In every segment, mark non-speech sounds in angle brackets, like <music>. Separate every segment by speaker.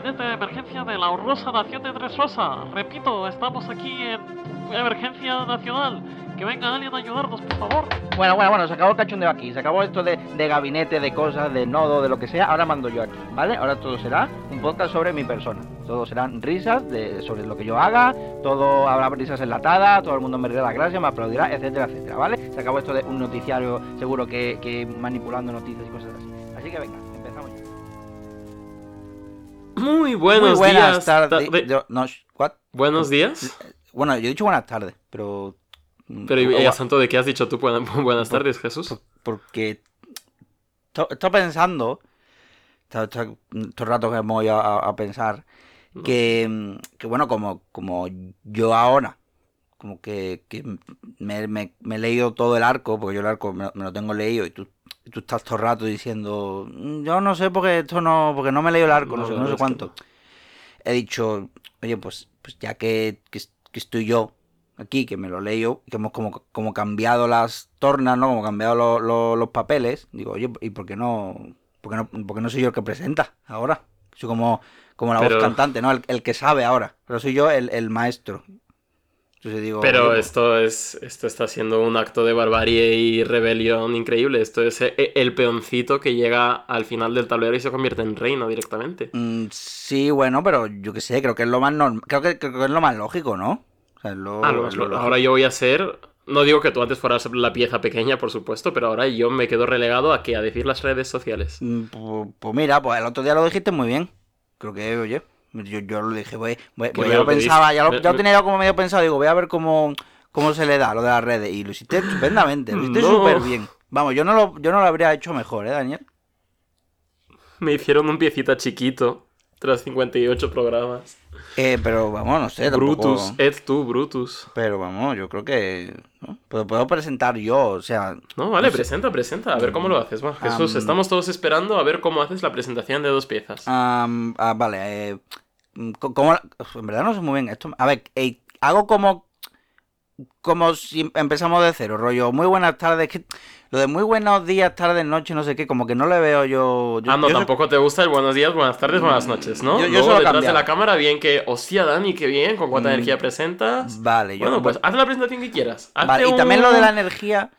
Speaker 1: gabinete de emergencia de la horrorosa nación de Tres Rosa. Repito, estamos aquí en emergencia nacional. Que venga alguien a ayudarnos, por favor.
Speaker 2: Bueno, bueno, bueno, se acabó el cachondeo aquí. Se acabó esto de, de gabinete, de cosas, de nodo, de lo que sea. Ahora mando yo aquí, ¿vale? Ahora todo será un podcast sobre mi persona. Todo serán risas de, sobre lo que yo haga. Todo habrá risas enlatadas. Todo el mundo me dirá la gracia, me aplaudirá, etcétera, etcétera, ¿vale? Se acabó esto de un noticiario seguro que, manipulando noticias y cosas así. Así que venga.
Speaker 3: Muy buenos
Speaker 2: Muy buenas
Speaker 3: días. tarde-
Speaker 2: no, what?
Speaker 3: Buenos días.
Speaker 2: Bueno, yo he dicho buenas tardes, pero.
Speaker 3: Pero ¿y a santo de qué has dicho tú? Buena- <laughs> Buenas tardes, Jesús.
Speaker 2: Por- porque to- estoy pensando, todo, el rato que me voy a, a- a pensar, que, mm, que bueno, como, como yo ahora, como que, que me, me- me he leído todo el arco, porque yo el arco me, me lo tengo leído y tú, y tú estás todo el rato diciendo, "Mm, yo no sé porque esto no, porque no me he leído el arco, no,
Speaker 3: No,
Speaker 2: sé, no sé cuánto. He dicho, oye, pues, pues ya que, que, que estoy yo aquí, que me lo leo, que hemos como, como cambiado las tornas, ¿no? Como cambiado lo- lo- los papeles, digo, oye, ¿y por qué no, por qué no, por qué no soy yo el que presenta ahora? Soy como, como la
Speaker 3: Pero-
Speaker 2: voz cantante, ¿no? El, el que sabe ahora, pero soy yo el, el maestro. Entonces digo,
Speaker 3: Pero esto es esto está siendo un acto de barbarie y rebelión increíble. Esto es e- el peoncito que llega al final del tablero y se convierte en reino directamente.
Speaker 2: mm, sí, bueno, pero yo qué sé, creo que es lo más normal, creo que, creo que es lo más lógico, ¿no? O sea, es lo,
Speaker 3: Ah, lo-
Speaker 2: es lo
Speaker 3: lo-
Speaker 2: lógico.
Speaker 3: ahora yo voy a ser. No digo que tú antes fueras la pieza pequeña, por supuesto, pero ahora yo me quedo relegado a que a decir las redes sociales.
Speaker 2: Pues, pues mira, pues el otro día lo dijiste muy bien. Creo que, oye, yo, yo lo dije, voy, voy- voy- ya
Speaker 3: lo
Speaker 2: pensaba, ya lo, ya lo tenía yo como medio pensado, digo, voy a ver cómo, cómo se le da lo de las redes. Y lo hiciste estupendamente, lo hiciste <laughs>
Speaker 3: No.
Speaker 2: súper bien. Vamos, yo no, lo, yo no lo habría hecho mejor, ¿eh, Daniel?
Speaker 3: Me hicieron un piecita chiquito tras 58 programas.
Speaker 2: Eh, pero vamos, no sé, tampoco...
Speaker 3: Brutus, Ed tú, Brutus.
Speaker 2: Pero vamos, yo creo que... ¿no? Puedo, puedo presentar yo, o sea...
Speaker 3: No, vale,
Speaker 2: No sé.
Speaker 3: presenta, presenta. A ver cómo lo haces. Va, Jesús,
Speaker 2: Am.
Speaker 3: estamos todos esperando a ver cómo haces la presentación de dos piezas.
Speaker 2: ah, vale, eh, mm, co- ¿cómo la- en verdad no sé muy bien esto. A ver, eh, hago como como si empezamos de cero, rollo, muy buenas tardes, que lo de muy buenos días, tardes, noches, no sé qué, como que no le veo yo... yo
Speaker 3: ah, no,
Speaker 2: yo soy-
Speaker 3: tampoco te gusta el buenos días, buenas tardes, buenas noches, ¿no?
Speaker 2: Yo- yo
Speaker 3: Luego detrás de la cámara, bien que, hostia, Dani, qué bien, con cuánta
Speaker 2: Mm,
Speaker 3: energía presentas.
Speaker 2: Vale, yo...
Speaker 3: Bueno, pues haz la presentación que quieras.
Speaker 2: Vale, y también lo de la energía...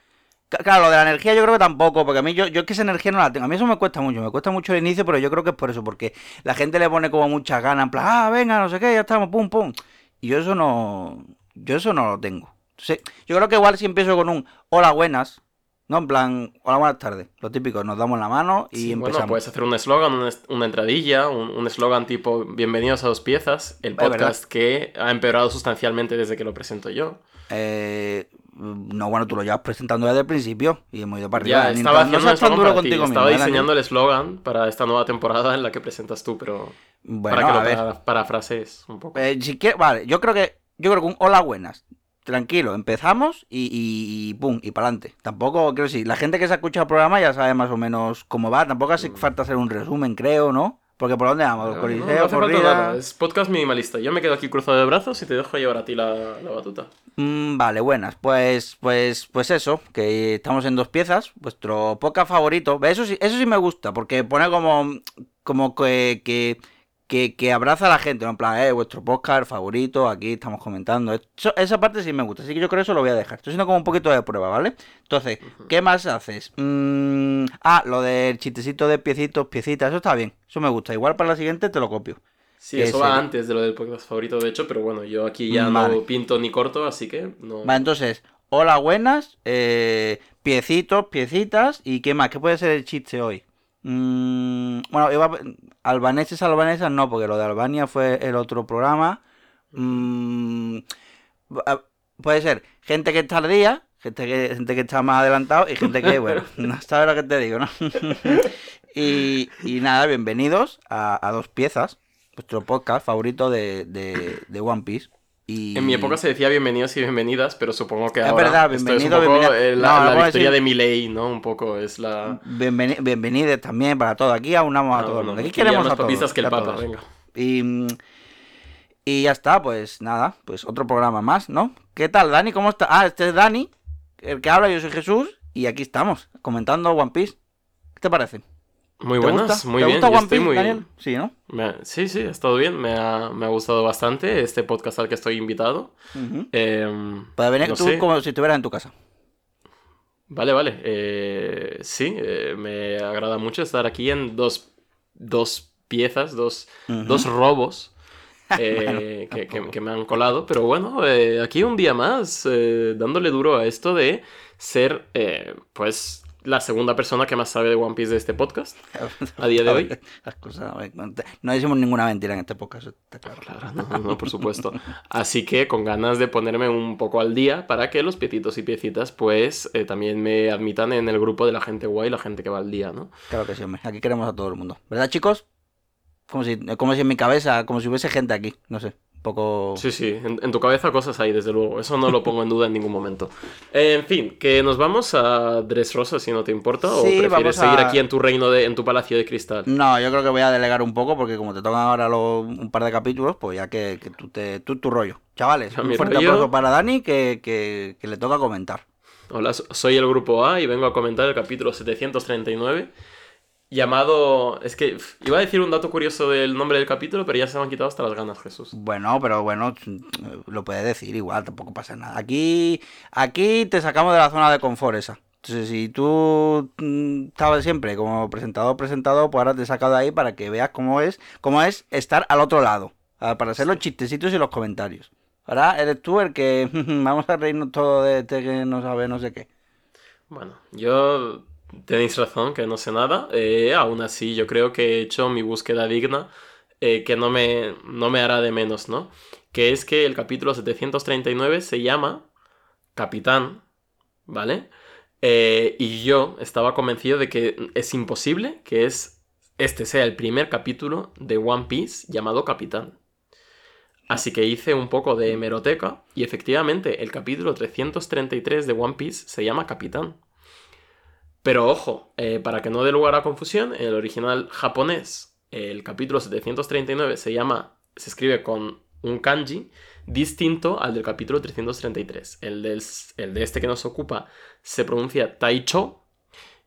Speaker 2: Claro, lo de la energía yo creo que tampoco, porque a mí yo, yo es que esa energía no la tengo. A mí eso me cuesta mucho, me cuesta mucho el inicio, pero yo creo que es por eso, porque la gente le pone como muchas ganas, en plan, ah, venga, no sé qué, ya estamos, pum, pum. Y yo eso no, yo eso no lo tengo. Entonces, yo creo que igual si empiezo con un hola, buenas, ¿no? En plan, hola, buenas tardes. Lo típico, nos damos la mano y
Speaker 3: Sí,
Speaker 2: empezamos.
Speaker 3: bueno, puedes hacer un eslogan, una entradilla, un eslogan tipo Bienvenidos a dos piezas, el podcast que ha empeorado sustancialmente desde que lo presento yo.
Speaker 2: Eh, no, bueno, tú lo llevas presentando desde el principio y hemos ido para arriba.
Speaker 3: Ya, estaba
Speaker 2: no seas tan duro contigo
Speaker 3: estaba
Speaker 2: mismo, ¿eh,
Speaker 3: diseñando el eslogan para esta nueva temporada en la que presentas tú, pero
Speaker 2: Bueno,
Speaker 3: para que
Speaker 2: a
Speaker 3: lo
Speaker 2: ver.
Speaker 3: para- parafrasees un poco.
Speaker 2: Eh, si vale, yo creo que yo creo que un hola buenas. Tranquilo, empezamos y, y, y pum, y para adelante. Tampoco, creo decir, la gente que se ha escuchado el programa ya sabe más o menos cómo va. Tampoco hace falta hacer un resumen, creo, ¿no? Porque por dónde vamos,
Speaker 3: No, no,
Speaker 2: Coliseo,
Speaker 3: no hace falta
Speaker 2: corrida.
Speaker 3: nada, es podcast minimalista. Yo me quedo aquí cruzado de brazos y te dejo llevar a ti la, la batuta.
Speaker 2: Mm, vale, buenas. Pues, pues, pues eso, que estamos en dos piezas. Vuestro podcast favorito. Eso sí, eso sí me gusta, porque pone como, como que, que, que, que abraza a la gente, ¿no? En plan, eh, vuestro podcast favorito, aquí estamos comentando. Eso- esa parte sí me gusta, así que yo creo que eso lo voy a dejar. Estoy haciendo como un poquito de prueba, ¿vale? Entonces, ¿qué más haces? Mm, ah, lo del chistecito de piecitos, piecitas, eso está bien. Eso me gusta. Igual para la siguiente te lo copio.
Speaker 3: Sí, eso va antes de lo del podcast favorito, de hecho, pero bueno, yo aquí ya
Speaker 2: Vale.
Speaker 3: no pinto ni corto, así que no.
Speaker 2: Vale, entonces, hola, buenas, eh, piecitos, piecitas, ¿y qué más? ¿Qué puede ser el chiste hoy? Mm, bueno, iba a- albaneses, albanesas, no, porque lo de Albania fue el otro programa. Mm, puede ser gente que está al día, gente que, gente que está más adelantado y gente que, bueno, <laughs> no sabes lo que te digo, ¿no? <laughs> y, y nada, bienvenidos a, a Dos Piezas, vuestro podcast favorito de, de, de One Piece. Y...
Speaker 3: En mi época se decía bienvenidos y bienvenidas, pero supongo que
Speaker 2: Es
Speaker 3: ahora
Speaker 2: verdad,
Speaker 3: esto es un
Speaker 2: bienvenido,
Speaker 3: poco
Speaker 2: No,
Speaker 3: la,
Speaker 2: a
Speaker 3: victoria de Milei, ¿no? Un poco es la...
Speaker 2: Bienveni- bienvenidos también para todos. Aquí aunamos a
Speaker 3: Ah,
Speaker 2: todo el
Speaker 3: bueno,
Speaker 2: mundo. Aquí queremos
Speaker 3: más
Speaker 2: a todos.
Speaker 3: que el
Speaker 2: a
Speaker 3: Papa,
Speaker 2: todos.
Speaker 3: venga.
Speaker 2: Y, y ya está, pues nada, pues otro programa más, ¿no? ¿Qué tal, Dani? ¿Cómo está? Ah, este es Dani, el que habla, yo soy Jesús, y aquí estamos, comentando One Piece. ¿Qué te parece?
Speaker 3: Muy
Speaker 2: ¿Te
Speaker 3: buenas,
Speaker 2: gusta?
Speaker 3: muy
Speaker 2: ¿Te
Speaker 3: bien.
Speaker 2: gusta
Speaker 3: yo
Speaker 2: One
Speaker 3: estoy
Speaker 2: Piece,
Speaker 3: muy...
Speaker 2: Daniel? Sí, ¿no?
Speaker 3: me Sí, sí, ha estado bien. Me ha, me ha gustado bastante este podcast al que estoy invitado. Em,
Speaker 2: Puedes venir
Speaker 3: no
Speaker 2: tú
Speaker 3: sé.
Speaker 2: como si estuvieras en tu casa.
Speaker 3: Vale, vale. Eh, sí, eh, me agrada mucho estar aquí en dos, dos piezas, dos, dos robos <laughs> eh, que, que- me han colado. Pero bueno, eh, aquí un día más, eh, dándole duro a esto de ser, eh, pues, la segunda persona que más sabe de One Piece de este podcast. A día de <laughs> hoy.
Speaker 2: Las cosas, no decimos ninguna mentira en este podcast, está claro.
Speaker 3: Claro, no, no, por supuesto. Así que con ganas de ponerme un poco al día para que los piecitos y piecitas, pues, eh, también me admitan en el grupo de la gente guay, la gente que va al día, ¿no?
Speaker 2: Claro que sí, hombre. Aquí queremos a todo el mundo. ¿Verdad, chicos? Como si, como si en mi cabeza, como si hubiese gente aquí. No sé,
Speaker 3: Sí, sí, en, en tu cabeza cosas hay, desde luego. Eso no lo pongo en duda en ningún momento. Eh, en fin, que nos vamos a Dressrosa, si no te importa, o
Speaker 2: Sí,
Speaker 3: prefieres
Speaker 2: vamos a-
Speaker 3: seguir aquí en tu reino, de, en tu palacio de cristal.
Speaker 2: No, yo creo que voy a delegar un poco porque como te tocan ahora los- un par de capítulos, pues ya que, que tú te tú tu rollo. Chavales, un fuerte
Speaker 3: rollo.
Speaker 2: aplauso para Dani que, que, que le toca comentar.
Speaker 3: Hola, so- soy el grupo A y vengo a comentar el capítulo 739 llamado... Es que iba a decir un dato curioso del nombre del capítulo, pero ya se me han quitado hasta las ganas, Jesús.
Speaker 2: Bueno, pero bueno, lo puedes decir igual, tampoco pasa nada. Aquí, aquí te sacamos de la zona de confort esa. Entonces, si tú mm, estabas siempre como presentador, presentador, pues ahora te he sacado de ahí para que veas cómo es, cómo es estar al otro lado. ah, Para hacer los chistecitos y los comentarios. Ahora eres tú el que <laughs> vamos a reírnos todo de este que no sabe no sé qué.
Speaker 3: Bueno, yo tenéis razón que no sé nada. eh, aún así, yo creo que he hecho mi búsqueda digna, eh, que no me, no me hará de menos, ¿no? Que es que el capítulo 739 se llama Capitán, ¿vale? Eh, y yo estaba convencido de que es imposible que es, este sea el primer capítulo de One Piece llamado Capitán. Así que hice un poco de hemeroteca y efectivamente el capítulo 333 de One Piece se llama Capitán. Pero ojo, eh, para que no dé lugar a confusión, en el original japonés el capítulo 739 se llama, se escribe con un kanji distinto al del capítulo 333. El, del, el de este que nos ocupa se pronuncia Taicho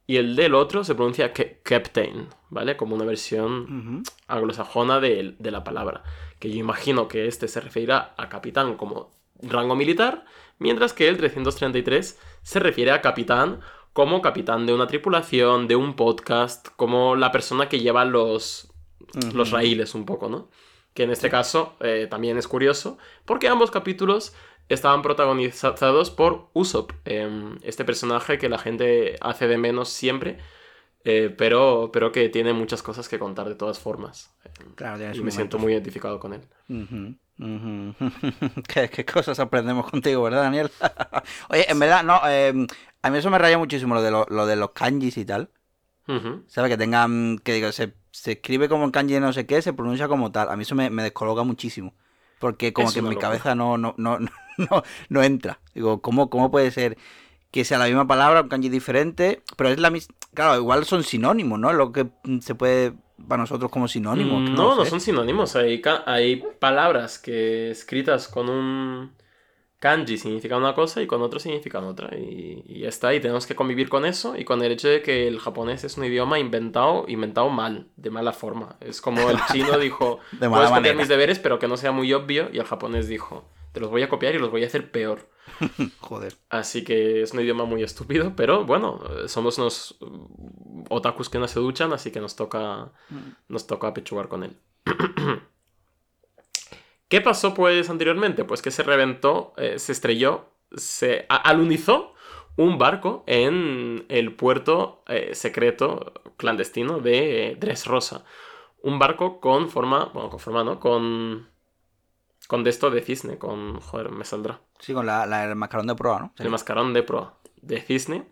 Speaker 3: y el del otro se pronuncia Ke- Captain, ¿vale? Como una versión anglosajona de, de la palabra. Que yo imagino que este se referirá a capitán como rango militar, mientras que el 333 se refiere a capitán como capitán de una tripulación, de un podcast, como la persona que lleva los, los raíles un poco, ¿no? Que en este caso eh, también es curioso, porque ambos capítulos estaban protagonizados por Usopp, em, este personaje que la gente hace de menos siempre, eh, pero, pero que tiene muchas cosas que contar de todas formas.
Speaker 2: Claro, tienes
Speaker 3: Y me siento muy identificado con él. <laughs>
Speaker 2: ¿Qué, qué cosas aprendemos contigo, ¿verdad, Daniel? <laughs> Oye, en verdad, no, eh, a mí eso me raya muchísimo lo de, lo, lo de los kanjis y tal. ¿Sabes? Que tengan, que digo, se, se escribe como en kanji de no sé qué, se pronuncia como tal. A mí eso me, me descoloca muchísimo. Porque como
Speaker 3: Es
Speaker 2: que en mi
Speaker 3: locura.
Speaker 2: cabeza no, no, no, <laughs> no, no, no entra. Digo, ¿cómo, ¿cómo puede ser que sea la misma palabra, un kanji diferente? Pero es la misma... Claro, igual son sinónimos, ¿no? Lo que se puede para nosotros como sinónimos.
Speaker 3: Mm, no, no
Speaker 2: sé.
Speaker 3: son sinónimos. Hay, hay palabras que escritas con un kanji significan una cosa y con otro significan otra. Y, y ya está. Y tenemos que convivir con eso y con el hecho de que el japonés es un idioma inventado, inventado mal, de mala forma. Es como el <laughs> chino dijo,
Speaker 2: De mala
Speaker 3: puedes
Speaker 2: manera.
Speaker 3: mis deberes, pero que no sea muy obvio. Y el japonés dijo, te los voy a copiar y los voy a hacer peor. <laughs>
Speaker 2: Joder.
Speaker 3: Así que es un idioma muy estúpido, pero bueno, eh, somos unos mm, otakus que no se duchan, así que nos toca, nos toca apechugar con él. <clears throat> ¿Qué pasó pues anteriormente? Pues que se reventó, eh, se estrelló, se alunizó un barco en el puerto eh, secreto clandestino de Dressrosa. Un barco con forma, bueno, con forma, ¿no? Con, con de esto de cisne, con, joder, me saldrá.
Speaker 2: Sí, con la, la- el mascarón de prueba, ¿no?
Speaker 3: El mascarón de pro de cisne.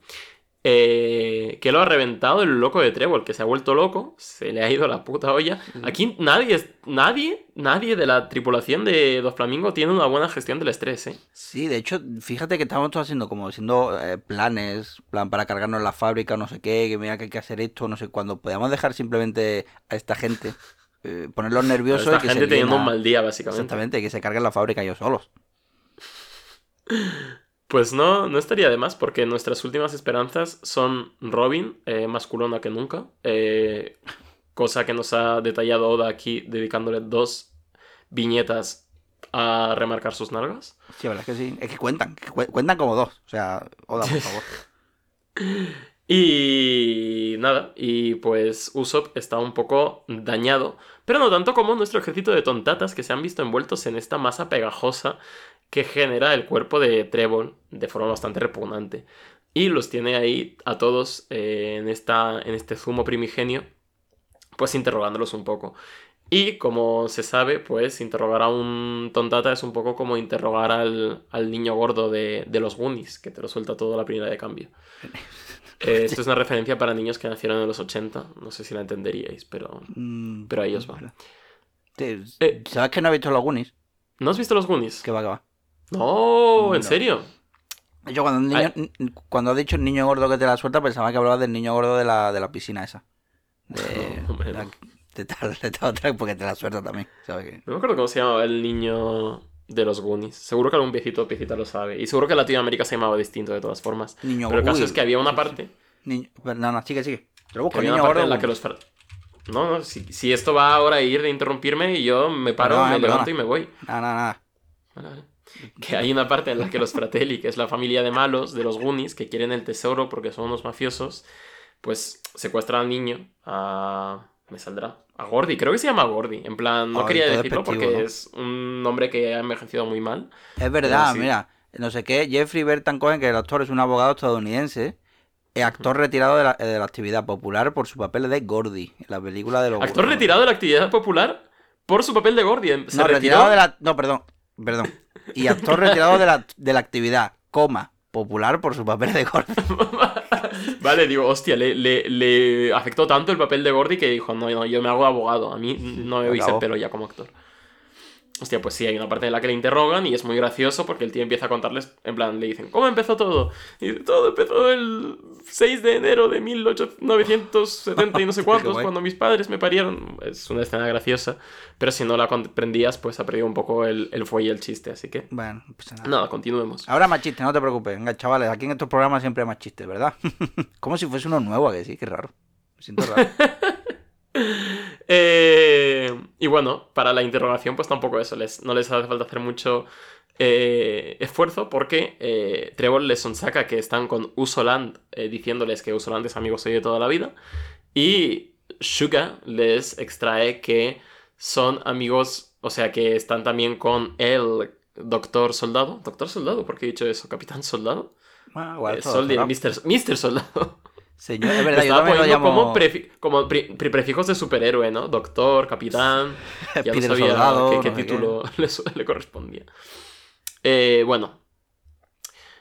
Speaker 3: eh, que lo ha reventado el loco de Trébol, que se ha vuelto loco, se le ha ido la puta olla. Aquí nadie, nadie, nadie de la tripulación de Dos Flamingo tiene una buena gestión del estrés, ¿eh?
Speaker 2: Sí, de hecho, fíjate que estamos todos haciendo como haciendo eh, planes, plan para cargarnos la fábrica, no sé qué, que mira que hay que hacer esto, no sé, cuando podíamos dejar simplemente a esta gente, <laughs> eh, ponerlos nerviosos
Speaker 3: Esta
Speaker 2: y que
Speaker 3: gente
Speaker 2: se
Speaker 3: teniendo un mal día, básicamente.
Speaker 2: Exactamente, que se carguen la fábrica ellos solos.
Speaker 3: Pues no, no estaría de más, porque nuestras últimas esperanzas son Robin, eh, más culona que nunca. eh, cosa que nos ha detallado Oda aquí, dedicándole dos viñetas a remarcar sus nalgas.
Speaker 2: Sí, la verdad es que sí. Es que cuentan, que cu- cuentan como dos. O sea, Oda, por <laughs> favor.
Speaker 3: Y nada, y pues Usopp está un poco dañado, pero no tanto como nuestro ejército de tontatas que se han visto envueltos en esta masa pegajosa que genera el cuerpo de Trébol de forma bastante repugnante. Y los tiene ahí a todos eh, en, esta, en este zumo primigenio, pues interrogándolos un poco. Y como se sabe, pues interrogar a un tontata es un poco como interrogar al, al niño gordo de, de los Goonies, que te lo suelta todo a la primera de cambio. <laughs> Eh, esto es una referencia para niños que nacieron en los 80. No sé si la entenderíais, pero,
Speaker 2: Mm,
Speaker 3: pero ahí os va. Eh.
Speaker 2: ¿Sabes que no he visto los Goonies?
Speaker 3: ¿No has visto los Goonies?
Speaker 2: Que va, que va.
Speaker 3: No, ¿en
Speaker 2: No.
Speaker 3: serio?
Speaker 2: Yo cuando, un niño, cuando has dicho el niño gordo que te la suelta, pensaba que hablabas del niño gordo de la, de la piscina esa. De, <laughs>
Speaker 3: No,
Speaker 2: de, la- de tal, de tal porque te la suelta también. ¿sabes qué?
Speaker 3: No me acuerdo cómo se llamaba el niño de los Goonies. Seguro que algún viejito o piecita lo sabe. Y seguro que Latinoamérica se llamaba distinto de todas formas.
Speaker 2: Niño
Speaker 3: Pero el caso
Speaker 2: uy,
Speaker 3: es que había una parte...
Speaker 2: Niño, no, no, sigue, sigue. Lo busco,
Speaker 3: había
Speaker 2: niño
Speaker 3: una parte en la que los... No, no, si, si esto va ahora a ir de interrumpirme y yo me paro, me
Speaker 2: eh,
Speaker 3: levanto y me voy.
Speaker 2: Nada, nada, nada.
Speaker 3: Vale, vale. Que hay una parte en la que los Fratelli, que es la familia de malos de los Goonies, que quieren el tesoro porque son unos mafiosos, pues secuestran al niño a... me saldrá. A Gordy, creo que se llama Gordy. En plan, no quería decirlo porque
Speaker 2: ¿no?
Speaker 3: es un nombre que ha envejecido muy mal.
Speaker 2: Es verdad,
Speaker 3: sí.
Speaker 2: mira. No sé qué, Jeffrey Bertan Cohen, que el actor es un abogado estadounidense, es actor retirado de la, de la actividad popular por su papel de Gordy en la película de los
Speaker 3: Actor retirado de la actividad popular por su papel de Gordy. Se
Speaker 2: No, retirado de la. No, perdón. Perdón. Y actor retirado de la, de la actividad, coma, popular por su papel de Gordy. <laughs>
Speaker 3: vale, digo, hostia, le, le- le afectó tanto el papel de Gordy que dijo, no, no, yo me hago abogado, a mí no me veis el pelo ya como actor. Hostia, pues sí, hay una parte en la que le interrogan y es muy gracioso porque el tío empieza a contarles, en plan, le dicen, ¿cómo empezó todo? Y dice, todo empezó el 6 de enero de 1870 y no sé <laughs> cuántos, cuando mis padres me parieron. Es una escena graciosa, pero si no la comprendías, pues ha perdido un poco el, el fuelle y el chiste, así que...
Speaker 2: Bueno, pues nada.
Speaker 3: Nada, continuemos.
Speaker 2: Habrá más chistes, no te preocupes. Venga, chavales, aquí en estos programas siempre hay más chistes, ¿verdad? <laughs> Como si fuese uno nuevo, ¿a que sí, qué raro. Me siento raro. <laughs> <laughs>
Speaker 3: Eh, y bueno, para la interrogación, pues tampoco eso. Les, no les hace falta hacer mucho eh, esfuerzo porque eh, Trevor les sonsaca que están con Usoland eh, diciéndoles que Usoland es amigo suyo de toda la vida. Y Suga les extrae que son amigos, o sea, que están también con el Doctor Soldado. ¿Doctor Soldado? ¿Por qué he dicho eso? ¿Capitán Soldado? Eh,
Speaker 2: todo
Speaker 3: Soldier. Mr. Soldado.
Speaker 2: Señor, es verdad, yo
Speaker 3: Estaba
Speaker 2: también lo llamo
Speaker 3: como, prefi- como pri- prefijos de superhéroe, ¿no? Doctor, capitán. <laughs> Ya no sabía
Speaker 2: Soldado,
Speaker 3: qué,
Speaker 2: no
Speaker 3: título <laughs> le, correspondía. Eh, bueno.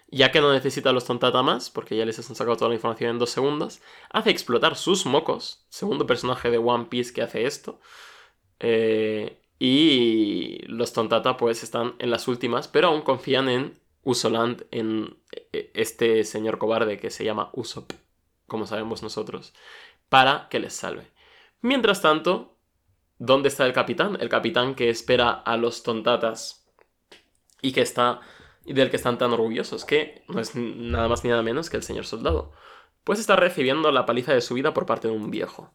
Speaker 3: Ya que no necesita los tontata más, porque ya les han sacado toda la información en dos segundos, hace explotar sus mocos. Segundo personaje de One Piece que hace esto. Eh, y los tontata pues están en las últimas, pero aún confían en Usoland, en eh, este señor cobarde que se llama Usopp, como sabemos nosotros, para que les salve. Mientras tanto, ¿dónde está el capitán? El capitán que espera a los tontatas y que está y del que están tan orgullosos, que no es nada más ni nada menos que el señor soldado. Pues está recibiendo la paliza de su vida por parte de un viejo.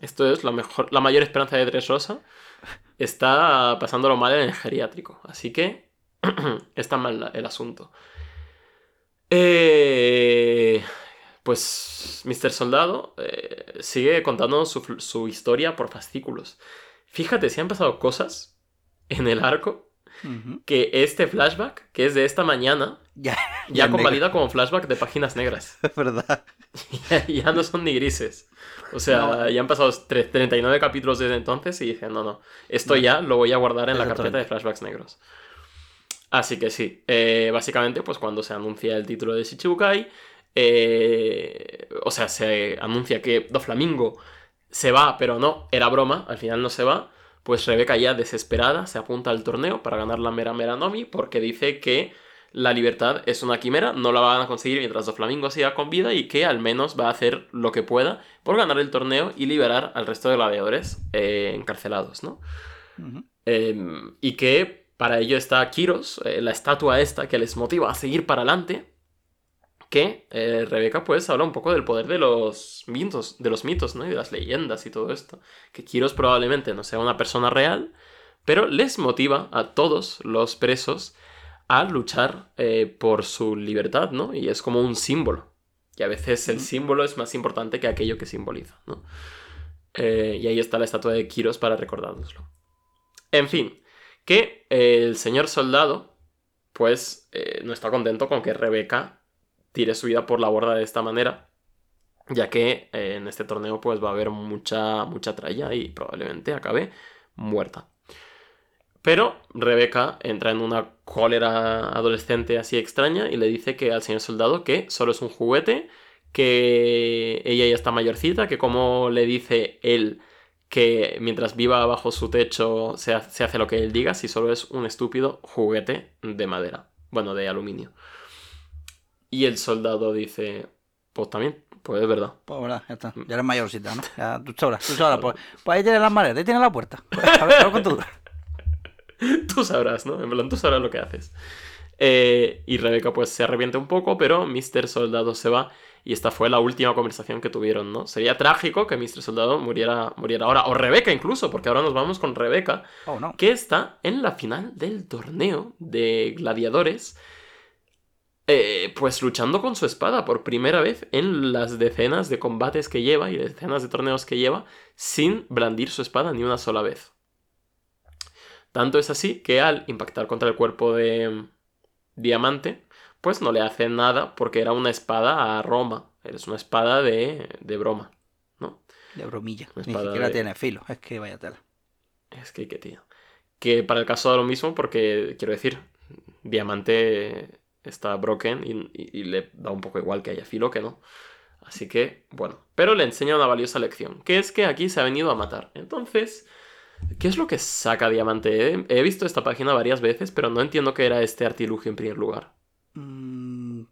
Speaker 3: Esto es la, mejor, la mayor esperanza de Dressrosa. Está pasándolo mal en el geriátrico. Así que <clears throat> está mal el asunto. Eh, pues Mr. Soldado eh, sigue contando su, su historia por fascículos. Fíjate, si han pasado cosas en el arco que este flashback, que es de esta mañana,
Speaker 2: Ya,
Speaker 3: ya convalida como flashback de páginas negras. <laughs>
Speaker 2: Verdad.
Speaker 3: ya no son ni grises. O sea,
Speaker 2: No.
Speaker 3: ya han pasado tre- 39 capítulos desde entonces y dicen, no, no, esto ya lo voy a guardar en la carpeta de flashbacks negros. Así que sí, eh, básicamente, pues cuando se anuncia el título de Shichibukai, eh, o sea, se anuncia que Doflamingo se va, pero no, era broma, al final no se va, pues Rebeca ya desesperada se apunta al torneo para ganar la Mera Mera Nomi porque dice que la libertad es una quimera, no la van a conseguir mientras Doflamingo siga con vida y que al menos va a hacer lo que pueda por ganar el torneo y liberar al resto de gladiadores eh, encarcelados, ¿no? Eh, y que para ello está Kiros, eh, la estatua esta que les motiva a seguir para adelante. Que eh, Rebeca pues habla un poco del poder de los mitos, de los mitos, ¿no? Y de las leyendas y todo esto. Que Kiros probablemente no sea una persona real, pero les motiva a todos los presos a luchar eh, por su libertad, ¿no? Y es como un símbolo. Y a veces el símbolo es más importante que aquello que simboliza, ¿no? Eh, y ahí está la estatua de Kiros para recordárnoslo. En fin, que el señor soldado, pues, no está contento con que Rebeca tire su vida por la borda de esta manera, ya que eh, en este torneo, pues, va a haber mucha, mucha tralla y probablemente acabe muerta. Pero Rebeca entra en una cólera adolescente así extraña y le dice que al señor soldado que solo es un juguete que ella ya está mayorcita, que como le dice él que mientras viva bajo su techo se, hace lo que él diga, si solo es un estúpido juguete de madera, bueno, de aluminio. Y el soldado dice, pues también, pues es verdad.
Speaker 2: Pues verdad, ya está. Ya eres mayorcita, ¿no? Ya, tú sabrás, tú sabrás. Pues, <laughs> pues ahí tienes las maletas, ahí tienes la puerta. Pues, a ver, con tu... <laughs>
Speaker 3: tú sabrás, ¿no? En plan, tú sabrás lo que haces. Eh, y Rebeca pues se arrepiente un poco, pero Mr. Soldado se va y esta fue la última conversación que tuvieron, ¿no? Sería trágico que Mr. Soldado muriera, muriera ahora, o Rebeca incluso, porque ahora nos vamos con Rebeca,
Speaker 2: oh, no.
Speaker 3: que está en la final del torneo de gladiadores, eh, pues luchando con su espada por primera vez en las decenas de combates que lleva y decenas de torneos que lleva, sin blandir su espada ni una sola vez. Tanto es así que al impactar contra el cuerpo de Diamante, pues no le hace nada porque era una espada a Roma. Es una espada de, de broma, ¿no?
Speaker 2: De bromilla. Ni siquiera tiene filo, es que vaya tela.
Speaker 3: Es que, qué tío. Que para el caso de lo mismo, porque quiero decir, Diamante está broken y, le da un poco igual que haya filo que no. Así que, bueno. Pero le enseña una valiosa lección, que es que aquí se ha venido a matar. Entonces, ¿qué es lo que saca Diamante? He visto esta página varias veces, pero no entiendo qué era este artilugio en primer lugar.
Speaker 2: Mm,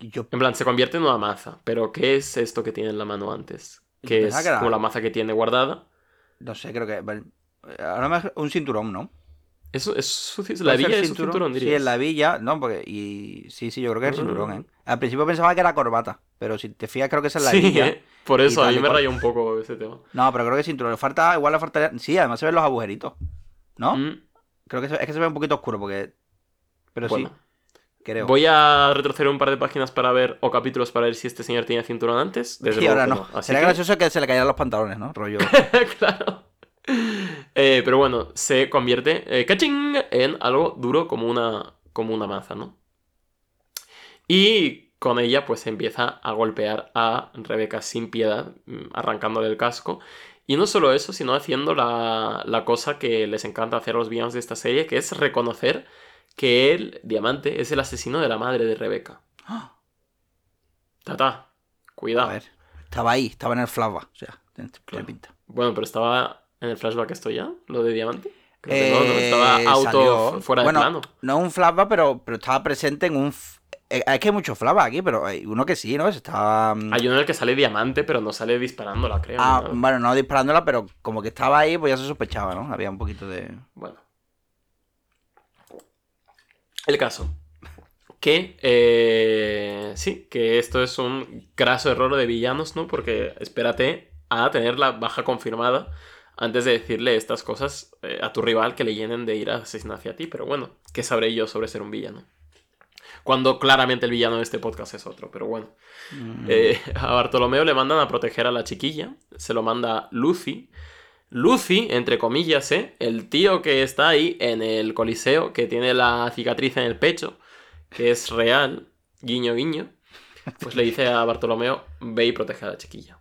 Speaker 3: en plan, se convierte en una maza. Pero ¿qué es esto que tiene en la mano antes? ¿Qué es como la maza que tiene guardada?
Speaker 2: No sé, creo que. Ahora me... un cinturón, ¿no?
Speaker 3: Eso es la villa es cinturón,
Speaker 2: Sí, en la villa, no, porque. Y sí, sí, yo creo que es el cinturón, ¿eh? Al principio pensaba que era corbata, pero si te fijas, creo que es en la villa. ¿eh?
Speaker 3: Por eso, a mí me rayó un poco ese tema.
Speaker 2: No, pero creo que es cinturón. Falta, igual le faltaría. Sí, además se ven los agujeritos. ¿No? Mm. Creo que es que se ve un poquito oscuro, porque. Pero sí.
Speaker 3: Voy a retroceder un par de páginas para ver, o capítulos para ver si este señor tenía cinturón antes.
Speaker 2: Desde y ahora no. Sería gracioso que se le cayeran los pantalones, ¿no? Rollo. <laughs>
Speaker 3: claro. Eh, pero bueno, se convierte, eh, ¡caching! en algo duro como una, como una maza, ¿no? Y con ella, pues empieza a golpear a Rebeca sin piedad, mm, arrancándole el casco. Y no solo eso, sino haciendo la, la cosa que les encanta hacer a los villanos de esta serie, que es reconocer que él, Diamante, es el asesino de la madre de Rebeca. <gasps> Tata, cuidado. A ver,
Speaker 2: estaba ahí, estaba en el flashback. O sea, pinta.
Speaker 3: Bueno, pero estaba en el flashback esto ya, lo de Diamante. no, estaba eh, auto fuera de plano.
Speaker 2: No un flashback, pero, pero estaba presente en un. Eh, es que hay muchos flashbacks aquí, pero hay uno que sí, ¿no? Estaba...
Speaker 3: Mm, hay uno en el que sale diamante, pero no sale disparándola, creo.
Speaker 2: Ah, bueno, no disparándola, pero como que estaba ahí, pues ya se sospechaba, ¿no? Había un poquito de.
Speaker 3: Bueno. El caso. Que eh, sí, que esto es un graso error de villanos, ¿no? Porque espérate a tener la baja confirmada antes de decirle estas cosas eh, a tu rival que le llenen de ir a asesinar hacia ti. Pero bueno, ¿qué sabré yo sobre ser un villano? Cuando claramente el villano de este podcast es otro, pero bueno. Mm. Eh, a Bartolomeo le mandan a proteger a la chiquilla, se lo manda Lucy, Lucy, entre comillas, ¿eh? El tío que está ahí en el coliseo, que tiene la cicatriz en el pecho, que es real, guiño guiño, pues le dice a Bartolomeo, ve y protege a la chiquilla.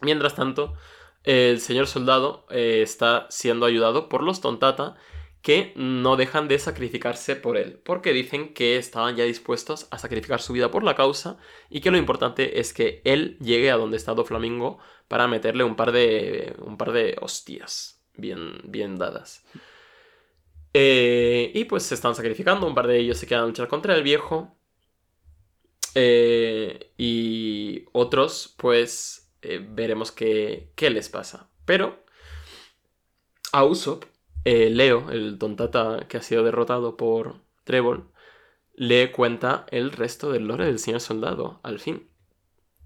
Speaker 3: Mientras tanto, el señor soldado eh, está siendo ayudado por los Tontata, que no dejan de sacrificarse por él, porque dicen que estaban ya dispuestos a sacrificar su vida por la causa y que lo importante es que él llegue a donde está Flamingo para meterle un par de, un par de hostias bien, bien dadas. Eh, y pues se están sacrificando, un par de ellos se quedan a luchar contra el viejo. Eh, y otros, pues, eh, veremos qué, qué les pasa. Pero a Usopp eh, Leo, el tontata que ha sido derrotado por Trevor, le cuenta el resto del lore del señor soldado, al fin.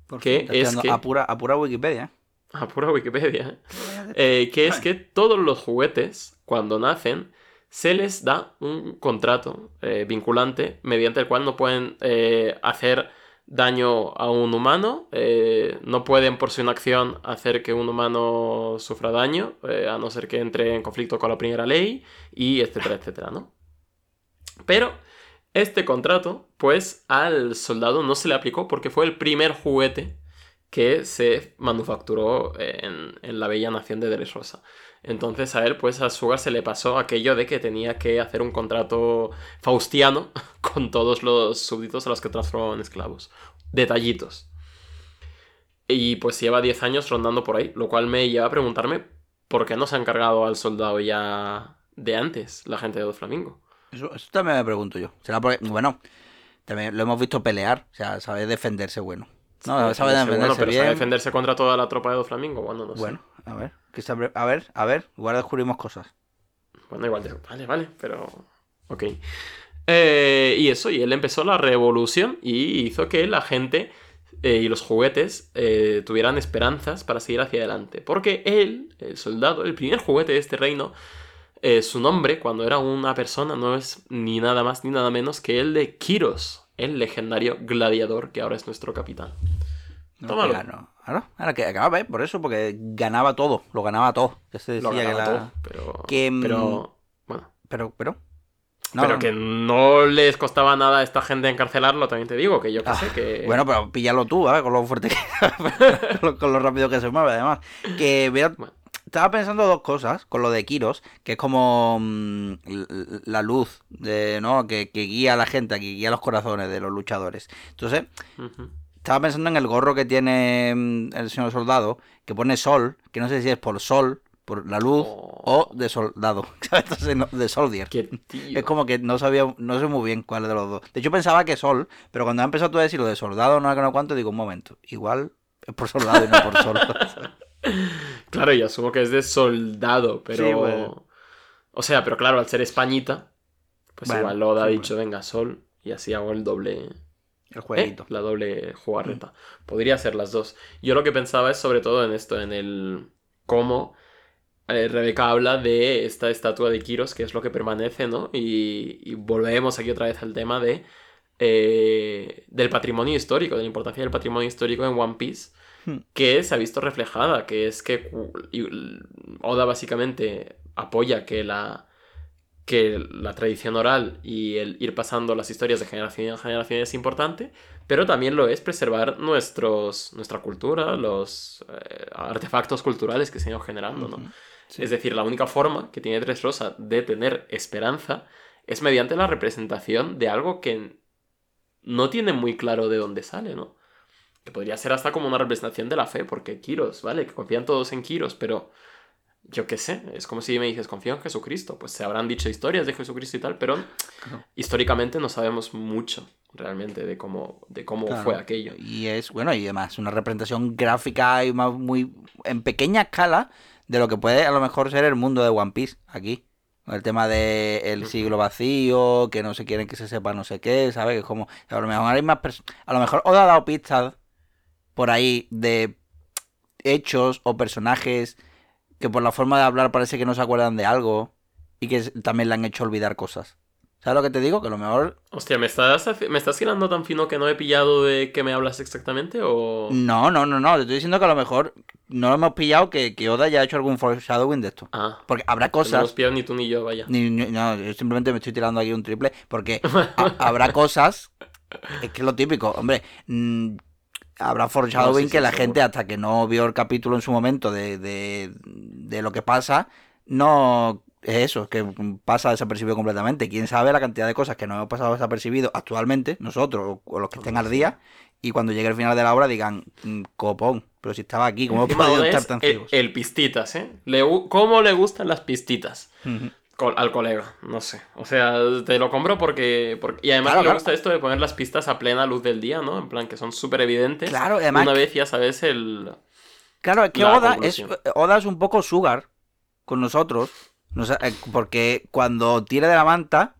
Speaker 2: Por
Speaker 3: ¿Qué
Speaker 2: fin, te estoy
Speaker 3: es que-
Speaker 2: A pura, a pura Wikipedia.
Speaker 3: A pura Wikipedia. <laughs> ¿eh? Que es <laughs> que todos los juguetes, cuando nacen, se les da un contrato eh, vinculante mediante el cual no pueden hacer daño a un humano, eh, no pueden por su inacción hacer que un humano sufra daño, eh, a no ser que entre en conflicto con la primera ley, y etcétera, etcétera, ¿no? Pero este contrato, pues al soldado no se le aplicó porque fue el primer juguete que se manufacturó en, en la bella nación de Dressrosa. Entonces a él, pues a Sugar se le pasó aquello de que tenía que hacer un contrato faustiano <laughs> con todos los súbditos a los que transformaba en esclavos. Detallitos. Y pues lleva 10 años rondando por ahí, lo cual me lleva a preguntarme por qué no se han cargado al soldado ya de antes, la gente de Doflamingo.
Speaker 2: Eso, eso también me pregunto yo. Será porque, bueno, también lo hemos visto pelear. O sea, sabe defenderse bueno. No, sabe
Speaker 3: Defenderse,
Speaker 2: defenderse
Speaker 3: bueno, pero
Speaker 2: bien.
Speaker 3: sabe defenderse contra toda la tropa de Doflamingo, bueno, no sé.
Speaker 2: Bueno, a ver, a ver, a ver, igual descubrimos cosas.
Speaker 3: Bueno, igual, vale, vale, pero... Ok. Eh, y eso, y él empezó la revolución y hizo que la gente eh, y los juguetes eh, tuvieran esperanzas para seguir hacia adelante. Porque él, el soldado, el primer juguete de este reino, su nombre, cuando era una persona, no es ni nada más ni nada menos que el de Kiros, el legendario gladiador que ahora es nuestro capitán. Tómalo.
Speaker 2: Claro, claro, ahora que acaba, ¿eh? por eso, porque ganaba todo, lo ganaba todo. Ya se
Speaker 3: Lo
Speaker 2: decía que la-
Speaker 3: todo, pero...
Speaker 2: que, mm,
Speaker 3: pero... Bueno.
Speaker 2: Pero, pero. No,
Speaker 3: pero que no les costaba nada a esta gente encarcelarlo, también te digo, que yo qué
Speaker 2: Ah,
Speaker 3: sé, que...
Speaker 2: Bueno, pero píllalo tú, ¿vale? Con lo fuerte que. <laughs> con, lo, con lo rápido que se mueve, además. Que
Speaker 3: Bueno.
Speaker 2: Estaba pensando dos cosas con lo de Kiros, que es como mm, la luz de, ¿no? que, que guía a la gente, que guía los corazones de los luchadores. Entonces. Estaba pensando en el gorro que tiene mm, el señor soldado, que pone sol, que no sé si es por sol, por la luz,
Speaker 3: Oh.
Speaker 2: o de soldado, ¿sabes? Entonces, no, de soldier. Es como que no sabía, no sé muy bien cuál de los dos. De hecho pensaba que sol, pero cuando ha empezado tú a decir lo de soldado, no sé no cuánto, digo, un momento, igual es por soldado y no por sol. <laughs>
Speaker 3: Claro, yo asumo que es de soldado, pero...
Speaker 2: Sí, bueno.
Speaker 3: O sea, pero claro, al ser españita, pues
Speaker 2: Bueno,
Speaker 3: igual Loda ha
Speaker 2: sí,
Speaker 3: dicho, venga, sol, y así hago el doble...
Speaker 2: El
Speaker 3: ¿eh?
Speaker 2: jueguito.
Speaker 3: La doble jugarreta. Podría ser las dos. Yo lo que pensaba es sobre todo en esto, en el cómo eh, Rebeca habla de esta estatua de Kiros, que es lo que permanece, ¿no? Y, y volvemos aquí otra vez al tema de eh, del patrimonio histórico, de la importancia del patrimonio histórico en One Piece,
Speaker 2: Hmm.
Speaker 3: que se ha visto reflejada, que es que Oda básicamente apoya que la que la tradición oral y el ir pasando las historias de generación en generación es importante, pero también lo es preservar nuestros, nuestra cultura, los eh, artefactos culturales que se han ido generando, ¿no?
Speaker 2: Sí.
Speaker 3: Es decir, la única forma que tiene Tres Rosa de tener esperanza es mediante la representación de algo que no tiene muy claro de dónde sale, ¿no? Que podría ser hasta como una representación de la fe, porque Kiros, ¿vale? Que confían todos en Kiros, pero yo qué sé, es como si me dices, confío en Jesucristo. Pues se habrán dicho historias de Jesucristo y tal, pero
Speaker 2: Claro.
Speaker 3: históricamente no sabemos mucho realmente de cómo, de cómo
Speaker 2: Claro.
Speaker 3: fue aquello.
Speaker 2: Y es, bueno, y además una representación gráfica y más muy en pequeña escala de lo que puede a lo mejor ser el mundo de One Piece aquí. El tema de el siglo vacío, que no se quieren que se sepa no sé qué, ¿sabes? Que es como, a lo mejor hay más a lo mejor Oda ha dado pistas por ahí de hechos o personajes que por la forma de hablar parece que no se acuerdan de algo y que también le han hecho olvidar cosas. ¿Sabes lo que te digo? Que a lo mejor
Speaker 3: Hostia, ¿me estás, ¿me estás tirando tan fino que no he pillado de qué me hablas exactamente? ¿O.?
Speaker 2: No, no, no, no. Te estoy diciendo que a lo mejor no lo hemos pillado que, que Oda ya ha hecho algún foreshadowing de esto.
Speaker 3: Ah,
Speaker 2: Porque habrá
Speaker 3: que no hemos
Speaker 2: cosas.
Speaker 3: pillado ni tú ni yo, vaya.
Speaker 2: Ni, ni- no, yo simplemente me estoy tirando aquí un triple. Porque <laughs> ha- habrá cosas. Es que es lo típico, hombre. mm, habrá foreshadowing
Speaker 3: No, sí, sí,
Speaker 2: que la
Speaker 3: seguro.
Speaker 2: gente, hasta que no vio el capítulo en su momento de, de, de lo que pasa, no. Es eso, que pasa desapercibido completamente. Quién sabe la cantidad de cosas que no hemos pasado desapercibido actualmente, nosotros, o, o los que estén al día, y cuando llegue el final de la obra digan, "Mm, copón, pero si estaba aquí, ¿cómo he podido estar
Speaker 3: es
Speaker 2: tan
Speaker 3: el,
Speaker 2: ciegos?
Speaker 3: el pistitas, ¿eh? Le ¿Cómo le gustan las pistitas? Col- al colega, no sé. O sea, te lo compro porque. porque- y además
Speaker 2: Claro,
Speaker 3: me
Speaker 2: claro.
Speaker 3: gusta esto de poner las pistas a plena luz del día, ¿no? En plan, que son súper evidentes.
Speaker 2: Claro, además-
Speaker 3: Una vez ya sabes el.
Speaker 2: Claro, es que Oda es. Oda es un poco sugar con nosotros, eh, porque cuando tira de la manta,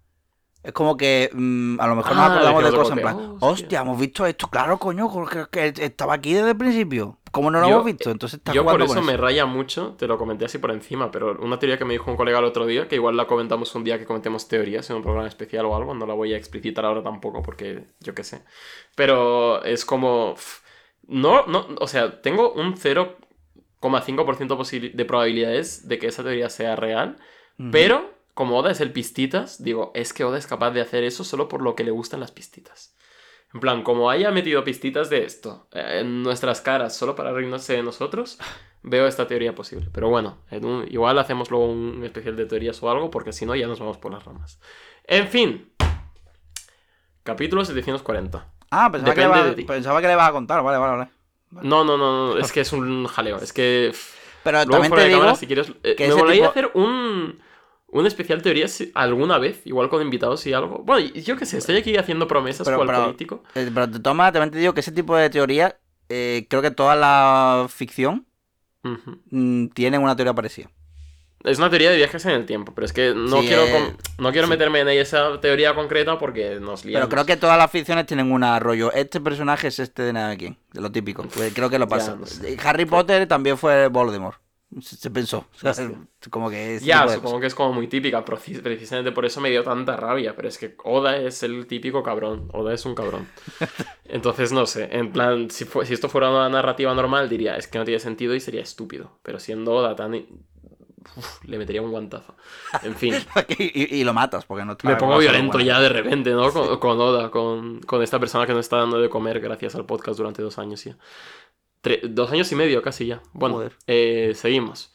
Speaker 2: es como que mm, a lo mejor nos
Speaker 3: Ah,
Speaker 2: acordamos
Speaker 3: de
Speaker 2: cosas en plan,
Speaker 3: Hostia.
Speaker 2: hostia, hemos visto esto, claro, coño, que, estaba aquí desde el principio. ¿Cómo no lo
Speaker 3: Yo-
Speaker 2: hemos visto? Entonces está
Speaker 3: Yo por eso
Speaker 2: con
Speaker 3: me raya mucho, te lo comenté así por encima, pero una teoría que me dijo un colega el otro día, que igual la comentamos un día que comentemos teorías en un programa especial o algo, no la voy a explicitar ahora tampoco porque yo qué sé. Pero es como... No, no, o sea, tengo un 0,5% posi- de probabilidades de que esa teoría sea real, pero como Oda es el pistitas, digo, es que Oda es capaz de hacer eso solo por lo que le gustan las pistitas. En plan, como haya metido pistitas de esto eh, en nuestras caras solo para reírnos de nosotros, <laughs> veo esta teoría posible. Pero bueno, en un- igual hacemos luego un especial de teorías o algo, porque si no ya nos vamos por las ramas. En fin. Capítulo 740.
Speaker 2: Ah, pensaba que, le
Speaker 3: Depende
Speaker 2: iba-
Speaker 3: de ti.
Speaker 2: pensaba que le ibas a contar, vale, vale, vale.
Speaker 3: No, no, no, no, es que es un jaleo. Es que...
Speaker 2: Pero
Speaker 3: Luego
Speaker 2: también te digo,
Speaker 3: cámara, si quieres, eh,
Speaker 2: que
Speaker 3: me molaría
Speaker 2: tipo-
Speaker 3: hacer un, un especial teoría alguna vez, igual con invitados y algo. Bueno, yo qué sé, estoy aquí haciendo promesas
Speaker 2: Pero-
Speaker 3: cual
Speaker 2: pero-
Speaker 3: político.
Speaker 2: eh, pero maneras, también te digo que ese tipo de teoría, eh, creo que toda la ficción mm, tiene una teoría parecida.
Speaker 3: Es una teoría de viajes en el tiempo, pero es que no
Speaker 2: Sí,
Speaker 3: quiero,
Speaker 2: eh,
Speaker 3: no quiero
Speaker 2: sí.
Speaker 3: meterme en esa teoría concreta porque nos liamos.
Speaker 2: Pero creo que todas las ficciones tienen un rollo. Este personaje es este de nada quién, de lo típico. Pues creo que lo
Speaker 3: Ya,
Speaker 2: pasa.
Speaker 3: no sé.
Speaker 2: Harry Potter también fue Voldemort. Se, pensó. O sea, <laughs> como que es
Speaker 3: Ya, supongo que es como muy típica, precisamente por eso me dio tanta rabia, pero es que Oda es el típico cabrón, Oda es un cabrón. <laughs> Entonces, no sé, en plan, si, si esto fuera una narrativa normal, diría, es que no tiene sentido y sería estúpido, pero siendo Oda tan... uf, le metería un guantazo. En fin, <laughs>
Speaker 2: y, y lo matas porque no está-
Speaker 3: me pongo violento ya de repente, ¿no? Con, con Oda, con, con esta persona que nos está dando de comer gracias al podcast durante dos años ya. Tre- dos años y medio casi ya. Bueno, eh, seguimos.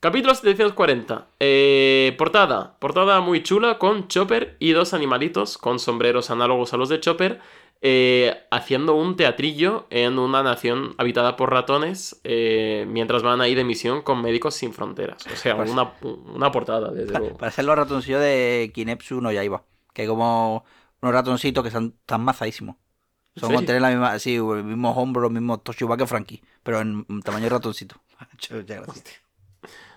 Speaker 3: Capítulo 740. Eh, portada. Portada muy chula con Chopper y dos animalitos con sombreros análogos a los de Chopper eh, haciendo un teatrillo en una nación habitada por ratones eh, mientras van ahí de misión con Médicos Sin Fronteras. O sea,
Speaker 2: Pues-
Speaker 3: una, una portada, desde luego.
Speaker 2: Para ser los ratoncillos de Kinepsu no Yaiba. Que hay como unos ratoncitos que están tan mazadísimos.
Speaker 3: ¿En
Speaker 2: Son como
Speaker 3: serio?
Speaker 2: tener la misma, sí, el mismo hombro, el mismo Toshiba que Frankie. Pero en tamaño de ratoncito. <laughs> Muchas gracias.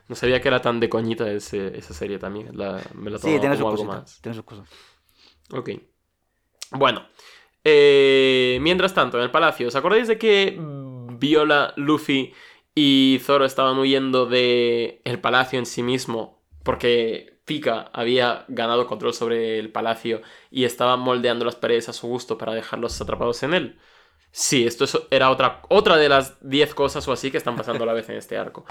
Speaker 3: No sabía que era tan de coñita ese- esa serie también. La- me la
Speaker 2: Sí, tiene sus
Speaker 3: como algo
Speaker 2: cositas.
Speaker 3: más.
Speaker 2: Tiene sus cosas.
Speaker 3: Ok. Bueno. eh, mientras tanto, en el palacio, ¿os acordáis de que Viola, Luffy y Zoro estaban huyendo de el palacio en sí mismo? Porque Pika había ganado control sobre el palacio y estaba moldeando las paredes a su gusto para dejarlos atrapados en él. Sí, esto es- era otra, otra de las 10 cosas o así que están pasando a la vez en este arco.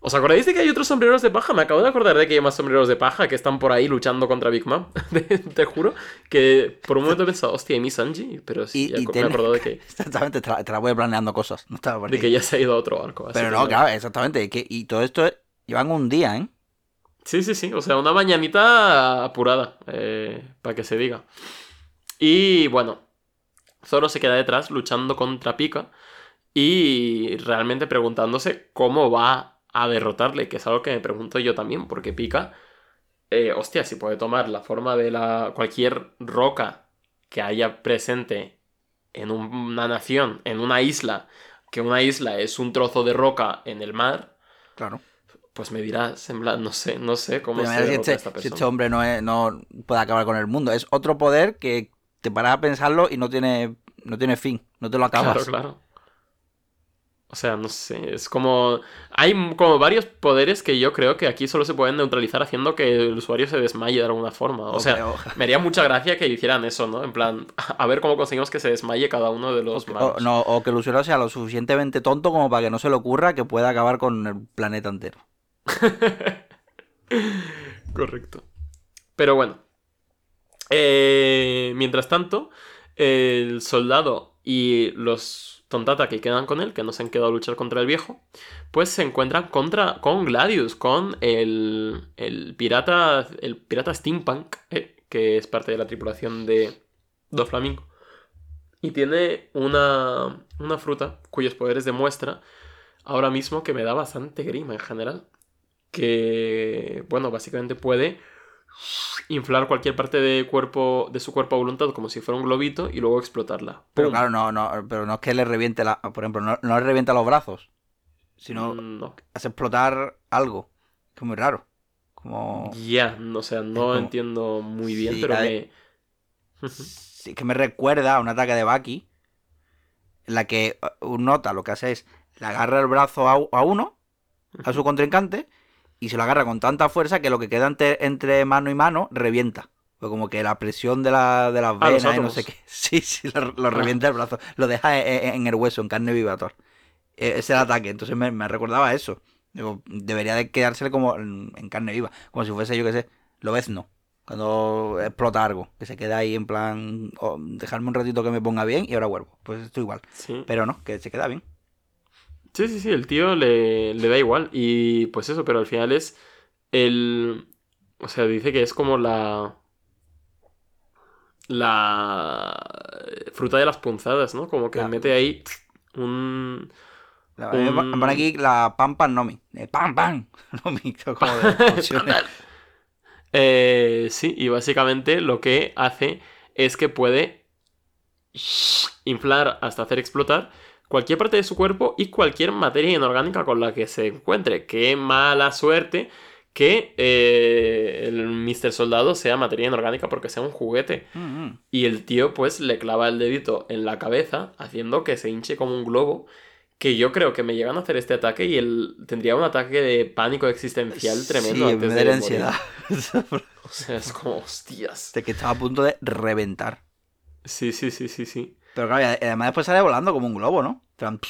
Speaker 3: ¿Os acordáis de que hay otros sombreros de paja? Me acabo de acordar de que hay más sombreros de paja que están por ahí luchando contra Big Mom. <laughs> Te juro que por un momento he pensado, hostia, ¿y mi Sanji? Pero sí,
Speaker 2: Y-
Speaker 3: ya
Speaker 2: y
Speaker 3: me he acordado de que, <laughs>
Speaker 2: Exactamente, te la, te la voy planeando cosas. No estaba por
Speaker 3: de que ya se ha ido a otro arco. así
Speaker 2: Pero no, claro, exactamente. y que- y todo esto es- llevan un día, ¿eh?
Speaker 3: Sí, sí, sí. O sea, una mañanita apurada, para que se diga. Y bueno, Zoro se queda detrás luchando contra Pika y realmente preguntándose cómo va a derrotarle, que es algo que me pregunto yo también, porque Pika, eh, hostia, si puede tomar la forma de la cualquier roca que haya presente en un- una nación, en una isla, que una isla es un trozo de roca en el mar,
Speaker 2: Claro.
Speaker 3: Pues me dirás, en plan, no sé, no sé cómo
Speaker 2: Pero
Speaker 3: se
Speaker 2: mira, si, este,
Speaker 3: esta
Speaker 2: si
Speaker 3: persona.
Speaker 2: este hombre no, es- no puede acabar con el mundo. Es otro poder que te paras a pensarlo y no tiene, no tiene fin. No te lo acabas.
Speaker 3: Claro, claro. O sea, no sé, es como... Hay como varios poderes que yo creo que aquí solo se pueden neutralizar haciendo que el usuario se desmaye de alguna forma. O sea,
Speaker 2: o-
Speaker 3: me haría mucha gracia que hicieran eso, ¿no? En plan, <laughs> a ver cómo conseguimos que se desmaye cada uno de los
Speaker 2: o,
Speaker 3: malos.
Speaker 2: no, o que el usuario sea lo suficientemente tonto como para que no se le ocurra que pueda acabar con el planeta entero. <laughs>
Speaker 3: Correcto. Pero bueno. Eh, mientras tanto, el soldado y los tontata que quedan con él, que no se han quedado a luchar contra el viejo, pues se encuentran contra, con Gladius, con el, el pirata, el pirata Steampunk, eh, que es parte de la tripulación de Doflamingo. Y tiene una, una fruta cuyos poderes demuestra ahora mismo que me da bastante grima en general que, bueno, básicamente puede inflar cualquier parte de, cuerpo, de su cuerpo a voluntad como si fuera un globito y luego explotarla.
Speaker 2: Pero claro, no, no, pero no es que le reviente la. Por ejemplo, no, no le revienta los brazos. Sino
Speaker 3: Mm, no.
Speaker 2: hace explotar algo. Que es muy raro. Como...
Speaker 3: Ya, o sea, no
Speaker 2: como-
Speaker 3: entiendo muy bien,
Speaker 2: Sí,
Speaker 3: pero me... <laughs>
Speaker 2: Sí, que me recuerda a un ataque de Baki en la que eh, un nota lo que hace es le agarra el brazo a, a uno, a su contrincante, y se lo agarra con tanta fuerza que lo que queda entre, entre mano y mano revienta. Pues como que la presión de, la, de las
Speaker 3: Ah,
Speaker 2: venas y no sé qué. <laughs> Sí, sí, lo, lo revienta el brazo. Lo deja en, en el hueso, en carne viva. Thor. Ese es el ataque. Entonces me, me recordaba eso. Digo, debería de quedársele como en, en carne viva. Como si fuese, yo qué sé, lo ves no. Cuando explota algo. Que se queda ahí en plan, oh, dejarme un ratito que me ponga bien y ahora vuelvo. Pues esto igual.
Speaker 3: Sí.
Speaker 2: Pero no, que se queda bien.
Speaker 3: Sí, sí, sí, el tío le, le da igual. Y pues eso, pero al final es el... O sea, dice que es como la... La fruta de las punzadas, ¿no? Como que mete ahí un...
Speaker 2: La, me pone aquí la pam pam nomi. Eh, pam pam <laughs> nomi. Como de. <laughs>
Speaker 3: Eh, sí, y básicamente lo que hace es que puede inflar hasta hacer explotar cualquier parte de su cuerpo y cualquier materia inorgánica con la que se encuentre. Qué mala suerte que eh, el Mr. Soldado sea materia inorgánica porque sea un juguete.
Speaker 2: Mm, mm.
Speaker 3: Y el tío pues le clava el dedito en la cabeza haciendo que se hinche como un globo. Que yo creo que me llegan a hacer este ataque y él tendría un ataque de pánico existencial tremendo
Speaker 2: Sí,
Speaker 3: antes
Speaker 2: me
Speaker 3: de
Speaker 2: ansiedad. <laughs>
Speaker 3: O sea, es como, hostias.
Speaker 2: de que estaba a punto de reventar.
Speaker 3: Sí, sí, sí, sí, sí.
Speaker 2: Pero claro, además después sale volando como un globo, ¿no?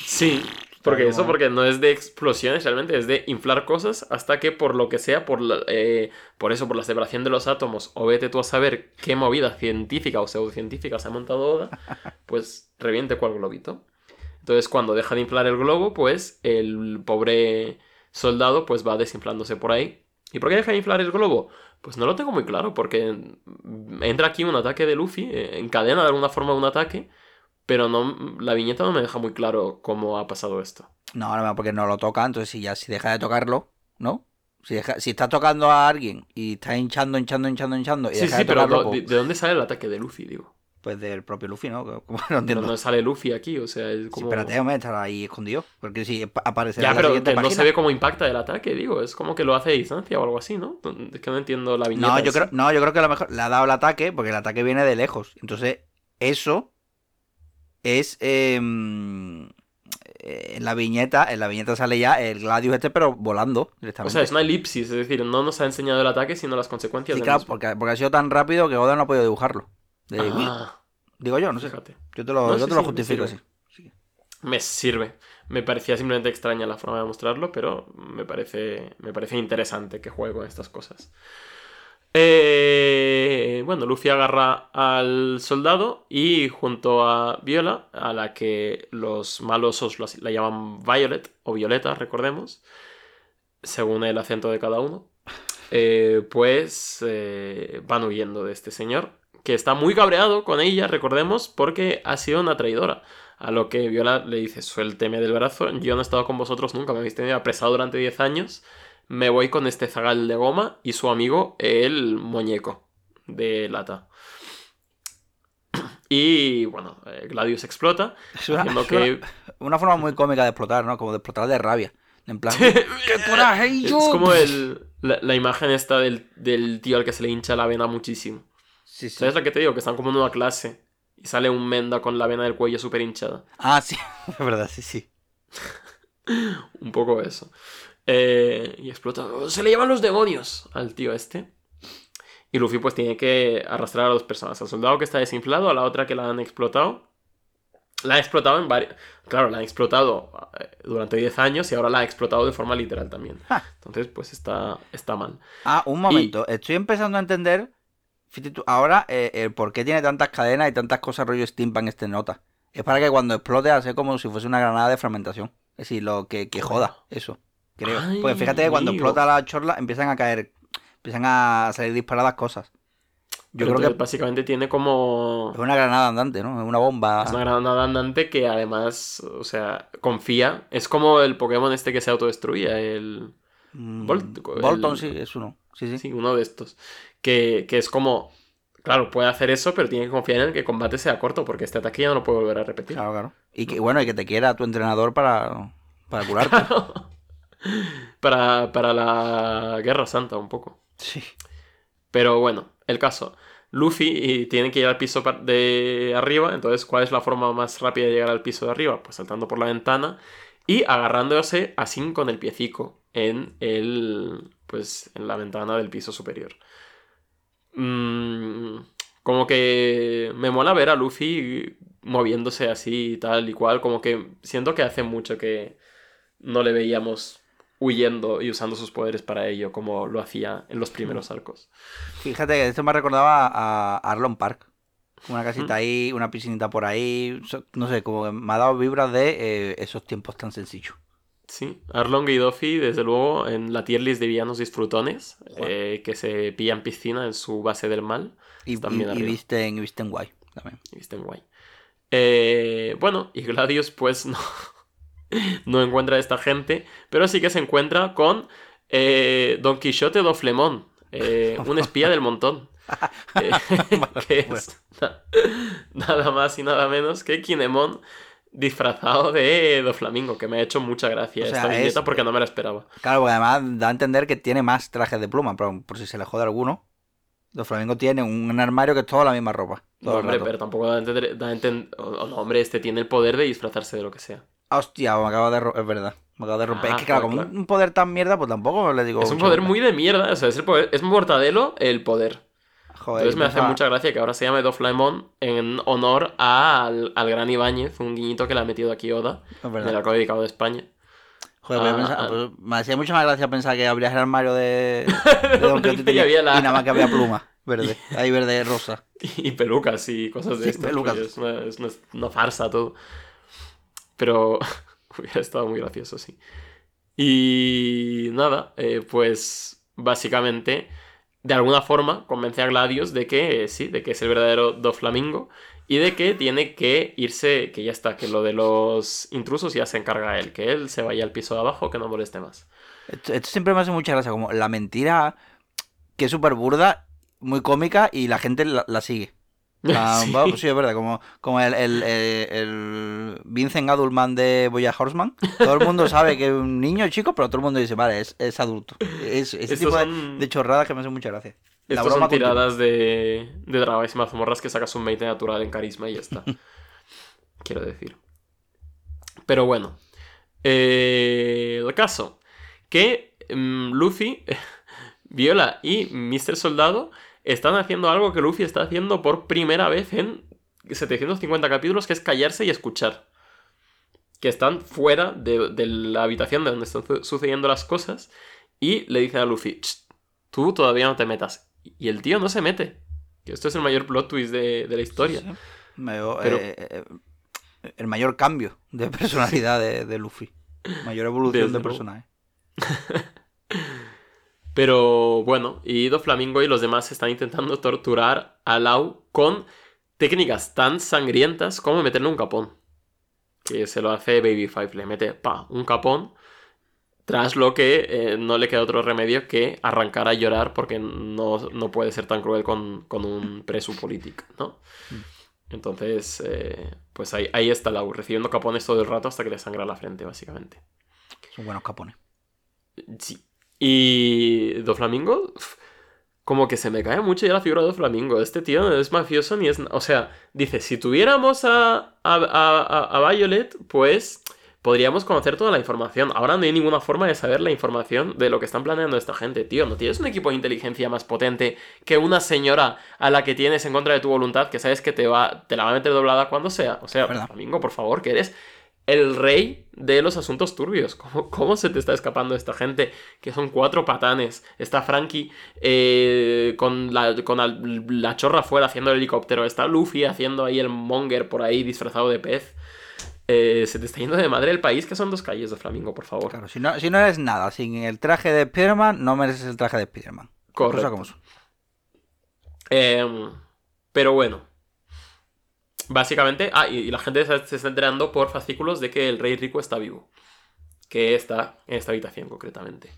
Speaker 3: Sí, porque eso porque no es de explosiones realmente, es de inflar cosas hasta que por lo que sea, por, la- eh, por eso, por la separación de los átomos, o vete tú a saber qué movida científica o pseudocientífica se ha montado Oda, <laughs> pues reviente cual globito. Entonces cuando deja de inflar el globo, pues el pobre soldado pues va desinflándose por ahí. ¿Y por qué deja de inflar el globo? Pues no lo tengo muy claro, porque entra aquí un ataque de Luffy, eh, encadena de alguna forma un ataque, pero no, la viñeta no me deja muy claro cómo ha pasado esto.
Speaker 2: No, no, porque no lo toca, entonces si ya si deja de tocarlo, ¿no? Si, deja- si está tocando a alguien y está hinchando, hinchando, hinchando, hinchando y
Speaker 3: Sí,
Speaker 2: deja
Speaker 3: sí,
Speaker 2: de
Speaker 3: pero
Speaker 2: tocarlo,
Speaker 3: ¿de,
Speaker 2: pues,
Speaker 3: de dónde sale el ataque de Luffy, digo?
Speaker 2: pues del propio Luffy, ¿no? <laughs> Como no
Speaker 3: Pero
Speaker 2: entiendo.
Speaker 3: no sale Luffy aquí, o sea, es
Speaker 2: Sí,
Speaker 3: como...
Speaker 2: espérate, hombre, estará ahí escondido. Porque si pa- aparecerá
Speaker 3: Ya,
Speaker 2: en la
Speaker 3: pero
Speaker 2: siguiente
Speaker 3: no
Speaker 2: página.
Speaker 3: se ve cómo impacta el ataque, digo. Es como que lo hace a distancia o algo así, ¿no? Es que no entiendo la viñeta.
Speaker 2: No, yo
Speaker 3: esa.
Speaker 2: creo, no, yo creo que a lo mejor le ha dado el ataque porque el ataque viene de lejos. Entonces, eso es em, eh, en la viñeta, en la viñeta sale ya el Gladius este, pero volando
Speaker 3: O
Speaker 2: directamente.
Speaker 3: sea, es una elipsis, es decir, no nos ha enseñado el ataque, sino las consecuencias
Speaker 2: Sí, claro,
Speaker 3: mismo.
Speaker 2: porque, porque ha sido tan rápido que Oda no ha podido dibujarlo. De-
Speaker 3: Ah,
Speaker 2: Digo yo, no sé.
Speaker 3: fíjate.
Speaker 2: Yo te lo,
Speaker 3: No,
Speaker 2: yo
Speaker 3: sí,
Speaker 2: te lo
Speaker 3: sí,
Speaker 2: justifico así.
Speaker 3: Me sirve. Me parecía simplemente extraña la forma de mostrarlo, pero me parece, me parece interesante que juegue con estas cosas. Eh, bueno, Luffy agarra al soldado y junto a Viola, a la que los malosos los- la llaman Violet o Violeta, recordemos, según el acento de cada uno, eh, pues eh, van huyendo de este señor, que está muy cabreado con ella, recordemos, porque ha sido una traidora. A lo que Viola le dice, suélteme del brazo, yo no he estado con vosotros nunca, me habéis tenido apresado durante 10 años, me voy con este zagal de goma y su amigo, el muñeco de lata. <clears throat> Y bueno, eh, Gladius explota,
Speaker 2: Es una,
Speaker 3: haciendo
Speaker 2: es una-
Speaker 3: que...
Speaker 2: una forma muy cómica de explotar, ¿no? Como de explotar de rabia. En plan, <laughs> ¡qué coraje! y
Speaker 3: Es
Speaker 2: yo!
Speaker 3: como el, la, la imagen esta del, del tío al que se le hincha la vena muchísimo.
Speaker 2: Sí, sí.
Speaker 3: ¿Sabes lo que te digo? Que están como en una clase y sale un menda con la vena del cuello súper hinchada.
Speaker 2: Ah, sí, <laughs> es verdad, sí, sí. <laughs>
Speaker 3: Un poco eso. Eh, y explota. ¡Oh, Se le llaman los demonios al tío este. Y Luffy pues tiene que arrastrar a dos personas. Al soldado que está desinflado, a la otra que la han explotado. La ha explotado en varios... Claro, la han explotado eh, durante 10 años y ahora la ha explotado de forma literal también. Entonces pues está, está mal.
Speaker 2: Ah, un momento. Estoy empezando a entender, ahora, eh, el por qué tiene tantas cadenas y tantas cosas rollo steampunk este nota. Es para que cuando explote hace como si fuese una granada de fragmentación. Es decir, lo que, que joda, eso. Creo.
Speaker 3: Ay,
Speaker 2: Porque fíjate que cuando explota la chorla empiezan a caer, empiezan a salir disparadas cosas. Yo
Speaker 3: Pero
Speaker 2: creo que
Speaker 3: básicamente tiene como...
Speaker 2: es una granada andante, ¿no? Es una bomba.
Speaker 3: Es una granada andante que además, o sea, confía. Es como el Pokémon este que se autodestruía, el...
Speaker 2: Mm,
Speaker 3: Volt-
Speaker 2: Bolton, sí, es uno. Sí, sí.
Speaker 3: Sí, uno de estos. Que, que es como... Claro, puede hacer eso, pero tiene que confiar en el que el combate sea corto, porque este ataque ya no lo puede volver a repetir.
Speaker 2: Claro, claro. Y que, bueno, y que te quiera tu entrenador para, para curarte. <laughs>
Speaker 3: para, para la Guerra Santa, un poco.
Speaker 2: Sí.
Speaker 3: Pero bueno, el caso. Luffy tiene que ir al piso de arriba, entonces ¿cuál es la forma más rápida de llegar al piso de arriba? Pues saltando por la ventana y agarrándose así con el piecico en el pues en la ventana del piso superior. Mm, como que me mola ver a Luffy moviéndose así tal y cual, como que siento que hace mucho que no le veíamos huyendo y usando sus poderes para ello como lo hacía en los primeros arcos.
Speaker 2: Fíjate que esto me recordaba a Arlon Park. Una casita ahí, una piscinita por ahí. No sé, como que me ha dado vibras de eh, esos tiempos tan sencillos.
Speaker 3: Sí, Arlong y Doffy, desde luego, en la tier list de villanos disfrutones, eh, que se pillan piscina en su base del mal,
Speaker 2: Y,
Speaker 3: Están
Speaker 2: y- visten, y visten guay también.
Speaker 3: y visten guay. Eh, bueno, y Gladius, pues <laughs> no, <laughs> no encuentra a esta gente, pero sí que se encuentra con eh, Don Quixote do Flemón, eh, un espía del montón. <laughs> eh, <laughs> que es na- nada más y nada menos que Kinemon disfrazado de Doflamingo, que me ha hecho mucha gracia
Speaker 2: O sea,
Speaker 3: esta viñeta
Speaker 2: es-
Speaker 3: porque no me la esperaba.
Speaker 2: Claro, porque además da a entender que tiene más trajes de pluma, pero por si se le jode alguno. Los flamencos tienen un armario que es toda la misma ropa.
Speaker 3: No,
Speaker 2: todo
Speaker 3: hombre, pero tampoco da a entender. da a no, hombre, este tiene el poder de disfrazarse de lo que sea.
Speaker 2: Hostia, me acabo de romper. Es verdad. Me acabo de romper.
Speaker 3: Ah,
Speaker 2: es que claro, como
Speaker 3: claro.
Speaker 2: un poder tan mierda, pues tampoco le digo.
Speaker 3: es un poder muy de mierda, o sea, es, el poder, es Mortadelo el poder.
Speaker 2: Joder,
Speaker 3: Entonces me hace mucha gracia que ahora se llame Doflaemon en honor al, al gran Ibáñez, un guiñito que le ha metido aquí Oda, en el arco dedicado de España.
Speaker 2: Joder,
Speaker 3: Ah,
Speaker 2: pensaba-
Speaker 3: ah.
Speaker 2: pues me hacía mucha más gracia pensar que abrías el armario de, <laughs> de Don Quijote y,
Speaker 3: Y
Speaker 2: tenía-
Speaker 3: había la-
Speaker 2: y nada más que había pluma <laughs> verde. Ahí verde rosa.
Speaker 3: Y pelucas y cosas de
Speaker 2: Sí,
Speaker 3: estas.
Speaker 2: pelucas.
Speaker 3: Es una, es una- una farsa todo. Pero <laughs> hubiera estado muy gracioso, sí. Y nada, eh, pues básicamente, de alguna forma, convence a Gladius de que eh, sí, de que es el verdadero Doflamingo y de que tiene que irse, que ya está, que lo de los intrusos ya se encarga él, que él se vaya al piso de abajo, que no moleste más.
Speaker 2: Esto, siempre me hace mucha gracia, como la mentira que es súper burda, muy cómica y la gente la sigue. Ah, <laughs>
Speaker 3: Sí.
Speaker 2: pues sí, es verdad, como, como el, el, eh, el Vincent Adultman de Boya Horseman. Todo el mundo sabe que es un niño chico, pero todo el mundo dice, vale, es, es adulto. Es, ese tipo de,
Speaker 3: son-
Speaker 2: de chorradas que me hacen mucha gracia. La
Speaker 3: Estos son
Speaker 2: continua.
Speaker 3: tiradas de, de dragas y mazmorras que sacas un 20 natural en carisma y ya está. <laughs> Quiero decir. Pero bueno. Eh, el caso. Que mm, Luffy, <laughs> Viola y Mr. Soldado están haciendo algo que Luffy está haciendo por primera vez en 750 capítulos, que es callarse y escuchar. Que están fuera de, de la habitación de donde están su- sucediendo las cosas. Y le dicen a Luffy, "Ch, tú todavía no te metas. Y el tío no se mete. Que esto es el mayor plot twist de, de la historia.
Speaker 2: Sí, veo,
Speaker 3: Pero-
Speaker 2: eh, eh, el mayor cambio de personalidad de, de Luffy. Mayor evolución de personaje. <laughs>
Speaker 3: Pero bueno, y Doflamingo y los demás están intentando <laughs> torturar a Lau con técnicas tan sangrientas como meterle un capón. Que se lo hace Baby Five, le mete pa, un capón. Tras lo que eh, no le queda otro remedio que arrancar a llorar porque no, no puede ser tan cruel con, con un preso político, ¿no? Entonces, eh, pues ahí, ahí está Lau, recibiendo capones todo el rato hasta que le sangra la frente, básicamente.
Speaker 2: Son buenos capones.
Speaker 3: Sí. Y Doflamingo, uf, como que se me cae mucho ya la figura de Doflamingo. Este tío no es mafioso ni es... O sea, dice, si tuviéramos a, a, a- a- Violet, pues podríamos conocer toda la información. Ahora no hay ninguna forma de saber la información de lo que están planeando esta gente. Tío, ¿no tienes un equipo de inteligencia más potente que una señora a la que tienes en contra de tu voluntad que sabes que te, va, te la va a meter doblada cuando sea? O sea. Doflamingo, por favor, que eres el rey de los asuntos turbios. <laughs> ¿Cómo, cómo se te está escapando esta gente? Que son cuatro patanes. Está Frankie eh, con, la, con al- la chorra fuera haciendo el helicóptero. Está Luffy haciendo ahí el monger por ahí disfrazado de pez. Eh, se te está yendo de madre el país, que son dos calles de Flamingo, por favor.
Speaker 2: Claro, si no, si no eres nada, sin el traje de Spider-Man, no mereces el traje de Spider-Man.
Speaker 3: Correcto.
Speaker 2: Como.
Speaker 3: Em, pero bueno. Básicamente, ah, y, y la gente se, se está enterando por fascículos de que el rey rico está vivo. Que está en esta habitación, concretamente.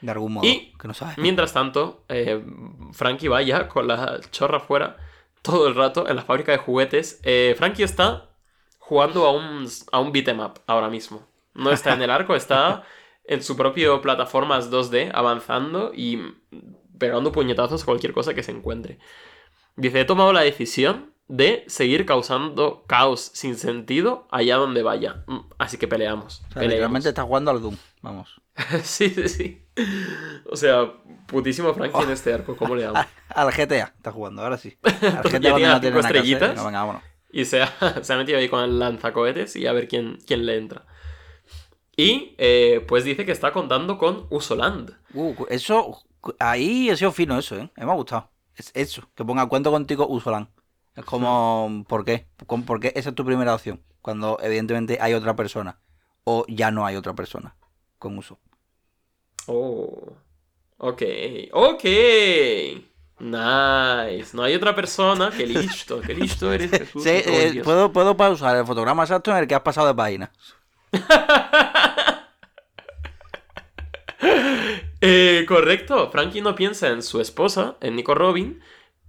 Speaker 2: De algún modo.
Speaker 3: Y
Speaker 2: que no sabes.
Speaker 3: Mientras tanto, eh, Frankie va ya con la chorra fuera todo el rato en la fábrica de juguetes. Eh, Frankie está jugando a un, a un beat'em up ahora mismo. No está en el arco, está <laughs> en su propio plataformas 2D avanzando y pegando puñetazos a cualquier cosa que se encuentre. Dice, he tomado la decisión de seguir causando caos sin sentido allá donde vaya. Mm, Así que peleamos.
Speaker 2: O sea, literalmente está jugando al Doom. Vamos. <laughs>
Speaker 3: sí, sí, sí. O sea, putísimo Frankie en este arco, ¿cómo le llamo? <laughs>
Speaker 2: Al GTA está jugando, ahora sí. <laughs> Al GTA cuando
Speaker 3: tiene
Speaker 2: no
Speaker 3: estrellitas.
Speaker 2: venga, venga, vámonos.
Speaker 3: Y se ha, se ha metido ahí con el lanzacohetes y a ver quién, quién le entra. Y eh, pues dice que está contando con Usoland.
Speaker 2: Uh, eso, ahí ha sido fino eso, ¿eh? Me ha gustado. Es eso, que ponga cuento contigo Usolan. Es como, ¿por qué? ¿Con- ¿Por qué esa es tu primera opción? Cuando evidentemente hay otra persona. O ya no hay otra persona con uso.
Speaker 3: Oh. Ok. Ok. Nice. No hay otra persona. Qué listo. Qué listo <laughs> eres, Jesús.
Speaker 2: Sí, eh, puedo, puedo pausar el fotograma exacto en el que has pasado de página. <laughs>
Speaker 3: Eh, correcto. Frankie no piensa en su esposa, en Nico Robin,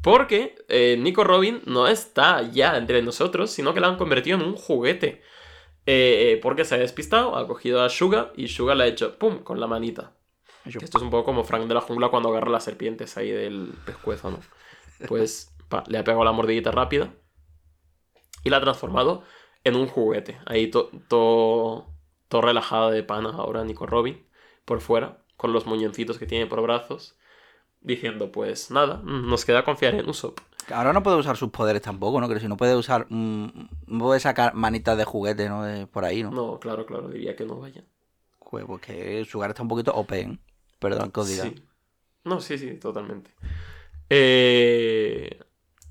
Speaker 3: porque eh, Nico Robin no está ya entre nosotros, sino que la han convertido en un juguete. Eh, eh, porque se ha despistado, ha cogido a Suga y Suga le ha hecho ¡pum! con la manita. Esto es un poco como Frank de la jungla cuando agarra las serpientes ahí del pescuezo, ¿no? Pues pa, le ha pegado la mordidita rápida y la ha transformado en un juguete. Ahí todo to, to relajada de pana ahora Nico Robin por fuera, con los muñoncitos que tiene por brazos, diciendo pues nada, nos queda confiar en Usopp.
Speaker 2: Ahora no puede usar sus poderes tampoco, ¿no? Creo que si no puede usar. mm, no puede sacar manitas de juguete, ¿no? De por ahí, ¿no?
Speaker 3: No, claro, claro, diría que no vaya.
Speaker 2: Joder, porque su está un poquito OP, ¿eh? Perdón que os diga.
Speaker 3: Sí. No, sí, sí, totalmente. Eh,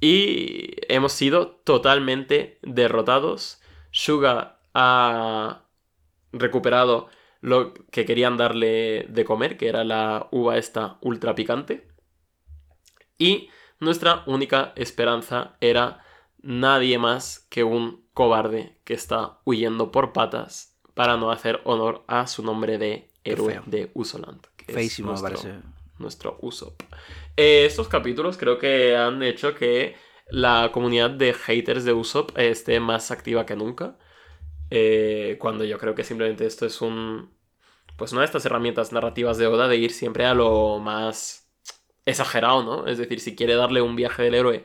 Speaker 3: y hemos sido totalmente derrotados. Suga ha recuperado lo que querían darle de comer, que era la uva esta ultra picante. Y nuestra única esperanza era nadie más que un cobarde que está huyendo por patas para no hacer honor a su nombre de héroe de Usoland. que es
Speaker 2: Feísimo, me
Speaker 3: nuestro-
Speaker 2: parece.
Speaker 3: nuestro Usopp. Eh, estos capítulos creo que han hecho que la comunidad de haters de Usopp esté más activa que nunca. Eh, cuando yo creo que simplemente esto es un. Pues una de estas herramientas narrativas de Oda de ir siempre a lo más exagerado, ¿no? Es decir, si quiere darle un viaje del héroe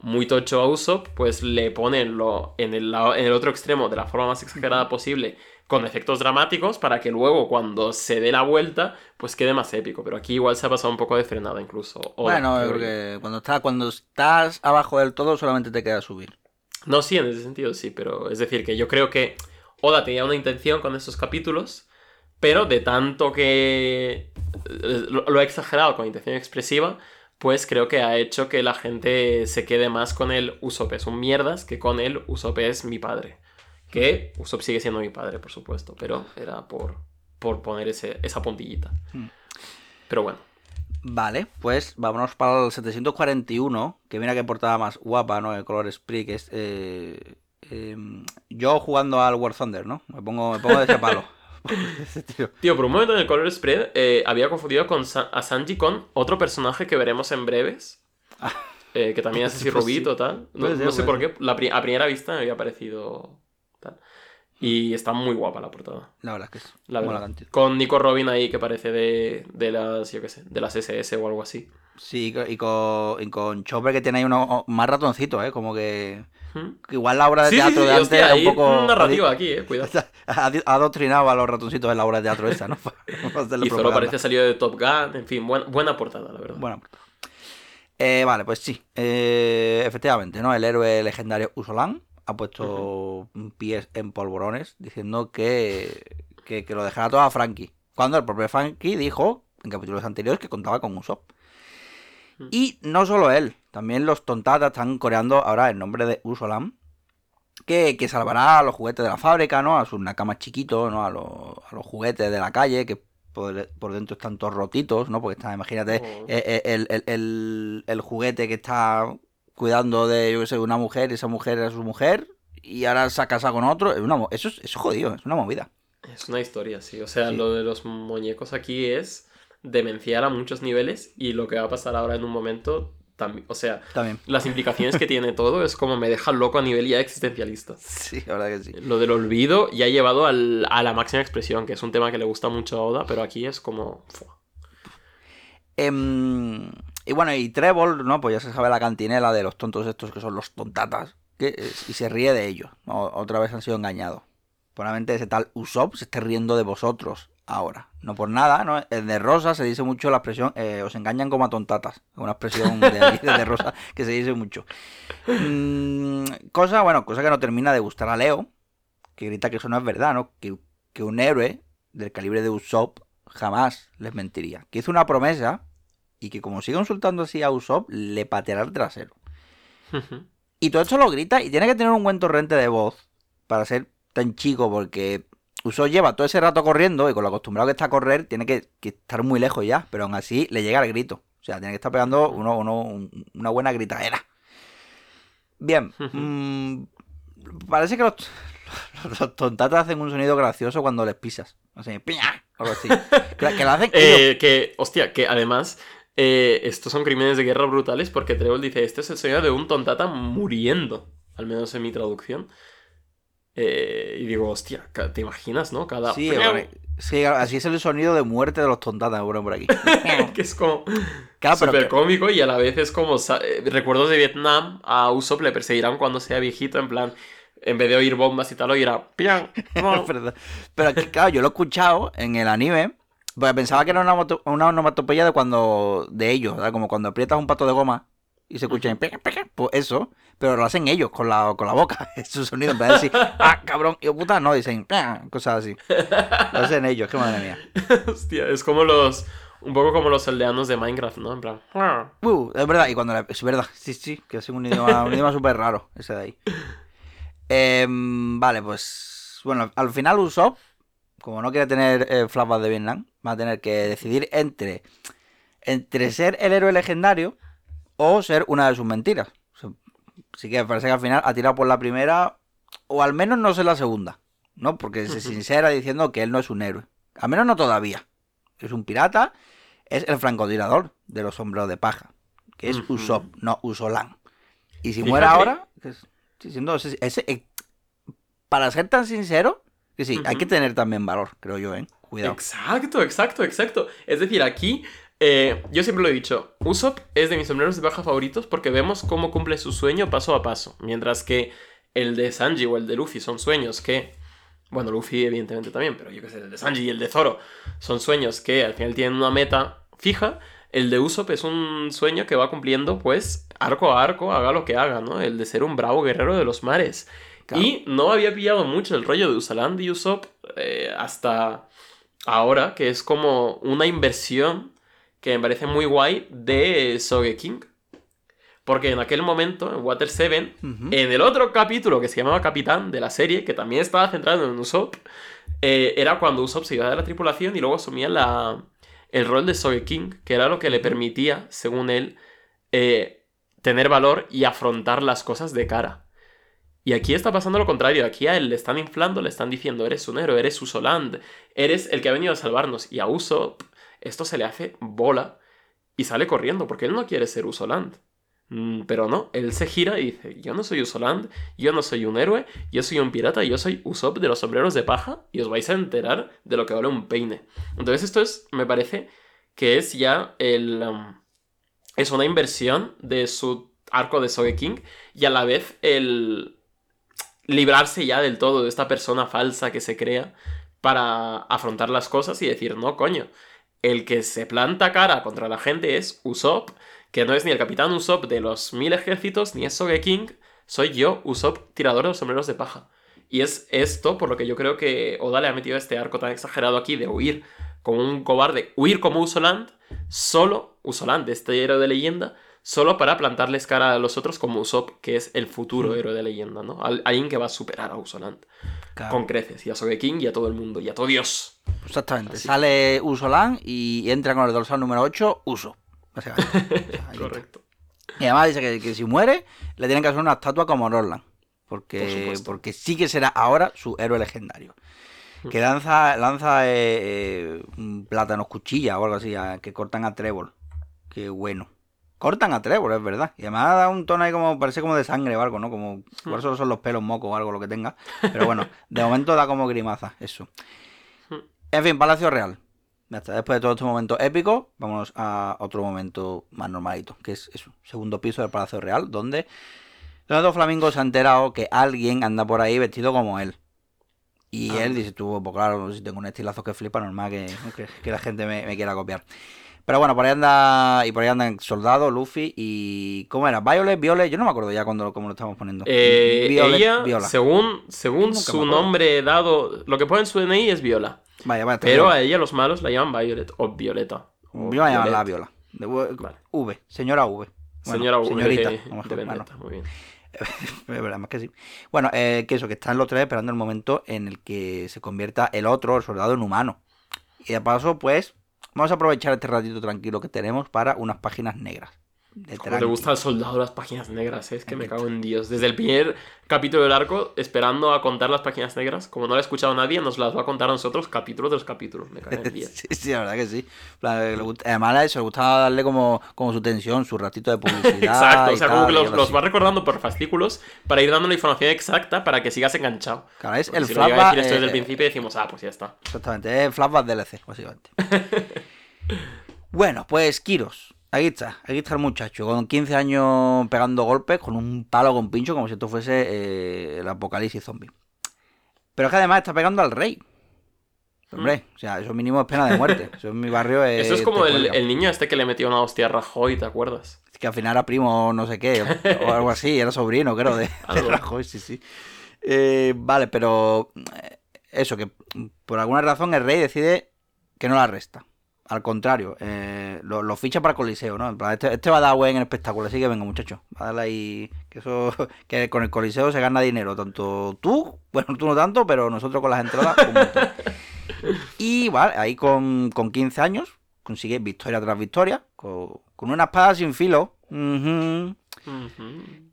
Speaker 3: muy tocho a Usopp, pues le ponen lo en el, lado- en el otro extremo de la forma más exagerada posible, con efectos dramáticos, para que luego cuando se dé la vuelta, pues quede más épico. Pero aquí igual se ha pasado un poco de frenada incluso. Oda,
Speaker 2: Bueno, porque cuando, está, cuando estás abajo del todo solamente te queda subir.
Speaker 3: No, sí, en ese sentido sí, pero es decir, que yo creo que Oda tenía una intención con estos capítulos, pero de tanto que eh, lo, ha exagerado con intención expresiva, pues creo que ha hecho que la gente se quede más con el Usopp es un mierdas que con el Usopp es mi padre. Que Usopp sigue siendo mi padre, por supuesto, pero era por, por poner ese, esa puntillita.
Speaker 2: Hmm.
Speaker 3: Pero bueno.
Speaker 2: Vale, pues vámonos para el 741, que mira qué portada más guapa, ¿no? El color Spree, que es... eh, eh, yo jugando al War Thunder, ¿no? Me pongo, me pongo de ese palo. <laughs> Ese tío.
Speaker 3: Tío, por un momento en el color spread eh, había confundido con a Sanji con otro personaje que veremos en breves. <laughs> eh, que también es así
Speaker 2: Pues
Speaker 3: rubito, tal. No,
Speaker 2: Puede ser,
Speaker 3: no sé por qué. La pri- a primera vista me había parecido. Y está muy guapa la portada.
Speaker 2: La verdad es que es
Speaker 3: La verdad.
Speaker 2: cantidad.
Speaker 3: Con Nico Robin ahí que parece de, de las, yo qué sé, de las SS o algo así.
Speaker 2: Sí, y con- y con, Chopper que tiene ahí unos más ratoncitos, ¿eh? Como que...
Speaker 3: ¿Mm?
Speaker 2: que igual la obra de
Speaker 3: Sí,
Speaker 2: teatro
Speaker 3: sí,
Speaker 2: de antes era un
Speaker 3: hay
Speaker 2: poco...
Speaker 3: narrativa aquí, eh, cuidado. <laughs>
Speaker 2: Adoctrinado a los ratoncitos en la obra de teatro esa, ¿no? <laughs>
Speaker 3: Y solo parece salido de Top Gun, en fin, buena, buena portada, la verdad.
Speaker 2: Bueno, eh, vale, pues sí. Eh, efectivamente, ¿no? El héroe legendario Usolan ha puesto pies en polvorones diciendo que, que, que lo dejara todo a Frankie. Cuando el propio Frankie dijo en capítulos anteriores que contaba con Usopp.
Speaker 3: Mm.
Speaker 2: Y no solo él, también los tontatas están coreando ahora el nombre de Usolan. Que, que salvará a los juguetes de la fábrica, ¿no? A sus nakamas chiquitos, ¿no? A los, a los juguetes de la calle, que por, por dentro están todos rotitos, ¿no? Porque está, imagínate,
Speaker 3: Oh.
Speaker 2: eh, eh, el, el- el- el juguete que está cuidando de, yo qué sé, una mujer, y esa mujer era su mujer, y ahora se ha casado con otro. Es una, eso, es, eso es jodido, es una movida.
Speaker 3: Es una historia, sí. O sea,
Speaker 2: Sí.
Speaker 3: lo de los muñecos aquí es demenciar a muchos niveles y lo que va a pasar ahora en un momento también. O sea,
Speaker 2: También.
Speaker 3: las implicaciones que tiene todo es como me deja loco a nivel ya existencialista.
Speaker 2: Sí, la verdad que sí.
Speaker 3: Lo del olvido ya ha llevado al- a la máxima expresión, que es un tema que le gusta mucho a Oda, pero aquí es como... ¡fua!
Speaker 2: Y bueno, y Trevor, ¿no? Pues ya se sabe la cantinela de los tontos estos que son los tontatas. Que, y se ríe de ellos. Otra vez han sido engañados. Probablemente ese tal Usopp se esté riendo de vosotros ahora. No por nada, ¿no? De Rosa se dice mucho la expresión, eh, os engañan como a tontatas. Una expresión <laughs> de Rosa que se dice mucho. Mm, cosa, bueno, cosa que no termina de gustar a Leo, que grita que eso no es verdad, ¿no? Que, que un héroe del calibre de Usopp jamás les mentiría. Que hizo una promesa y que como sigue insultando así a Usopp, le pateará el trasero. y todo esto lo grita y tiene que tener un buen torrente de voz para ser tan chico porque Usopp lleva todo ese rato corriendo y con lo acostumbrado que está a correr tiene que, que estar muy lejos ya, pero aún así le llega el grito. O sea, tiene que estar pegando uno, uno, un- una buena gritadera. Bien, mm, parece que los, <laughs> los tontatas hacen un sonido gracioso cuando les pisas. Así, piña, o algo así. <laughs> Que, que lo hacen.
Speaker 3: Eh, que, hostia, que además eh, estos son crímenes de guerra brutales porque Trevor dice, este es el sonido de un tontata muriendo, al menos en mi traducción. Eh, y digo, hostia, ¿te imaginas, no? Cada...
Speaker 2: Sí, bueno, sí, así es el sonido de muerte de los tontatas, ponen por aquí. <laughs>
Speaker 3: que es como
Speaker 2: Claro, pero
Speaker 3: súper
Speaker 2: que-
Speaker 3: cómico y a la vez es como eh, recuerdos de Vietnam a Usopp le perseguirán cuando sea viejito en plan en vez de oír bombas y tal oirá pian. <laughs>
Speaker 2: Pero que, claro, yo lo he escuchado en el anime. Porque pensaba que era una, una onomatopeya de cuando. de ellos, ¿verdad? Como cuando aprietas un pato de goma y se escucha pues eso. Pero lo hacen ellos con la, con la boca. <laughs> Es su sonido. En vez de decir, <laughs> ah, cabrón, y puta, no, dicen, "Pia", cosas así. Lo hacen ellos, qué madre mía. <laughs>
Speaker 3: hostia es como los un poco como los aldeanos de Minecraft no en plan
Speaker 2: Uh, es verdad, y cuando la- es verdad, sí, sí, que es un idioma, un idioma súper raro, ese de ahí. Em, vale, pues bueno, al final Usopp, como no quiere tener eh, flashbacks de Vietnam, va a tener que decidir entre, entre ser el héroe legendario o ser una de sus mentiras. O sea, que parece que al final ha tirado por la primera, o al menos no ser la segunda, ¿no? Porque se sincera diciendo que él no es un héroe. Al menos no todavía. Es un pirata, es el francotirador de los sombreros de paja, que es. Usopp, no Usolan. Y si
Speaker 3: Fíjate.
Speaker 2: muere ahora, es- siendo eh, para ser tan sincero, que sí, hay que tener también valor, creo yo, ¿eh? Cuidado.
Speaker 3: exacto exacto exacto. Es decir aquí eh, yo siempre lo he dicho Usopp es de mis sombreros de paja favoritos porque vemos cómo cumple su sueño paso a paso mientras que el de Sanji o el de Luffy son sueños que bueno Luffy evidentemente también pero yo que sé el de Sanji y el de Zoro son sueños que al final tienen una meta fija. El de Usopp es un sueño que va cumpliendo pues arco a arco haga lo que haga no el de ser un bravo guerrero de los mares
Speaker 2: Claro.
Speaker 3: y no había pillado mucho el rollo de Usaland y Usopp eh, hasta ahora, que es como una inversión que me parece muy guay de Sogeking. Porque en aquel momento, en Water 7,
Speaker 2: Ujú.
Speaker 3: en el otro capítulo que se llamaba Capitán de la serie, que también estaba centrado en Usopp, eh, era cuando Usopp se iba de la tripulación y luego asumía la, el rol de Sogeking, que era lo que le permitía, según él, eh, tener valor y afrontar las cosas de cara. Y aquí está pasando lo contrario. Aquí a él le están inflando, le están diciendo, eres un héroe, eres Usoland, eres el que ha venido a salvarnos. Y a Usopp esto se le hace bola y sale corriendo, porque él no quiere ser Usoland. Mm, Pero no, él se gira y dice, yo no soy Usoland, yo no soy un héroe, yo soy un pirata, yo soy Usopp de los sombreros de paja y os vais a enterar de lo que vale un peine. Entonces esto es, me parece, que es ya el... um, es una inversión de su arco de Sogeking y a la vez el librarse ya del todo de esta persona falsa que se crea para afrontar las cosas y decir, no, coño, el que se planta cara contra la gente es Usopp, que no es ni el capitán Usopp de los mil ejércitos, ni es Sogeking, soy yo, Usopp, tirador de los sombreros de paja. Y es esto por lo que yo creo que Oda le ha metido este arco tan exagerado aquí de huir como un cobarde, huir como Usoland, solo Usoland, este héroe de leyenda, solo para plantarles cara a los otros como Usopp, que es el futuro héroe de leyenda, ¿no? Al- alguien que va a superar a Usoland
Speaker 2: Claro.
Speaker 3: con creces, y a Sogeking y a todo el mundo, y a todo Dios.
Speaker 2: Exactamente.
Speaker 3: Así.
Speaker 2: Sale Usolan y entra con el dorsal número 8, Uso. <laughs> O sea, está.
Speaker 3: Correcto.
Speaker 2: Y además dice que, que si muere, le tienen que hacer una estatua como Norland.
Speaker 3: Por
Speaker 2: Porque, porque sí que será ahora su héroe legendario. Que lanza, lanza eh, eh, plátanos cuchilla o algo así, a- que cortan a Trevor. Qué bueno. Cortan a Trevor, es verdad. Y además da un tono ahí como, parece como de sangre o algo, ¿no? Como, igual solo son los pelos mocos o algo lo que tenga. Pero bueno, de momento da como grimaza, eso. En fin, Palacio Real. Ya está. Después de todo este momento épico, vámonos a otro momento más normalito, que es eso, segundo piso del Palacio Real, donde Leonardo Flamingo se ha enterado que alguien anda por ahí vestido como él. Y
Speaker 3: Ah.
Speaker 2: él dice, tú, pues claro, si tengo un estilazo que flipa, normal que, que, que la gente me, me quiera copiar. Pero bueno, por ahí anda, y por ahí andan Soldado, Luffy y... ¿Cómo era? Violet, Violet, yo no me acuerdo ya cuando, cómo lo estamos poniendo.
Speaker 3: Eh,
Speaker 2: Violet,
Speaker 3: ella,
Speaker 2: Viola.
Speaker 3: según, según su nombre dado, lo que pone en su DNI es Viola.
Speaker 2: Vaya, vaya,
Speaker 3: Pero a ella los malos la llaman Violet o Violeta. o
Speaker 2: Yo voy a llamarla. Viola. De-
Speaker 3: Vale.
Speaker 2: V, señora V. Bueno,
Speaker 3: Señora V
Speaker 2: Señorita,
Speaker 3: de, <laughs>
Speaker 2: mejor, bueno.
Speaker 3: Muy bien. <laughs>
Speaker 2: Más que sí. Bueno, eh, que eso, que están los tres esperando el momento en el que se convierta el otro, el soldado, en humano. Y de paso, pues, vamos a aprovechar este ratito tranquilo que tenemos para unas páginas negras. De
Speaker 3: Como le
Speaker 2: tranqui.
Speaker 3: gusta al soldado las páginas negras, ¿eh? es que me cago en Dios. Desde el primer capítulo del arco, esperando a contar las páginas negras, como no lo ha escuchado nadie, nos las va a contar a nosotros capítulo tras capítulo. Me cago en <laughs> 10.
Speaker 2: Sí, sí, la verdad que sí. Además, a eso le gustaba darle como, como su tensión, su ratito de publicidad. <laughs>
Speaker 3: Exacto, o sea, como que los, va recordando por fascículos para ir dando la información exacta para que sigas enganchado.
Speaker 2: Claro, es
Speaker 3: Porque
Speaker 2: el
Speaker 3: si lo llega a
Speaker 2: flashback.
Speaker 3: decir esto desde el
Speaker 2: eh,
Speaker 3: principio decimos, ah, pues ya está.
Speaker 2: Exactamente, es flashback DLC, básicamente. <laughs> bueno, pues Kiros. Aquí está, aquí está el muchacho, con 15 años pegando golpes, con un palo con pincho, como si esto fuese eh, el apocalipsis zombie. Pero es que además está pegando al rey. Hombre, o sea, eso mínimo es pena de muerte. <laughs> Eso en mi barrio es.
Speaker 3: Mm. Eso es como el, niño este que le metió una hostia a Rajoy, ¿te acuerdas?
Speaker 2: Es que al final era primo no sé qué, o <laughs> algo así, era sobrino, creo, de, de. Rajoy, sí, sí. Eh, vale, pero eh, eso, que por alguna razón el rey decide que no la arresta. Al contrario, eh, lo, lo ficha para Coliseo, ¿no? En plan, este, este va a dar buen espectáculo, así que venga, muchacho, va a darle ahí. Que eso, <laughs> que con el Coliseo se gana dinero, tanto tú, <laughs> bueno, tú no tanto, pero nosotros con las entradas, un montón. <laughs> Y vale, ahí con, con 15 años consigue victoria tras victoria, con, con una espada sin filo.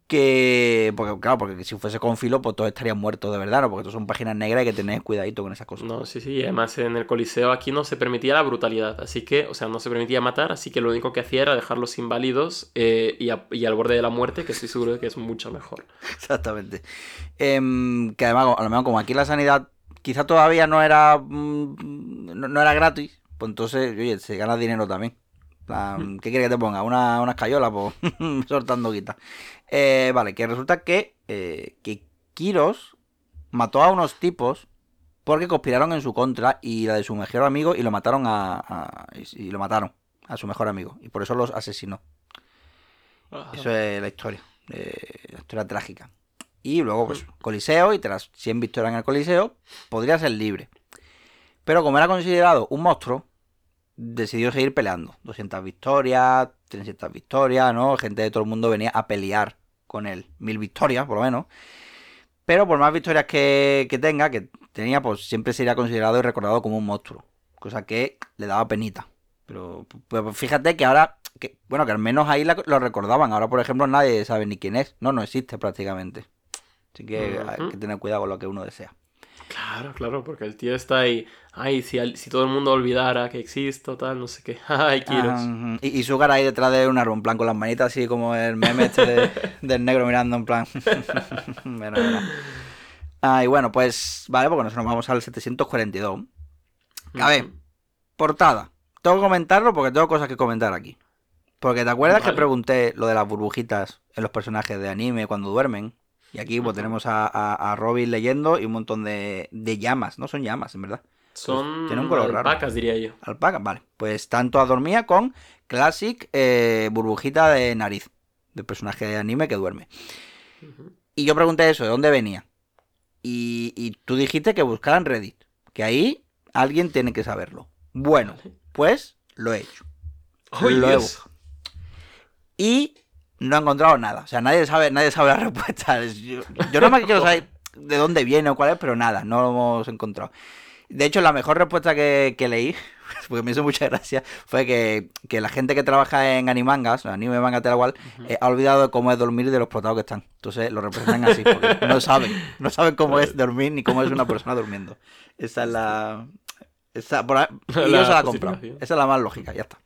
Speaker 2: Que, porque claro, porque si fuese con filo, pues todos estarían muertos de verdad, ¿no? Porque todos son páginas negras y hay que tener cuidadito con esas cosas.
Speaker 3: No, sí, sí, y además en el Coliseo aquí no se permitía la brutalidad, así que, o sea, no se permitía matar, así que lo único que hacía era dejarlos inválidos eh, y, a- y al borde de la muerte, que estoy seguro de que es mucho mejor. <laughs>
Speaker 2: Exactamente. Em, que además, a lo mejor como aquí la sanidad quizá todavía no era mm, no, no era gratis, pues entonces, oye, se gana dinero también. ¿Qué quieres que te ponga? Una, una escayola, pues <laughs> soltando guita. Eh, vale, que resulta que, eh, que Kiros mató a unos tipos porque conspiraron en su contra y la de su mejor amigo y lo mataron a, a- y, y lo mataron a su mejor amigo y por eso los asesinó. Eso es la historia, eh, la historia trágica. Y luego, pues, Coliseo, y tras 100 victorias en el Coliseo, podría ser libre. Pero como era considerado un monstruo, decidió seguir peleando. 200 victorias, 300 victorias, ¿no? Gente de todo el mundo venía a pelear con él. Mil victorias, por lo menos. Pero por más victorias que, que tenga, que tenía, pues siempre sería considerado y recordado como un monstruo. Cosa que le daba penita. Pero pues, fíjate que ahora, que, bueno, que al menos ahí la- lo recordaban. Ahora, por ejemplo, nadie sabe ni quién es. No, no existe prácticamente. Así que hay que tener cuidado con lo que uno desea.
Speaker 3: Claro, claro, porque el tío está ahí, ay, si, si todo el mundo olvidara que existo, tal, no sé qué, <laughs> ay, Kiros.
Speaker 2: Ah, y, y Sugar ahí detrás de un árbol, en plan con las manitas así como el meme este de- <laughs> del negro mirando en plan. <laughs> Bueno, bueno. Ah, y bueno, pues vale, porque nosotros nos vamos al 742. A ver, portada. Tengo que comentarlo porque tengo cosas que comentar aquí. Porque te acuerdas que pregunté lo de las burbujitas en los personajes de anime cuando duermen. Y aquí pues, tenemos a, a- a Robin leyendo y un montón de, de llamas. No son llamas, en verdad.
Speaker 3: Son
Speaker 2: tiene un color raro.
Speaker 3: alpacas, diría yo.
Speaker 2: Alpaca, vale. Pues tanto a dormía con Classic eh, burbujita de nariz. Del personaje de anime que duerme. Y yo pregunté eso, ¿de dónde venía? Y, y tú dijiste que buscara en Reddit. Que ahí alguien tiene que saberlo. Bueno, pues lo he hecho.
Speaker 3: ¡Ay,
Speaker 2: Lo he! Y no he encontrado nada. O sea, nadie sabe, nadie sabe la <laughs> respuesta. Yo, yo no me quiero saber de dónde viene o cuál es, pero nada, no lo hemos encontrado. De hecho, la mejor respuesta que, que leí, <laughs> porque me hizo mucha gracia, fue que, que la gente que trabaja en animangas, anime manga tal cual, eh, ha olvidado cómo es dormir de los protados que están. Entonces lo representan así, porque <laughs> no saben, no saben cómo es dormir ni cómo es una persona durmiendo. Esa es la... Esa, por ahí- y yo
Speaker 3: La
Speaker 2: se la. Esa es la más lógica, ya está.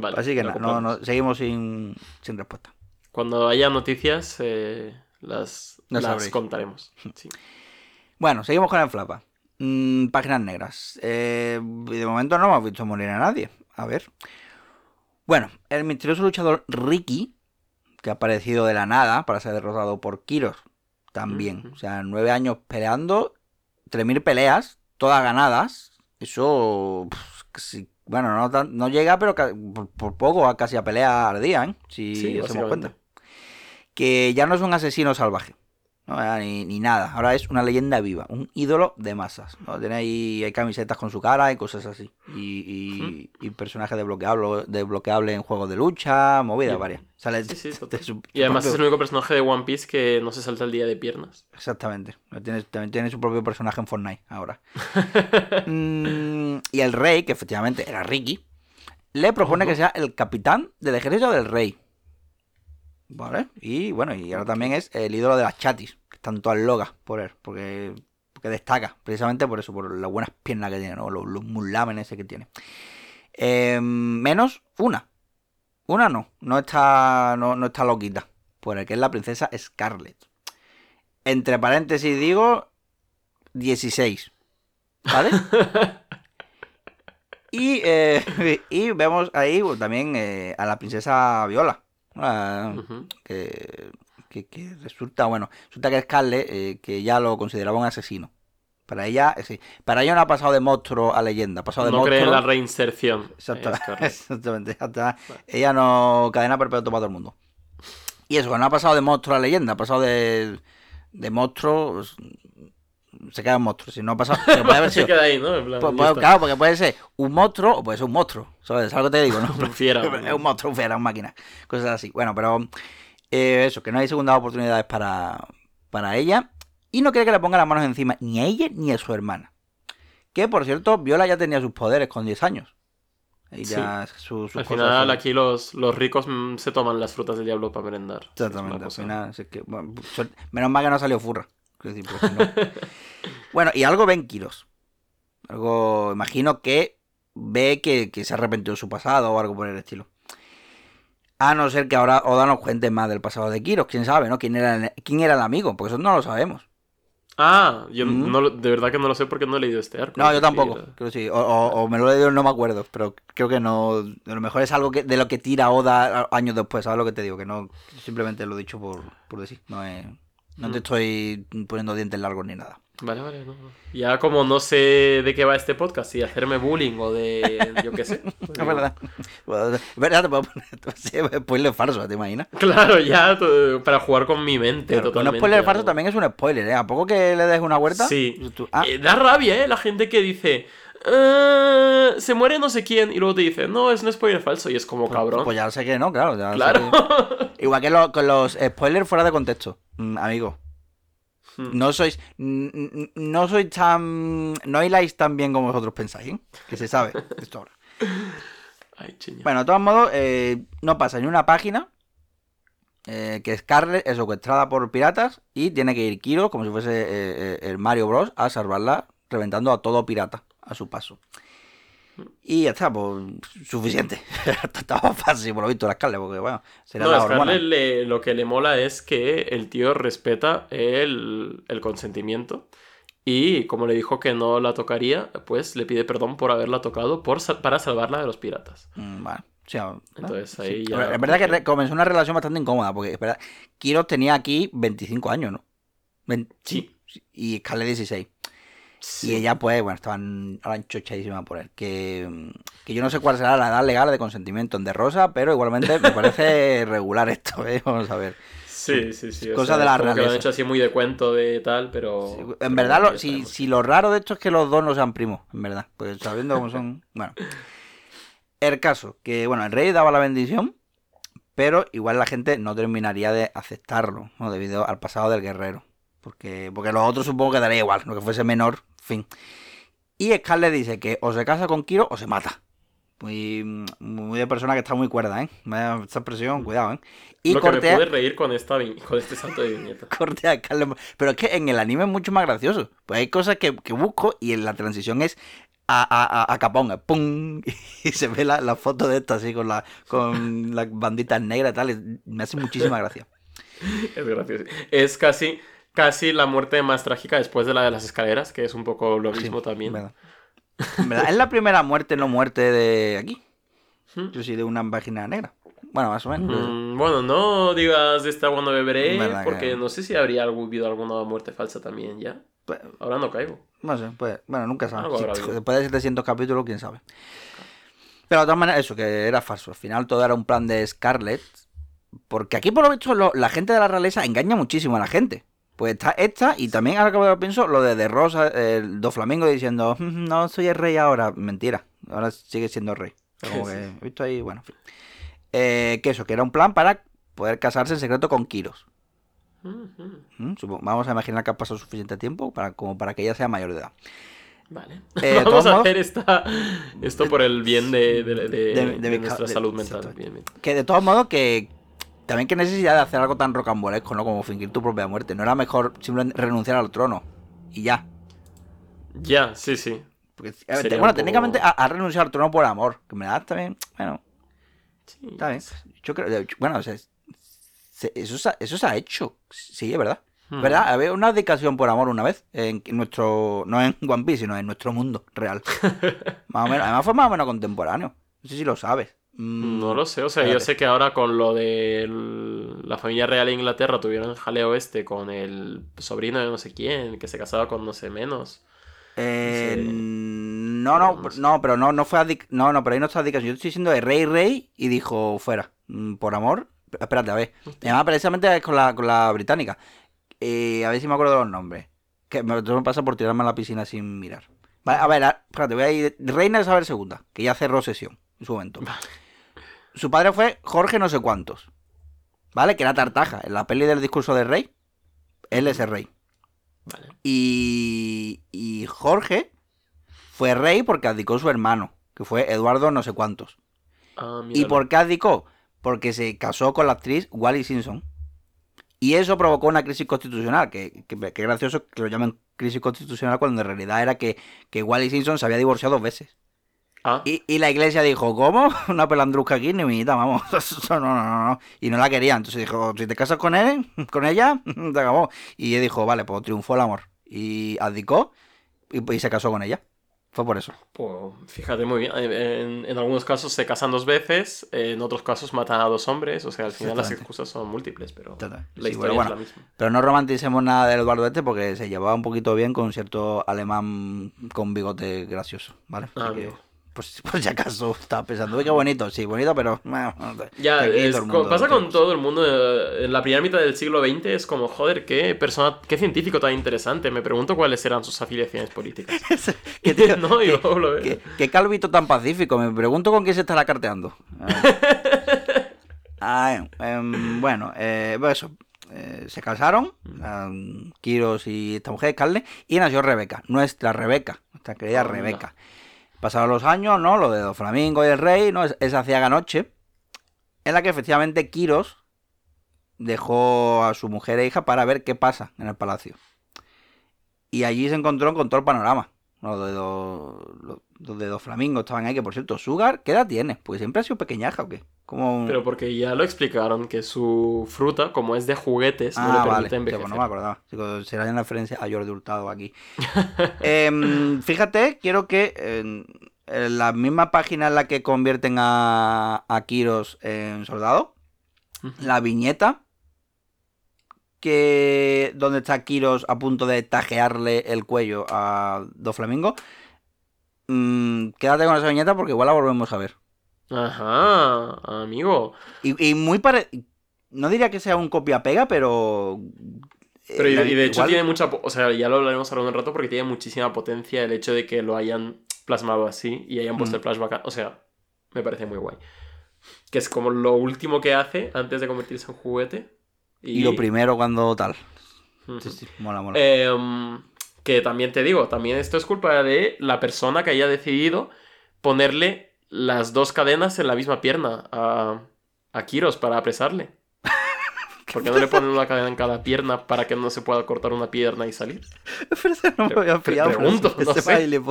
Speaker 3: Vale,
Speaker 2: Así que nada, no, seguimos sin, sin respuesta.
Speaker 3: Cuando haya noticias, eh, las,
Speaker 2: Las sabréis.
Speaker 3: contaremos. <laughs> Sí.
Speaker 2: Bueno, seguimos con el flapa. Mm, páginas negras. Eh, de momento no hemos visto morir a nadie. A ver. Bueno, el misterioso luchador Ricky, que ha aparecido de la nada para ser derrotado por Kiros, también. O sea, nueve años peleando, 3.000 peleas, todas ganadas. Eso, pf, que sí, bueno, no, tan- no llega, pero por, por poco a casi a pelea al día, ¿eh? Si
Speaker 3: Sí,
Speaker 2: cuenta. Que ya no es un asesino salvaje. ¿No? Ni, ni nada. Ahora es una leyenda viva, un ídolo de masas. ¿no? Tiene ahí hay camisetas con su cara y cosas así. Y, y, y personajes desbloqueables desbloqueable en juegos de lucha, movidas varias. Sale
Speaker 3: Sí, sí, <laughs>
Speaker 2: de
Speaker 3: total.
Speaker 2: su-
Speaker 3: Y además es el único personaje de One Piece que no se salta el día de piernas.
Speaker 2: Exactamente. Tiene, también tiene su propio personaje en Fortnite ahora. <laughs> Mm, y el rey, que efectivamente era Ricky, le propone que sea el capitán del ejército del rey. ¿Vale? Y bueno, y ahora también es el ídolo de las chatis, están todas locas por él, porque, porque destaca, precisamente por eso, por las buenas piernas que tiene, ¿no? los, los muslámenes ese que tiene. Eh, menos una. Una no, no está, no, no está loquita, por el que es la princesa Scarlett. Entre paréntesis digo 16. ¿Vale? <laughs> y, eh, <laughs> y vemos ahí pues, también eh, a la princesa Viola. que, que- que resulta, bueno, resulta que Scarlett, eh, que ya lo consideraba un asesino. Para ella, eh, sí, para ella no ha pasado de monstruo a leyenda, ha pasado de
Speaker 3: No cree en
Speaker 2: monstruo.
Speaker 3: la reinserción. Scarlett. <laughs>
Speaker 2: exactamente. hasta- ella no. Cadena perpetua para todo el mundo. Y eso, que no ha pasado de monstruo a leyenda, ha pasado de. de monstruo. pues, Se queda en monstruo. Si no ha pasado. puede haber <laughs>
Speaker 3: Se
Speaker 2: sido.
Speaker 3: queda ahí, ¿no? En plan,
Speaker 2: pues, pues, claro, porque puede ser un monstruo o puede ser un monstruo. ¿Sabes? ¿Sabes lo que te digo? ¿no? <laughs>
Speaker 3: Un fiera.
Speaker 2: es un monstruo, un fiera, un máquina. Cosas así. Bueno, pero. Eh, eso, que no hay segundas oportunidades para, para ella. Y no quiere que le ponga las manos encima ni a ella ni a su hermana. Que por cierto, Viola ya tenía sus poderes con 10 años. Y ya su- sus
Speaker 3: Al
Speaker 2: cosas
Speaker 3: final
Speaker 2: son-
Speaker 3: aquí los, los ricos mm, se toman las frutas del diablo para merendar.
Speaker 2: Exactamente, al final, es que, bueno, suerte- menos mal que no salió furra. Decir, no. <laughs> bueno, y algo ven Kiros. Algo, imagino que ve que, que se arrepintió de su pasado o algo por el estilo. A no ser que ahora Oda nos cuente más del pasado de Kiros, quién sabe, ¿no? ¿Quién era el, quién era el amigo? Porque eso no lo sabemos.
Speaker 3: Ah, yo
Speaker 2: Mm.
Speaker 3: no de verdad que no lo sé porque no he leído este arco.
Speaker 2: No, yo tampoco.
Speaker 3: que-
Speaker 2: Creo que sí. O, o- o me lo he leído no me acuerdo. Pero creo que no. A lo mejor es algo que, de lo que tira Oda años después. ¿Sabes lo que te digo? Que no. Simplemente lo he dicho por, por decir. No, es- no te estoy poniendo dientes largos ni nada.
Speaker 3: Vale, vale, no. Ya como no sé de qué va este podcast, si hacerme bullying o de. yo qué sé. <laughs>
Speaker 2: Es verdad. Es verdad, te puedo poner. <laughs> Spoiler falso, ¿te imaginas?
Speaker 3: Claro, ya para jugar con mi mente
Speaker 2: Claro, que un
Speaker 3: totalmente.
Speaker 2: spoiler falso también es un spoiler, ¿eh? ¿A poco que le des una vuelta?
Speaker 3: Sí.
Speaker 2: Tú- ah,
Speaker 3: Eh, da rabia, ¿eh? La gente que dice. "Eh, se muere no sé quién y luego te dice, no, es un spoiler falso y es como cabrón.
Speaker 2: Pues ya sé que no, claro. ya sé
Speaker 3: claro.
Speaker 2: que- Igual que lo- con los spoilers fuera de contexto. Mm, amigo,
Speaker 3: Hmm.
Speaker 2: no sois. No sois tan. No hiláis tan bien como vosotros pensáis, ¿eh? Que se sabe esto ahora. <laughs>
Speaker 3: Ay.
Speaker 2: Bueno, de todos modos, eh, no pasa ni una página. eh, que Scarlett es secuestrada por piratas y tiene que ir Kiro, como si fuese el Mario Bros, a salvarla, reventando a todo pirata a su paso. Y ya está, pues suficiente. <laughs> Estaba fácil, por lo visto, la Scarlett, porque bueno, será
Speaker 3: No,
Speaker 2: la.
Speaker 3: Scarlett le- lo que le mola es que el tío respeta el, el consentimiento. Y como le dijo que no la tocaría, pues le pide perdón por haberla tocado por, para salvarla de los piratas.
Speaker 2: Mm, ah,
Speaker 3: Entonces,
Speaker 2: sí.
Speaker 3: ahí ya
Speaker 2: Pero Es verdad que comenzó una relación bastante incómoda, porque es verdad, Kiro tenía aquí 25 años, ¿no?
Speaker 3: Sí.
Speaker 2: Y Scarlett 16.
Speaker 3: Sí.
Speaker 2: Y ella, pues, bueno, estaban ahora enchochadísima por él. Que, mm, que yo no sé cuál será la edad legal de consentimiento en De Rosa, pero igualmente me parece <laughs> regular esto, ¿eh? Vamos a ver.
Speaker 3: Sí, sí, sí. o
Speaker 2: Cosa
Speaker 3: sea,
Speaker 2: de la
Speaker 3: que lo han hecho así muy de cuento de tal, pero.
Speaker 2: Sí,
Speaker 3: pero
Speaker 2: En verdad, lo- si, si lo raro de esto es que los dos no sean primos, en verdad. Pues sabiendo cómo son. <laughs> Bueno. El caso, que bueno, el rey daba la bendición, pero igual la gente no terminaría de aceptarlo, ¿no? Debido al pasado del guerrero. Porque, porque los otros supongo que daría igual, lo que fuese menor, fin. Y Scarlett dice que o se casa con Kiro o se mata. Muy, muy de persona que está muy cuerda, ¿eh? Esta expresión, cuidado, ¿eh? Y
Speaker 3: Lo que me
Speaker 2: cortea,
Speaker 3: pude reír con, esta, con este salto de viñeta. <laughs>
Speaker 2: corte a Scarlett. Pero es que en el anime es mucho más gracioso. Pues hay cosas que, que busco y en la transición es a, a, a, a Capón, a ¡pum! <laughs> Y se ve la, la foto de esta así con, la, con las banditas negras y tal. Me hace muchísima gracia. <laughs>
Speaker 3: Es gracioso. Es casi casi la muerte más trágica después de la de las escaleras, que es un poco lo
Speaker 2: Sí,
Speaker 3: mismo también.
Speaker 2: verdad. Es la primera muerte, no muerte de aquí. Yo sí, de una página negra. Bueno, más o menos.
Speaker 3: Mm, bueno, no digas de esta agua no beberé, porque
Speaker 2: que-
Speaker 3: no sé si habría habido alguna muerte falsa también ya.
Speaker 2: Pues,
Speaker 3: Ahora no caigo.
Speaker 2: No sé, pues, bueno, nunca sabes. Si- después de 700 capítulos, quién sabe. Pero de todas maneras, eso, que era falso. Al final todo era un plan de Scarlett. Porque aquí, por lo visto, lo- la gente de la realeza engaña muchísimo a la gente. Pues está esta, y también ahora que lo pienso, lo de De Rosa, el Do Flamingo diciendo, "Mm, no soy el rey ahora. Mentira, ahora sigue siendo rey. Como que he visto ahí, bueno, en fin. Eh, que eso, que era un plan para poder casarse en secreto con Kiros. ¿Mm? Vamos a imaginar que ha pasado suficiente tiempo para, como para que ella sea mayor de edad.
Speaker 3: Vale.
Speaker 2: Eh, <laughs>
Speaker 3: Vamos a
Speaker 2: modos-
Speaker 3: hacer esta, esto por el bien de, de- de-
Speaker 2: De-
Speaker 3: nuestra salud mental.
Speaker 2: exactamente.
Speaker 3: Bien, bien.
Speaker 2: Que de todos modos, que también qué necesidad de hacer algo tan rocambolesco, ¿no? Como fingir tu propia muerte. No era mejor simplemente renunciar al trono. Y ya.
Speaker 3: Ya, sí, sí.
Speaker 2: Porque, a ver, bueno,
Speaker 3: poco-
Speaker 2: técnicamente ha, ha renunciado al trono por amor. Que me da también. Bueno,
Speaker 3: Sí,
Speaker 2: está bien. Yo creo. Bueno, o sea, se- eso, se ha, eso se ha hecho. Sí, es verdad.
Speaker 3: Hmm.
Speaker 2: ¿Verdad? Había una dedicación por amor una vez. En nuestro. No en One Piece, sino en nuestro mundo real. <laughs> más o menos. Además fue más o menos contemporáneo. No sé si lo sabes. Mm,
Speaker 3: No lo sé, o sea, yo sé que ahora con lo de la familia real de Inglaterra tuvieron el jaleo este con el sobrino de no sé quién, que se casaba con no sé menos.
Speaker 2: Eh,
Speaker 3: Sí.
Speaker 2: no, no,
Speaker 3: No sé.
Speaker 2: no, pero no, no fue adic- no, no, pero ahí no está dedicación. Yo estoy diciendo de Rey Rey y dijo fuera. Mm, Por amor. Espérate, a ver. Además, precisamente es con la, con la británica. Eh, a ver si me acuerdo de los nombres. Que me, me pasa por tirarme a la piscina sin mirar. Vale, a ver, a- espérate, voy a ir. Reina de Saber Segunda, que ya cerró sesión en su momento. Su padre fue Jorge no sé cuántos. ¿Vale? Que era Tartaja. En la peli del discurso del rey, él es el rey.
Speaker 3: Vale.
Speaker 2: Y, y Jorge fue rey porque abdicó su hermano, que fue Eduardo no sé cuántos.
Speaker 3: Ah,
Speaker 2: ¿Y por qué abdicó? Porque se casó con la actriz Wally Simpson. Y eso provocó una crisis constitucional, que, que, que gracioso que lo llamen crisis constitucional cuando en realidad era que, que Wally Simpson se había divorciado dos veces.
Speaker 3: Ah,
Speaker 2: Y, y la iglesia dijo, ¿cómo? <laughs> Una pelandrusca aquí, ni minita, vamos. <laughs> No, no, no, no. Y no la quería. Entonces dijo, si te casas con él, <laughs> con ella, te acabó. Y ella dijo, vale, pues triunfó el amor. Y abdicó y, y se casó con ella. Fue por eso.
Speaker 3: pues fíjate muy bien. En, en algunos casos se casan dos veces, en otros casos matan a dos hombres, o sea, al final las excusas son múltiples, pero
Speaker 2: Total.
Speaker 3: la
Speaker 2: Sí,
Speaker 3: historia es la misma.
Speaker 2: Pero no romanticemos nada del Eduardo este porque se llevaba un poquito bien con cierto alemán con bigote gracioso, ¿vale?
Speaker 3: Ah,
Speaker 2: Así que,
Speaker 3: amigo.
Speaker 2: Pues, <laughs> pues si acaso estaba pensando, uy, qué bonito, sí, bonito, pero... bueno,
Speaker 3: Ya, es
Speaker 2: mundo
Speaker 3: pasa con todo el mundo. eh, En la primera mitad del siglo XX es como, joder, qué persona, qué científico tan interesante. Me pregunto cuáles eran sus afiliaciones políticas. <laughs>
Speaker 2: Que, tío, <laughs>
Speaker 3: no, lo.
Speaker 2: Qué, qué calvito tan pacífico. Me pregunto con quién se estará carteando. Ah, em, bueno, eh, pues eso. eh, se casaron, um, Kiros y esta mujer, Carle, y nació Rebeca, nuestra Rebeca, nuestra querida. Rebeca. Pasaron los años, ¿no? Lo de Don Flamingo y el rey, ¿no? Es- Esa ciaga noche, en la que efectivamente Kiros dejó a su mujer e hija para ver qué pasa en el palacio. Y allí se encontró con todo el panorama. Los de dos, los, flamingos estaban ahí, que por cierto, Sugar, ¿qué edad tiene? Pues siempre ha sido pequeñaja o qué. Como...
Speaker 3: Pero porque ya lo explicaron que su fruta, como es de juguetes, no le
Speaker 2: Ah,
Speaker 3: permite
Speaker 2: vale.
Speaker 3: Envejecer.
Speaker 2: no me acordaba. Será una referencia a Jordi Hurtado aquí. <laughs> Em, fíjate, quiero que en, en la misma página en la que convierten a, a Kiros en soldado, la viñeta que donde está Kiros a punto de tajearle el cuello a Do Flamingo. mm, quédate con esa viñeta porque igual la volvemos a ver.
Speaker 3: Ajá, amigo.
Speaker 2: Y, y muy pare... No diría que sea un copia-pega, pero... eh,
Speaker 3: Pero y,
Speaker 2: la-
Speaker 3: y de hecho
Speaker 2: igual-
Speaker 3: tiene mucha... O sea, ya lo hablaremos ahora un rato porque tiene muchísima potencia el hecho de que lo hayan plasmado así y hayan puesto
Speaker 2: Mm.
Speaker 3: el flashback. a- O sea, me parece muy guay. Que es como lo último que hace antes de convertirse en juguete.
Speaker 2: Y lo primero cuando tal. Sí, sí, mola, mola.
Speaker 3: Em, que también te digo, también esto es culpa de la persona que haya decidido ponerle las dos cadenas en la misma pierna a, a Kiros para apresarle. <laughs> ¿Por qué no le ponen una cadena en cada pierna para que no se pueda cortar una pierna y salir?
Speaker 2: Pero no me había pillado.
Speaker 3: pregunto, no sé.
Speaker 2: baile. <laughs>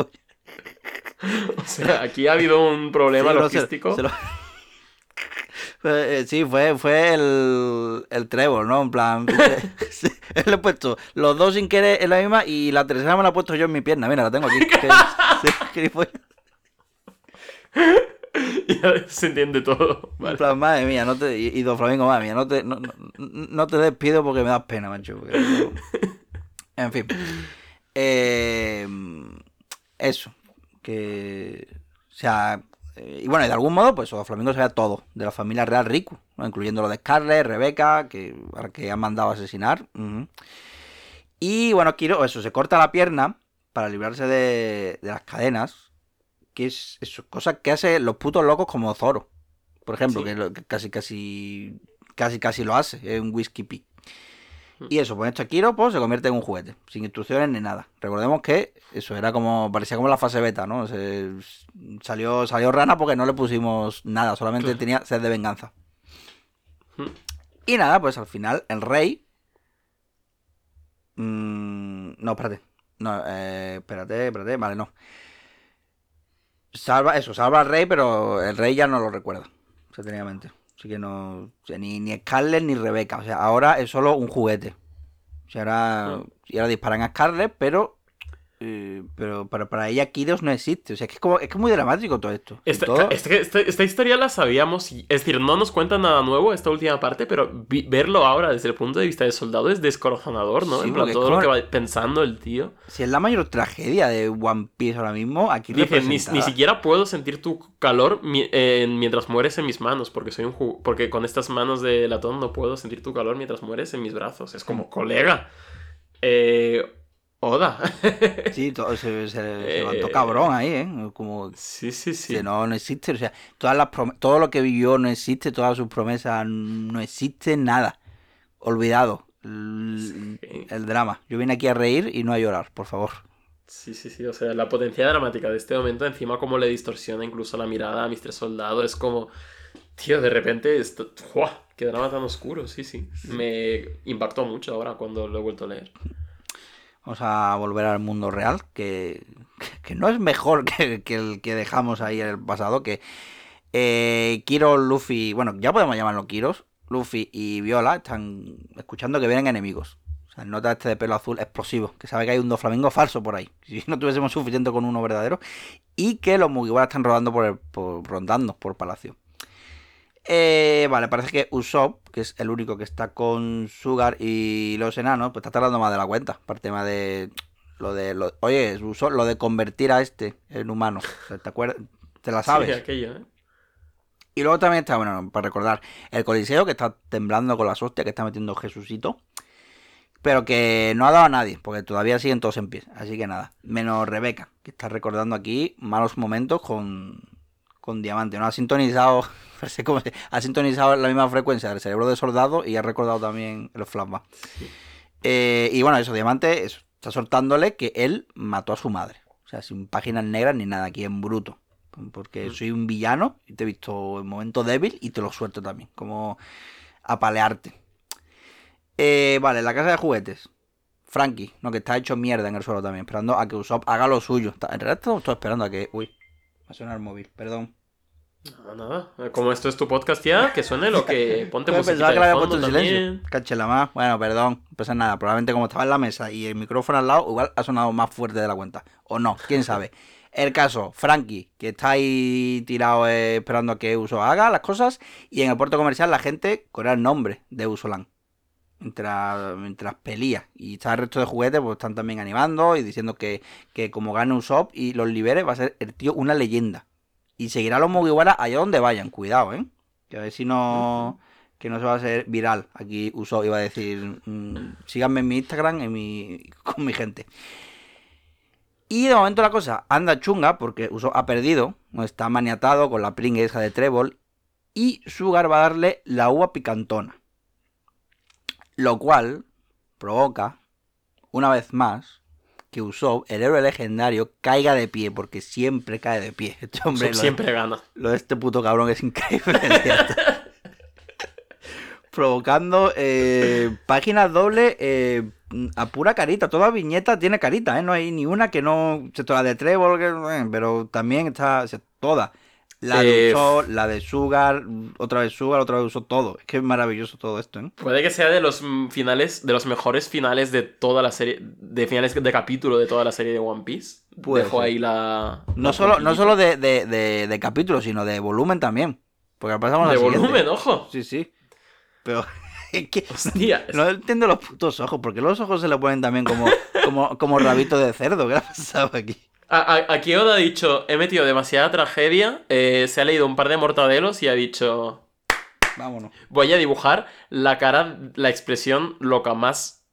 Speaker 3: O sea, aquí ha habido un problema
Speaker 2: Sí, pero se-
Speaker 3: logístico.
Speaker 2: se lo- <laughs> Fue- eh, Sí, fue, fue el, el Trevor, ¿no? En plan, sí, le he puesto los dos sin querer en la misma y la tercera me la he puesto yo en mi pierna. Mira, la tengo aquí. Que- sí, <laughs>
Speaker 3: Ya se entiende todo.
Speaker 2: En
Speaker 3: Vale.
Speaker 2: plan, madre mía, no te, y, y Don Flamingo, madre mía, no te, no, no- no te despido porque me das pena, macho. porque En fin. Eh, eso. Que. O sea. eh, y bueno, y de algún modo, pues Don Flamingo sabía todo de la familia real Riku, ¿no? incluyendo lo de Scarlett, Rebeca, que, que han mandado a asesinar. Y bueno, Kiro, eso, se corta la pierna para librarse de, de las cadenas. Que es cosas que hacen los putos locos como Zoro. Por ejemplo,
Speaker 3: Sí.
Speaker 2: que, lo- que casi, casi, casi, casi lo hace, es un whisky pig. Y eso, pues este Kiro pues, se convierte en un juguete, sin instrucciones ni nada. Recordemos que eso era como, parecía como la fase beta, ¿no? Se- salió, salió rana porque no le pusimos nada, solamente
Speaker 3: Claro.
Speaker 2: tenía sed de venganza.
Speaker 3: Mm.
Speaker 2: Y nada, pues al final el rey... Mm, no, espérate. No, eh, espérate, espérate, vale, no. Salva, eso, salva al rey, pero el rey ya no lo recuerda, técnicamente. Así que no, o sea, ni, ni Scarlett ni Rebeca. O sea, ahora es solo un juguete. O sea, ahora, y ahora disparan a Scarlett, pero, eh, pero para, para ella Kiros no existe. O sea, es que es, como, es que es muy dramático todo esto.
Speaker 3: Esta,
Speaker 2: todo-
Speaker 3: esta, esta- esta historia la sabíamos, y- es decir, no nos cuenta nada nuevo esta última parte, pero vi- verlo ahora desde el punto de vista del soldado es descorazonador, ¿no?
Speaker 2: Sí,
Speaker 3: en plan, todo lo que va pensando el tío.
Speaker 2: Si es la mayor tragedia de One Piece ahora mismo, aquí
Speaker 3: Dice, ni, siquiera puedo sentir tu calor mi- eh, mientras mueres en mis manos, porque soy un ju- porque con estas manos de latón no puedo sentir tu calor mientras mueres en mis brazos. Es como, colega. Eh, Oda. <laughs>
Speaker 2: Sí, todo se, se-
Speaker 3: Eh,
Speaker 2: levantó cabrón ahí, ¿eh? Como
Speaker 3: sí, sí, sí.
Speaker 2: que no, no existe. O sea, todas las prom- todo lo que vivió no existe, todas sus promesas no existe, nada. Olvidado. El,
Speaker 3: Sí.
Speaker 2: el drama. Yo vine aquí a reír y no a llorar, por favor.
Speaker 3: Sí, sí, sí. O sea, la potencia dramática de este momento, encima como le distorsiona incluso la mirada a Mr. Soldado, es como, tío, de repente, esto, qué drama tan oscuro, sí, sí. Me impactó mucho ahora cuando lo he vuelto a leer.
Speaker 2: Vamos a volver al mundo real, que, <laughs> que no es mejor que, el que dejamos ahí en el pasado, que eh, Kiro, Luffy, bueno, ya podemos llamarlo Kiros, Luffy y Viola están escuchando que vienen enemigos. O sea, nota este de pelo azul explosivo, que sabe que hay un Doflamingo falso por ahí. <laughs> Si no tuviésemos suficiente con uno verdadero. Y que los Mugiwara están rodando por, el- por rondando por Palacio. Eh, vale, parece que Usopp, que es el único que está con Sugar y los enanos, pues está tardando más de la cuenta. Para el tema de lo de. Lo, oye, Usopp, lo de convertir a este en humano. O sea, ¿Te acuerdas? ¿Te la sabes?
Speaker 3: Sí, aquello, ¿eh?
Speaker 2: Y luego también está, bueno, para recordar, el Coliseo que está temblando con las hostias que está metiendo Jesucito. Pero que no ha dado a nadie, porque todavía siguen todos en pie. Así que nada, menos Rebeca, que está recordando aquí malos momentos con, con Diamante. No ha sintonizado, <laughs> ha sintonizado la misma frecuencia del cerebro de soldado y ha recordado también los flashbacks. Eh, y bueno, eso, Diamante eso, está soltándole que él mató a su madre. O sea, sin páginas negras ni nada, aquí en bruto. Porque
Speaker 3: Mm.
Speaker 2: soy un villano y te he visto en momento débil y te lo suelto también. Como apalearte. Eh, vale, la casa de juguetes. Frankie, no, que está hecho mierda en el suelo también, esperando a que Usopp haga lo suyo. En realidad estoy esperando a que. Uy, va a sonar el móvil, perdón.
Speaker 3: Nada, nada. Como esto es tu podcast ya, que suene lo que... <laughs> Ponte música
Speaker 2: pensaba que lo había puesto en silencio. Cáchela más. Bueno, perdón, no pasa nada. Probablemente como estaba en la mesa y el micrófono al lado, igual ha sonado más fuerte de la cuenta. O no, quién sabe. <laughs> El caso, Frankie, que está ahí tirado eh, esperando a que Uso haga las cosas. Y en el puerto comercial la gente con el nombre de Usolan. Mientras, mientras pelea. Y está el resto de juguetes, pues están también animando y diciendo que, que como gane Usopp y los libere, va a ser el tío una leyenda. Y seguirá a los Mugiwara allá donde vayan. Cuidado, ¿eh? Que a ver si no que no se va a hacer viral. Aquí Usopp iba a decir, mm, síganme en mi Instagram en mi, con mi gente. Y de momento la cosa anda chunga porque Usopp ha perdido, está maniatado con la pringue esa de Trébol y Sugar va a darle la uva picantona. Lo cual provoca, una vez más, que Usopp, el héroe legendario, caiga de pie, porque siempre cae de pie. <laughs> Este hombre,
Speaker 3: Usopp
Speaker 2: lo
Speaker 3: siempre gana.
Speaker 2: lo de este puto cabrón es increíble. <laughs> Provocando eh, páginas dobles eh, a pura carita. Toda viñeta tiene carita, ¿eh? No hay ni una que no. Excepto la de que, eh, pero también está. toda. La de
Speaker 3: Eh,
Speaker 2: Usopp, la de Sugar, otra vez Sugar, otra vez Usopp, todo. Es que es maravilloso todo esto, ¿eh?
Speaker 3: Puede que sea de los mm, finales, de los mejores finales de toda la serie, de finales de capítulo de toda la serie de One Piece.
Speaker 2: Puede
Speaker 3: Dejo
Speaker 2: ser.
Speaker 3: ahí la...
Speaker 2: No
Speaker 3: la
Speaker 2: solo, no solo de, de, de, de capítulos, sino de volumen también. Porque pasamos a
Speaker 3: De
Speaker 2: la siguiente.
Speaker 3: volumen, ojo.
Speaker 2: Sí, sí. Pero <laughs> es que
Speaker 3: Hostia.
Speaker 2: no entiendo los putos ojos, porque los ojos se le ponen también como, como, como rabito de cerdo. ¿Qué ha pasado aquí?
Speaker 3: A- a- Aquí Oda ha dicho, he metido demasiada tragedia, eh, se ha leído un par de mortadelos y ha dicho,
Speaker 2: Vámonos.
Speaker 3: voy a dibujar la cara, la expresión loca más,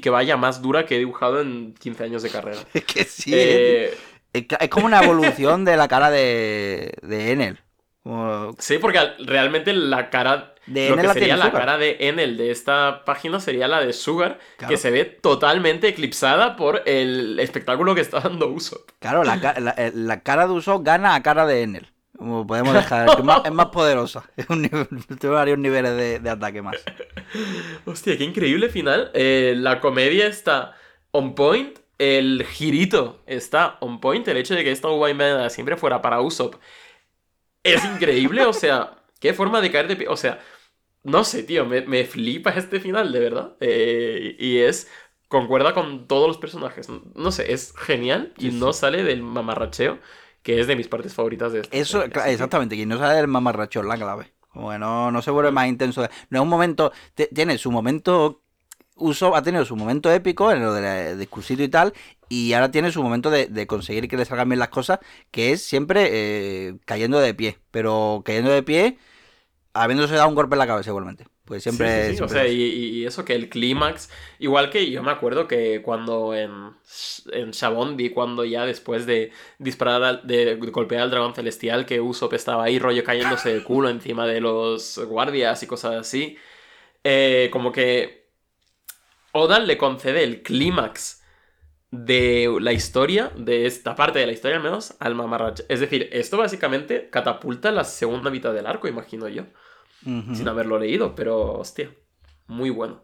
Speaker 3: que vaya más dura que he dibujado en 15 años de carrera. <laughs>
Speaker 2: Es que sí.
Speaker 3: Eh,
Speaker 2: Es, como una evolución de la cara de, de Enel. Como-
Speaker 3: sí, porque al- realmente la cara,
Speaker 2: De
Speaker 3: lo
Speaker 2: Enel
Speaker 3: que
Speaker 2: la
Speaker 3: sería la
Speaker 2: Sugar.
Speaker 3: cara de Enel de esta página sería la de Sugar,
Speaker 2: Claro.
Speaker 3: que se ve totalmente eclipsada por el espectáculo que está dando uso.
Speaker 2: Claro, la, eh, la cara de Usopp gana a cara de Enel. Como podemos dejar. Es, más, es más poderosa. Es un nivel- <laughs> tiene varios niveles de, de ataque más.
Speaker 3: Hostia, qué increíble final. Eh, la comedia está on point. El girito está on point. El hecho de que esta envenenada siempre fuera para Usopp es increíble. O sea, qué forma de caer de pie. O sea, no sé, tío. Me, me flipa este final, de verdad. Eh, y es. Concuerda con todos los personajes. No sé, es genial y
Speaker 2: Sí,
Speaker 3: no sale del mamarracheo, que es de mis partes favoritas de esta
Speaker 2: Eso,
Speaker 3: que-
Speaker 2: exactamente, quien no sabe del mamarracho es la clave. Como que no, se vuelve más intenso. No es un momento. tiene su momento. Uso ha tenido su momento épico en lo del discursito y tal. Y ahora tiene su momento de, de conseguir que le salgan bien las cosas. Que es siempre eh, cayendo de pie. Pero cayendo de pie. Habiéndose dado un golpe en la cabeza igualmente. Pues siempre.
Speaker 3: Sí, sí, sí,
Speaker 2: siempre
Speaker 3: O sea,
Speaker 2: es.
Speaker 3: y, y eso que el clímax. Igual que yo me acuerdo que cuando en, en Shabon vi cuando ya después de disparar, al- de, golpear al dragón celestial, que Usopp estaba ahí rollo cayéndose de culo <laughs> encima de los guardias y cosas así. eh, como que Oda le concede el clímax de la historia, de esta parte de la historia al menos, al mamarracho. Es decir, esto básicamente catapulta la segunda mitad del arco, imagino yo sin haberlo leído, pero hostia, muy bueno.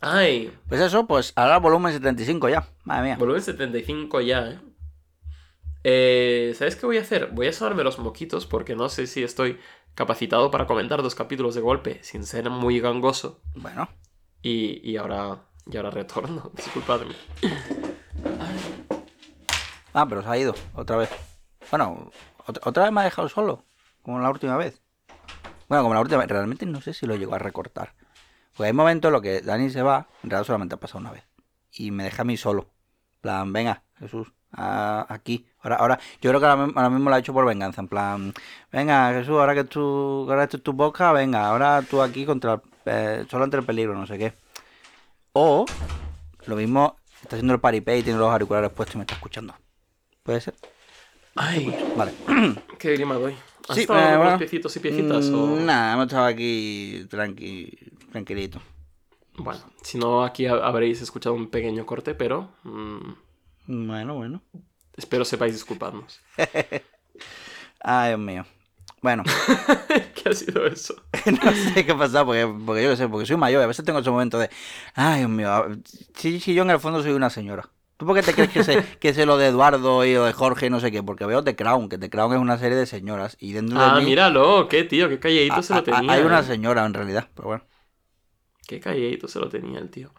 Speaker 3: Ay,
Speaker 2: Pues eso, pues ahora volumen 75 ya. Madre mía.
Speaker 3: volumen 75 ya, ¿eh? Eh, ¿Sabes qué voy a hacer? Voy a sobarme los moquitos porque no sé si estoy capacitado para comentar dos capítulos de golpe sin ser muy gangoso.
Speaker 2: Bueno.
Speaker 3: Y, y ahora, y ahora retorno, <laughs> disculpadme.
Speaker 2: Ah, pero se ha ido otra vez. Bueno, otra, vez me ha dejado solo, como la última vez. Bueno, como la última vez, realmente no sé si lo llegó a recortar. Porque hay momentos en los que Dani se va, en realidad solamente ha pasado una vez. Y me deja a mí solo. Plan, venga, Jesús, aquí. Ahora, ahora, yo creo que ahora, mismo- lo ha hecho por venganza. En plan, venga, Jesús, ahora que tú, ahora esto es tu boca, venga, ahora tú aquí contra, eh, solo ante el peligro, no sé qué. O, lo mismo, está haciendo el paripé y tiene los auriculares puestos y me está escuchando. ¿Puede ser?
Speaker 3: Ay,
Speaker 2: Vale. <clears throat>
Speaker 3: qué grima doy. ¿Has
Speaker 2: Sí,
Speaker 3: estado
Speaker 2: eh, bueno.
Speaker 3: piecitos y piecitas? o-
Speaker 2: Mm, Nada, hemos estado aquí tranqui, tranquilito.
Speaker 3: Bueno, si no, aquí ha- habréis escuchado un pequeño corte, pero mm,
Speaker 2: Bueno, bueno.
Speaker 3: espero sepáis disculparnos. <laughs>
Speaker 2: Ay, Dios mío. Bueno, <laughs>
Speaker 3: ¿Qué ha sido eso? <laughs>
Speaker 2: no sé qué ha pasado, porque, porque yo qué sé, porque soy mayor. y A veces tengo ese momento de, ay, Dios mío, si, si yo en el fondo soy una señora. ¿Tú por qué te crees que sé, que sé lo de Eduardo y lo de Jorge y no sé qué? Porque veo The Crown, que The Crown es una serie de señoras. Y dentro de
Speaker 3: Ah,
Speaker 2: mí
Speaker 3: míralo, qué tío, qué calladito
Speaker 2: a-
Speaker 3: se lo
Speaker 2: a-
Speaker 3: tenía.
Speaker 2: hay una
Speaker 3: eh.
Speaker 2: señora en realidad, pero bueno.
Speaker 3: Qué calladito se lo tenía el tío.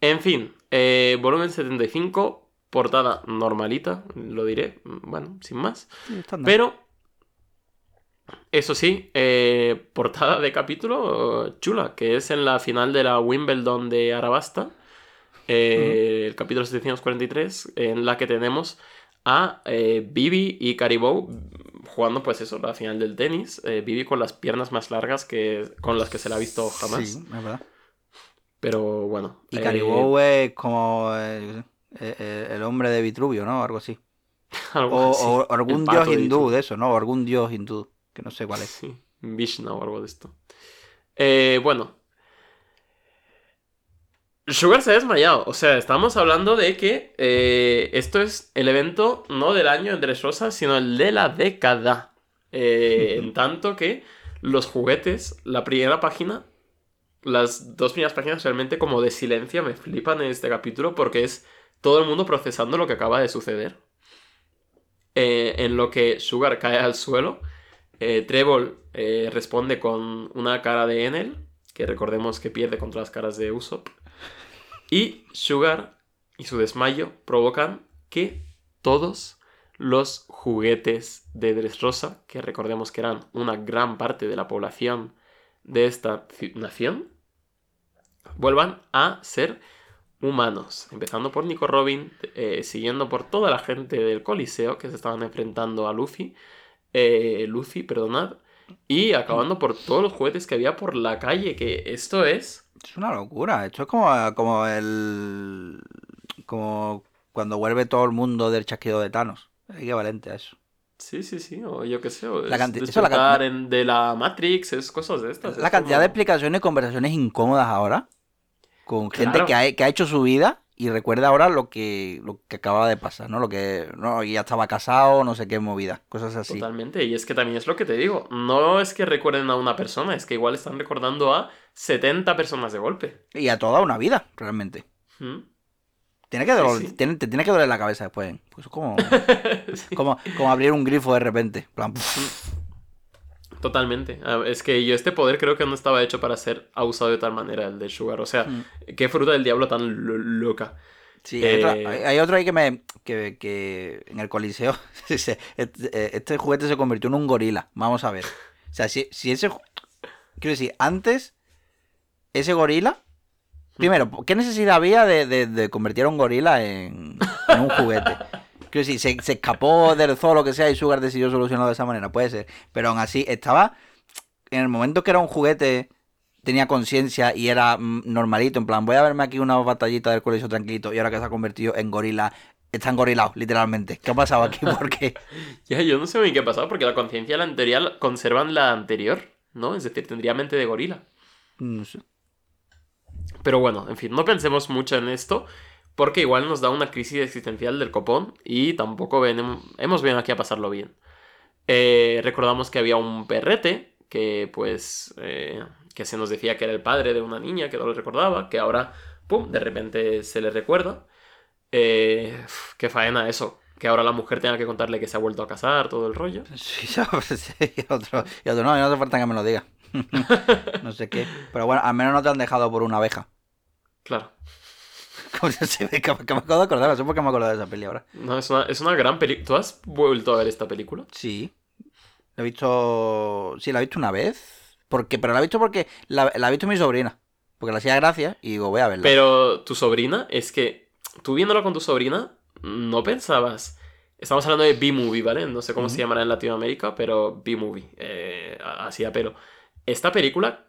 Speaker 3: En fin, eh, volumen 75, portada normalita, lo diré, mm, bueno, sin más.
Speaker 2: Sí.
Speaker 3: Pero, eso sí, eh, portada de capítulo chula, que es en la final de la Wimbledon de Arabasta, eh, el capítulo 743, en la que tenemos a eh, Bibi y Caribou jugando, pues eso, la final del tenis. Eh, Bibi con las piernas más largas que con las que se la ha visto jamás.
Speaker 2: Sí, es verdad.
Speaker 3: Pero bueno.
Speaker 2: Y Caribou es como el hombre de Vitruvio, ¿no? Algo así. <laughs>
Speaker 3: algo
Speaker 2: O,
Speaker 3: así.
Speaker 2: o algún dios
Speaker 3: de
Speaker 2: hindú de eso, ¿no? O algún dios hindú, que no sé cuál es.
Speaker 3: Sí, <laughs> Vishnu o algo de esto. Eh, bueno. Sugar se ha desmayado. O sea, estamos hablando de que eh, esto es el evento no del año en Dressrosa, sino el de la década. Eh, en <laughs> tanto que los juguetes, la primera página, las dos primeras páginas realmente como de silencio me flipan en este capítulo porque es todo el mundo procesando lo que acaba de suceder. eh, en lo que Sugar cae al suelo. Eh, Trevor eh, responde con una cara de Enel, que recordemos que pierde contra las caras de Usopp. Y Sugar y su desmayo provocan que todos los juguetes de Dressrosa, que recordemos que eran una gran parte de la población de esta ci- nación, vuelvan a ser humanos. Empezando por Nico Robin, eh, siguiendo por toda la gente del Coliseo que se estaban enfrentando a Luffy, eh, Luffy, perdonad, y acabando por todos los juguetes que había por la calle, que esto es...
Speaker 2: Es una locura. Esto es como, como el. Como cuando vuelve todo el mundo del chasquido de Thanos. Es equivalente a eso.
Speaker 3: Sí, sí, sí, o yo qué sé, o
Speaker 2: La
Speaker 3: es
Speaker 2: canti- eso la
Speaker 3: despertar
Speaker 2: canti-
Speaker 3: en- de la Matrix, es cosas de estas.
Speaker 2: La
Speaker 3: es
Speaker 2: cantidad
Speaker 3: como-
Speaker 2: de explicaciones y conversaciones incómodas ahora. Con gente
Speaker 3: Claro.
Speaker 2: que ha, que ha hecho su vida y recuerda ahora lo que, lo que acababa de pasar, ¿no? Lo que. No, ya estaba casado, no sé qué movida. Cosas así.
Speaker 3: Totalmente, y es que también es lo que te digo, no es que recuerden a una persona, es que igual están recordando a 70 personas de golpe.
Speaker 2: Y a toda una vida, realmente.
Speaker 3: ¿Mm?
Speaker 2: Tiene que doler-
Speaker 3: sí.
Speaker 2: tiene- te tiene que doler la cabeza después. Pues es como,
Speaker 3: Sí, <laughs>
Speaker 2: como, como abrir un grifo de repente. En plan, puf.
Speaker 3: Totalmente. Ah, Es que yo este poder creo que no estaba hecho para ser abusado de tal manera, el de Sugar. O sea,
Speaker 2: Mm.
Speaker 3: qué fruta del diablo tan lo- loca.
Speaker 2: Sí, hay, otro,
Speaker 3: Eh,
Speaker 2: hay- hay otro ahí que me. Que, que en el Coliseo. <laughs> se- este, este juguete se convirtió en un gorila. Vamos a ver. O sea, si, si ese. Quiero decir, antes. Ese gorila. Primero, ¿qué necesidad había de, de- de convertir a un gorila en, en un juguete? Quiero decir, se, se escapó del zoo lo que sea y Sugar decidió solucionarlo de esa manera, puede ser. Pero aún así, estaba. En el momento que era un juguete, tenía conciencia y era mm, normalito. En plan, voy a verme aquí una batallita del colegio tranquilito y ahora que se ha convertido en gorila. Está engorilado, literalmente. ¿Qué ha pasado aquí? ¿Por qué? <laughs>
Speaker 3: Ya, yo no sé muy bien qué ha pasado, porque la conciencia de la anterior conservan la anterior, ¿no? Es decir, tendría mente de gorila.
Speaker 2: No sé.
Speaker 3: Pero bueno, en fin, no pensemos mucho en esto, porque igual nos da una crisis existencial del copón y tampoco ven- hemos venido aquí a pasarlo bien. Eh, recordamos que había un perrete que pues eh, que se nos decía que era el padre de una niña que no lo recordaba, que ahora, pum, de repente se le recuerda. Eh, qué faena eso, que ahora la mujer tenga que contarle que se ha vuelto a casar, todo el rollo. <laughs>
Speaker 2: Sí, ¿sabes? Sí, <laughs> y otro, y otro, no, y no hace falta que me lo diga. <laughs> no sé qué. Pero bueno, al menos no te han dejado por una abeja.
Speaker 3: Claro. <laughs>
Speaker 2: Como se ve, que, me acabo de acordar, no sé por qué me acuerdo de esa peli ahora.
Speaker 3: No, es una, es una gran película. ¿Tú has vuelto a ver esta película?
Speaker 2: Sí. La he visto. Sí, la he visto una vez. Porque, pero la he visto porque la, la ha visto mi sobrina. Porque le hacía gracia y digo, voy a verla.
Speaker 3: Pero tu sobrina, es que tú viéndolo con tu sobrina, no pensabas. Estamos hablando de B-Movie, ¿vale? No sé cómo se llamará en Latinoamérica, pero B-Movie. Eh, así a pelo. Esta película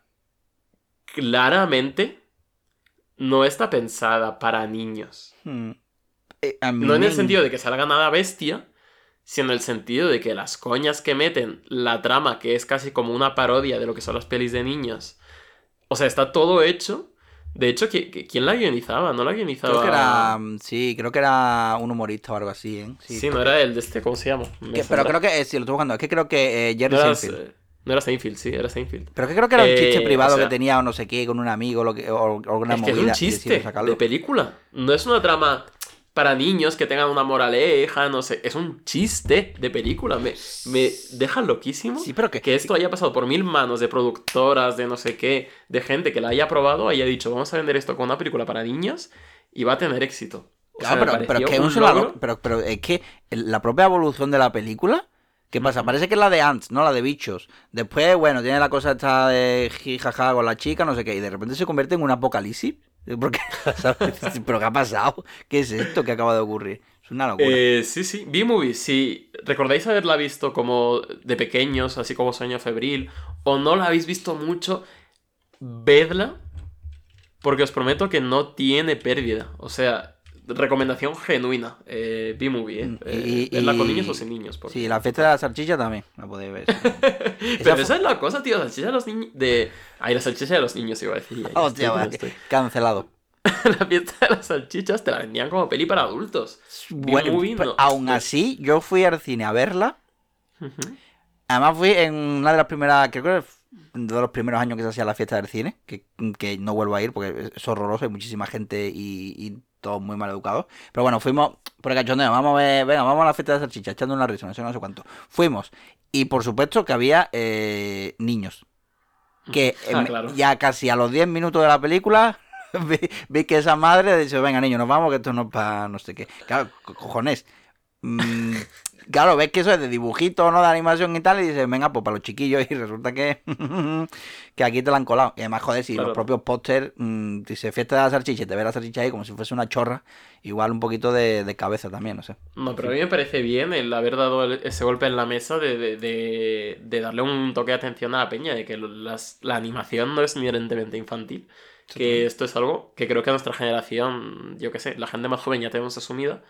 Speaker 3: claramente no está pensada para niños.
Speaker 2: Hmm. Eh,
Speaker 3: No en el sentido de que salga nada bestia, sino en el sentido de que las coñas que meten, la trama que es casi como una parodia de lo que son las pelis de niños. O sea, está todo hecho. De hecho, ¿qui- qui- ¿quién la guionizaba? No la guionizaba.
Speaker 2: Creo que era. Sí, creo que era un humorista o algo así, ¿eh?
Speaker 3: Sí, no era el de este, ¿cómo se llama?
Speaker 2: Que- pero creo que. eh, sí, lo estoy buscando. Es que creo que eh, Jerry
Speaker 3: no, era,
Speaker 2: Seinfeld.
Speaker 3: No era Seinfeld, sí, era Seinfeld.
Speaker 2: Pero que creo que era un
Speaker 3: Eh,
Speaker 2: chiste privado
Speaker 3: o sea-
Speaker 2: que tenía o no sé qué con un amigo lo que, o, o alguna
Speaker 3: es que es un chiste de película. No es una trama para niños que tengan una moraleja, no sé. Es un chiste de película. Me, me deja loquísimo
Speaker 2: Sí, pero que,
Speaker 3: que esto haya pasado por mil manos de productoras, de no sé qué, de gente que la haya probado, haya dicho, vamos a vender esto como una película para niños y va a tener éxito. O sea,
Speaker 2: Claro, pero, pero que
Speaker 3: un
Speaker 2: solo- pero, pero es que el- la propia evolución de la película, ¿qué pasa? Parece que es la de Ants, ¿no? La de bichos. Después, bueno, tiene la cosa esta de jijaja con la chica, no sé qué, y de repente se convierte en un apocalipsis. ¿Por qué? <laughs> ¿Sabes? ¿Pero qué ha pasado? ¿Qué es esto que acaba de ocurrir? Es una locura.
Speaker 3: Eh, sí, sí. B-Movie, si recordáis haberla visto como de pequeños, así como Sueño Febril, o no la habéis visto mucho, vedla, porque os prometo que no tiene pérdida. O sea, recomendación genuina. Eh, B-Movie, ¿eh?
Speaker 2: Mm,
Speaker 3: Eh,
Speaker 2: y-
Speaker 3: verla con niños o sin niños. porque-
Speaker 2: Sí, la fiesta de la salchicha también, la podéis ver. <laughs>
Speaker 3: Pero esa es la cosa, tío. Salchicha de los niños. De... Ay, la salchicha de los niños iba a decir. Ay,
Speaker 2: Hostia,
Speaker 3: estoy como
Speaker 2: vale.
Speaker 3: estoy.
Speaker 2: Cancelado. <laughs>
Speaker 3: La fiesta de las salchichas te la vendían como peli para adultos.
Speaker 2: Bueno,
Speaker 3: B-Movie,
Speaker 2: pero
Speaker 3: no.
Speaker 2: aún así, yo fui al cine a verla. Además fui en una de las primeras, creo que de los primeros años que se hacía la fiesta del cine, que, que no vuelvo a ir porque es horroroso, hay muchísima gente y, y todos muy mal educados. Pero bueno, fuimos por el cachondeo, vamos a ver, venga, vamos a la fiesta de salchicha, echando una risa, no sé, no sé cuánto. Fuimos. Y por supuesto que había eh, niños. Que <laughs>
Speaker 3: Ah, claro.
Speaker 2: ya casi a los 10 minutos de la película <laughs> vi, vi que esa madre dice, venga niños, nos vamos, que esto no es para no sé qué. Claro, co- cojones. Mm, claro, ves que eso es de dibujito, ¿no? De animación y tal, y dices, venga, pues para los chiquillos, <laughs> y resulta que, <laughs> que aquí te la han colado. Y además, joder, si
Speaker 3: Claro.
Speaker 2: los propios póster, mm, dice fiesta de la salchicha y te ve la salchicha ahí como si fuese una chorra, igual un poquito de, de cabeza también, no sé.
Speaker 3: No, pero a mí me parece bien el haber dado el- ese golpe en la mesa de, de, de- darle un toque de atención a la peña, de que las- la animación no es inherentemente infantil. Que esto es algo que creo que a nuestra generación, yo qué sé, la gente más joven ya tenemos asumida,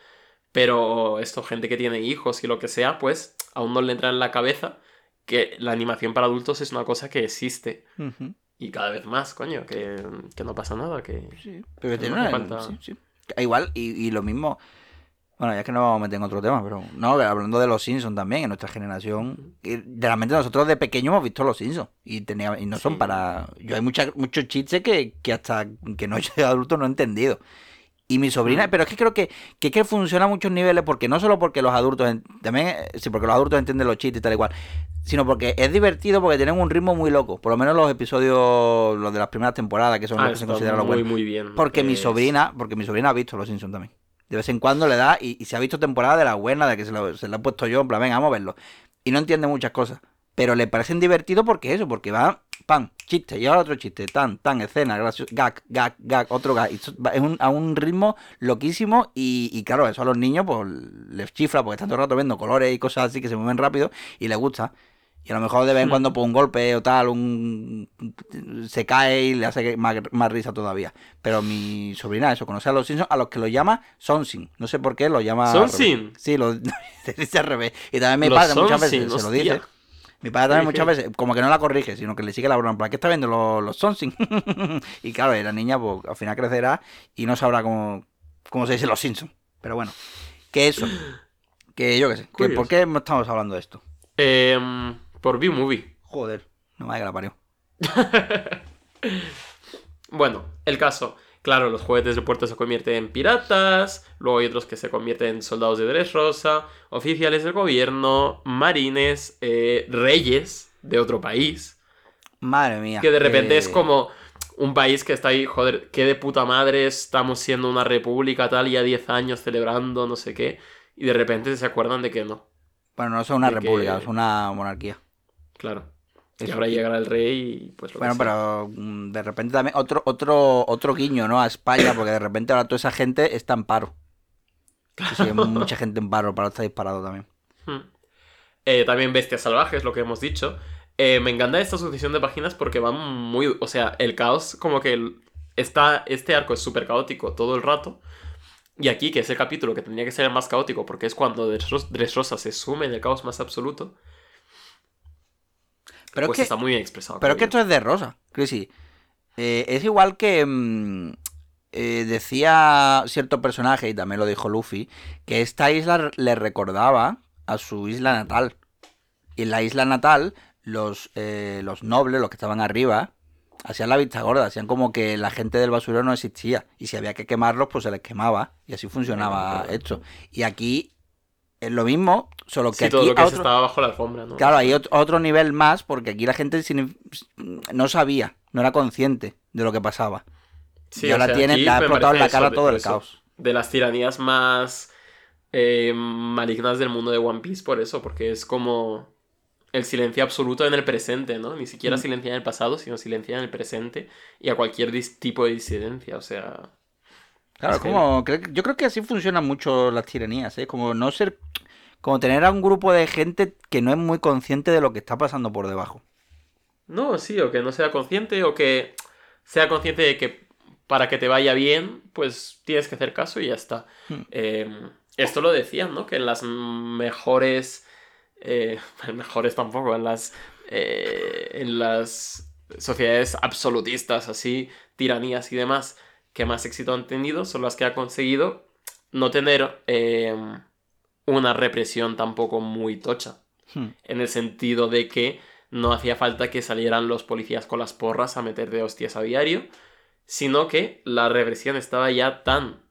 Speaker 3: pero esto, gente que tiene hijos y lo que sea, pues aún no le entra en la cabeza que la animación para adultos es una cosa que existe. Y cada vez más, coño, que, que no pasa nada, que...
Speaker 2: Sí, pero
Speaker 3: Que
Speaker 2: tiene
Speaker 3: no
Speaker 2: una-
Speaker 3: falta-
Speaker 2: sí, sí. Igual, y, y lo mismo. Bueno, ya es que no vamos a meter en otro tema, pero no, hablando de los Simpsons también, en nuestra generación, y realmente nosotros de pequeños hemos visto los Simpsons y tenía, y no son
Speaker 3: Sí.
Speaker 2: para. Yo hay mucha, muchos chistes que, que hasta que no <laughs> he sido adulto no he entendido. Y mi sobrina, pero es que creo que, que, que funciona a muchos niveles, porque no solo porque los adultos, también, eh, sí, porque los adultos entienden los chistes y tal y cual, sino porque es divertido porque tienen un ritmo muy loco. Por lo menos los episodios, los de las primeras temporadas, que son
Speaker 3: Ah,
Speaker 2: los que se consideran los buenos.
Speaker 3: muy bien.
Speaker 2: Porque mi sobrina, porque mi sobrina ha visto Los Simpsons también. De vez en cuando le da y, y se ha visto temporada de la buena, de que se, lo- se la he puesto yo, en plan, venga, vamos a verlo. Y no entiende muchas cosas. Pero le parecen divertidos porque eso, porque va, pan, chiste, y ahora otro chiste, tan, tan, escena, gracioso, gag, gag, gag, otro gag. Es un- a un ritmo loquísimo y, y claro, eso a los niños pues les chifla porque están todo el rato viendo colores y cosas así que se mueven rápido y les gusta. Y a lo mejor de vez en
Speaker 3: Hmm.
Speaker 2: cuando por un golpe o tal, un se cae y le hace más, más risa todavía. Pero mi sobrina, eso, conoce a los Simpsons, a los que lo llama Sonsin. No sé por qué lo llama.
Speaker 3: ¿Sonsin?
Speaker 2: Sí, lo <laughs> dice al revés. Y también mi padre muchas veces se lo dice. Mi padre también muchas veces, como que no la corrige, sino que le sigue la broma. plan, ¿Qué está viendo los, los Sonsin? <laughs> y claro, la niña, pues al final crecerá y no sabrá cómo, cómo se dice los Simpsons. Pero bueno, que eso. Que yo qué sé. Que. ¿Por qué estamos hablando de esto?
Speaker 3: Em, por B-Movie.
Speaker 2: Joder, no me que la parió. <laughs>
Speaker 3: Bueno, el caso. Claro, los juguetes de puerto se convierten en piratas, luego hay otros que se convierten en soldados de Dressrosa, oficiales del gobierno, marines, eh, reyes de otro país,
Speaker 2: Madre mía.
Speaker 3: que de repente
Speaker 2: eh,
Speaker 3: es como un país que está ahí, joder, qué de puta madre, estamos siendo una república tal, ya 10 años celebrando, no sé qué, y de repente se acuerdan de que no,
Speaker 2: Bueno, no es una
Speaker 3: de que-
Speaker 2: república, es una monarquía.
Speaker 3: claro. Y
Speaker 2: Eso.
Speaker 3: ahora llegará el rey y pues lo
Speaker 2: Bueno, pero mm, de repente también otro, otro, otro guiño, ¿no? A España, porque de repente ahora toda esa gente está en paro. Sí, sí, mucha gente en paro, el paro está disparado también.
Speaker 3: Hmm. Eh, también Bestias Salvajes, lo que hemos dicho. Eh, me encanta esta sucesión de páginas porque van muy... O sea, el caos como que el- está, este arco es súper caótico todo el rato. Y aquí, que es el capítulo que tendría que ser el más caótico porque es cuando Dressros- Dressrosa se sume en el caos más absoluto,
Speaker 2: Pero
Speaker 3: pues
Speaker 2: es que,
Speaker 3: está muy bien expresado.
Speaker 2: pero es que esto es de rosa, Chrissy. Eh, es igual que mm, eh, decía cierto personaje, y también lo dijo Luffy, que esta isla le recordaba a su isla natal. Y en la isla natal, los, eh, los nobles, los que estaban arriba, hacían la vista gorda, hacían como que la gente del basurero no existía. Y si había que quemarlos, pues se les quemaba. Y así funcionaba esto. Y aquí es lo mismo, solo que
Speaker 3: Sí, todo
Speaker 2: aquí
Speaker 3: lo que
Speaker 2: otro-
Speaker 3: estaba bajo la alfombra, ¿no?
Speaker 2: Claro, hay ot- otro nivel más porque aquí la gente no sabía, no era consciente de lo que pasaba.
Speaker 3: Sí,
Speaker 2: y ahora
Speaker 3: sea,
Speaker 2: tiene, le ha explotado en la cara
Speaker 3: eso,
Speaker 2: todo el
Speaker 3: eso,
Speaker 2: caos.
Speaker 3: De las tiranías más eh, malignas del mundo de One Piece, por eso, porque es como el silencio absoluto en el presente, ¿no? Ni siquiera
Speaker 2: Mm.
Speaker 3: silencia en el pasado, sino silencia en el presente y a cualquier tipo de disidencia, o sea...
Speaker 2: Claro, como, creo- yo creo que así funcionan mucho las tiranías, ¿eh? Como no ser, como tener a un grupo de gente que no es muy consciente de lo que está pasando por debajo.
Speaker 3: No, sí, o que no sea consciente, o que sea consciente de que para que te vaya bien, pues tienes que hacer caso y ya está.
Speaker 2: Hmm.
Speaker 3: Eh, esto lo decían, ¿no? Que en las mejores... eh, <laughs> mejores tampoco, en las... eh, en las sociedades absolutistas, así, tiranías y demás, que más éxito han tenido, son las que ha conseguido no tener eh, una represión tampoco muy tocha
Speaker 2: Hmm.
Speaker 3: en el sentido de que no hacía falta que salieran los policías con las porras a meter de hostias a diario, sino que la represión estaba ya tan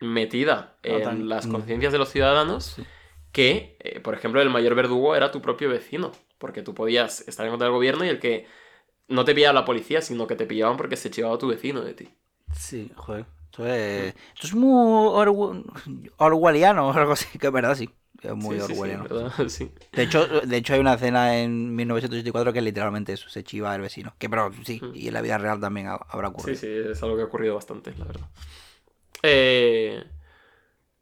Speaker 3: metida en
Speaker 2: tan-
Speaker 3: las
Speaker 2: mm.
Speaker 3: conciencias de los ciudadanos
Speaker 2: Sí.
Speaker 3: que, eh, por ejemplo, el mayor verdugo era tu propio vecino, porque tú podías estar en contra del gobierno y el que no te pillaba la policía, sino que te pillaban porque se chivaba tu vecino de ti.
Speaker 2: Sí, joder. Esto es, esto es muy orwelliano o <laughs> algo así, que es verdad, sí. Es muy
Speaker 3: Sí, sí, sí,
Speaker 2: orwelliano.
Speaker 3: ¿verdad? <laughs> Sí.
Speaker 2: de, hecho, de hecho, hay una escena en 1984 que es literalmente eso, se chiva el vecino. Que pero sí,
Speaker 3: Mm.
Speaker 2: y en la vida real también ha- habrá
Speaker 3: Sí,
Speaker 2: ocurrido.
Speaker 3: sí, es algo que ha ocurrido bastante, la verdad. Eh,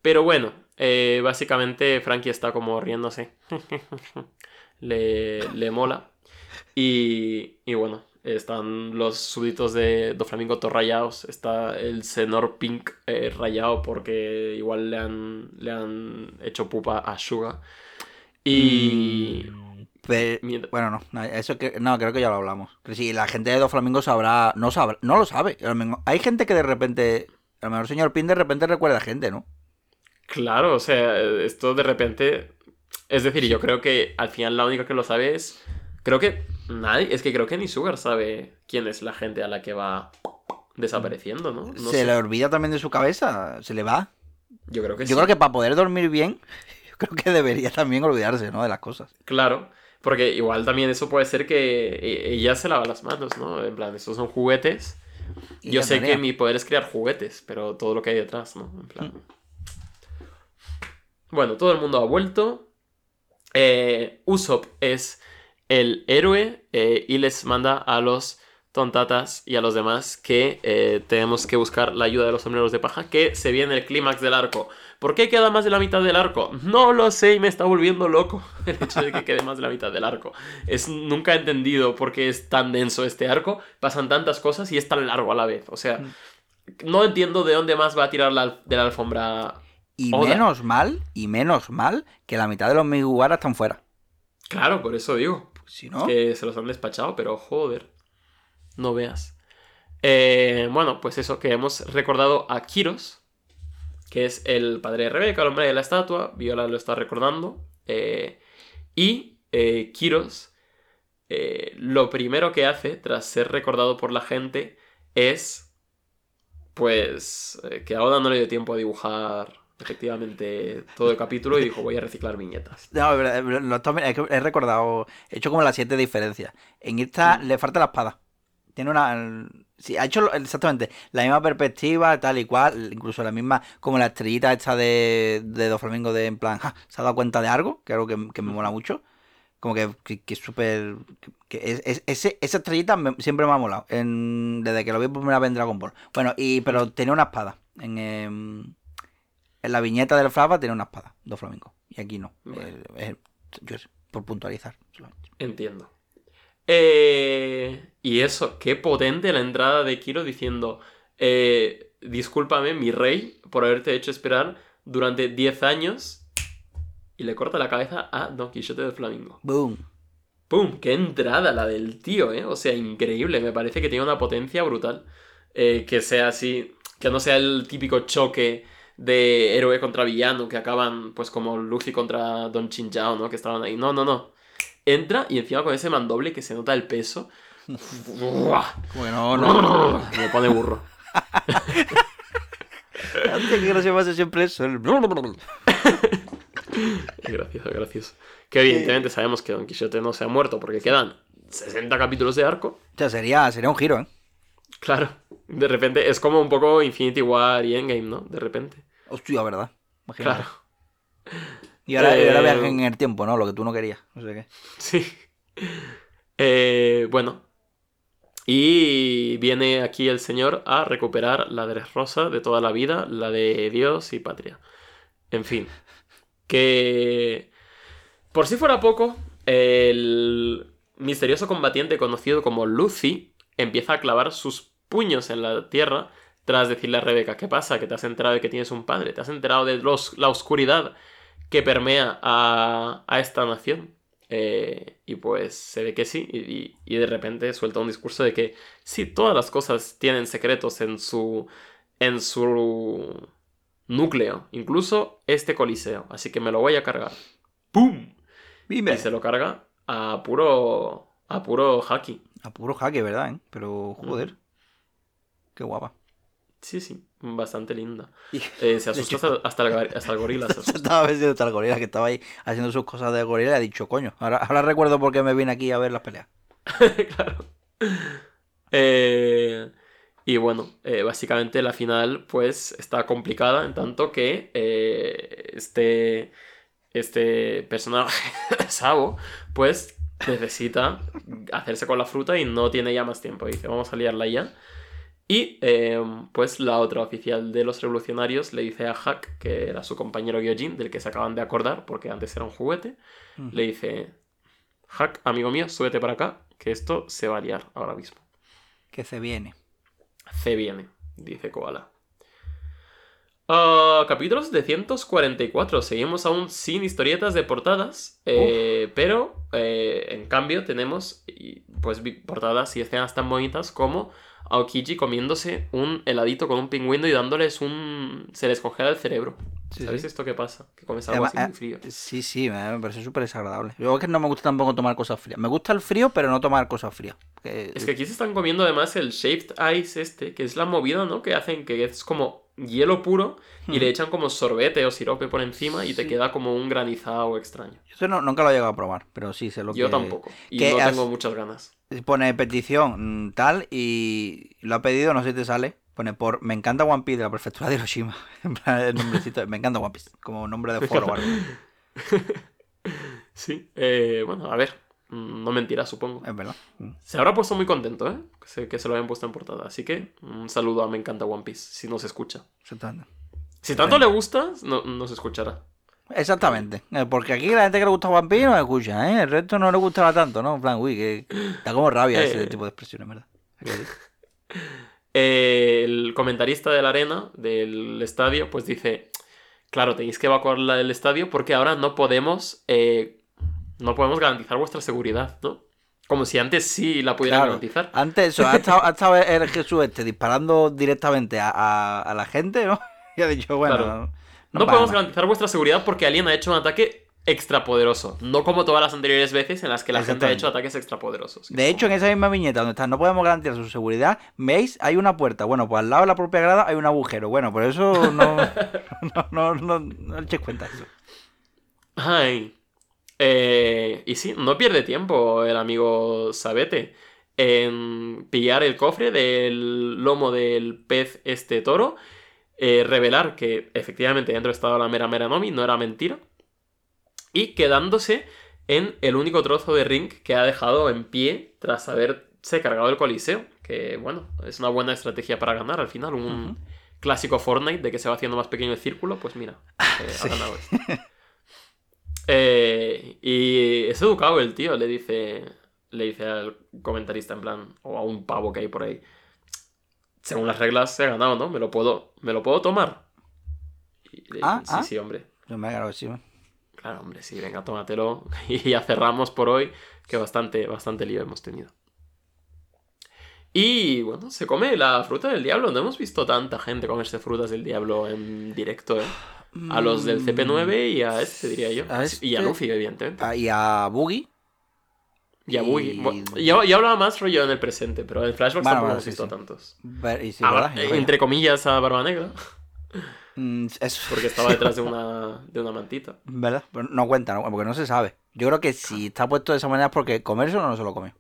Speaker 3: pero bueno, eh, básicamente Frankie está como riéndose. <laughs> le, le mola. Y, y bueno, están los súbditos de Doflamingo todos rayados. Está el Senor Pink eh, rayado porque igual le han, le han hecho pupa a Suga. Y...
Speaker 2: Mm, bueno, no, no, eso que, no, creo que ya lo hablamos. Pero sí, la gente de Dos Flamingos sabrá, no sabrá, no lo sabe. Hay gente que de repente, a lo mejor el señor Pin de repente recuerda a gente, ¿no?
Speaker 3: Claro, o sea, esto de repente. Es decir, yo creo que al final la única que lo sabe es. Creo que nadie. Es que creo que ni Sugar sabe quién es la gente a la que va desapareciendo, ¿no? No
Speaker 2: se
Speaker 3: sé.
Speaker 2: le olvida también de su cabeza, se le va.
Speaker 3: Yo creo que
Speaker 2: Yo
Speaker 3: sí.
Speaker 2: creo que para poder dormir bien, <laughs> yo creo que debería también olvidarse, ¿no? De las cosas.
Speaker 3: Claro. Porque igual también eso puede ser que e- ella se lava las manos, ¿no? En plan, estos son juguetes.
Speaker 2: Y
Speaker 3: Yo sé que mi poder es crear juguetes, pero todo lo que hay detrás, ¿no? En plan. Bueno, todo el mundo ha vuelto. Eh, Usopp es el héroe eh, y les manda a los tontatas y a los demás que eh, tenemos que buscar la ayuda de los sombreros de paja, que se viene el clímax del arco. ¿Por qué queda más de la mitad del arco? No lo sé y me está volviendo loco <laughs> el hecho de que quede más de la mitad del arco. Es, nunca he entendido por qué es tan denso este arco, pasan tantas cosas y es tan largo a la vez. O sea, no entiendo de dónde más va a tirar la, de la alfombra.
Speaker 2: Y
Speaker 3: Oda.
Speaker 2: menos mal, y menos mal, que la mitad de los Miguara están fuera.
Speaker 3: Claro, por eso digo.
Speaker 2: Si no,
Speaker 3: que se los han despachado, pero joder, no veas. Eh, bueno, pues eso, que hemos recordado a Kiros, que es el padre de Rebeca, el hombre de la estatua, Viola lo está recordando, eh, y eh, Kiros, eh, lo primero que hace, tras ser recordado por la gente, es, pues, que ahora no le dio tiempo a dibujar efectivamente todo el capítulo y dijo, voy a reciclar viñetas.
Speaker 2: No, lo he recordado, he hecho como las siete diferencias. En esta le falta la espada. Tiene una. Sí, ha hecho exactamente la misma perspectiva, tal y cual, incluso la misma, como la estrellita esta de, de Dos Flamingos, de en plan, "Ja, se ha dado cuenta de algo, que es algo que, que me mola mucho. Como que, que, que es súper. que es- es- ese- esa estrellita me- siempre me ha molado, en- desde que lo vi por primera vez en Dragon Ball. Bueno, y pero tenía una espada. En, em, en la viñeta del Flava tenía una espada, Dos Flamingos. Y aquí no.
Speaker 3: Vale.
Speaker 2: Eh, eh, yo sé, por puntualizar. solamente.
Speaker 3: Entiendo. Eh, y eso, qué potente la entrada de Kiro diciendo, eh, discúlpame, mi rey, por haberte hecho esperar durante 10 años. Y le corta la cabeza a Don Quixote del Flamingo.
Speaker 2: Boom.
Speaker 3: ¡Pum! ¡Qué entrada la del tío, eh! O sea, increíble. Me parece que tiene una potencia brutal. Eh, que sea así, que no sea el típico choque de héroe contra villano que acaban, pues, como Luffy contra Don Chinchao, ¿no? Que estaban ahí. No, no, no. Entra y encima con ese mandoble que se nota el peso. <laughs>
Speaker 2: Bueno, no.
Speaker 3: Me pone burro. <laughs>
Speaker 2: Antes que no se pase siempre eso. el-
Speaker 3: Gracioso, gracioso. Que evidentemente sabemos que Don Quixote no se ha muerto porque quedan 60 capítulos de arco.
Speaker 2: O sea, sería, sería un giro, ¿eh?
Speaker 3: Claro. De repente es como un poco Infinity War y Endgame, ¿no? De repente.
Speaker 2: Hostia, ¿verdad? Imagínate.
Speaker 3: Claro.
Speaker 2: Y ahora, ahora
Speaker 3: Eh,
Speaker 2: viaje en el tiempo, ¿no? Lo que tú no querías. No sé qué.
Speaker 3: Sí. Eh, bueno. Y viene aquí el señor a recuperar la Rosa de toda la vida, la de Dios y patria. En fin. Que... Por si fuera poco, el misterioso combatiente conocido como Lucy empieza a clavar sus puños en la tierra tras decirle a Rebeca, ¿qué pasa? Que te has enterado de que tienes un padre, te has enterado de los- la oscuridad que permea a, a esta nación. Eh, y pues se ve que sí, y, y- y de repente suelta un discurso de que sí, todas las cosas tienen secretos en su, en su núcleo, incluso este coliseo, así que me lo voy a cargar. ¡Pum!
Speaker 2: Dime.
Speaker 3: Y se lo carga a puro, a puro haki.
Speaker 2: A puro jaque, ¿verdad? eh? Pero, joder. Qué guapa.
Speaker 3: Sí, sí. bastante linda.
Speaker 2: Y-
Speaker 3: Eh, se <laughs>
Speaker 2: hecho-
Speaker 3: hasta, hasta el, gar- hasta el gorila. <laughs> Se.
Speaker 2: Estaba vestido hasta el gorila que estaba ahí haciendo sus cosas de gorila y ha dicho, coño, ahora, ahora recuerdo por qué me vine aquí a ver las peleas. <laughs>
Speaker 3: claro. Eh, y bueno, eh, básicamente la final pues está complicada en tanto que eh, este, este personaje, Sabo, pues necesita hacerse con la fruta y no tiene ya más tiempo. Dice, vamos a liarla ya. Y eh, pues la otra oficial de los revolucionarios le dice a Hack, que era su compañero Gyojin, del que se acaban de acordar porque antes era un juguete, le dice, Hack, amigo mío, súbete para acá, que esto se va a liar ahora mismo.
Speaker 2: Que se viene.
Speaker 3: Se viene, dice Koala. Ah, capítulo 744. Seguimos aún sin historietas de portadas. eh, pero eh, en cambio tenemos pues portadas y escenas tan bonitas como Aokiji comiéndose un heladito con un pingüino y dándoles un. se les congela el cerebro.
Speaker 2: Sí,
Speaker 3: ¿Sabéis
Speaker 2: sí.
Speaker 3: esto qué pasa? Que comes algo
Speaker 2: Además,
Speaker 3: así muy
Speaker 2: eh,
Speaker 3: frío.
Speaker 2: Sí, sí, me, parece súper desagradable. Yo es que no me gusta tampoco tomar cosas frías. Me gusta el frío, pero no tomar cosas frías. Que-
Speaker 3: Es que aquí se están comiendo además el shaved ice este, que es la movida, ¿no? Que hacen que es como hielo puro y le echan como sorbete o sirope por encima y te queda como un granizado extraño.
Speaker 2: Yo no- nunca lo he llegado a probar, pero sí sé lo
Speaker 3: Yo
Speaker 2: que...
Speaker 3: tampoco. Y
Speaker 2: que
Speaker 3: no
Speaker 2: has-
Speaker 3: tengo muchas ganas.
Speaker 2: Pone petición mm, tal y lo ha pedido, no sé si te sale. Pone por Me encanta One Piece de la prefectura de Hiroshima. <laughs> En plan, el nombrecito. Me encanta One Piece. Como nombre de foro o algo. <laughs>
Speaker 3: Sí. eh, bueno, a ver. mm, No mentirá, supongo.
Speaker 2: Es verdad. Mm.
Speaker 3: Se habrá puesto muy contento, ¿eh? Que se, que se lo hayan puesto en portada. Así que un saludo a Me encanta One Piece, si no se escucha. Si tanto le gusta, no, no se escuchará.
Speaker 2: Exactamente. Eh, Porque aquí la gente que le gusta One Piece no escucha, ¿eh? El resto no le gustaba tanto, ¿no? En plan, uy, que da como rabia ese
Speaker 3: Eh.
Speaker 2: tipo de expresiones, ¿verdad?
Speaker 3: Eh, el comentarista de la arena, del estadio, pues dice, claro, tenéis que evacuar la- el estadio porque ahora no podemos, eh, no podemos garantizar vuestra seguridad, ¿no? Como si antes sí la pudieran
Speaker 2: Claro.
Speaker 3: garantizar.
Speaker 2: Antes eso, ha <laughs> estado, ha estado el Jesús este disparando directamente a, a- a la gente, ¿no? <laughs> Y ha dicho, bueno,
Speaker 3: Claro.
Speaker 2: No,
Speaker 3: podemos garantizar vuestra seguridad porque alguien ha hecho un ataque extrapoderoso. No como todas las anteriores veces en las que la gente ha hecho ataques extrapoderosos.
Speaker 2: De hecho, en esa misma viñeta donde está, no podemos garantizar su seguridad, ¿veis? Hay una puerta. Bueno, pues al lado de la propia grada hay un agujero. Bueno, por eso no, <laughs> no, no, no, no eches cuenta de eso.
Speaker 3: Ay. Eh, y sí, no pierde tiempo el amigo Sabete en pillar el cofre del lomo del pez este toro, eh, revelar que efectivamente dentro estaba la mera mera Nomi, no era mentira, y quedándose en el único trozo de ring que ha dejado en pie tras haberse cargado el coliseo, que bueno, es una buena estrategia para ganar al final, un clásico Fortnite de que se va haciendo más pequeño el círculo, pues mira, <laughs> eh,
Speaker 2: Sí.
Speaker 3: ha ganado esto. <laughs> Eh, y es educado el tío, le dice, le dice al comentarista en plan, o a un pavo que hay por ahí, según las reglas he ganado, ¿no? Me lo puedo, me lo puedo tomar. Y le dice,
Speaker 2: Ah,
Speaker 3: sí,
Speaker 2: ah.
Speaker 3: sí, hombre.
Speaker 2: Yo me agarro encima.
Speaker 3: Claro, hombre, sí, venga, tómatelo. <laughs> Y ya cerramos por hoy, que bastante, bastante lío hemos tenido. Y bueno, se come la fruta del diablo. No hemos visto tanta gente comerse frutas del diablo en directo, ¿eh? A los del CP9 y a este, diría yo.
Speaker 2: Mm.
Speaker 3: Y a
Speaker 2: este-
Speaker 3: Luffy, evidentemente.
Speaker 2: Ah, Y a Boogie.
Speaker 3: Y a Boogie.
Speaker 2: y-
Speaker 3: Bueno, yo, yo hablaba más rollo en el presente, pero en Flashbacks
Speaker 2: Bueno,
Speaker 3: tampoco
Speaker 2: bueno, sí,
Speaker 3: visto
Speaker 2: sí.
Speaker 3: tantos.
Speaker 2: Vaya.
Speaker 3: entre comillas a Barba Negra,
Speaker 2: Mm, eso. <laughs>
Speaker 3: porque estaba detrás de <laughs> una, de una mantita.
Speaker 2: ¿Verdad? Pero no cuenta, ¿no? porque no se sabe. Yo creo que si está puesto de esa manera es porque comerse o no se lo come.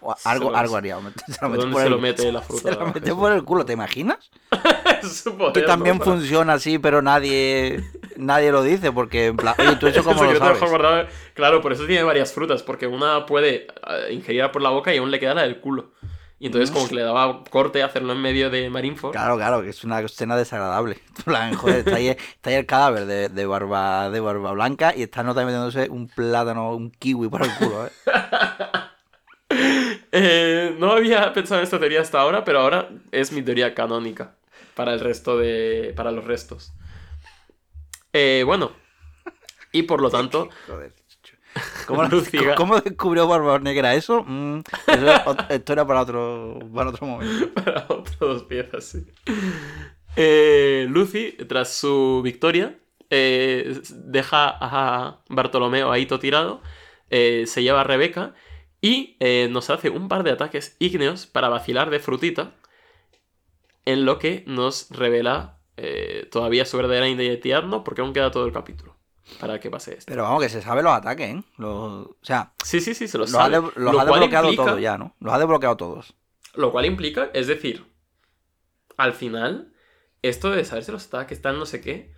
Speaker 2: O algo, algo haría. <laughs> Se lo
Speaker 3: ¿Por
Speaker 2: mete por
Speaker 3: se
Speaker 2: el-
Speaker 3: lo mete la <laughs> fruta?
Speaker 2: Se lo mete
Speaker 3: Jesús?
Speaker 2: por el culo, ¿te imaginas? <laughs> Que también
Speaker 3: Para-
Speaker 2: funciona así, pero nadie nadie lo dice, porque en plan, oye, tú eso como lo sabes.
Speaker 3: Claro, por eso tiene varias frutas, porque una puede eh, ingerirla por la boca y aún le queda la del culo. Y entonces como que le daba corte hacerlo en medio de Marineford.
Speaker 2: Claro, claro, que es una escena desagradable. Plan, joder, está ahí, está ahí el cadáver de, de barba de barba blanca y está nota metiéndose un plátano, un kiwi por el culo, ¿eh?
Speaker 3: Eh, no había pensado en esta teoría hasta ahora, pero ahora es mi teoría canónica para el resto de... para los restos. Eh, bueno, y por lo tanto... <laughs>
Speaker 2: Joder. ¿Cómo, <laughs>
Speaker 3: Luciga.
Speaker 2: ¿Cómo descubrió Barba Negra eso? Mm, eso esto era para otro, para otro momento. <laughs>
Speaker 3: para otras dos piezas, sí. Eh, Lucy, tras su victoria, eh, deja a Bartolomeo ahí todo tirado, eh, se lleva a Rebeca y eh, nos hace un par de ataques ígneos para vacilar de frutita. en lo que nos revela eh, todavía su verdadera identidad, ¿no? Porque aún queda todo el capítulo para que pase esto.
Speaker 2: Pero vamos, que se sabe los ataques, ¿eh? Los- o sea,
Speaker 3: Sí, sí, sí, se lo
Speaker 2: los ha,
Speaker 3: sabe.
Speaker 2: de- los
Speaker 3: Lo
Speaker 2: ha desbloqueado
Speaker 3: implica-
Speaker 2: todos ya, ¿no? Los ha desbloqueado todos.
Speaker 3: Lo cual implica, es decir, al final, esto de saberse los ataques, tal, no sé qué,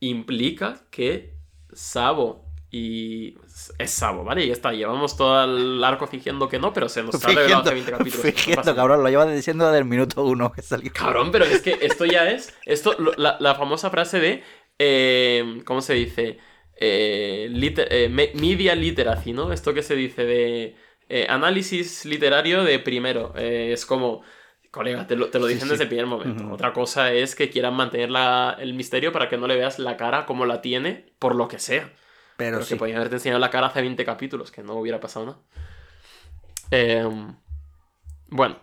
Speaker 3: implica que Sabo y. Es Sabo, ¿vale? Y ya está, llevamos todo el arco fingiendo que no, pero se nos ha revelado hace 20 capítulos. no
Speaker 2: fingiendo, cabrón, lo llevas diciendo desde el minuto uno que salió.
Speaker 3: Cabrón, pero es que esto ya es. Esto, la, la famosa frase de. eh, ¿Cómo se dice? Eh, liter- eh, me- media literacy, ¿no? Esto que se dice de. eh, análisis literario de primero. Es como. Colega, te lo, te lo dicen
Speaker 2: sí.
Speaker 3: desde el primer momento. Otra cosa es que quieran mantener la- el misterio para que no le veas la cara como la tiene, por lo que sea.
Speaker 2: Pero,
Speaker 3: Pero
Speaker 2: sí.
Speaker 3: que podían haberte enseñado la cara hace 20 capítulos, que no hubiera pasado nada. Em, bueno,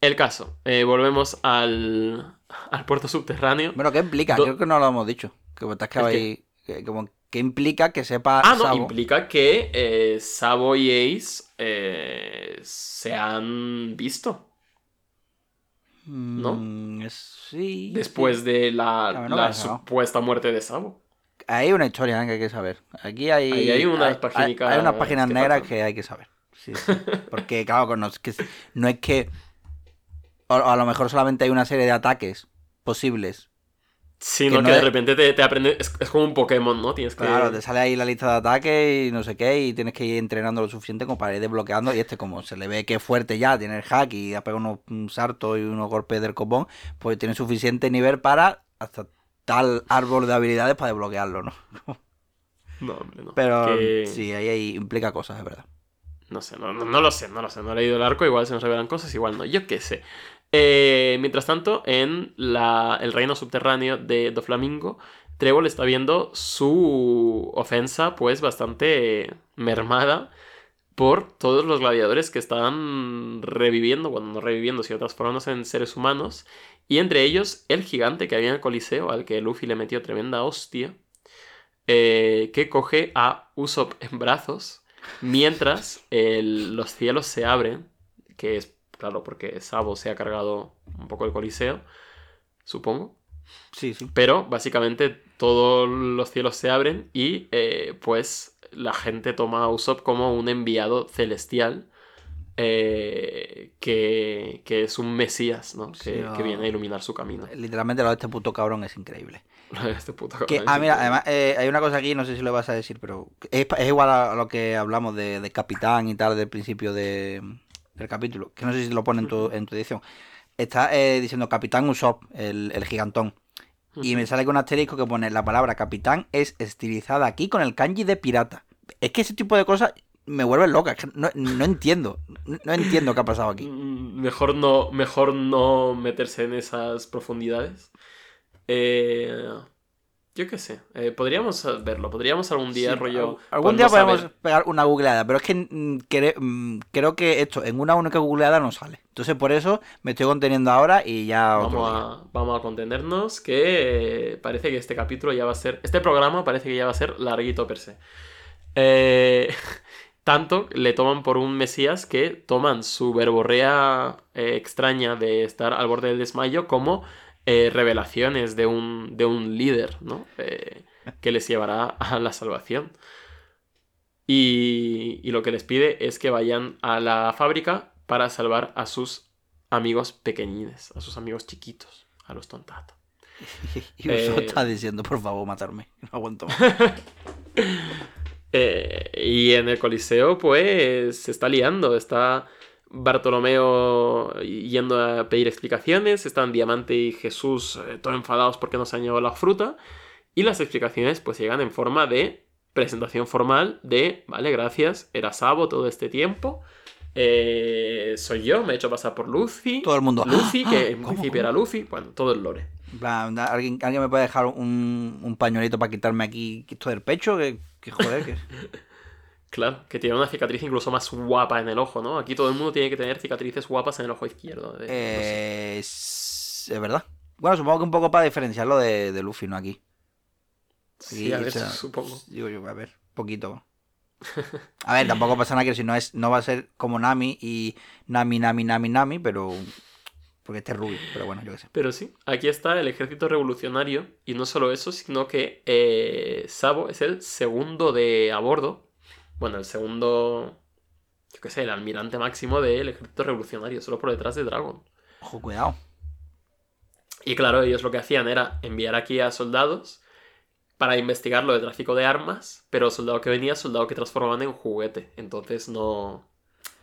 Speaker 3: el caso. Eh, volvemos al, al puerto subterráneo.
Speaker 2: Bueno, ¿qué implica?
Speaker 3: Do-
Speaker 2: Creo que no lo hemos dicho. Que te has que- como, ¿Qué implica que sepa
Speaker 3: Ah, no,
Speaker 2: Sabo?
Speaker 3: implica que eh, Sabo y Ace eh, se han visto ¿no?
Speaker 2: Mm, sí.
Speaker 3: después de la, la supuesta muerte de Sabo.
Speaker 2: Hay una historia que hay que saber. Aquí hay.
Speaker 3: Hay unas
Speaker 2: hay- páginas negras que hay que saber. Sí, sí. <laughs> Porque, claro, con los- que no es que. O a lo mejor solamente hay una serie de ataques posibles.
Speaker 3: Sí,
Speaker 2: Que
Speaker 3: ¿no?
Speaker 2: no
Speaker 3: que de
Speaker 2: es-
Speaker 3: repente te, te aprende. Es, es como un Pokémon, ¿no? Tienes que.
Speaker 2: Claro, te sale ahí la lista de ataques y no sé qué, y tienes que ir entrenando lo suficiente como para ir desbloqueando. Y este, como se le ve que es fuerte ya, tiene el hack y ha pegado unos un saltos y unos golpes del copón, pues tiene suficiente nivel para hasta tal árbol de habilidades para desbloquearlo, ¿no? <laughs>
Speaker 3: No, hombre, no.
Speaker 2: Pero
Speaker 3: Que-
Speaker 2: sí, ahí, ahí implica cosas, es verdad.
Speaker 3: No sé, no, no, no lo sé, no lo sé. No he leído el arco, igual se nos revelan cosas, igual no. Yo qué sé. Eh, mientras tanto, en la- el reino subterráneo de Doflamingo, Trébol está viendo su ofensa, pues, bastante mermada por todos los gladiadores que están reviviendo, bueno, no reviviendo, sino transformándose en seres humanos. Y entre ellos, el gigante que había en el Coliseo, al que Luffy le metió tremenda hostia, eh, que coge a Usopp en brazos mientras el- los cielos se abren, que es, claro, porque Sabo se ha cargado un poco el Coliseo, supongo.
Speaker 2: Sí, sí.
Speaker 3: Pero básicamente todos los cielos se abren y eh, pues la gente toma a Usopp como un enviado celestial eh, que, que es un mesías, ¿no?
Speaker 2: Sí,
Speaker 3: Que,
Speaker 2: no.
Speaker 3: que viene a iluminar su camino.
Speaker 2: Literalmente lo de este puto cabrón es increíble. <laughs>
Speaker 3: Este puto
Speaker 2: Que,
Speaker 3: cabrón
Speaker 2: ah, mira, además eh, hay una cosa aquí, no sé si lo vas a decir, pero es, es igual a lo que hablamos de, de Capitán y tal del principio de, del capítulo, que no sé si lo pone en tu, en tu edición. Está eh, diciendo Capitán Usopp, el, el gigantón. Y me sale con un asterisco que pone la palabra capitán es estilizada aquí con el kanji de pirata. Es que ese tipo de cosas me vuelven loca. no, no entiendo. No, entiendo qué ha pasado aquí.
Speaker 3: Mm, Mejor no, mejor no meterse en esas profundidades. Eh, yo qué sé. eh, podríamos verlo. Podríamos algún día,
Speaker 2: Sí,
Speaker 3: rollo.
Speaker 2: al- Algún día podemos
Speaker 3: ver.
Speaker 2: pegar una googleada, pero es que mm, cre- mm, creo que esto en una única googleada no sale. Entonces por eso me estoy conteniendo ahora y ya
Speaker 3: Vamos a, vamos a contenernos que eh, parece que este capítulo ya va a ser... Este programa parece que ya va a ser larguito per se. Eh, <laughs> tanto le toman por un mesías que toman su verborrea eh, extraña de estar al borde del desmayo como eh, revelaciones de un, de un líder, ¿no? Eh, que les llevará a la salvación. Y, y lo que les pide es que vayan a la fábrica para salvar a sus amigos pequeñines, a sus amigos chiquitos, a los tontatos. <laughs>
Speaker 2: Y está diciendo, por favor, matarme. <laughs> No aguanto más.
Speaker 3: Eh, y en el Coliseo, pues, se está liando. Está Bartolomeo yendo a pedir explicaciones. Están Diamante y Jesús eh, todo enfadados porque no se han llevado la fruta. Y las explicaciones, pues, llegan en forma de presentación formal de, vale, gracias, era Sabo todo este tiempo. Eh, soy yo, me he hecho pasar por Lucy.
Speaker 2: Todo el mundo.
Speaker 3: Lucy,
Speaker 2: ¡Ah!
Speaker 3: que en
Speaker 2: ¿Cómo,
Speaker 3: principio
Speaker 2: cómo?
Speaker 3: era Lucy. Bueno, todo el lore.
Speaker 2: ¿alguien, ¿Alguien me puede dejar un, un pañuelito para quitarme aquí esto del pecho? Que, que joder, que... <laughs>
Speaker 3: Claro, que tiene una cicatriz incluso más guapa en el ojo, ¿no? Aquí todo el mundo tiene que tener cicatrices guapas en el ojo izquierdo. de- no sé.
Speaker 2: Eh, es, es verdad. Bueno, supongo que un poco para diferenciarlo de, de Luffy, ¿no? Aquí.
Speaker 3: Sí, a ver,
Speaker 2: o sea, <laughs>
Speaker 3: supongo.
Speaker 2: Digo yo, a ver, poquito. A ver, tampoco pasa nada que si no es, no va a ser como Nami y Nami, Nami, Nami, Nami, pero Porque este es rubio, pero bueno, yo qué sé.
Speaker 3: Pero sí, aquí está el ejército revolucionario. Y no solo eso, sino que eh, Sabo es el segundo de a bordo. Bueno, el segundo. Yo qué sé, el almirante máximo del ejército revolucionario, solo por detrás de Dragon.
Speaker 2: Ojo, cuidado.
Speaker 3: Y claro, ellos lo que hacían era enviar aquí a soldados para investigar lo de tráfico de armas, pero soldado que venía, soldado que transformaban en juguete. Entonces no,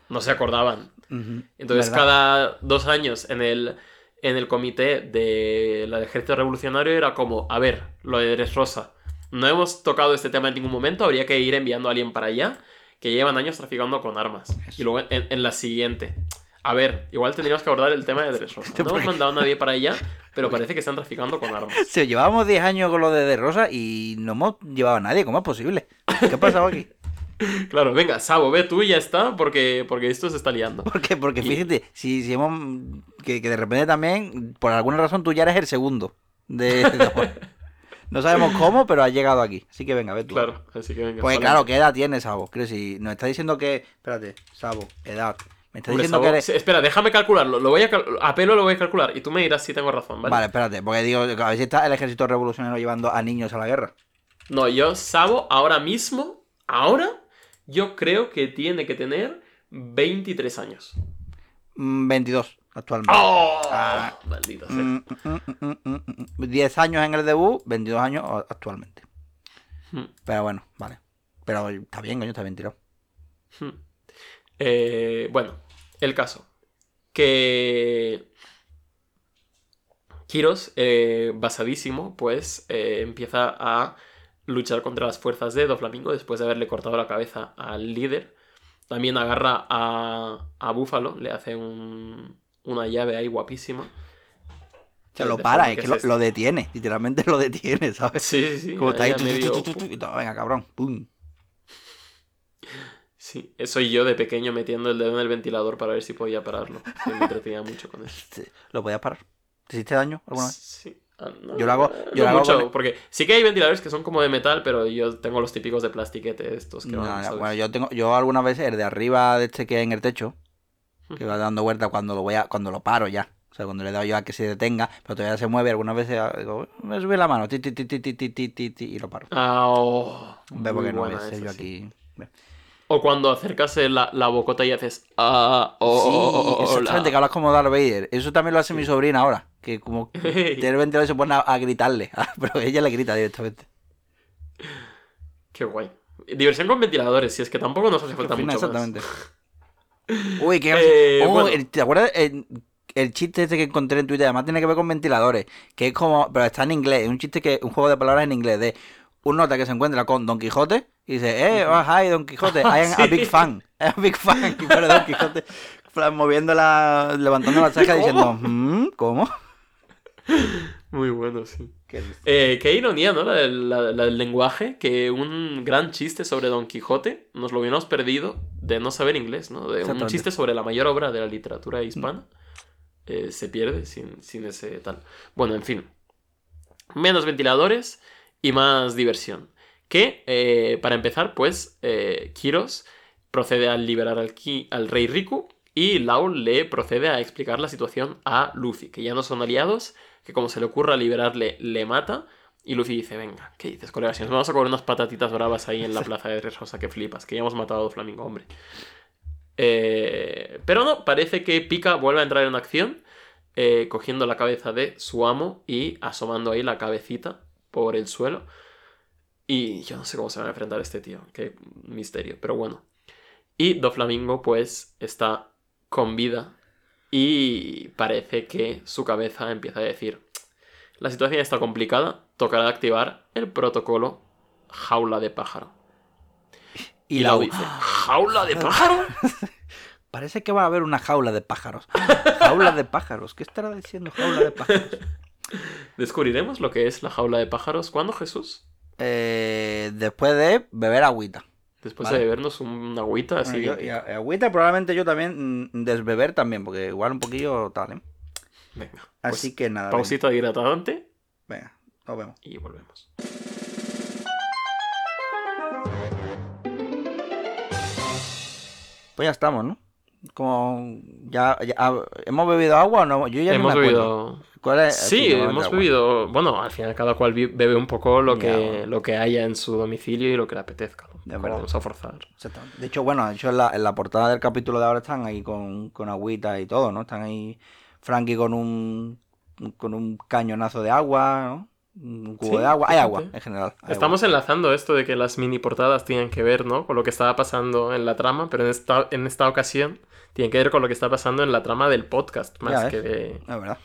Speaker 3: no se acordaban. Entonces
Speaker 2: ¿verdad?
Speaker 3: cada dos años en el, en el comité de la del ejército revolucionario era como, a ver, lo de Dressrosa, no hemos tocado este tema en ningún momento, habría que ir enviando a alguien para allá, que llevan años traficando con armas. Y luego en, en la siguiente, a ver, igual tendríamos que abordar el tema de Dressrosa. <laughs> No hemos mandado a nadie para allá, pero parece que están traficando con armas. <laughs>
Speaker 2: Sí, llevábamos 10 años con lo de De Rosa y no hemos llevado a nadie. ¿Cómo es posible? ¿Qué ha pasado aquí? <laughs>
Speaker 3: Claro, venga, Sabo, ve tú y ya está, porque, porque esto se está liando. <laughs>
Speaker 2: ¿Por qué? Porque
Speaker 3: Y-
Speaker 2: fíjate, si, si hemos. Que, que de repente también, por alguna razón, tú ya eres el segundo. De, de- <laughs> no sabemos cómo, pero has llegado aquí. Así que venga, ve tú.
Speaker 3: Claro, así que venga.
Speaker 2: Pues claro, ¿qué edad tienes, Sabo? Creo si nos está diciendo que. Espérate, Sabo, edad. Me está diciendo
Speaker 3: Sabo,
Speaker 2: que eres.
Speaker 3: Espera, déjame calcularlo. Lo voy a cal- a pelo lo voy a calcular y tú me dirás si tengo razón, ¿vale?
Speaker 2: Vale, espérate, porque digo, a ver si está el ejército revolucionario llevando a niños a la guerra.
Speaker 3: No, yo, Sabo, ahora mismo, ahora, yo creo que tiene que tener 23 años.
Speaker 2: Mm, 22 actualmente.
Speaker 3: ¡Oh!
Speaker 2: Ah.
Speaker 3: Maldito sea.
Speaker 2: Mm, mm, mm, mm, mm, mm. 10 años en el debut, 22 años actualmente.
Speaker 3: Hmm.
Speaker 2: Pero bueno, vale. Pero está bien, coño, está bien tirado.
Speaker 3: Hmm. Eh, bueno, el caso. Que. Kiros, eh, basadísimo, pues eh, empieza a luchar contra las fuerzas de Doflamingo después de haberle cortado la cabeza al líder. También agarra a, a Búfalo, le hace un- una llave ahí guapísima.
Speaker 2: Se lo para, es que
Speaker 3: que
Speaker 2: lo, detiene, literalmente lo detiene, ¿sabes?
Speaker 3: Sí, sí, sí.
Speaker 2: Como está ahí,
Speaker 3: medio-
Speaker 2: tu, tu, tu, y todo, venga, cabrón, pum.
Speaker 3: Sí, soy yo de pequeño metiendo el dedo en el ventilador para ver si podía pararlo. Me entretenía mucho con eso. <laughs>
Speaker 2: ¿Lo podías parar? ¿Te hiciste daño alguna vez?
Speaker 3: Sí. No,
Speaker 2: Yo lo hago- yo
Speaker 3: no
Speaker 2: lo hago
Speaker 3: mucho,
Speaker 2: con-
Speaker 3: porque sí que hay ventiladores que son como de metal, pero yo tengo los típicos de plastiquete estos que
Speaker 2: No,
Speaker 3: van,
Speaker 2: bueno, yo tengo, yo algunas veces el de arriba de este que hay en el techo, que va dando vuelta cuando lo voy a, cuando lo paro ya. O sea, cuando le he dado yo a que se detenga, pero todavía se mueve, algunas veces ah, digo, me sube la mano, ti, ti, ti, ti, ti, ti, ti, y lo paro.
Speaker 3: Ah, oh,
Speaker 2: Ve
Speaker 3: muy
Speaker 2: porque no
Speaker 3: esa,
Speaker 2: yo
Speaker 3: sí.
Speaker 2: aquí.
Speaker 3: O cuando acercas la, la bocota y haces... Ah, oh,
Speaker 2: sí,
Speaker 3: oh, oh, oh,
Speaker 2: exactamente, que hablas como Darth Vader. Eso también lo hace mi sobrina ahora, que como <laughs> ventilador y se pone a, a gritarle, <laughs> pero ella le grita directamente.
Speaker 3: Qué guay. Diversión con ventiladores, si es que tampoco nos hace falta mucho más.
Speaker 2: exactamente. <laughs> Uy, qué
Speaker 3: Eh.
Speaker 2: Oh,
Speaker 3: bueno.
Speaker 2: el- ¿Te acuerdas el, el chiste este que encontré en Twitter? Además tiene que ver con ventiladores. Que es como. Pero está en inglés. Es un chiste que. Un juego de palabras en inglés. De un nota que se encuentra con Don Quijote. Y dice, eh, oh, hi, Don Quijote. I am a big fan. I'm a big fan. Y pone Don Quijote. Moviendo la. Levantando la ceja diciendo, "Mm, ¿cómo?
Speaker 3: Muy bueno, sí. Eh, qué ironía, ¿no? La del, la- la del lenguaje, que un gran chiste sobre Don Quijote nos lo hubiéramos perdido de no saber inglés, ¿no? De un chiste sobre la mayor obra de la literatura hispana eh, se pierde sin, sin ese tal. Bueno, en fin. Menos ventiladores y más diversión. Que, eh, para empezar, pues, eh, Kiros procede a liberar al, Ki- al rey Riku y Lau le procede a explicar la situación a Luffy, que ya no son aliados, que como se le ocurra liberarle, le mata. Y Luffy dice, venga, ¿qué dices, colega? Si nos vamos a comer unas patatitas bravas ahí en la <laughs> plaza de Dressrosa, que flipas, que ya hemos matado a Flamingo, hombre. Eh, pero no, parece que Pika vuelve a entrar en acción, eh, cogiendo la cabeza de su amo y asomando ahí la cabecita por el suelo. Y yo no sé cómo se va a enfrentar este tío, qué misterio, pero bueno. Y Doflamingo pues está con vida y parece que su cabeza empieza a decir, la situación está complicada, tocará activar el protocolo jaula de pájaro.
Speaker 2: Y,
Speaker 3: Y
Speaker 2: la
Speaker 3: dice, ¿jaula de pájaro? <laughs>
Speaker 2: Parece que va a haber una jaula de pájaros. Jaula de pájaros. ¿Qué estará diciendo jaula de pájaros? <laughs>
Speaker 3: Descubriremos lo que es la jaula de pájaros. ¿Cuándo, Jesús?
Speaker 2: Eh, después de beber agüita.
Speaker 3: Después
Speaker 2: Vale.
Speaker 3: de bebernos un agüita así.
Speaker 2: Bueno, yo- y agüita probablemente yo también mm, desbeber también, porque igual un poquillo tal, ¿eh?
Speaker 3: Venga.
Speaker 2: Así
Speaker 3: pues,
Speaker 2: que nada.
Speaker 3: pausita hidratante
Speaker 2: Venga, nos vemos.
Speaker 3: y volvemos.
Speaker 2: Pues ya estamos, ¿no? Como ya, ya- ah, hemos bebido agua o no? Yo ya
Speaker 3: hemos
Speaker 2: no me
Speaker 3: bebido.
Speaker 2: ¿Cuál es?
Speaker 3: Sí, hemos
Speaker 2: agua.
Speaker 3: bebido. Bueno, al final cada cual bebe un poco lo
Speaker 2: Ya,
Speaker 3: que,
Speaker 2: bueno.
Speaker 3: lo que haya en su domicilio y lo que le apetezca.
Speaker 2: De verdad.
Speaker 3: vamos a forzar.
Speaker 2: Exactamente. De hecho, bueno, de hecho en la, en la portada del capítulo de ahora están ahí con, con agüita y todo, ¿no? Están ahí Frankie con un con un cañonazo de agua, ¿no? Un cubo
Speaker 3: Sí,
Speaker 2: de agua. Hay agua, en general. hay
Speaker 3: Estamos enlazando esto de que las mini portadas tienen que ver, ¿no? Con lo que estaba pasando en la trama, pero en esta, en esta ocasión tienen que ver con lo que está pasando en la trama del podcast, más que de...
Speaker 2: Es verdad.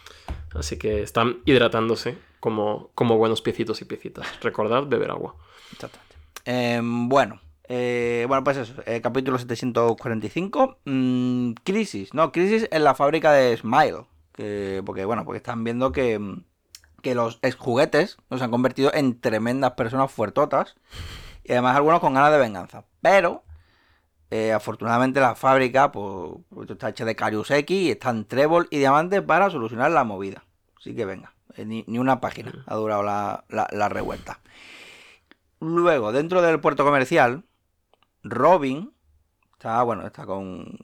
Speaker 3: Así que están hidratándose como, como buenos piecitos y piecitas. Recordad beber agua.
Speaker 2: Exactamente. Em, bueno, eh, bueno, pues eso. eh, capítulo 745. mm, crisis, ¿no? Crisis en la fábrica de Smile. Que, porque, bueno, porque están viendo que, mm, que los exjuguetes nos han convertido en tremendas personas fuertotas. Y además algunos con ganas de venganza. Pero, eh, afortunadamente la fábrica, pues, pues, está hecha de Carius X y están trébol y diamantes para solucionar la movida. Así que venga, eh, ni, ni una página ha durado la, la- la revuelta. Luego, dentro del puerto comercial, Robin está, bueno, está con,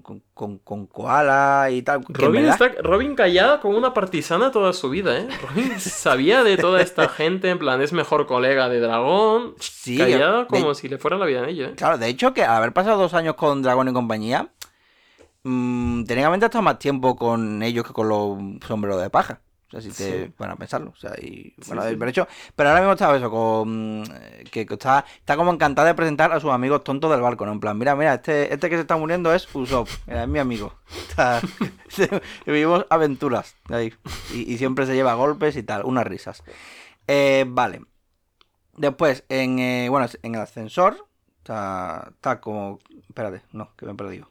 Speaker 2: con, con, Koala y tal.
Speaker 3: Robin, está, Robin callada como una partisana toda su vida, ¿eh? <laughs> Robin sabía de toda esta <laughs> gente, en plan, es mejor colega de Dragón.
Speaker 2: Sí, de-
Speaker 3: como si le fuera la vida en ello, ¿eh?
Speaker 2: Claro, de hecho, que al haber pasado dos años con Dragón y compañía, mmm, técnicamente ha estado más tiempo con ellos que con los sombreros de paja. Sea, si te
Speaker 3: Sí.
Speaker 2: van a pensarlo. O sea, y bueno,
Speaker 3: sí.
Speaker 2: de hecho, pero ahora mismo está eso, con eh, que, que está, está como encantada de presentar a sus amigos tontos del barco, ¿no? En plan, mira, mira, este, este que se está muriendo es Usopp, mira, es mi amigo. Está- <laughs> vivimos aventuras ahí. Y, y siempre se lleva golpes y tal, unas risas. Eh, vale. Después, en, eh, bueno, en el ascensor, está, está como... Espérate, no, que me he perdido.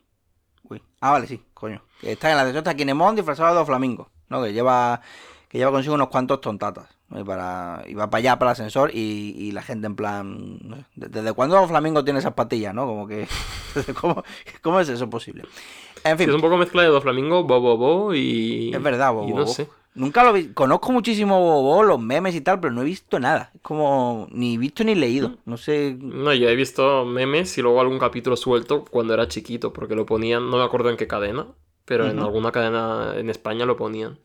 Speaker 2: Uy. Ah, vale, sí, coño. Está en el ascensor, está Kinemon disfrazado de dos flamingos, ¿no? Que lleva, que lleva consigo unos cuantos tontatas. ¿no? Y, para, y va para allá, para el ascensor, y, y la gente en plan... no sé, ¿Desde cuándo los flamingos tienen esas patillas, no? Como que... <laughs> ¿Cómo, cómo es eso posible? En fin,
Speaker 3: es un poco mezcla de Doflamingo, Bobo Bo y...
Speaker 2: es verdad, Bobo.
Speaker 3: Y no
Speaker 2: Bobo.
Speaker 3: sé.
Speaker 2: Nunca lo vi. Conozco muchísimo Bobo, los memes y tal, pero no he visto nada. Es como ni visto ni leído. No sé.
Speaker 3: No, yo he visto memes y luego algún capítulo suelto cuando era chiquito, porque lo ponían, no me acuerdo en qué cadena, pero en alguna cadena en España lo ponían.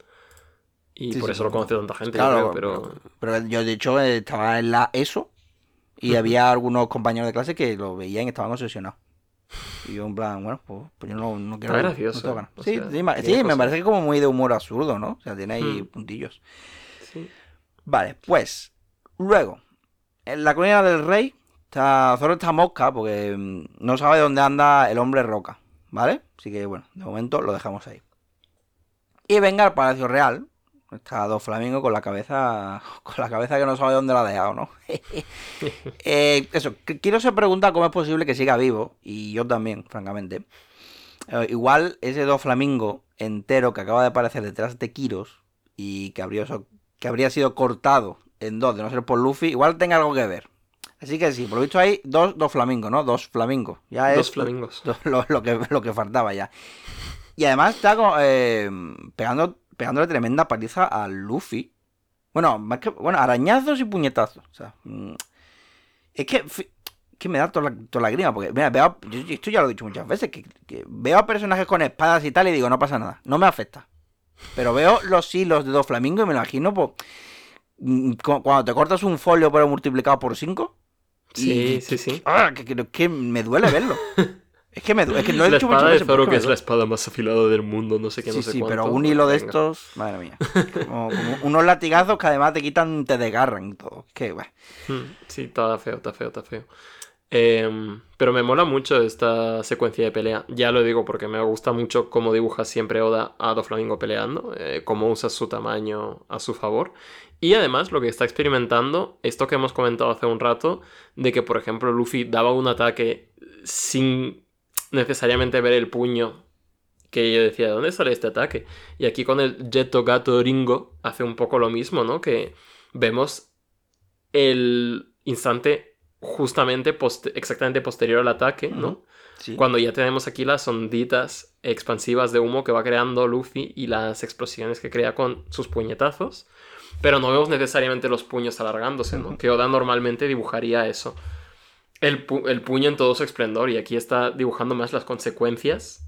Speaker 3: Y
Speaker 2: Sí,
Speaker 3: por
Speaker 2: sí,
Speaker 3: eso lo conoce tanta gente, yo
Speaker 2: Claro,
Speaker 3: creo, pero...
Speaker 2: pero, pero yo de hecho estaba en la ESO y había algunos compañeros de clase que lo veían y estaban obsesionados. Y yo en plan, bueno, pues, pues yo no, no quiero...
Speaker 3: Está
Speaker 2: no
Speaker 3: gracioso,
Speaker 2: ganas.
Speaker 3: o
Speaker 2: sí,
Speaker 3: sea,
Speaker 2: sí, sí, me parece como muy de humor absurdo, ¿no? O sea, tiene ahí
Speaker 3: Hmm.
Speaker 2: puntillos.
Speaker 3: Sí.
Speaker 2: Vale, pues, luego, en la colina del rey, está, Zoro está mosca porque mm, no sabe dónde anda el hombre roca, ¿vale? Así que, bueno, de momento lo dejamos ahí. Y venga al Palacio Real, está Dos Flamingo con la cabeza, <laughs> con la cabeza que no sabe dónde la ha dejado, ¿no? <laughs> Eh, eso, qu- quiero se pregunta cómo es posible que siga vivo, y yo también, francamente. Eh, igual ese Dos Flamingo entero que acaba de aparecer detrás de Kiros y que habría, que habría sido cortado en dos, de no ser por Luffy, igual tenga algo que ver. Así que sí, por lo visto hay dos, dos flamingos, ¿no? Dos flamingos. Ya
Speaker 3: Dos
Speaker 2: es
Speaker 3: flamingos. <laughs>
Speaker 2: lo, lo- lo que, lo que faltaba ya. Y además está como, eh, pegando, pegándole tremenda paliza a Luffy. Bueno, más que, bueno, arañazos y puñetazos. O sea, mm, es que, me da toda la, toda la grima. Porque, mira, veo, esto ya lo he dicho muchas veces, que, que veo a personajes con espadas y tal y digo, no pasa nada, no me afecta. Pero veo los hilos de dos flamingos y me imagino, pues, mm, cu- cuando te cortas un folio pero multiplicado por 5.
Speaker 3: Sí, sí, sí.
Speaker 2: Ah, que, que- que me duele verlo. <laughs> Es que me duele. Es que lo he
Speaker 3: la
Speaker 2: dicho
Speaker 3: espada
Speaker 2: muchas veces.
Speaker 3: Zoro, que
Speaker 2: me
Speaker 3: es la espada más afilada del mundo, no sé qué,
Speaker 2: Sí,
Speaker 3: no sé
Speaker 2: sí,
Speaker 3: cuánto.
Speaker 2: pero un hilo de
Speaker 3: Venga.
Speaker 2: estos, madre mía. Como, como unos latigazos que además te quitan, te desgarran y todo. Que, bueno.
Speaker 3: Mm, Sí, está feo, está feo, está feo. Em, pero me mola mucho esta secuencia de pelea. Ya lo digo porque me gusta mucho cómo dibuja siempre Oda a Doflamingo peleando, eh, cómo usa su tamaño a su favor. Y además lo que está experimentando, esto que hemos comentado hace un rato, de que por ejemplo Luffy daba un ataque sin necesariamente ver el puño que yo decía, ¿de dónde sale este ataque? Y aquí con el Jetto Gato Ringo hace un poco lo mismo, ¿no? Que vemos el instante justamente exactamente posterior al ataque, ¿no?
Speaker 2: Sí.
Speaker 3: Cuando ya tenemos aquí las onditas expansivas de humo que va creando Luffy y las explosiones que crea con sus puñetazos. Pero no vemos necesariamente los puños alargándose, ¿no? Que Oda normalmente dibujaría eso. El, pu- el puño en todo su esplendor y aquí está dibujando más las consecuencias.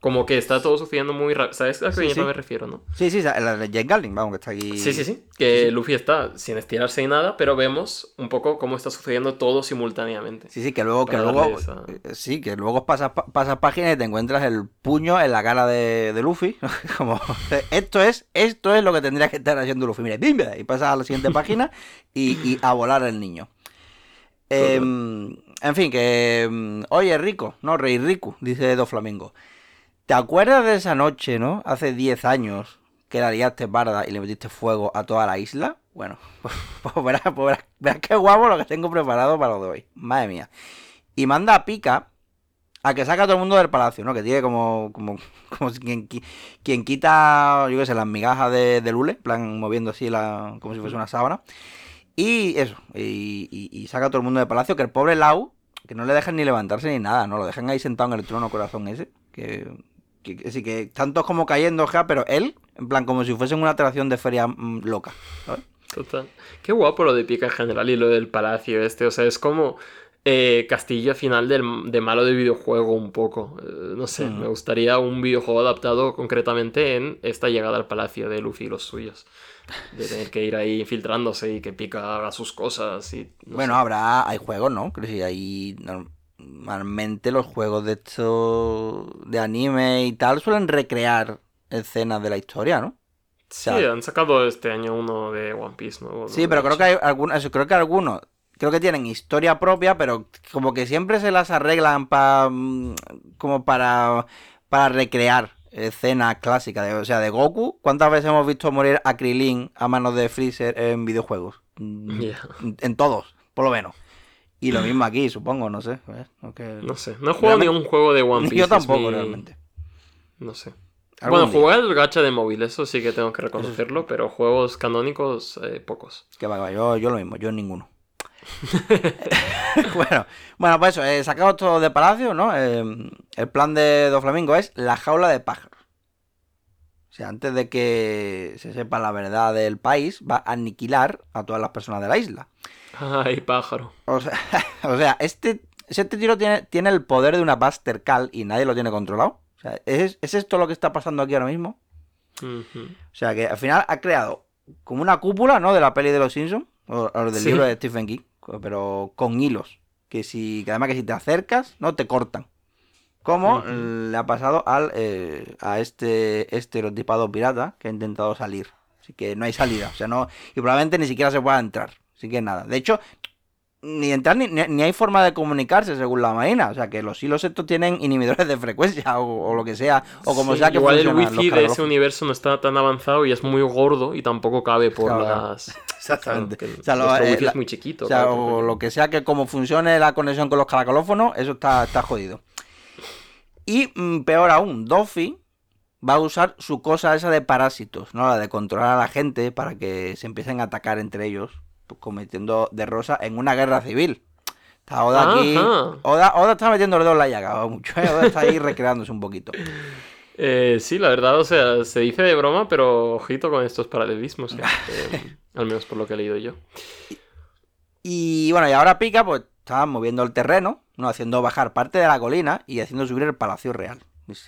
Speaker 3: Como que está todo sucediendo muy rápido. ¿Sabes a qué
Speaker 2: Sí, sí.
Speaker 3: me refiero, no?
Speaker 2: Sí, sí, la de Jake Garling, vamos, que está aquí.
Speaker 3: Sí, sí, sí. Que Luffy está sin estirarse ni nada, pero vemos un poco cómo está sucediendo todo simultáneamente.
Speaker 2: Sí, sí, que luego, que luego,
Speaker 3: esa-
Speaker 2: eh, sí, que luego pasas, pa- pasas páginas y te encuentras el puño en la cara de, de Luffy. <laughs> Como, esto es, esto es lo que tendría que estar haciendo Luffy. Mira, ¡bim! y pasas a la siguiente <laughs> página y, y a volar el niño. Em, en fin, que. mm, Oye, Rico, no, Rey Riku, dice Do Flamingo. ¿Te acuerdas de esa noche, no? Hace 10 años que la liaste parda y le metiste fuego a toda la isla. Bueno, <laughs> pues verás, pues verás, verás qué guapo lo que tengo preparado para lo de hoy. Madre mía. Y manda a Pica a que saque a todo el mundo del palacio, ¿no? Que tiene como, como, <laughs> como quien, qui- quien quita, yo qué sé, las migajas de, de Lule, plan moviendo así la, como si fuese una sábana. Y eso, y, y- y saca a todo el mundo del palacio, que el pobre Lau, que no le dejan ni levantarse ni nada, ¿no? Lo dejan ahí sentado en el trono corazón ese, que... que, que sí, que tantos como cayendo, ja, pero él, en plan, como si fuesen una atracción de feria mm, loca. ¿sabes?
Speaker 3: Total. Qué guapo lo de Pica en general y lo del palacio este. O sea, es como eh, castillo final del, de malo de videojuego un poco. Eh, no sé,
Speaker 2: Mm.
Speaker 3: me gustaría un videojuego adaptado concretamente en esta llegada al palacio de Luffy y los suyos. De tener que ir ahí infiltrándose y que Pica haga sus cosas y... no
Speaker 2: bueno,
Speaker 3: sé.
Speaker 2: habrá, hay juegos, ¿no? Creo que hay... Normalmente los juegos de esto de anime y tal suelen recrear escenas de la historia, ¿no?
Speaker 3: Sí,
Speaker 2: sea-
Speaker 3: han sacado este año uno de One Piece, ¿no?
Speaker 2: Sí, pero creo que hay algunos, creo que algunos, creo que tienen historia propia, pero como que siempre se las arreglan para, como para, para recrear escenas clásicas, de- o sea, de Goku. ¿Cuántas veces hemos visto morir a Krilin a manos de Freezer en videojuegos? Mm. En todos, por lo menos. Y lo mismo aquí, supongo, no sé. No
Speaker 3: sé, no he jugado ni un juego de One <laughs> Piece.
Speaker 2: Yo tampoco,
Speaker 3: mi-
Speaker 2: realmente.
Speaker 3: No sé. Bueno,
Speaker 2: día.
Speaker 3: jugué al gacha de móvil, eso sí que tengo que reconocerlo, pero juegos canónicos, eh, pocos.
Speaker 2: Que va, que va, yo, yo lo mismo, yo ninguno. <laughs> bueno, bueno, pues eso, eh, sacado todo de palacio, ¿no? Eh, el plan de Do Flamingo es la jaula de pájaros. O sea, antes de que se sepa la verdad del país, va a aniquilar a todas las personas de la isla.
Speaker 3: Ay, pájaro.
Speaker 2: O sea, <laughs> o sea este, este tiro tiene, tiene el poder de una Buster Call y nadie lo tiene controlado. O sea, ¿es, ¿es esto lo que está pasando aquí ahora mismo? O sea, que al final ha creado como una cúpula, ¿no? De la peli de los Simpsons, o, o del
Speaker 3: Sí.
Speaker 2: libro de Stephen King, pero con hilos. Que si, que además que si te acercas, ¿no? Te cortan. Como le ha pasado al, eh, a este estereotipado pirata que ha intentado salir. Así que no hay salida. O sea, no. Y probablemente ni siquiera se pueda entrar. Así que nada. De hecho, ni entrar ni, ni- hay forma de comunicarse según la marina. O sea, que los hilos estos tienen inhibidores de frecuencia o, o lo que sea. O como
Speaker 3: Sí,
Speaker 2: sea que
Speaker 3: Igual el wifi de ese universo no está tan avanzado y es muy gordo y tampoco cabe por
Speaker 2: Claro, claro. Exactamente.
Speaker 3: Claro,
Speaker 2: O sea, lo- eh, la-
Speaker 3: es muy chiquito.
Speaker 2: O sea,
Speaker 3: claro,
Speaker 2: o
Speaker 3: porque-
Speaker 2: lo que sea que como funcione la conexión con los caracolófonos, eso está, está jodido. Y mm, peor aún, Doffy va a usar su cosa esa de parásitos, ¿no? La de controlar a la gente para que se empiecen a atacar entre ellos, pues, cometiendo de rosa en una guerra civil. Está Oda aquí.
Speaker 3: Ajá.
Speaker 2: Oda, Oda está metiendo el dedo en la llaga, mucho. ¿eh? Oda está ahí recreándose un poquito. <laughs>
Speaker 3: Eh, sí, la verdad, o sea, se dice de broma, pero ojito con estos paralelismos. eh, <laughs> al menos por lo que he leído yo.
Speaker 2: Y bueno, y ahora Pica, pues está moviendo el terreno, ¿no? Haciendo bajar parte de la colina y haciendo subir el Palacio Real.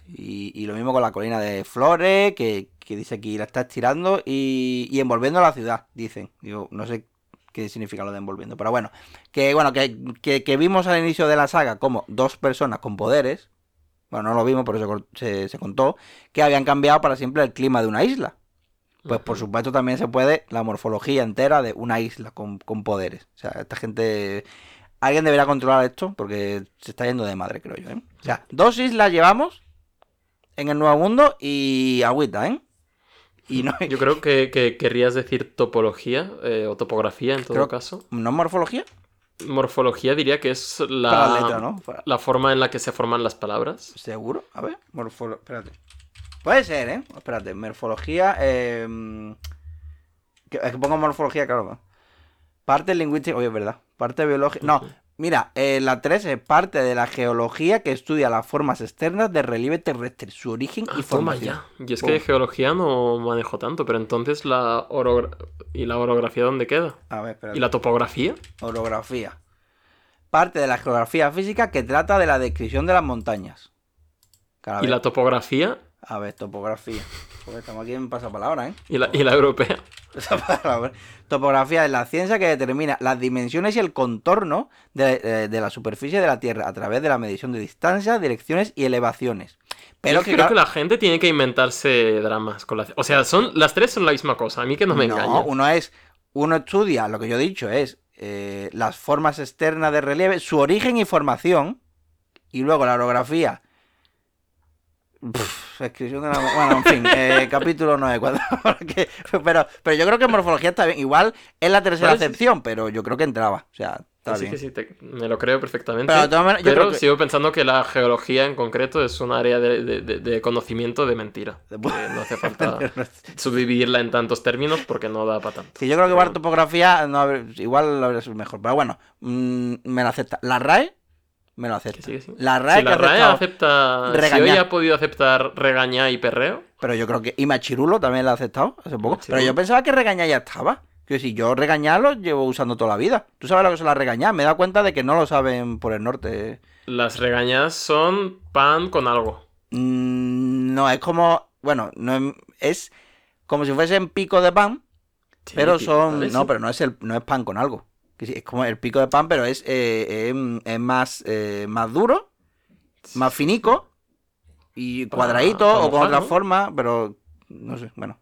Speaker 2: Y, lo mismo con la colina de Flores, que, que dice aquí la está estirando y, envolviendo la ciudad, dicen. Digo, no sé qué significa lo de envolviendo, pero bueno, que bueno, que, que, que vimos al inicio de la saga como dos personas con poderes, bueno, no lo vimos, pero se, se contó, que habían cambiado para siempre el clima de una isla. Pues por supuesto también se puede la morfología entera de una isla con, con poderes. O sea, esta gente... Alguien debería controlar esto porque se está yendo de madre, creo yo. ¿eh? O sea, dos islas llevamos en el Nuevo Mundo y agüita, ¿eh? Y no,
Speaker 3: Yo creo que, que querrías decir topología eh, o topografía en todo
Speaker 2: Creo-
Speaker 3: caso.
Speaker 2: ¿No morfología?
Speaker 3: Morfología diría que es la,
Speaker 2: letra, ¿no?
Speaker 3: La forma en la que se forman las palabras.
Speaker 2: ¿Seguro? A ver, morfología. Espérate. Puede ser, ¿eh? Espérate, morfología. Eh... Que, es que pongo morfología, claro. Parte lingüística. Oye, es verdad. Parte biológica. No, mira, eh, la 3 es parte de la geología que estudia las formas externas del relieve terrestre, su origen y
Speaker 3: Ah, toma
Speaker 2: formación.
Speaker 3: ya. Y es que geología no manejo tanto, pero entonces la orogra- ¿Y la orografía dónde queda?
Speaker 2: A ver, espérate.
Speaker 3: ¿Y la topografía?
Speaker 2: Orografía. parte de la geografía física que trata de la descripción de las montañas. Cada
Speaker 3: ¿Y
Speaker 2: vez-
Speaker 3: la topografía?
Speaker 2: A ver, topografía. Porque estamos aquí en pasapalabra, ¿eh?
Speaker 3: ¿Y la, y la europea? <laughs>
Speaker 2: Topografía es la ciencia que determina las dimensiones y el contorno de, de- de la superficie de la Tierra a través de la medición de distancias, direcciones y elevaciones. Pero
Speaker 3: Yo
Speaker 2: que,
Speaker 3: creo
Speaker 2: claro,
Speaker 3: que la gente tiene que inventarse dramas con la... O sea, son, las tres son la misma cosa. A mí que no me engaña.
Speaker 2: uno es, uno estudia, lo que yo he dicho es eh, las formas externas de relieve, su origen y formación, y luego la orografía. Pff, descripción de la- Bueno, en fin, eh, <laughs> capítulo 9. cuando- <laughs> porque- pero, pero yo creo que morfología está bien. Igual es la tercera
Speaker 3: Vale, sí,
Speaker 2: acepción, pero yo creo que entraba. O sea, está bien.
Speaker 3: que sí, te- me lo creo perfectamente.
Speaker 2: Pero todas yo creo que-
Speaker 3: sigo pensando que la geología en concreto es un área de, de- de- de conocimiento de mentira. <laughs> No hace falta subdividirla en tantos términos porque no da para tanto.
Speaker 2: Sí, yo creo que igual topografía no igual lo habría sido mejor. Pero bueno, mm, me lo acepta. La RAE me lo acepta.
Speaker 3: Que sí, que sí.
Speaker 2: La RAE
Speaker 3: Si la RAE acepta... Si
Speaker 2: regañar.
Speaker 3: hoy ha podido aceptar regañar y perreo,
Speaker 2: Pero yo creo que. Y Machirulo también la ha aceptado hace poco.
Speaker 3: Machirulo.
Speaker 2: Pero yo pensaba que regañar ya estaba. Que si yo regañarlo llevo usando toda la vida. ¿Tú sabes lo que son las regañar? Me he dado cuenta de que no lo saben por el norte.
Speaker 3: las regañas son pan con algo.
Speaker 2: Mm, no, es como. Bueno, no es, es como si fuesen pico de pan.
Speaker 3: Sí,
Speaker 2: pero son. No, pero no es el, no es pan con algo. Es como el pico de pan, pero es, eh, es más, eh, más duro, más finico y cuadradito o con
Speaker 3: mojar,
Speaker 2: otra
Speaker 3: ¿no?
Speaker 2: forma, pero no sé, bueno.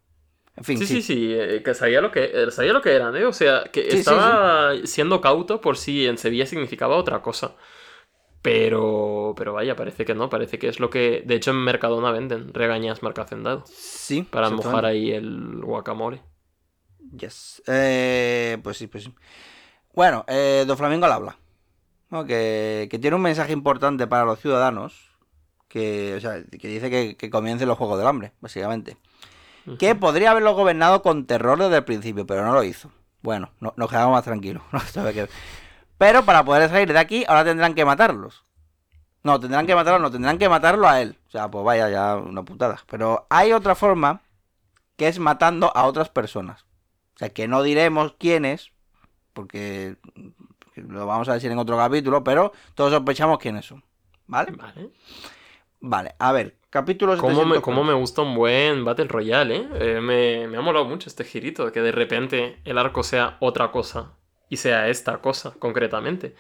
Speaker 2: En fin,
Speaker 3: Sí,
Speaker 2: sí.
Speaker 3: sí, sí, eh, que sabía lo que, eh, sabía lo que eran, ¿eh? O sea, que
Speaker 2: Sí, sí,
Speaker 3: estaba siendo cauto por si en Sevilla significaba otra cosa. Pero, pero vaya, parece que no, parece que es lo que... De hecho, en Mercadona venden regañas marca Hacendado.
Speaker 2: Sí,
Speaker 3: Para mojar ahí el guacamole.
Speaker 2: Yes. Eh, pues sí, pues sí. Bueno, eh, Don Flamingo al habla. ¿no? Que, que tiene un mensaje importante para los ciudadanos. Que, o sea, que dice que, que comiencen los Juegos del Hambre, básicamente. Que podría haberlo gobernado con terror desde el principio, pero no lo hizo. Bueno, no- nos quedamos más tranquilos. <laughs> no sabe qué- Pero para poder salir de aquí, ahora tendrán que matarlos. No, tendrán que matarlo, no, tendrán que matarlo a él. O sea, pues vaya, ya una putada. Pero hay otra forma que es matando a otras personas. O sea, que no diremos quiénes, porque lo vamos a decir en otro capítulo, pero todos sospechamos quiénes son. ¿Vale?
Speaker 3: Vale.
Speaker 2: Vale, a ver, capítulo
Speaker 3: ¿Cómo me,
Speaker 2: 700.
Speaker 3: cómo me gusta un buen Battle Royale, ¿eh? Eh, me, me ha molado mucho este girito, que de repente el arco sea otra cosa y sea esta cosa, concretamente.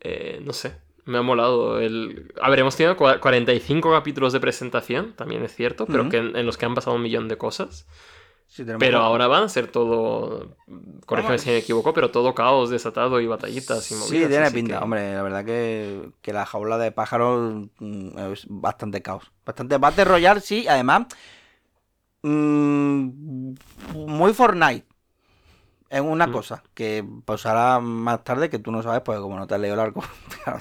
Speaker 3: Eh, no sé, me ha molado. El... A ver, hemos tenido cua- 45 capítulos de presentación, también es cierto, pero que en, en los que han pasado un millón de cosas.
Speaker 2: Sí,
Speaker 3: Pero ahora van a ser todo, corrígeme si me equivoco, pero todo caos desatado y batallitas y movidas.
Speaker 2: Sí, tiene pinta.
Speaker 3: que-
Speaker 2: Hombre, la verdad que, que la jaula de pájaros mm, es bastante caos. Bastante Battle Royale, sí, además. mm, muy Fortnite. Es una
Speaker 3: Mm.
Speaker 2: cosa que pasará más tarde que tú no sabes, porque como no te has leído el arco. <laughs>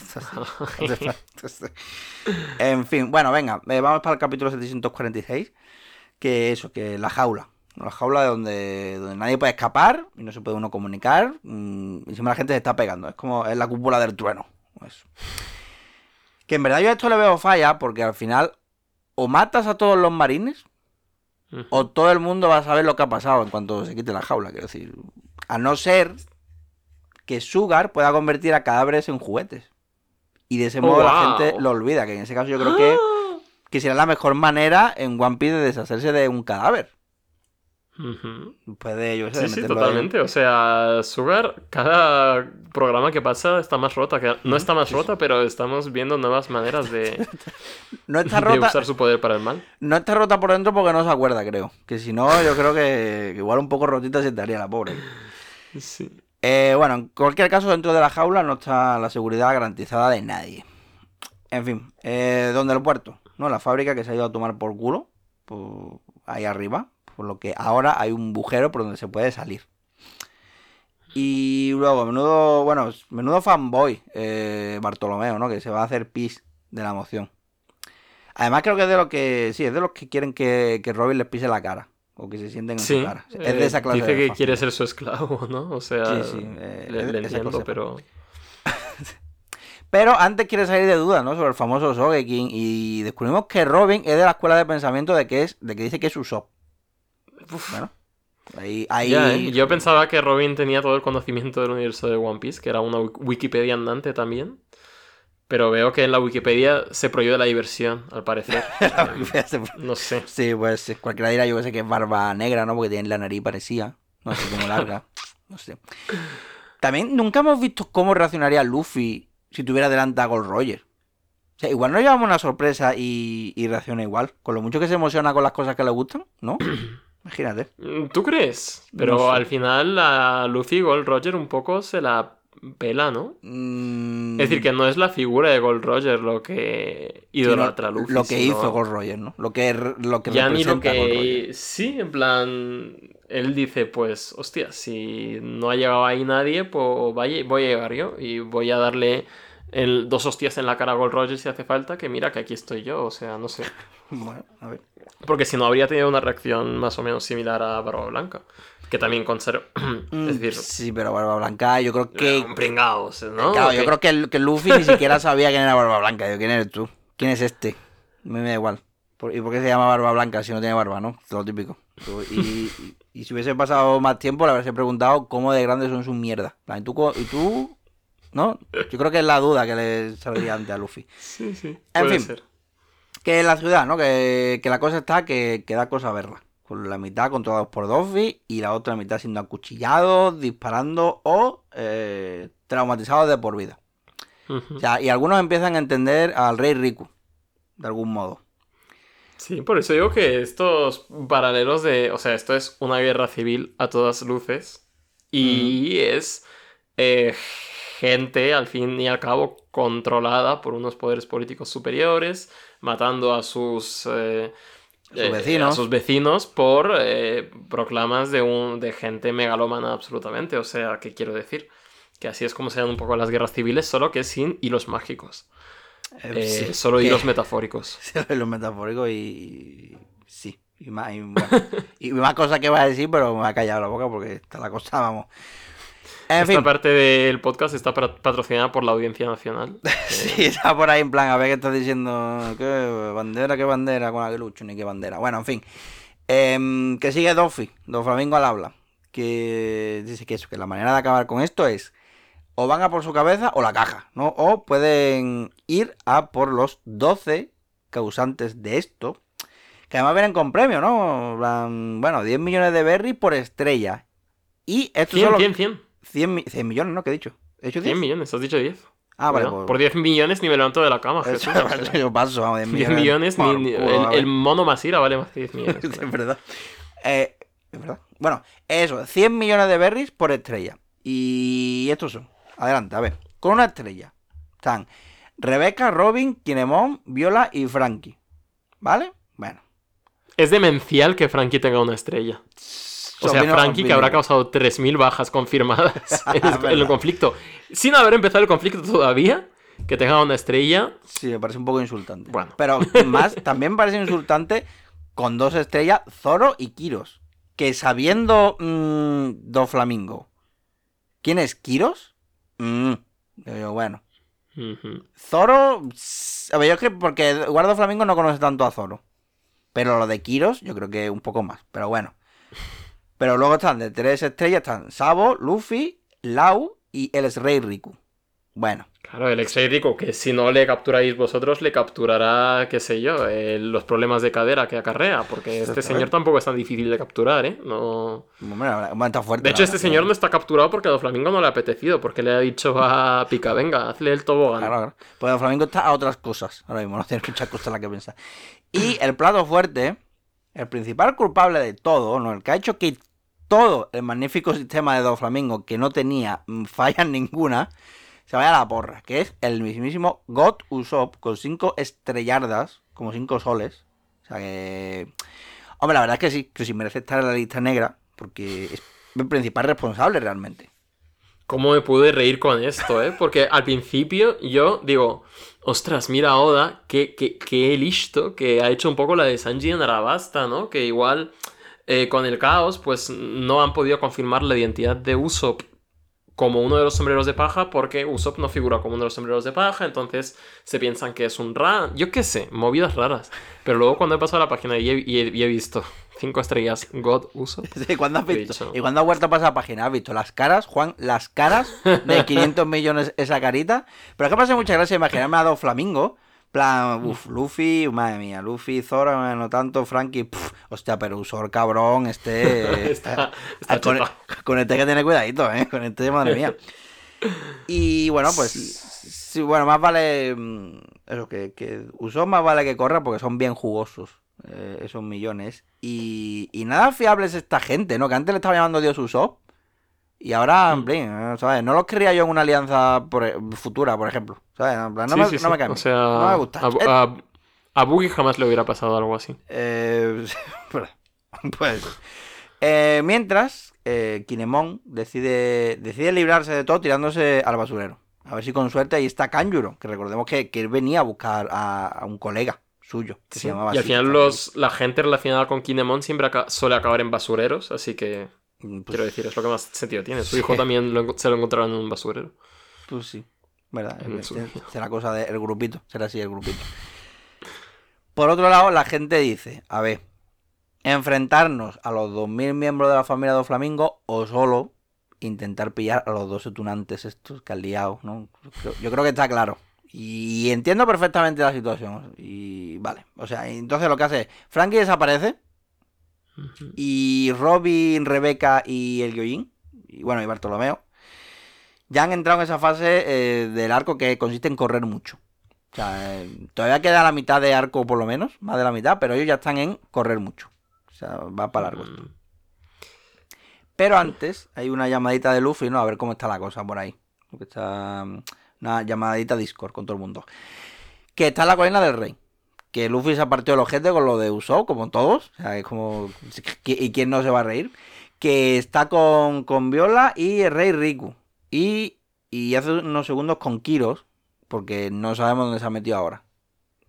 Speaker 2: en fin, bueno, venga, eh, vamos para el capítulo 746. Que eso, que la jaula. La jaula de donde, donde nadie puede escapar y no se puede uno comunicar. mm, y siempre la gente se está pegando. Es como es la cúpula del trueno. Eso. Que en verdad yo a esto le veo falla porque al final o matas a todos los marines o todo el mundo va a saber lo que ha pasado en cuanto se quite la jaula. Quiero decir, a no ser que Sugar pueda convertir a cadáveres en juguetes. Y de ese
Speaker 3: Oh,
Speaker 2: modo la gente lo olvida. Que en ese caso yo creo que, <gasps> que será la mejor manera en One Piece de deshacerse de un cadáver.
Speaker 3: Ujú.
Speaker 2: Después de yo
Speaker 3: Sí, sí,
Speaker 2: ahí.
Speaker 3: totalmente. O sea, Sugar, cada programa que pasa está más rota. Que... No está más rota, pero estamos viendo nuevas maneras de, <laughs>
Speaker 2: No está
Speaker 3: de
Speaker 2: rota,
Speaker 3: usar su poder para el mal.
Speaker 2: no está rota por dentro porque no se acuerda, creo. Que si no, yo creo que, igual un poco rotita se estaría la pobre.
Speaker 3: Sí.
Speaker 2: Eh, bueno, en cualquier caso, dentro de la jaula no está la seguridad garantizada de nadie. En fin, eh, ¿dónde el puerto? ¿No? La fábrica que se ha ido a tomar por culo, por ahí arriba, por lo que ahora hay un bujero por donde se puede salir. Y luego, menudo, bueno, menudo fanboy eh, Bartolomeo, ¿no? Que se va a hacer pis de la emoción. Además creo que es de los que, sí, es de los que quieren que, que Robin les pise la cara. O que se sienten en
Speaker 3: Sí,
Speaker 2: su cara. Es
Speaker 3: eh,
Speaker 2: de esa clase
Speaker 3: Dice
Speaker 2: de
Speaker 3: que quiere ser su esclavo, ¿no? O sea,
Speaker 2: Sí, sí, eh,
Speaker 3: le, le entiendo, pero... <laughs>
Speaker 2: Pero antes quiere salir de dudas, ¿no? Sobre el famoso Sogeking. Y descubrimos que Robin es de la escuela de pensamiento de que es, de que dice que es Usopp.
Speaker 3: Uf,
Speaker 2: Bueno, Ahí, ahí...
Speaker 3: Ya, ¿eh? Yo pensaba que Robin tenía todo el conocimiento del universo de One Piece, que era una wik- Wikipedia andante también. Pero veo que en la Wikipedia se prohíbe la diversión, al parecer. <laughs> No sé.
Speaker 2: Sí, pues cualquiera dirá yo que sé que es barba negra, ¿no? Porque tiene la nariz parecida. No sé, como larga. <laughs> No sé. También nunca hemos visto cómo reaccionaría Luffy si tuviera delante a Gold Roger. O sea, igual nos llevamos una sorpresa y, y reacciona igual. Con lo mucho que se emociona con las cosas que le gustan, ¿no? <coughs> Imagínate.
Speaker 3: Mm, ¿Tú crees? Pero
Speaker 2: No sé.
Speaker 3: al final a Luffy Gold Roger un poco se la pela, ¿no?
Speaker 2: Mm,
Speaker 3: Es decir, que no es la figura de Gold Roger lo que idolatra a
Speaker 2: sino
Speaker 3: Luffy.
Speaker 2: Lo que
Speaker 3: sino
Speaker 2: hizo Gold Roger, ¿no? Lo que, lo que
Speaker 3: Ya ni lo
Speaker 2: representa Gold Roger.
Speaker 3: que... Sí, en plan... Él dice, pues, hostia, si no ha llegado ahí nadie, pues vaya- voy a llegar yo y voy a darle el, dos hostias en la cara a Gold Roger si hace falta, que mira que aquí estoy yo, o sea, no sé. <laughs>
Speaker 2: Bueno, a ver.
Speaker 3: Porque si no habría tenido una reacción más o menos similar a Barba Blanca, que también conserva... <clears throat>
Speaker 2: Mm,
Speaker 3: es decir,
Speaker 2: Sí, pero Barba Blanca, yo creo que.
Speaker 3: sea, ¿no?
Speaker 2: Claro,
Speaker 3: ¿O
Speaker 2: yo creo que, que Luffy ni siquiera sabía quién era Barba Blanca. Digo, ¿quién eres tú? ¿Quién es este? A mí me da igual. ¿Y por qué se llama Barba Blanca si no tiene barba, no? Todo lo típico. Y, y- y si hubiese pasado más tiempo, le habría preguntado cómo de grandes son sus mierdas. ¿Y tú, ¿Y tú? ¿No? Yo creo que es la duda que le saldría antes a Luffy.
Speaker 3: Sí, sí.
Speaker 2: En
Speaker 3: puede
Speaker 2: fin.
Speaker 3: ser.
Speaker 2: Que en la ciudad, ¿no? Que, que la cosa está que, que da cosa verla. Con la mitad controlados por Duffy y la otra mitad siendo acuchillados, disparando o eh, traumatizados de por vida.
Speaker 3: Ujú.
Speaker 2: O sea, y algunos empiezan a entender al rey Riku, de algún modo.
Speaker 3: Sí, por eso digo que estos paralelos de. O sea, esto es una guerra civil a todas luces. Y es eh, gente, al fin y al cabo, controlada por unos poderes políticos superiores, matando a sus. eh, eh,
Speaker 2: vecinos.
Speaker 3: a sus vecinos por eh, proclamas de, un, de gente megalómana absolutamente. O sea, ¿qué quiero decir? Que así es como se dan un poco las guerras civiles, solo que sin hilos mágicos. Eh,
Speaker 2: sí,
Speaker 3: solo
Speaker 2: que-
Speaker 3: hilos metafóricos. <laughs>
Speaker 2: Sí, lo metafórico y, sí. Y más, y, bueno, <laughs> y más cosas que va a decir, pero me ha callado la boca porque está la cosa, vamos. En
Speaker 3: Esta
Speaker 2: fin,
Speaker 3: parte del podcast está patrocinada por la Audiencia Nacional. <laughs>
Speaker 2: sí, está por ahí en plan, a ver qué estás diciendo, qué bandera, qué bandera con la que lucho, ni qué bandera. Bueno, en fin. Em, que sigue Doffy, Don Flamingo al habla. Que dice que eso, que la manera de acabar con esto es o van a por su cabeza o la caja, ¿no? O pueden ir a por los 12 causantes de esto, que además vienen con premio, ¿no? Bueno, 10 millones de berries por estrella. Y esto
Speaker 3: 100,
Speaker 2: solo
Speaker 3: 100, 100.
Speaker 2: 100, mi- 100 millones, ¿no? ¿Qué he dicho? ¿He dicho 10?
Speaker 3: 100 millones, has dicho 10.
Speaker 2: Ah, vale,
Speaker 3: Bueno,
Speaker 2: pues-
Speaker 3: Por 10 millones ni me levanto de la cama, Jesús. <laughs>
Speaker 2: yo paso, vamos, 10
Speaker 3: 10
Speaker 2: millones.
Speaker 3: millones, ni, ni-
Speaker 2: culo,
Speaker 3: el, el mono Masira vale más que 10 <laughs> millones.
Speaker 2: es verdad. Eh, es verdad. Bueno, eso, 100 millones de berries por estrella. Y estos son. Adelante, a ver. Con una estrella están Rebeca, Robin, Kinemon, Viola y Frankie. ¿Vale? Bueno.
Speaker 3: Es demencial que Frankie tenga una estrella. O sea, Frankie que habrá causado 3.000 bajas confirmadas <laughs> en, el- en el
Speaker 2: Verdad.
Speaker 3: conflicto. Sin haber empezado el conflicto todavía, que tenga una estrella.
Speaker 2: Sí, me parece un poco insultante.
Speaker 3: Bueno.
Speaker 2: Pero más, <laughs> también me parece insultante con dos estrellas, Zoro y Kiros. Que sabiendo mm, Do Flamingo, ¿quién es Kiros? Mm, yo digo, bueno. Zoro. s- A ver, yo creo que porque Guardo Flamingo no conoce tanto a Zoro. Pero lo de Kiros, yo creo que un poco más. Pero bueno. Pero luego están de tres estrellas: están Sabo, Luffy, Lau y el Rey Riku. Bueno.
Speaker 3: Claro, el ex rico, que si no le capturáis vosotros, le capturará, qué sé yo, eh, los problemas de cadera que acarrea, porque este señor tampoco es tan difícil de capturar, ¿eh? No...
Speaker 2: Está fuerte.
Speaker 3: De hecho, este señor no está capturado porque a Doflamingo no le ha apetecido, porque le ha dicho a Pica, venga, hazle el tobogán.
Speaker 2: Claro, claro. Pues el flamenco está a otras cosas. Ahora mismo no <laughs> tiene muchas cosas en las que pensar. Y el plato fuerte, el principal culpable de todo, ¿no? El que ha hecho que todo el magnífico sistema de Do Flamingo, que no tenía mm, fallas <laughs> ninguna, se vaya a la porra. Que es el mismísimo God Usopp con cinco estrellardas, como cinco soles. O sea que. Hombre, la verdad es que sí, que sí merece estar en la lista negra, porque es el principal responsable realmente.
Speaker 3: ¿Cómo me pude reír con esto, eh? Porque al principio yo digo, ostras, mira Oda, qué, qué, qué listo, que ha hecho un poco la de Sanji en Arabasta, ¿no? Que igual eh, con el caos, pues no han podido confirmar la identidad de Usopp como uno de los sombreros de paja, porque Usopp no figura como uno de los sombreros de paja, entonces se piensan que es un Ran. Yo qué sé, movidas raras. Pero luego cuando he pasado a la página y he, y he- y he visto Cinco estrellas, God Uso. <laughs>
Speaker 2: Sí, ¿cuándo has visto?
Speaker 3: Dicho.
Speaker 2: Y cuando has vuelto a pasar la página, has visto las caras, Juan, las caras de <laughs> 500 millones esa carita. Pero es que me hace mucha gracia imaginarme a dos flamingos. Plan, uff, Luffy, madre mía, Luffy, Zora, no tanto, Frankie, pff, hostia, pero Usor, cabrón, este... <laughs>
Speaker 3: Está- está
Speaker 2: Ah, con, este hay que tener cuidadito, ¿eh? Con este, madre mía. <laughs> Y bueno, pues, sí, bueno, más vale, mm, eso, que, que Usor más vale que corra porque son bien jugosos, eh, esos millones. Y, y nada fiable es esta gente, ¿no? Que antes le estaba llamando Dios Usopp. Y ahora, eh, ¿sabes? No los querría yo en una alianza por- e, futura, por ejemplo. ¿Sabes? No,
Speaker 3: Sí,
Speaker 2: me,
Speaker 3: sí,
Speaker 2: no me
Speaker 3: sí.
Speaker 2: caen
Speaker 3: O
Speaker 2: bien.
Speaker 3: sea,
Speaker 2: no me gusta.
Speaker 3: a,
Speaker 2: Eh,
Speaker 3: a, a Boogie jamás le hubiera pasado algo así.
Speaker 2: eh, <laughs> pues. eh, mientras, eh, Kinemon decide, decide librarse de todo tirándose al basurero. A ver si con suerte ahí está Kanjuro, que recordemos que, que él venía a buscar a, a un colega suyo, que se
Speaker 3: Sí,
Speaker 2: llamaba
Speaker 3: Y al
Speaker 2: así,
Speaker 3: final los, la gente relacionada con Kinemon siempre aca- suele acabar en basureros, así que
Speaker 2: Pues,
Speaker 3: quiero decir, es lo que más sentido tiene. Su hijo también lo se lo encontraron en un basurero.
Speaker 2: pues sí, ¿verdad?
Speaker 3: En
Speaker 2: Es-
Speaker 3: su-
Speaker 2: es- será cosa del grupito, será así el grupito. Por otro lado, la gente dice, a ver, enfrentarnos a los 2.000 miembros de la familia de Flamingo o solo intentar pillar a los dos etunantes estos que han liado, ¿no? Yo creo, yo creo que está claro. Y entiendo perfectamente la situación. Y vale, o sea, entonces lo que hace es, Frankie desaparece Y Robin, Rebeca y el Yoyin, y bueno, y Bartolomeo, ya han entrado en esa fase eh, del arco que consiste en correr mucho. O sea, eh, todavía queda la mitad de arco por lo menos, más de la mitad, pero ellos ya están en correr mucho. O sea, va para largo. esto.
Speaker 3: Mm,
Speaker 2: Pero antes hay una llamadita de Luffy, ¿no? A ver cómo está la cosa por ahí. Porque está mm, una llamadita Discord con todo el mundo. Que está en la colina del rey. Que Luffy se ha partido el ojete con lo de Usopp, como todos. O sea, es como... ¿Y quién no se va a reír? Que está con, con Viola y el rey Riku. Y, y hace unos segundos con Kiros. Porque no sabemos dónde se ha metido ahora.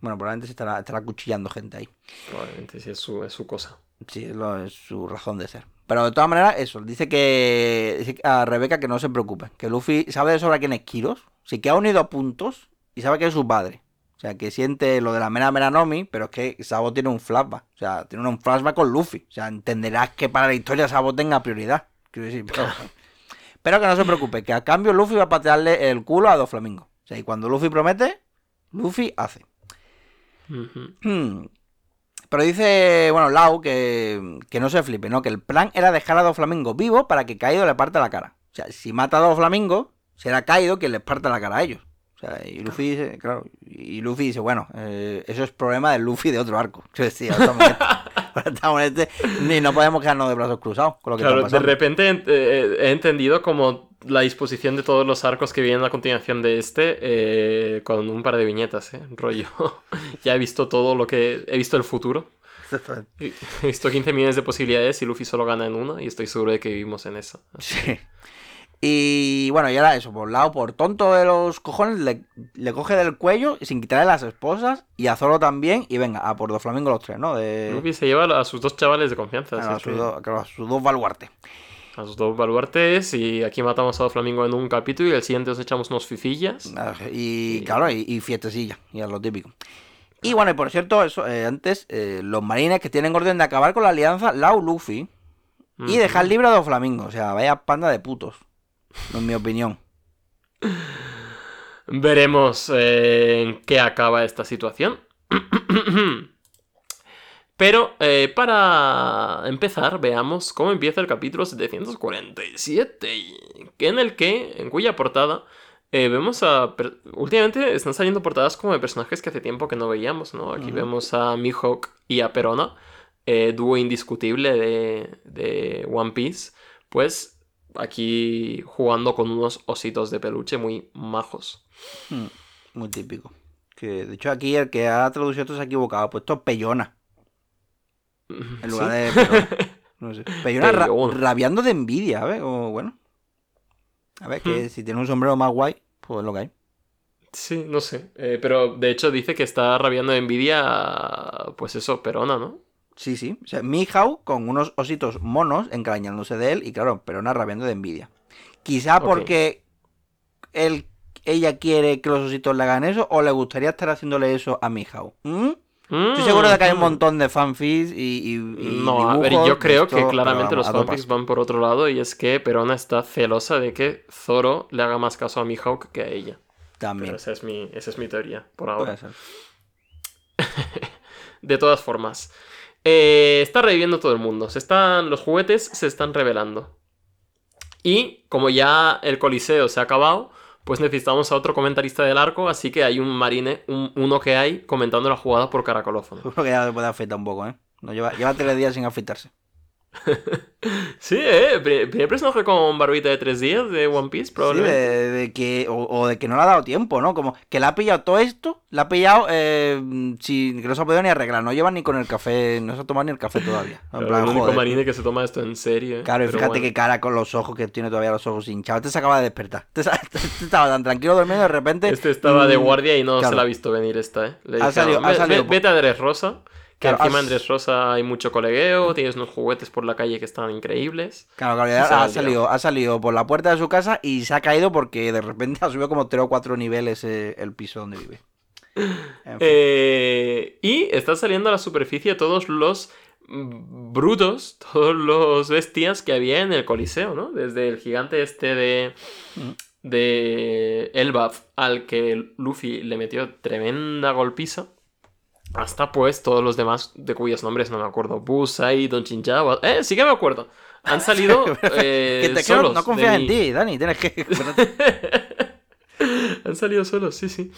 Speaker 2: Bueno, probablemente se estará, estará cuchillando gente ahí.
Speaker 3: Probablemente sí es su, es su cosa.
Speaker 2: Sí, es, lo- es su razón de ser. Pero de todas maneras, eso. Dice que dice a Rebeca que no se preocupe. Que Luffy sabe de sobra quién es Kiros. Sí que ha unido a puntos y sabe que es su padre. O sea, que siente lo de la Mera Mera Nomi, pero es que Sabo tiene un flashback. O sea, tiene un flashback con Luffy. O sea, entenderás que para la historia Sabo tenga prioridad. Quiero decir, pero, pero que no se preocupe, que a cambio Luffy va a patearle el culo a dos flamingos. O sea, y cuando Luffy promete, Luffy hace. <clears throat> Pero dice, bueno, Lau, que, que no se flipe, ¿no? Que el plan era dejar a dos flamingos vivos para que Kaido le parte la cara. O sea, si mata a dos flamingos, será Kaido quien les parte la cara a ellos. O sea, y Luffy dice, claro, y Luffy dice, bueno, eh, eso es problema del Luffy de otro arco. <laughs> Ahora estamos en este, <laughs> este, ni no podemos quedarnos de brazos cruzados con lo que
Speaker 3: Claro,
Speaker 2: está
Speaker 3: de repente ent- eh, he entendido como la disposición de todos los arcos que vienen a continuación de este eh, con un par de viñetas, ¿eh? Rollo. <laughs> ya he visto todo lo que... He visto el futuro. He visto 15 millones de posibilidades y Luffy solo gana en una y estoy seguro de que vivimos en esa.
Speaker 2: Sí. Y bueno, y ahora eso, por Lau, por tonto de los cojones, le, le coge del cuello sin quitarle las esposas y a Zoro también. Y venga, a por dos flamingos los tres, ¿no? De,
Speaker 3: Luffy se lleva a sus dos chavales de confianza.
Speaker 2: a, sus dos, claro, a sus dos baluartes.
Speaker 3: a sus dos baluartes y aquí matamos a Flamingo en un capítulo y el siguiente os echamos unos fifillas.
Speaker 2: Ah, Y
Speaker 3: Y-
Speaker 2: claro, y, y fiestecilla, y es lo típico. Y bueno, y por cierto, eso, eh, antes, eh, los marines que tienen orden de acabar con la alianza Lau-Luffy y
Speaker 3: Ujú.
Speaker 2: dejar libre a dos flamingos. O sea, vaya panda de putos, en mi opinión.
Speaker 3: Veremos eh, en qué acaba esta situación. <clears throat> Pero eh, para empezar, veamos cómo empieza el capítulo 747, en el que, en cuya portada, eh, vemos a... Últimamente están saliendo portadas como de personajes que hace tiempo que no veíamos, ¿no? Aquí vemos a Mihawk y a Perona, eh, dúo indiscutible de, de One Piece, pues aquí jugando con unos ositos de peluche muy majos.
Speaker 2: Mm, Muy típico. Que de hecho aquí el que ha traducido esto se ha equivocado. Ha puesto peyona <laughs> en lugar
Speaker 3: ¿Sí?
Speaker 2: de perona. <laughs> No sé. Ra-
Speaker 3: Peyona.
Speaker 2: rabiando de envidia, a ver, o bueno. A ver, que
Speaker 3: Hmm.
Speaker 2: si tiene un sombrero más guay, pues es lo que hay.
Speaker 3: Sí, no sé. Eh, pero de hecho dice que está rabiando de envidia, pues eso, Perona, ¿no?
Speaker 2: Sí, sí. O sea, Mihawk con unos ositos monos encarañándose de él y claro, Perona rabiando de envidia. Quizá porque él, ella quiere que los ositos le hagan eso o le gustaría estar haciéndole eso a Mihawk. ¿Mm? Estoy seguro de que hay un
Speaker 3: Mm.
Speaker 2: montón de fanfics y, y- y
Speaker 3: No, a ver, yo creo
Speaker 2: esto,
Speaker 3: que
Speaker 2: pero
Speaker 3: claramente
Speaker 2: vamos,
Speaker 3: los fanfics van por otro lado y es que Perona está celosa de que Zoro le haga más caso a Mihawk que a ella.
Speaker 2: También.
Speaker 3: Pero esa es mi, esa es mi teoría por ahora. <laughs> De todas formas, eh, está reviviendo todo el mundo. Se están, los juguetes se están revelando. Y como ya el coliseo se ha acabado, pues necesitamos a otro comentarista del arco, así que hay un marine, un- uno que hay, comentando la jugada por caracolófono. <laughs>
Speaker 2: Que ya le puede afeitar un poco, ¿eh? No, lleva, lleva tres días sin afeitarse. <laughs>
Speaker 3: Sí, eh, pri- primer personaje con barbita de tres días de One Piece,
Speaker 2: Sí,
Speaker 3: probablemente.
Speaker 2: de, de que, o, o de que no le ha dado tiempo, ¿no? Como que le ha pillado todo esto, le ha pillado eh, sin que no se ha podido ni arreglar, no lleva ni con el café, no se ha tomado ni el café todavía. En
Speaker 3: Claro,
Speaker 2: plan,
Speaker 3: el único
Speaker 2: joder.
Speaker 3: marine que se toma esto en serio. eh.
Speaker 2: Claro, y fíjate
Speaker 3: bueno.
Speaker 2: qué cara con los ojos que tiene todavía los ojos hinchados. Este se acaba de despertar. Este, <laughs> este estaba tan tranquilo durmiendo de repente.
Speaker 3: Este estaba de
Speaker 2: mm,
Speaker 3: guardia y no
Speaker 2: claro.
Speaker 3: se la ha visto venir esta, ¿eh? Le
Speaker 2: Ha
Speaker 3: dijeron,
Speaker 2: salido- ha
Speaker 3: "Ve-
Speaker 2: salido
Speaker 3: vete a Rosa, que
Speaker 2: Claro,
Speaker 3: encima
Speaker 2: has-
Speaker 3: Andrés Rosa hay mucho colegueo, tienes unos juguetes por la calle que están increíbles.
Speaker 2: Claro, claro, ha salido, ha salido por la puerta de su casa y se ha caído porque de repente ha subido como tres o cuatro niveles eh, el piso donde vive. <laughs> En fin.
Speaker 3: Eh, y están saliendo a la superficie todos los brutos, <laughs> todos los bestias que había en el Coliseo, ¿no? Desde el gigante este de,
Speaker 2: Mm.
Speaker 3: de Elbaf al que Luffy le metió tremenda golpiza. Hasta pues todos los demás de cuyos nombres no me acuerdo. Busai, Don Chinchaba. Eh, sí que me acuerdo. Han <laughs> salido eh, <laughs>
Speaker 2: que te, no,
Speaker 3: solos.
Speaker 2: no confías en
Speaker 3: mi-
Speaker 2: ti, Dani, tienes que... <laughs>
Speaker 3: Han salido solos, sí, sí.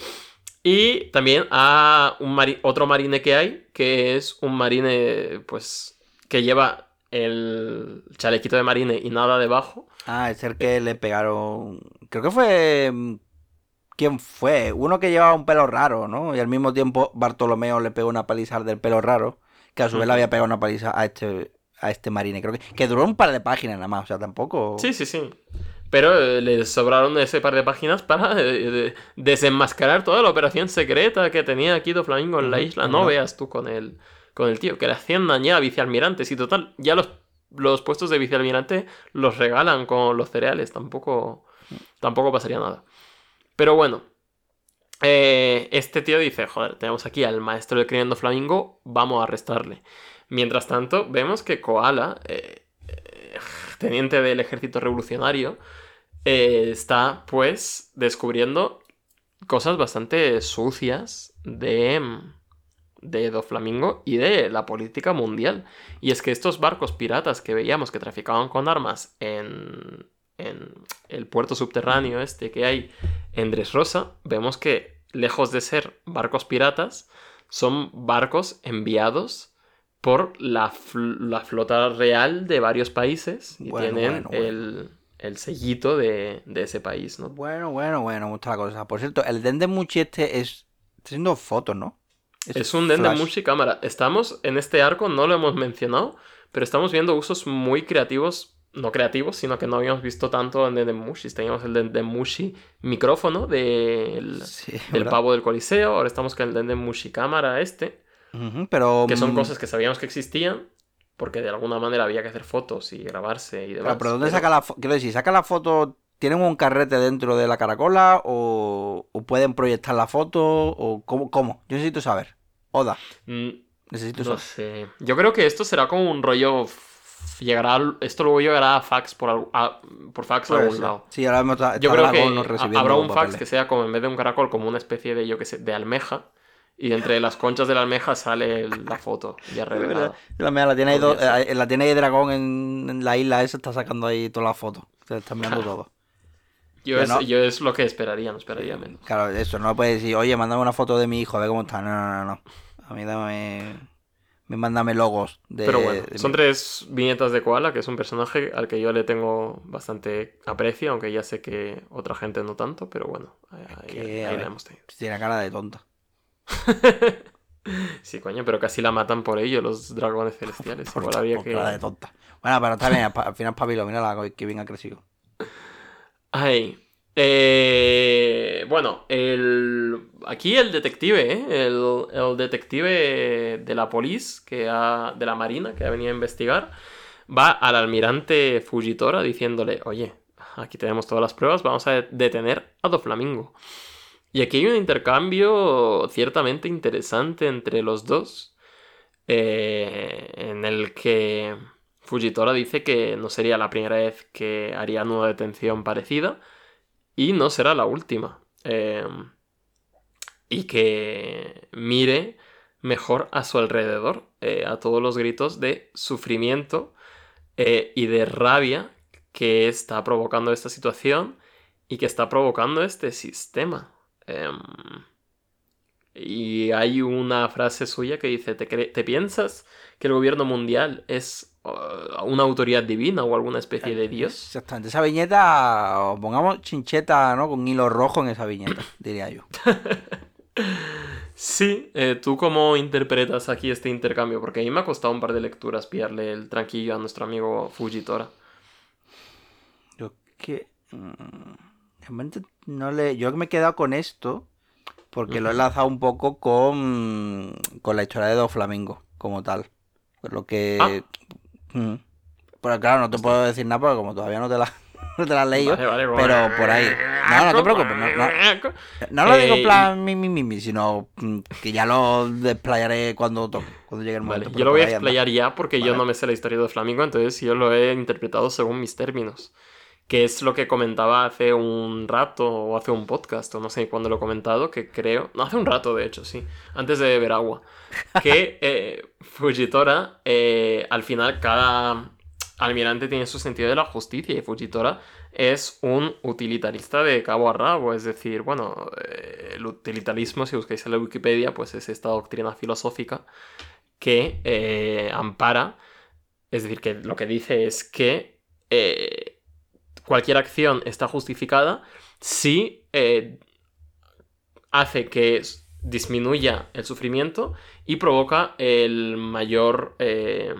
Speaker 3: Y también a un mari- otro marine que hay, que es un marine, pues, que lleva el chalequito de marine y nada debajo.
Speaker 2: Ah, es el que le pegaron... Creo que fue... ¿Quién fue? Uno que llevaba un pelo raro, ¿no? Y al mismo tiempo Bartolomeo le pegó una paliza al del pelo raro, que a su vez le había pegado una paliza a este, a este marine. Creo que, que duró un par de páginas nada más, o sea, tampoco...
Speaker 3: Sí, sí, sí. Pero eh, le sobraron ese par de páginas para eh, de- desenmascarar toda la operación secreta que tenía aquí Flamingo en la isla. No veas tú con el, con el tío, que le hacían dañar a vicealmirantes y total, ya los, los puestos de vicealmirante los regalan con los cereales. Tampoco, tampoco pasaría nada. Pero bueno, eh, este tío dice, joder, tenemos aquí al maestro del crimen Flamingo, vamos a arrestarle. Mientras tanto, vemos que Koala, eh, eh, teniente del ejército revolucionario, está pues descubriendo cosas bastante sucias de, de Doflamingo y de la política mundial. Y es que estos barcos piratas que veíamos que traficaban con armas en, en el puerto subterráneo este que hay en Dressrosa, vemos que lejos de ser barcos piratas, son barcos enviados por la, fl- la flota real de varios países y
Speaker 2: Bueno,
Speaker 3: tienen
Speaker 2: bueno, bueno.
Speaker 3: El, el sellito de, de ese país, ¿no?
Speaker 2: Bueno, bueno, bueno, mucha la cosa. Por cierto, el Dendemuchi este es... Está haciendo fotos, ¿no?
Speaker 3: Es un
Speaker 2: flash.
Speaker 3: Dendemushi cámara. Estamos en este arco, no lo hemos mencionado, pero estamos viendo usos muy creativos, no creativos, sino que no habíamos visto tanto en Dendemushi. Teníamos el Dendemushi micrófono del,
Speaker 2: Sí,
Speaker 3: pavo del coliseo, ahora estamos con el Dendemushi cámara este,
Speaker 2: pero...
Speaker 3: que son
Speaker 2: mm,
Speaker 3: cosas que sabíamos que existían, porque de alguna manera había que hacer fotos y grabarse y demás.
Speaker 2: Claro, pero ¿dónde
Speaker 3: pero-
Speaker 2: saca la foto? Quiero decir, ¿saca la foto? ¿Tienen un carrete dentro de la caracola? ¿O, o pueden proyectar la foto? ¿O cómo, cómo? Yo necesito saber. Oda,
Speaker 3: Mm,
Speaker 2: necesito
Speaker 3: No
Speaker 2: saber.
Speaker 3: sé. Yo creo que esto será como un rollo. Llegará, esto luego llegará a fax por, a- por fax a algún lado.
Speaker 2: Sí, ahora mismo está,
Speaker 3: Yo creo que habrá un fax
Speaker 2: papeles.
Speaker 3: que sea como en vez de un caracol, como una especie de, yo que sé, de almeja. Y entre las conchas de la almeja sale la foto ya <laughs> revelada.
Speaker 2: La, mía la tiene ahí, do- eh, la tiene ahí Dragón en, en la isla esa, está sacando ahí todas las fotos. Está mirando <laughs> todo.
Speaker 3: Yo es,
Speaker 2: no.
Speaker 3: yo es lo que esperaría, no esperaría menos.
Speaker 2: Claro, eso, no puedes decir, oye, mándame una foto de mi hijo, a ver cómo está. No, no, no, no. A mí dame... Me mándame logos de...
Speaker 3: Pero bueno,
Speaker 2: de
Speaker 3: son
Speaker 2: mi-
Speaker 3: tres viñetas de Koala, que es un personaje al que yo le tengo bastante aprecio, aunque ya sé que otra gente no tanto, pero bueno, ahí,
Speaker 2: que,
Speaker 3: la hemos tenido.
Speaker 2: Tiene cara de tonta. <laughs>
Speaker 3: Sí, coño, pero casi la matan por ello los dragones <laughs> celestiales.
Speaker 2: Por,
Speaker 3: Igual había
Speaker 2: por
Speaker 3: que...
Speaker 2: cara de tonta. Bueno, pero está bien, al final Pabilo, mira la que bien ha crecido.
Speaker 3: Ay. Eh, bueno, el... aquí el detective, ¿eh? el, el detective de la polis, que ha... de la marina, que ha venido a investigar, va al almirante Fujitora diciéndole, oye, aquí tenemos todas las pruebas, vamos a detener a Doflamingo. Y aquí hay un intercambio ciertamente interesante entre los dos, eh, en el que Fujitora dice que no sería la primera vez que haría una detención parecida y no será la última. Em, y que mire mejor a su alrededor, eh, a todos los gritos de sufrimiento eh, y de rabia que está provocando esta situación y que está provocando este sistema. Em, y hay una frase suya que dice, ¿Te, piensas que el gobierno mundial es una autoridad divina o alguna especie de dios?
Speaker 2: Exactamente, esa viñeta, pongamos chincheta, ¿no? Con hilo rojo en esa viñeta, <laughs> diría yo.
Speaker 3: sí, eh, ¿tú cómo interpretas aquí este intercambio? Porque a mí me ha costado un par de lecturas pillarle el tranquillo a nuestro amigo Fujitora.
Speaker 2: Yo que... Mm, no le... Yo me he quedado con esto porque lo he enlazado un poco con, con la historia de Dos Flamingo, como tal. Por lo que. Ah. Mm. Pero claro, no te puedo decir nada porque como todavía no te la, <laughs> no te la has leído. pero por ahí. No, no te preocupes. No, lo digo en plan mi, mi, mi, sino mm, que ya lo desplayaré cuando, cuando llegue el momento.
Speaker 3: yo lo voy a desplayar ya porque yo no me sé la historia de Flamingo, entonces yo lo he interpretado según mis términos que es lo que comentaba hace un rato o hace un podcast, o no sé cuándo lo he comentado, que creo, no hace un rato de hecho, sí, antes de beber agua, que <laughs> eh, Fujitora, eh, al final cada almirante tiene su sentido de la justicia y Fujitora es un utilitarista de cabo a rabo, es decir, bueno, eh, el utilitarismo, si buscáis en la Wikipedia, pues es esta doctrina filosófica que ampara, es decir, que lo que dice es que cualquier acción está justificada si eh, hace que disminuya el sufrimiento y provoca el mayor eh,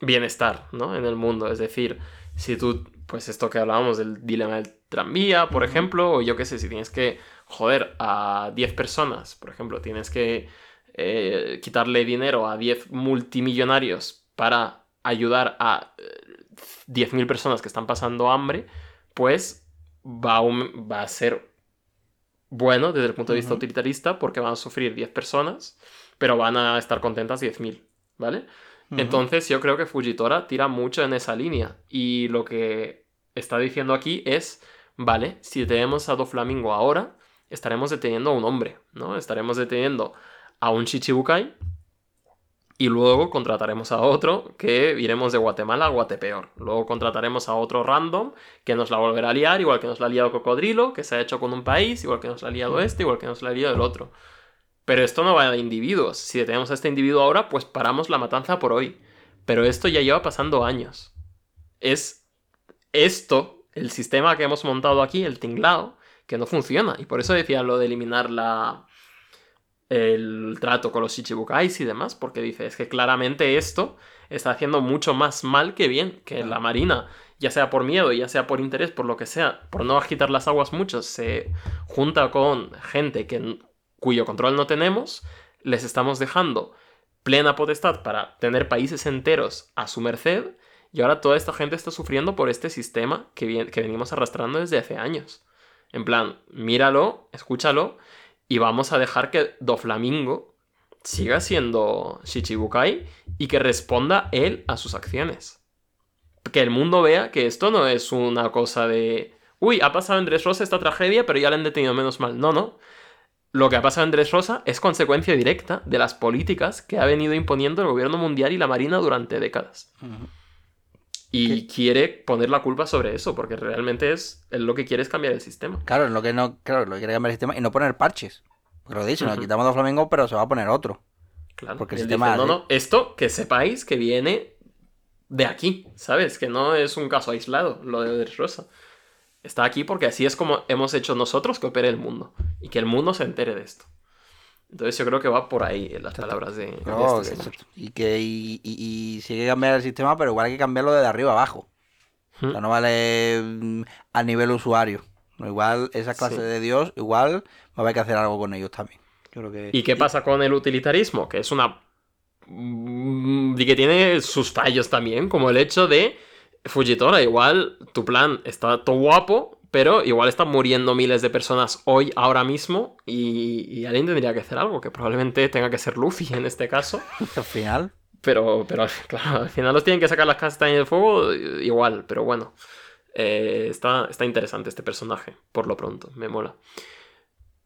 Speaker 3: bienestar ¿no? en el mundo. Es decir, si tú, pues esto que hablábamos del dilema del tranvía, por ejemplo, o yo qué sé, si tienes que joder a 10 personas, por ejemplo, tienes que eh, quitarle dinero a 10 multimillonarios para ayudar a 10.000 personas que están pasando hambre, pues va a, va a ser bueno desde el punto de vista utilitarista porque van a sufrir 10 personas, pero van a estar contentas 10.000, ¿vale? Entonces yo creo que Fujitora tira mucho en esa línea y lo que está diciendo aquí es, vale, si tenemos a Doflamingo ahora, estaremos deteniendo a un hombre, ¿no? Estaremos deteniendo a un Chichibukai y luego contrataremos a otro que iremos de Guatemala a Guatepeor. Luego contrataremos a otro random que nos la volverá a liar, igual que nos la ha liado Cocodrilo, que se ha hecho con un país, igual que nos la ha liado este, igual que nos la ha liado el otro. Pero esto no va de individuos. Si detenemos a este individuo ahora, pues paramos la matanza por hoy. Pero esto ya lleva pasando años. Es esto, el sistema que hemos montado aquí, el tinglado, que no funciona. Y por eso decía lo de eliminar la, el trato con los Ichibukais y demás, porque dice, es que claramente esto está haciendo mucho más mal que bien, que la Marina, ya sea por miedo, ya sea por interés, por lo que sea, por no agitar las aguas mucho, se junta con gente que, cuyo control no tenemos, les estamos dejando plena potestad para tener países enteros a su merced, y ahora toda esta gente está sufriendo por este sistema que, que venimos arrastrando desde hace años. En plan, míralo, escúchalo, y vamos a dejar que Doflamingo siga siendo Shichibukai y que responda él a sus acciones. Que el mundo vea que esto no es una cosa de. Uy, ha pasado en Dressrosa esta tragedia, pero ya le han detenido menos mal. No, no. Lo que ha pasado en Dressrosa es consecuencia directa de las políticas que ha venido imponiendo el gobierno mundial y la marina durante décadas. Y quiere poner la culpa sobre eso, porque realmente es lo que quiere es cambiar el sistema.
Speaker 2: Claro, lo que no, claro, lo que quiere cambiar el sistema y no poner parches. Porque lo he dicho, nos quitamos dos Flamengo, pero se va a poner otro.
Speaker 3: Claro. Porque el sistema. no, no, esto que sepáis que viene de aquí, ¿sabes? Que no es un caso aislado, lo de Rosa. Está aquí porque así es como hemos hecho nosotros que opere el mundo. Y que el mundo se entere de esto. Entonces yo creo que va por ahí las palabras de, este
Speaker 2: Y que y, y, y, cambiar el sistema, pero igual hay que cambiarlo de arriba abajo. O sea, no vale mm, a nivel usuario. Igual esa clase de Dios, igual va a haber que hacer algo con ellos también.
Speaker 3: ¿Y qué pasa con el utilitarismo? Que es una... Mm, y que tiene sus fallos también, como el hecho de Fujitora, igual tu plan está todo guapo, pero igual están muriendo miles de personas hoy, ahora mismo, y, y alguien tendría que hacer algo, que probablemente tenga que ser Luffy en este caso. <laughs>
Speaker 2: Al final.
Speaker 3: Pero, pero <laughs> claro, al final los tienen que sacar las castañas del fuego igual, pero bueno. Eh, está, está interesante este personaje, por lo pronto, me mola.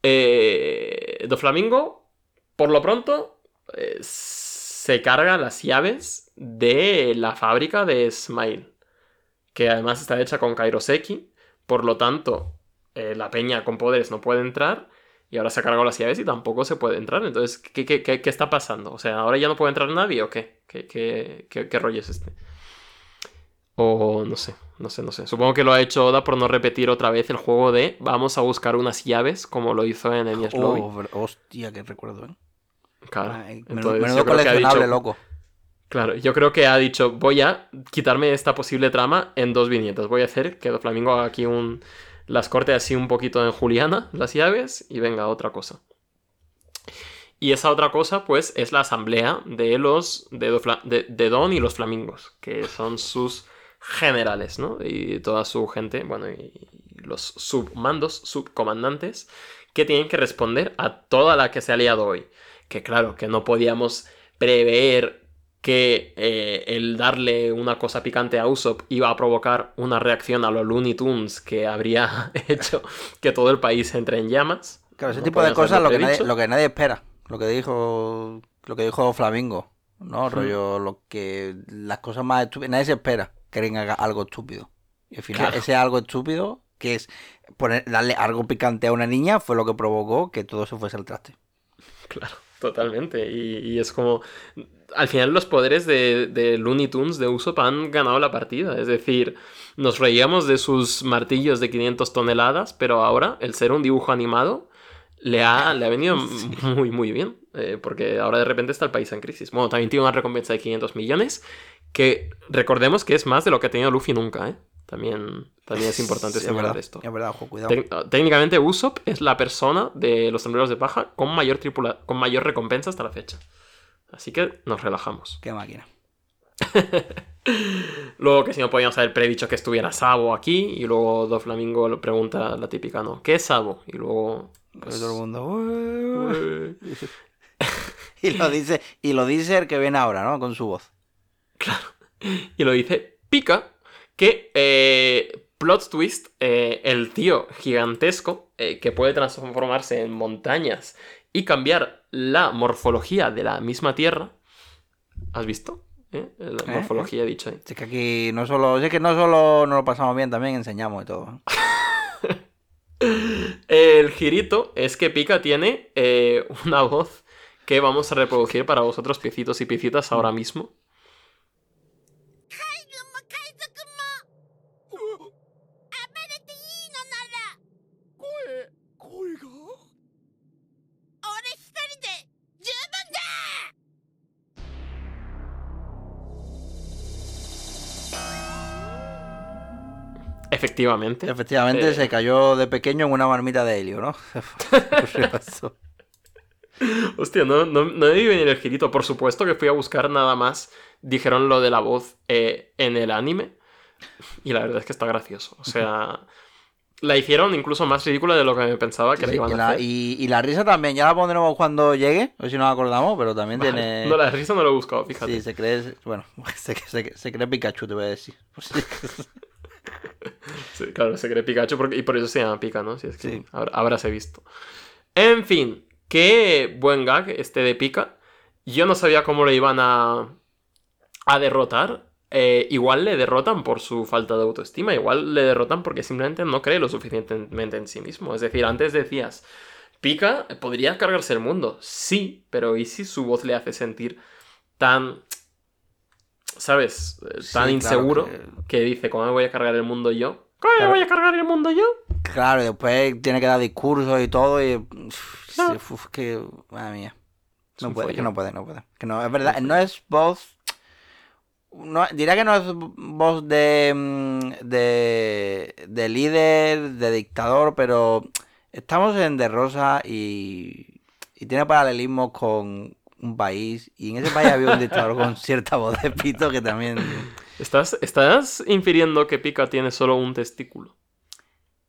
Speaker 3: Eh, Do Flamingo, por lo pronto, eh, se carga las llaves de la fábrica de Smile, que además está hecha con Kairoseki, por lo tanto, eh, la peña con poderes no puede entrar. Y ahora se ha cargado las llaves y tampoco se puede entrar. Entonces, ¿qué, qué, qué, qué está pasando? O sea, ¿ahora ya no puede entrar nadie o qué? ¿Qué, qué, rollo es este? O no sé, no sé, no sé. Supongo que lo ha hecho Oda por no repetir otra vez el juego de vamos a buscar unas llaves como lo hizo en Lobby.
Speaker 2: Oh, ver- hostia, qué recuerdo, ¿eh?
Speaker 3: Claro.
Speaker 2: Ay,
Speaker 3: Entonces,
Speaker 2: menudo
Speaker 3: yo
Speaker 2: menudo
Speaker 3: creo que ha
Speaker 2: coleccionable,
Speaker 3: dicho-
Speaker 2: loco.
Speaker 3: Claro, yo creo que ha dicho, voy a quitarme esta posible trama en dos viñetas. Voy a hacer que Flamingo haga aquí un... Las corte así un poquito en Juliana, las llaves, y venga, otra cosa. Y esa otra cosa, pues, es la asamblea de los... de, de Don y los Flamingos, que son sus generales, ¿no? Y toda su gente, bueno, y los submandos, subcomandantes, que tienen que responder a toda la que se ha liado hoy. Que claro, que no podíamos prever que eh, el darle una cosa picante a Usopp iba a provocar una reacción a los Looney Tunes que habría <laughs> hecho que todo el país entre en llamas.
Speaker 2: Claro, ese
Speaker 3: No
Speaker 2: tipo de cosas lo que, nadie, lo que nadie espera. Lo que dijo lo que dijo Flamingo, ¿no? Rollo, lo que las cosas más estúpidas. Nadie se espera que alguien haga algo estúpido. Y al final,
Speaker 3: Claro.
Speaker 2: ese algo estúpido, que es poner, darle algo picante a una niña, fue lo que provocó que todo se fuese al traste.
Speaker 3: Claro, totalmente. Y, y es como. Al final, los poderes de, de Looney Tunes de Usopp han ganado la partida. Es decir, nos reíamos de sus martillos de 500 toneladas, pero ahora el ser un dibujo animado le ha, le ha venido <laughs> muy, muy bien. eh, porque ahora de repente está el país en crisis. Bueno, también tiene una recompensa de 500 millones, que recordemos que es más de lo que ha tenido Luffy nunca, ¿eh? También, también es <laughs> importante
Speaker 2: Sí,
Speaker 3: señalar
Speaker 2: verdad,
Speaker 3: esto.
Speaker 2: Es verdad, ojo, cuidado.
Speaker 3: Tec- técnicamente Usopp es la persona de los sombreros de paja con mayor tripula con mayor recompensa hasta la fecha. Así que nos relajamos.
Speaker 2: Qué máquina. <laughs>
Speaker 3: Luego que si no podíamos haber predicho que estuviera Sabo aquí y luego Do Flamingo le pregunta la típica, ¿no? ¿Qué es Sabo? Y luego...
Speaker 2: Pues todo el mundo. "Ué". <laughs> Y lo dice, y lo dice el que viene ahora, ¿no? Con su voz.
Speaker 3: y lo dice Pika, que eh, plot twist, eh, el tío gigantesco eh, que puede transformarse en montañas y cambiar la morfología de la misma tierra. ¿Has visto? La morfología dicho ahí.
Speaker 2: Es que aquí no solo, es que no solo nos lo pasamos bien, también enseñamos y todo. <laughs>
Speaker 3: El girito es que Pika tiene una voz que vamos a reproducir para vosotros, piecitos y piecitas, ahora mismo. Efectivamente.
Speaker 2: Efectivamente,
Speaker 3: Eh.
Speaker 2: se cayó de pequeño en una marmita de helio, ¿no? <laughs>
Speaker 3: Hostia, no, no, no debí venir el girito. Por supuesto que fui a buscar nada más. Dijeron lo de la voz eh, en el anime. Y la verdad es que está gracioso. O sea, la hicieron incluso más ridícula de lo que me pensaba que la
Speaker 2: Sí,
Speaker 3: iban
Speaker 2: y,
Speaker 3: a
Speaker 2: la,
Speaker 3: hacer.
Speaker 2: y- y la risa también, ya la pondremos cuando llegue, a ver si nos acordamos, pero también
Speaker 3: Vale.
Speaker 2: tiene...
Speaker 3: No, la risa no lo he buscado, fíjate.
Speaker 2: Sí, se cree, bueno, <laughs> se, se- se cree Pikachu, te voy a decir. Sí.
Speaker 3: Claro, se cree Pikachu porque- y por eso se llama Pika, ¿no? Si es que
Speaker 2: Sí.
Speaker 3: habrá- habráse visto. En fin, qué buen gag este de Pika. Yo no sabía cómo lo iban a, a derrotar. Eh, igual le derrotan por su falta de autoestima, igual le derrotan porque simplemente no cree lo suficientemente en sí mismo. Es decir, antes decías, Pika podría cargarse el mundo. Sí, pero ¿y si su voz le hace sentir tan... ¿Sabes? Eh,
Speaker 2: Sí,
Speaker 3: Tan
Speaker 2: claro
Speaker 3: inseguro
Speaker 2: que-
Speaker 3: que dice, ¿cómo me voy a cargar el mundo yo? ¿Cómo me
Speaker 2: Claro.
Speaker 3: voy a cargar el mundo yo?
Speaker 2: Claro, y después tiene que dar discursos y todo y... uf,
Speaker 3: Claro.
Speaker 2: sí, uf, que... Madre mía. No puede, que no puede, no puede. Que no, es verdad, no es voz... No, diría que no es voz de, mm, de, de líder, de dictador, pero estamos en De Rosa y, y tiene paralelismos con un país. Y en ese país había un dictador con cierta voz de pito que también...
Speaker 3: ¿Estás, ¿Estás infiriendo que Pika tiene solo un testículo?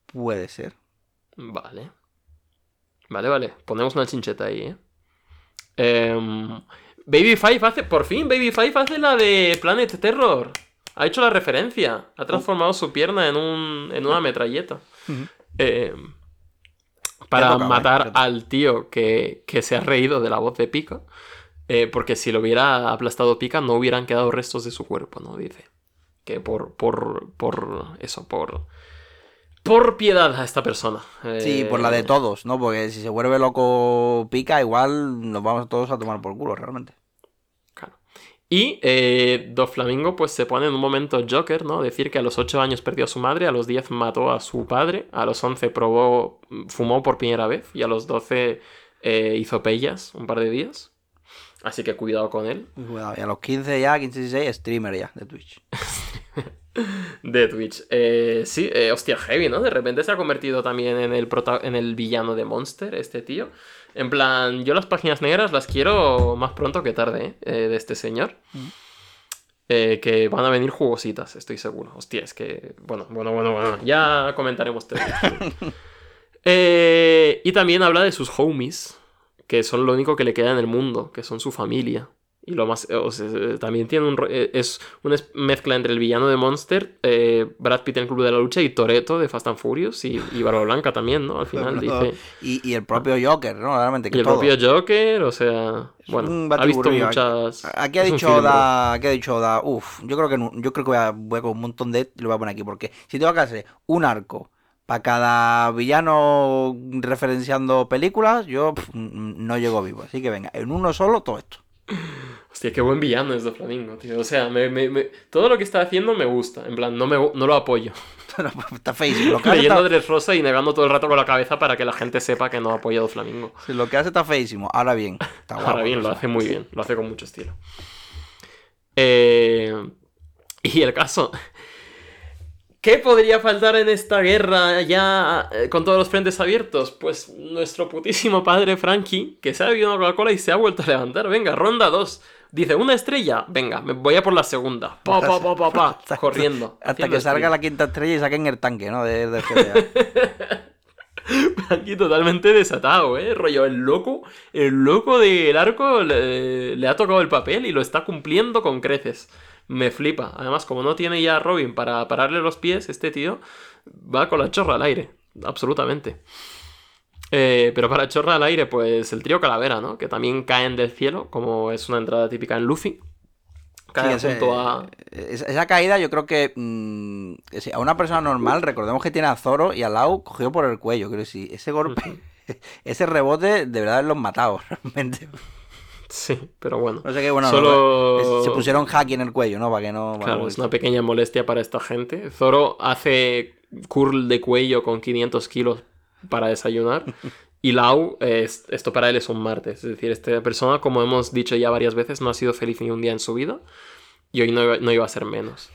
Speaker 2: Puede ser.
Speaker 3: Vale. Vale, vale. Ponemos una chincheta ahí, ¿eh? Em, Baby Five hace. Por fin, Baby Five hace la de Planet Terror. Ha hecho la referencia. Ha transformado su pierna en, un, en una metralleta. Em, para matar al tío que, que se ha reído de la voz de Pika. Eh, porque si lo hubiera aplastado Pika, no hubieran quedado restos de su cuerpo, ¿no? Dice. Que por. por. por. eso, por. Por piedad a esta persona.
Speaker 2: Sí, por la de
Speaker 3: Eh,
Speaker 2: todos, ¿no? Porque si se vuelve loco pica, igual nos vamos todos a tomar por culo, realmente.
Speaker 3: Y eh, Doflamingo pues se pone en un momento Joker, ¿no? Decir que a los 8 años perdió a su madre, a los 10 mató a su padre, a los 11 probó, fumó por primera vez y a los 12 eh, hizo pellas un par de días. Así que cuidado con él.
Speaker 2: Cuidado, y a los 15 ya, 15, 16, streamer ya de Twitch. <laughs>
Speaker 3: De Twitch. Eh, sí, eh, hostia, heavy, ¿no? De repente se ha convertido también en el, prota- en el villano de Monster, este tío. En plan, yo las páginas negras las quiero más pronto que tarde, ¿eh? Eh, de este señor.
Speaker 2: Mm.
Speaker 3: Eh, que van a venir jugositas, estoy seguro. Hostia, es que. Bueno, bueno, bueno, bueno. Ya comentaremos. <laughs> Eh, y también habla de sus homies, que son lo único que le queda en el mundo, que son su familia. Y lo más. o sea, eh, también tiene un. eh, Es una mezcla entre el villano de Monster, eh, Brad Pitt en el Club de la Lucha y Toreto de Fast and Furious y, y Barba Blanca también, ¿no? Al final dice.
Speaker 2: Y, y el propio Joker, ¿no? Realmente, que
Speaker 3: Y el
Speaker 2: todo.
Speaker 3: propio Joker, o sea.
Speaker 2: Es
Speaker 3: Bueno, ha visto muchas.
Speaker 2: Aquí ha dicho. Oda, aquí ha dicho Oda, uff, yo creo que yo creo que voy a, voy a con un montón de lo voy a poner aquí porque si tengo que hacer un arco para cada villano referenciando películas, yo no llego vivo. Así que venga, en uno solo todo esto.
Speaker 3: Hostia, qué buen villano es Doflamingo, tío. O sea, me- me- me- todo lo que está haciendo me gusta. En plan, no, me, no lo apoyo. <laughs>
Speaker 2: está feísimo.
Speaker 3: Leyendo
Speaker 2: está,
Speaker 3: Dress Rosa y negando todo el rato con la cabeza para que la gente sepa que no apoya a Doflamingo.
Speaker 2: sí, lo que hace está feísimo. Ahora bien, está guapo.
Speaker 3: Ahora bien, lo
Speaker 2: sea.
Speaker 3: hace muy bien, lo hace con mucho estilo. Eh, y el caso. ¿Qué podría faltar en esta guerra ya eh, con todos los frentes abiertos? Pues nuestro putísimo padre Frankie, que se ha bebido una Coca-Cola y se ha vuelto a levantar. Venga, ronda 2. Dice, una estrella. Venga, me voy a por la segunda. Pa, pa, pa, pa, pa. <laughs>
Speaker 2: Hasta-
Speaker 3: Corriendo.
Speaker 2: Hasta que salga la quinta estrella y saquen el tanque, ¿no? De, de. <laughs>
Speaker 3: Aquí totalmente desatado, ¿eh? Rollo, el loco, el loco del arco le, le ha tocado el papel y lo está cumpliendo con creces. Me flipa. Además, como no tiene ya a Robin para pararle los pies, este tío va con la chorra al aire. Absolutamente. Eh, pero para chorra al aire, pues el trío Calavera, ¿no? Que también caen del cielo, como es una entrada típica en Luffy. Cae
Speaker 2: Sí,
Speaker 3: junto a...
Speaker 2: Esa, caída yo creo que mm, a una persona normal, recordemos que tiene a Zoro y a Lau cogido por el cuello. Creo que sí, ese golpe, <laughs> ese rebote, de verdad los matado, <laughs> realmente.
Speaker 3: Sí, pero bueno.
Speaker 2: No sé qué, bueno,
Speaker 3: Solo-
Speaker 2: no, se pusieron hacky en el cuello, ¿no? Para que no... para
Speaker 3: Claro,
Speaker 2: no-
Speaker 3: es una pequeña molestia para esta gente. Zoro hace curl de cuello con 500 kilos para desayunar. Y Lau, es- esto para él es un martes. Es decir, esta persona, como hemos dicho ya varias veces, no ha sido feliz ni un día en su vida. Y hoy no no iba a ser menos.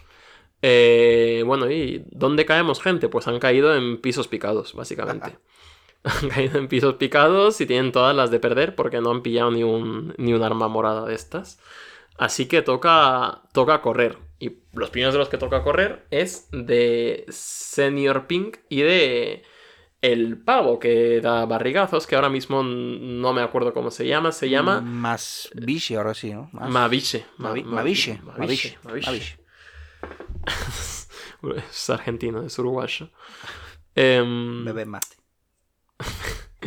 Speaker 3: Eh, bueno, ¿y dónde caemos, gente? Pues han caído en pisos picados, básicamente. <laughs> han caído en pisos picados y tienen todas las de perder porque no han pillado ni un, ni un arma morada de estas. Así que toca, toca correr. Y los primeros de los que toca correr es de Senior Pink y de el pavo que da barrigazos, que ahora mismo no me acuerdo cómo se llama. Se llama
Speaker 2: Más biche ahora sí, ¿no? Más-
Speaker 3: Maviche.
Speaker 2: Mavi-
Speaker 3: Ma-
Speaker 2: Maviche.
Speaker 3: Maviche.
Speaker 2: Maviche.
Speaker 3: Maviche. <laughs> Es argentino, es uruguayo. Em,
Speaker 2: Bebé más. <laughs>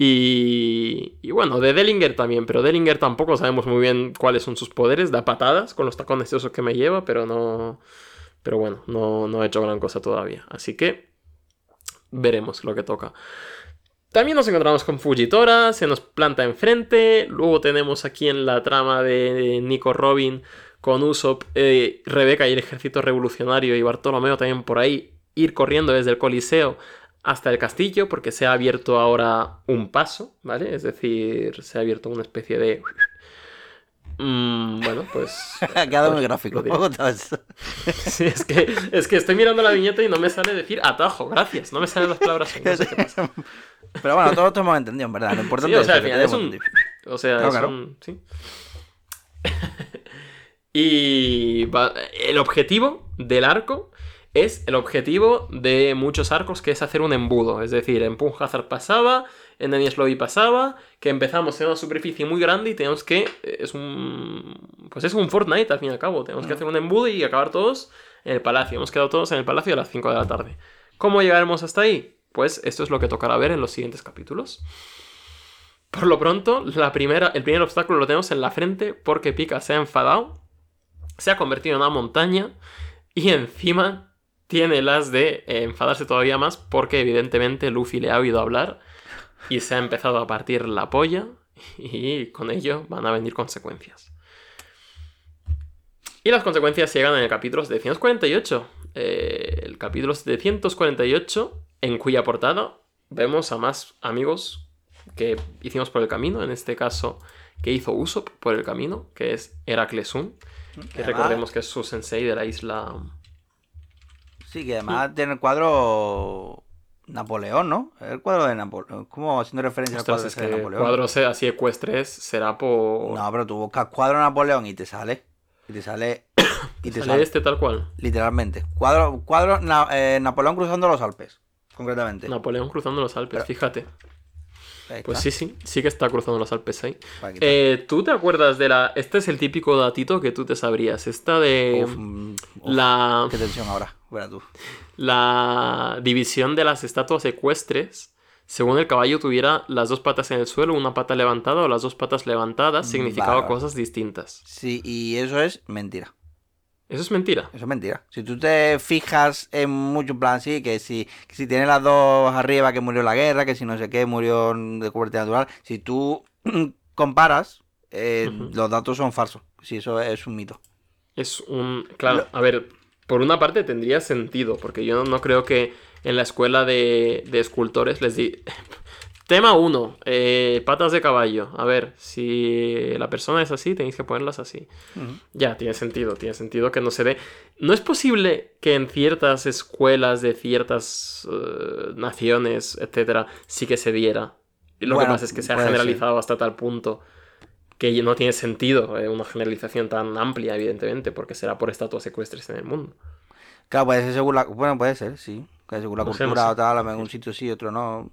Speaker 3: Y, y bueno, de Dellinger también, pero Dellinger tampoco sabemos muy bien cuáles son sus poderes. Da patadas con los tacones esos que me lleva, pero no. Pero bueno, no, no ha hecho gran cosa todavía. Así que veremos lo que toca. También nos encontramos con Fujitora, se nos planta enfrente. Luego tenemos aquí en la trama de Nico Robin con Usopp, eh, Rebeca y el ejército revolucionario y Bartolomeo también por ahí ir corriendo desde el Coliseo hasta el castillo porque se ha abierto ahora un paso, ¿vale? Es decir, se ha abierto una especie de... Mm, bueno, pues...
Speaker 2: Ha quedado muy
Speaker 3: pues,
Speaker 2: gráfico. <laughs>
Speaker 3: Sí, es que, es que estoy mirando la viñeta y no me sale decir atajo, gracias. No me salen las palabras. No sé qué pasa.
Speaker 2: Pero bueno, todos hemos entendido, en verdad. Lo importante
Speaker 3: Sí, o sea,
Speaker 2: es
Speaker 3: al final es un-. O sea,
Speaker 2: Claro,
Speaker 3: es
Speaker 2: claro.
Speaker 3: un- sí. <laughs> y va- el objetivo del arco es el objetivo de muchos arcos, que es hacer un embudo. Es decir, en Hazard pasaba, en Lobby pasaba, que empezamos en una superficie muy grande y tenemos que. Es un. Pues es un Fortnite al fin y al cabo. Tenemos que hacer un embudo y acabar todos en el palacio. Hemos quedado todos en el palacio a las 5 de la tarde. ¿Cómo llegaremos hasta ahí? Pues esto es lo que tocará ver en los siguientes capítulos. Por lo pronto, la primera, el primer obstáculo lo tenemos en la frente porque Pika se ha enfadado, se ha convertido en una montaña y encima tiene las de eh, enfadarse todavía más porque evidentemente Luffy le ha oído hablar y se ha empezado a partir la polla y con ello van a venir consecuencias. Y las consecuencias llegan en el capítulo 748. Eh, el capítulo 748 en cuya portada vemos a más amigos que hicimos por el camino, en este caso que hizo Usopp por el camino, que es Heraclesun, que recordemos que es su sensei de la isla.
Speaker 2: Sí, que además tiene el cuadro Napoleón, ¿no? El cuadro de Napoleón. ¿Cómo haciendo referencia
Speaker 3: Ostras,
Speaker 2: al
Speaker 3: es
Speaker 2: cuadro ese de Napoleón?
Speaker 3: cuadros así ecuestres será por.
Speaker 2: No, pero tú buscas cuadro Napoleón y te sale. Y te sale. <coughs> Y te
Speaker 3: sale
Speaker 2: sale.
Speaker 3: este tal cual.
Speaker 2: Literalmente. Cuadro, cuadro Na- eh, Napoleón cruzando los Alpes. Concretamente.
Speaker 3: Napoleón cruzando los Alpes,
Speaker 2: Pero-
Speaker 3: fíjate. Pues sí, sí, sí que está cruzando los Alpes ahí. Eh, ¿Tú te acuerdas de la. Este es el típico datito que tú te sabrías. Esta de.
Speaker 2: Uf, mm, uf,
Speaker 3: la.
Speaker 2: Qué tensión ahora. Verá tú.
Speaker 3: la división de las estatuas ecuestres, según el caballo tuviera las dos patas en el suelo, una pata levantada o las dos patas levantadas, significaba cosas distintas.
Speaker 2: Sí, y eso es mentira.
Speaker 3: Eso es mentira.
Speaker 2: Eso es mentira. Si tú te fijas en mucho en plan, sí, que si, que si tienes las dos arriba que murió en la guerra, que si no sé qué murió de cobertura natural, si tú <clears throat> comparas, eh, los datos son falsos. Sí, eso es un mito.
Speaker 3: Es un... Claro, a ver, por una parte tendría sentido, porque yo no creo que en la escuela de, de escultores les di... <laughs> Tema 1, patas de caballo. A ver, si la persona es así, tenéis que ponerlas así. Ya, tiene sentido, tiene sentido que no se ve. No es posible que en ciertas escuelas de ciertas eh, naciones, etcétera, sí que se viera. Lo
Speaker 2: Bueno,
Speaker 3: que pasa es que se ha
Speaker 2: ser.
Speaker 3: generalizado hasta tal punto que no tiene sentido eh, una generalización tan amplia, evidentemente, porque será por estatuas ecuestres en el mundo.
Speaker 2: Claro, puede ser según la... Bueno, puede ser, sí. Según la
Speaker 3: No sé,
Speaker 2: cultura o tal, en un sitio sí, otro no.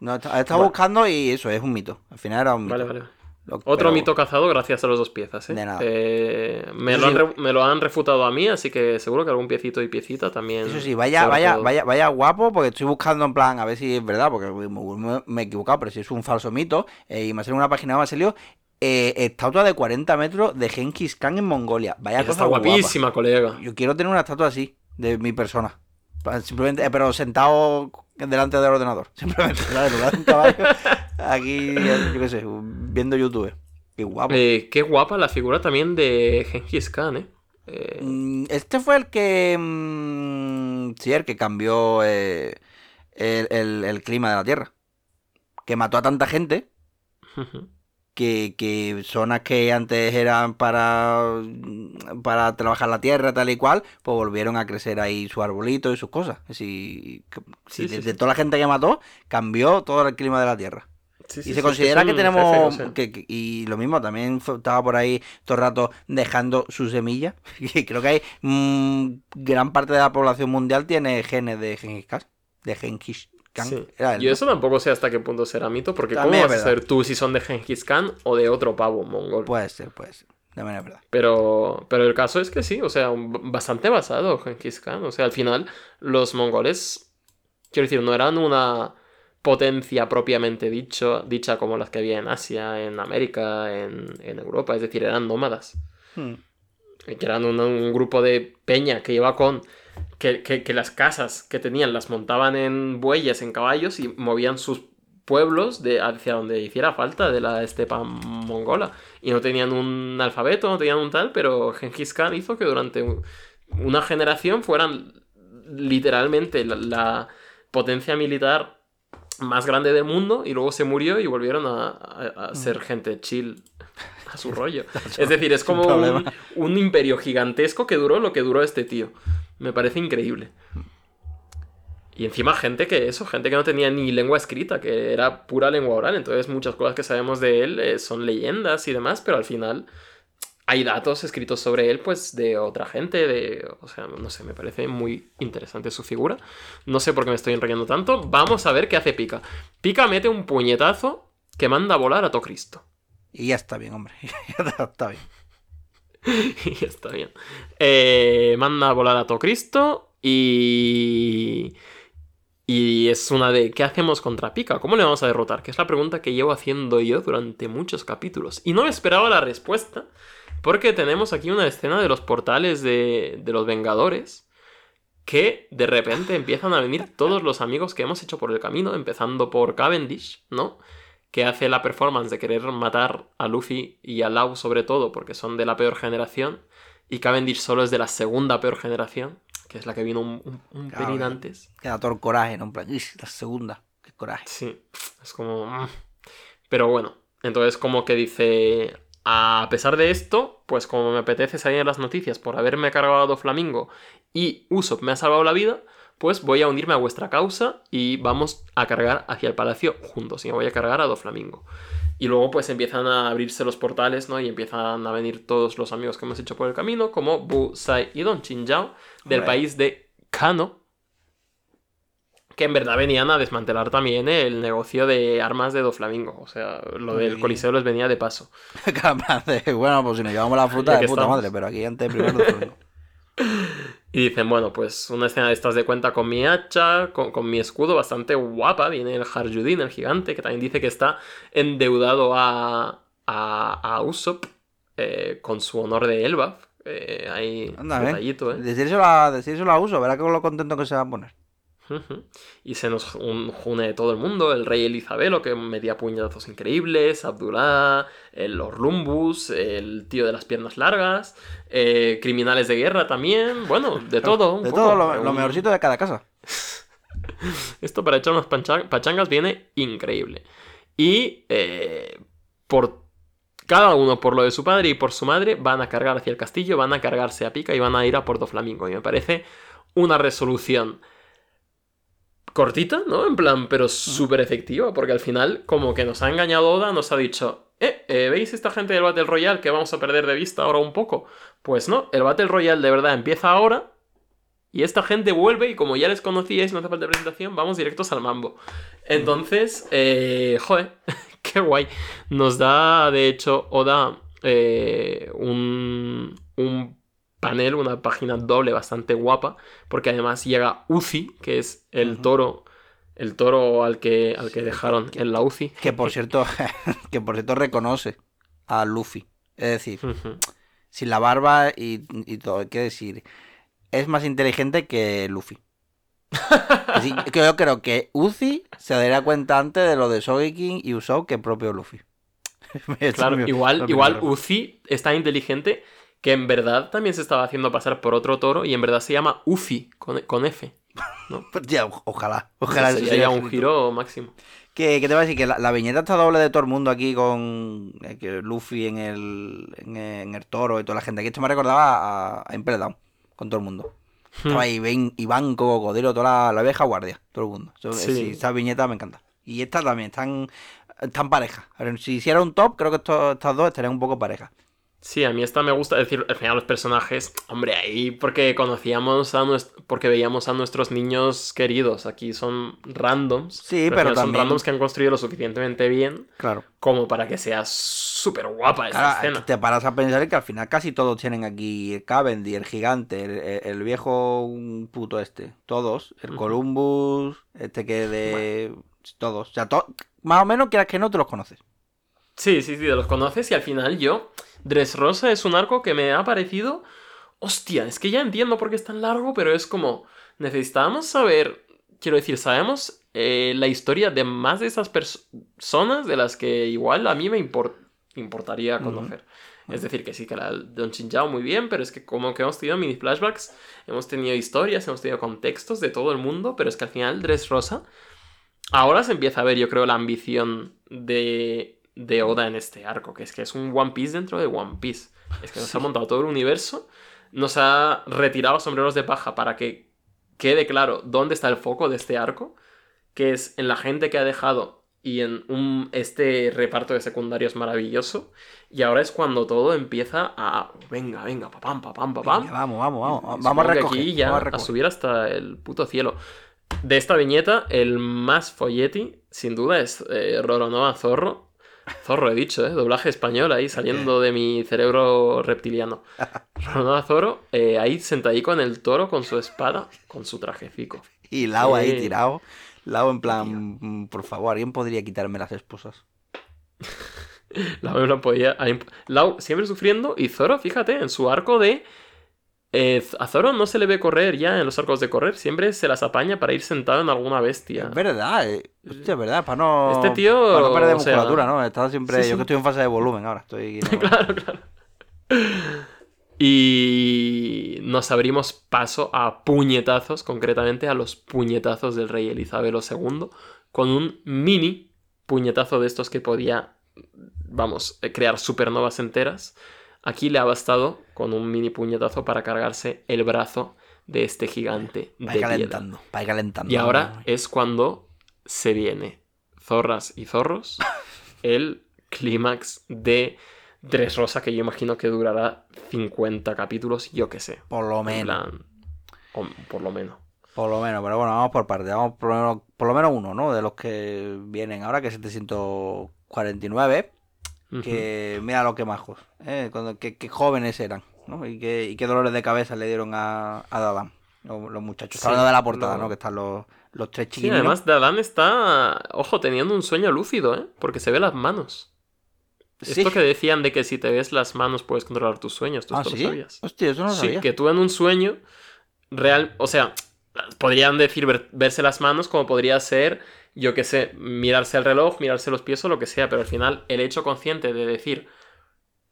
Speaker 2: No, está- he estado
Speaker 3: Bueno.
Speaker 2: buscando y eso es un mito. Al final era un mito.
Speaker 3: Vale, vale.
Speaker 2: Lo-
Speaker 3: Otro
Speaker 2: pero-
Speaker 3: mito cazado gracias a los dos piezas, ¿eh?
Speaker 2: De nada.
Speaker 3: Eh, me, lo han
Speaker 2: sí.
Speaker 3: re- me lo han refutado a mí, así que seguro que algún piecito y piecita también.
Speaker 2: Eso sí, vaya, vaya, vaya, vaya guapo, porque estoy buscando en plan, a ver si es verdad, porque me, he equivocado, pero si es un falso mito, eh, y me ha salido una página, me ha salido estatua de 40 metros de Genghis Khan en Mongolia. Vaya
Speaker 3: Esa
Speaker 2: cosa
Speaker 3: está
Speaker 2: guapa.
Speaker 3: guapísima, colega.
Speaker 2: Yo quiero tener una estatua así, de mi persona. Simplemente, pero sentado delante del ordenador. <laughs> Simplemente, ¿sabes? En lugar de un caballo, aquí, yo qué sé, viendo YouTube. Qué guapo.
Speaker 3: Eh, qué guapa la figura también de Genghis Khan, ¿eh? Eh,
Speaker 2: Mm, Este fue el que. mm, sí, el que cambió eh, el, el- el clima de la Tierra. Que mató a tanta gente
Speaker 3: ujú.
Speaker 2: Que, que zonas que antes eran para, para trabajar la tierra, tal y cual, pues volvieron a crecer ahí su arbolito y sus cosas. Que-
Speaker 3: Sí,
Speaker 2: de,
Speaker 3: sí.
Speaker 2: toda la gente que mató, cambió todo el clima de la Tierra.
Speaker 3: Sí,
Speaker 2: Y
Speaker 3: sí,
Speaker 2: se considera que tenemos. que- que- y lo mismo, también fue- estaba por ahí todo el rato dejando su semilla. <laughs> Y creo que hay. mm, gran parte de la población mundial tiene genes de Genghis Khan. De Genghis Khan.
Speaker 3: Sí.
Speaker 2: Era él,
Speaker 3: Yo
Speaker 2: ¿no?
Speaker 3: eso tampoco sé hasta qué punto será mito, porque
Speaker 2: También
Speaker 3: ¿cómo
Speaker 2: es
Speaker 3: vas a saber tú si son de Genghis Khan o de otro pavo mongol?
Speaker 2: Puede ser, puede ser. También es verdad.
Speaker 3: Pero, pero el caso es que sí, o sea, bastante basado Genghis Khan. O sea, al final los mongoles, quiero decir, no eran una potencia propiamente dicho, dicha como las que había en Asia, en América, en, en Europa. Es decir, eran nómadas.
Speaker 2: Hmm.
Speaker 3: que eran un, un grupo de peña que iba con... Que, que- que las casas que tenían las montaban en bueyes, en caballos y movían sus pueblos de hacia donde hiciera falta de la estepa mongola. Y no tenían un alfabeto, no tenían un tal, pero Genghis Khan hizo que durante un- una generación fueran literalmente la, la potencia militar más grande del mundo y luego se murió y volvieron a, a- a ser gente chill a su rollo. <laughs> Es decir, es como un, imperio gigantesco que duró lo que duró este tío. Me parece increíble. Y encima gente que eso, gente que no tenía ni lengua escrita, que era pura lengua oral. Entonces muchas cosas que sabemos de él eh, son leyendas y demás, pero al final hay datos escritos sobre él, pues, de otra gente, de... O sea, no sé, me parece muy interesante su figura. No sé por qué me estoy enrollando tanto. Vamos a ver qué hace Pika. Pika mete un puñetazo que manda a volar a todo Cristo.
Speaker 2: Y ya está bien, hombre. <laughs> ya está, bien.
Speaker 3: y <laughs> ya está bien. Eh, manda a volar a todo Cristo y... Y es una de ¿qué hacemos contra Pika? ¿Cómo le vamos a derrotar? Que es la pregunta que llevo haciendo yo durante muchos capítulos. Y no me esperaba la respuesta, porque tenemos aquí una escena de los portales de, de los Vengadores, que de repente empiezan a venir todos los amigos que hemos hecho por el camino, empezando por Cavendish, ¿no? Que hace la performance de querer matar a Luffy y a Lau sobre todo, porque son de la peor generación, y Cavendish solo es de la segunda peor generación, que es la que vino un, un- un
Speaker 2: Claro,
Speaker 3: pelín antes.
Speaker 2: Queda todo el coraje, ¿no? En plan, "Ish, la segunda. Qué coraje.
Speaker 3: Sí, es como... mm. Pero bueno, entonces como que dice... A pesar de esto, pues como me apetece salir en las noticias por haberme cargado a Flamingo y Usopp me ha salvado la vida, pues voy a unirme a vuestra causa y vamos a cargar hacia el palacio juntos y me voy a cargar a Doflamingo. Y luego pues empiezan a abrirse los portales, ¿no? Y empiezan a venir todos los amigos que hemos hecho por el camino, como Bu, Sai y Don Chinjao, del país de Kano, que en verdad venían a desmantelar también el negocio de armas de Doflamingo. O sea, lo del. Coliseo les venía de paso. <laughs>
Speaker 2: Bueno, pues si nos llevamos la fruta <laughs> de puta
Speaker 3: estamos.
Speaker 2: madre, pero aquí antes primero. <laughs>
Speaker 3: Y dicen, bueno, pues una escena de estas de cuenta con mi hacha, con, con mi escudo bastante guapa. Viene el Harjudin, el gigante, que también dice que está endeudado a, a, a Usopp eh, con su honor de Elbaf. Eh, ahí,
Speaker 2: Anda, ¿eh?
Speaker 3: detallito, ¿eh?
Speaker 2: Decírselo a, decírselo a uso, verá con lo contento que se va a poner.
Speaker 3: Y se nos un- une todo el mundo, el rey Elizabelo, que metía puñetazos increíbles, Abdullah, el Orlumbus, el tío de las piernas largas, eh, criminales de guerra también, bueno, de <laughs> todo. un
Speaker 2: De
Speaker 3: poco.
Speaker 2: todo, lo, mejorcito de cada casa. <laughs>
Speaker 3: Esto para echar unas pachangas viene increíble. Y eh, por cada uno, por lo de su padre y por su madre, van a cargar hacia el castillo, van a cargarse a pica y van a ir a Puerto Flamingo. Y me parece una resolución cortita, ¿no? En plan, pero súper efectiva, porque al final, como que nos ha engañado Oda, nos ha dicho, eh, eh, ¿veis esta gente del Battle Royale que vamos a perder de vista ahora un poco? Pues no, el Battle Royale de verdad empieza ahora. Y esta gente vuelve y como ya les conocíais, no hace falta presentación, vamos directos al mambo. Entonces, eh, joder, <laughs> qué guay. Nos da, de hecho, Oda eh, un, un panel, una página doble bastante guapa, porque además llega Uzi, que es el toro, el toro al que, al que dejaron en la Uzi.
Speaker 2: Que por cierto, <laughs> que por cierto reconoce a Luffy. Es decir, sin la barba y, y todo, hay que decir, es más inteligente que Luffy. <laughs> Que yo creo que Uzi se daría cuenta antes de lo de Sogeking y Usopp que el propio Luffy. <laughs>
Speaker 3: Claro, igual, igual. Uzi es tan inteligente que en verdad también se estaba haciendo pasar por otro toro y en verdad se llama Uzi con, con F. <laughs>
Speaker 2: Pues ya, ojalá, ojalá eso
Speaker 3: Sería un giro máximo.
Speaker 2: Que, que te voy a decir que la, la viñeta está doble de todo el mundo aquí con eh, que Luffy en el, en, el- en el toro y toda la gente. Aquí esto me recordaba a, a Impel Down, con todo el mundo. Estaba ahí Ben, Iván, Cocodrilo, toda la, la vieja guardia, todo el mundo. Eso-
Speaker 3: Sí.
Speaker 2: esa viñeta me encanta. Y esta también, están, están parejas. Si hiciera un top, creo que estas dos estarían un poco parejas.
Speaker 3: Sí, a mí esta me gusta es decir, al final los personajes, hombre, ahí porque conocíamos a nues- porque veíamos a nuestros niños queridos, aquí son randoms.
Speaker 2: Sí,
Speaker 3: al
Speaker 2: pero
Speaker 3: final son
Speaker 2: también-
Speaker 3: randoms que han construido lo suficientemente bien
Speaker 2: Claro.
Speaker 3: como para que sea súper guapa
Speaker 2: Claro,
Speaker 3: escena.
Speaker 2: te paras a pensar que al final casi todos tienen aquí el Cavendish, el gigante, el, viejo mm, puto este, todos, el. Columbus, este que de... Todos, o sea, to- más o menos quieras que no te los conoces.
Speaker 3: Sí, sí, sí, los conoces y al final yo, Dressrosa es un arco que me ha parecido, hostia, es que ya entiendo por qué es tan largo, pero es como, necesitábamos saber, quiero decir, sabemos eh, la historia de más de esas pers- personas de las que igual a mí me impor- importaría conocer. Es decir, que sí, que la Don Chinchao muy bien, pero es que como que hemos tenido mini flashbacks, hemos tenido historias, hemos tenido contextos de todo el mundo, pero es que al final Dressrosa Ahora se empieza a ver, yo creo, la ambición de, de Oda en este arco, que es que es un One Piece dentro de One Piece. Es que nos ha montado todo el universo, nos ha retirado sombreros de paja para que quede claro dónde está el foco de este arco, que es en la gente que ha dejado y en un, este reparto de secundarios maravilloso. Y ahora es cuando todo empieza a. Venga, venga, papam, papam, papam.
Speaker 2: Venga, vamos, vamos, vamos. Vamos a recoger.
Speaker 3: aquí ya
Speaker 2: vamos a
Speaker 3: subir hasta el puto cielo. De esta viñeta, el más folleti, sin duda, es eh, Roronoa Zorro. Zorro, he dicho, ¿eh? Doblaje español ahí saliendo de mi cerebro reptiliano. <laughs> Roronoa Zorro, eh, ahí sentadico en el toro con su espada, con su trajecico.
Speaker 2: Y Lau ahí tirado. Lau en plan, mm, por favor, ¿alguien podría quitarme las esposas? <laughs>
Speaker 3: Lau no podía. Lau siempre sufriendo. Y Zoro, fíjate, en su arco de. Eh, a Zoro no se le ve correr ya en los arcos de correr. Siempre se las apaña para ir sentado en alguna bestia.
Speaker 2: Es verdad, eh. Hostia, es verdad, para no.
Speaker 3: Este tío,
Speaker 2: Para no perder
Speaker 3: sea,
Speaker 2: musculatura, ¿no? Estaba siempre.
Speaker 3: sí,
Speaker 2: Yo que estoy en fase de volumen ahora. Estoy. <laughs>
Speaker 3: claro, claro. Y nos abrimos paso a puñetazos, concretamente a los puñetazos del rey Elizabeth II, con un mini puñetazo de estos que podía, vamos, eh, crear supernovas enteras. Aquí le ha bastado con un mini puñetazo para cargarse el brazo de este gigante de
Speaker 2: Va a ir
Speaker 3: piedra.
Speaker 2: calentando, va calentando.
Speaker 3: Y ahora es cuando se viene, zorras y zorros, <laughs> el clímax de Dressrosa, que yo imagino que durará 50 capítulos, yo qué sé.
Speaker 2: Por lo
Speaker 3: En
Speaker 2: menos.
Speaker 3: plan, o por lo menos.
Speaker 2: Por lo menos, pero bueno, vamos por parte. Vamos por lo menos, por lo menos uno, ¿no? De los que vienen ahora, que es 749. Que mira lo que majos. ¿eh? Qué jóvenes eran, ¿no? Y qué, y qué dolores de cabeza le dieron a, a Dadan, los, los muchachos.
Speaker 3: Sí,
Speaker 2: Hablando de la portada,
Speaker 3: lo-
Speaker 2: ¿no? Que están los, los tres
Speaker 3: Sí,
Speaker 2: chiquillos.
Speaker 3: además Dadan está, ojo, teniendo un sueño lúcido, ¿eh? Porque se ve las manos. Esto que decían de que si te ves las manos puedes controlar tus sueños, ¿tú
Speaker 2: Ah,
Speaker 3: esto lo
Speaker 2: ¿sí?
Speaker 3: sabías?
Speaker 2: Hostia, eso no lo
Speaker 3: sí, que tú en un sueño real, o sea, podrían decir ver- verse las manos como podría ser, yo qué sé, mirarse el reloj, mirarse los pies o lo que sea, pero al final el hecho consciente de decir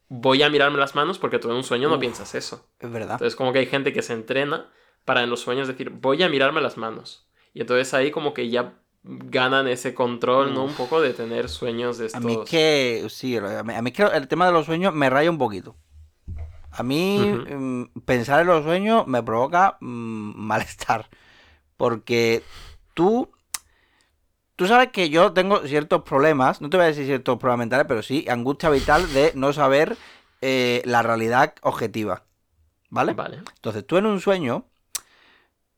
Speaker 3: voy a mirarme las manos porque tú en un sueño no
Speaker 2: Uf.
Speaker 3: piensas eso.
Speaker 2: Es verdad.
Speaker 3: Entonces como que hay gente que se entrena para en los sueños decir voy a mirarme las manos. Y entonces ahí como que ya ganan ese control, ¿no? Un poco de tener sueños de
Speaker 2: A
Speaker 3: estos...
Speaker 2: mí es que, sí, a mí, a mí es que el tema de los sueños me raya un poquito. A mí mm, pensar en los sueños me provoca mm, <laughs> malestar. Porque tú, tú sabes que yo tengo ciertos problemas, no te voy a decir ciertos problemas mentales, pero sí angustia vital de no saber eh, la realidad objetiva. ¿Vale?
Speaker 3: Vale.
Speaker 2: Entonces tú en un sueño,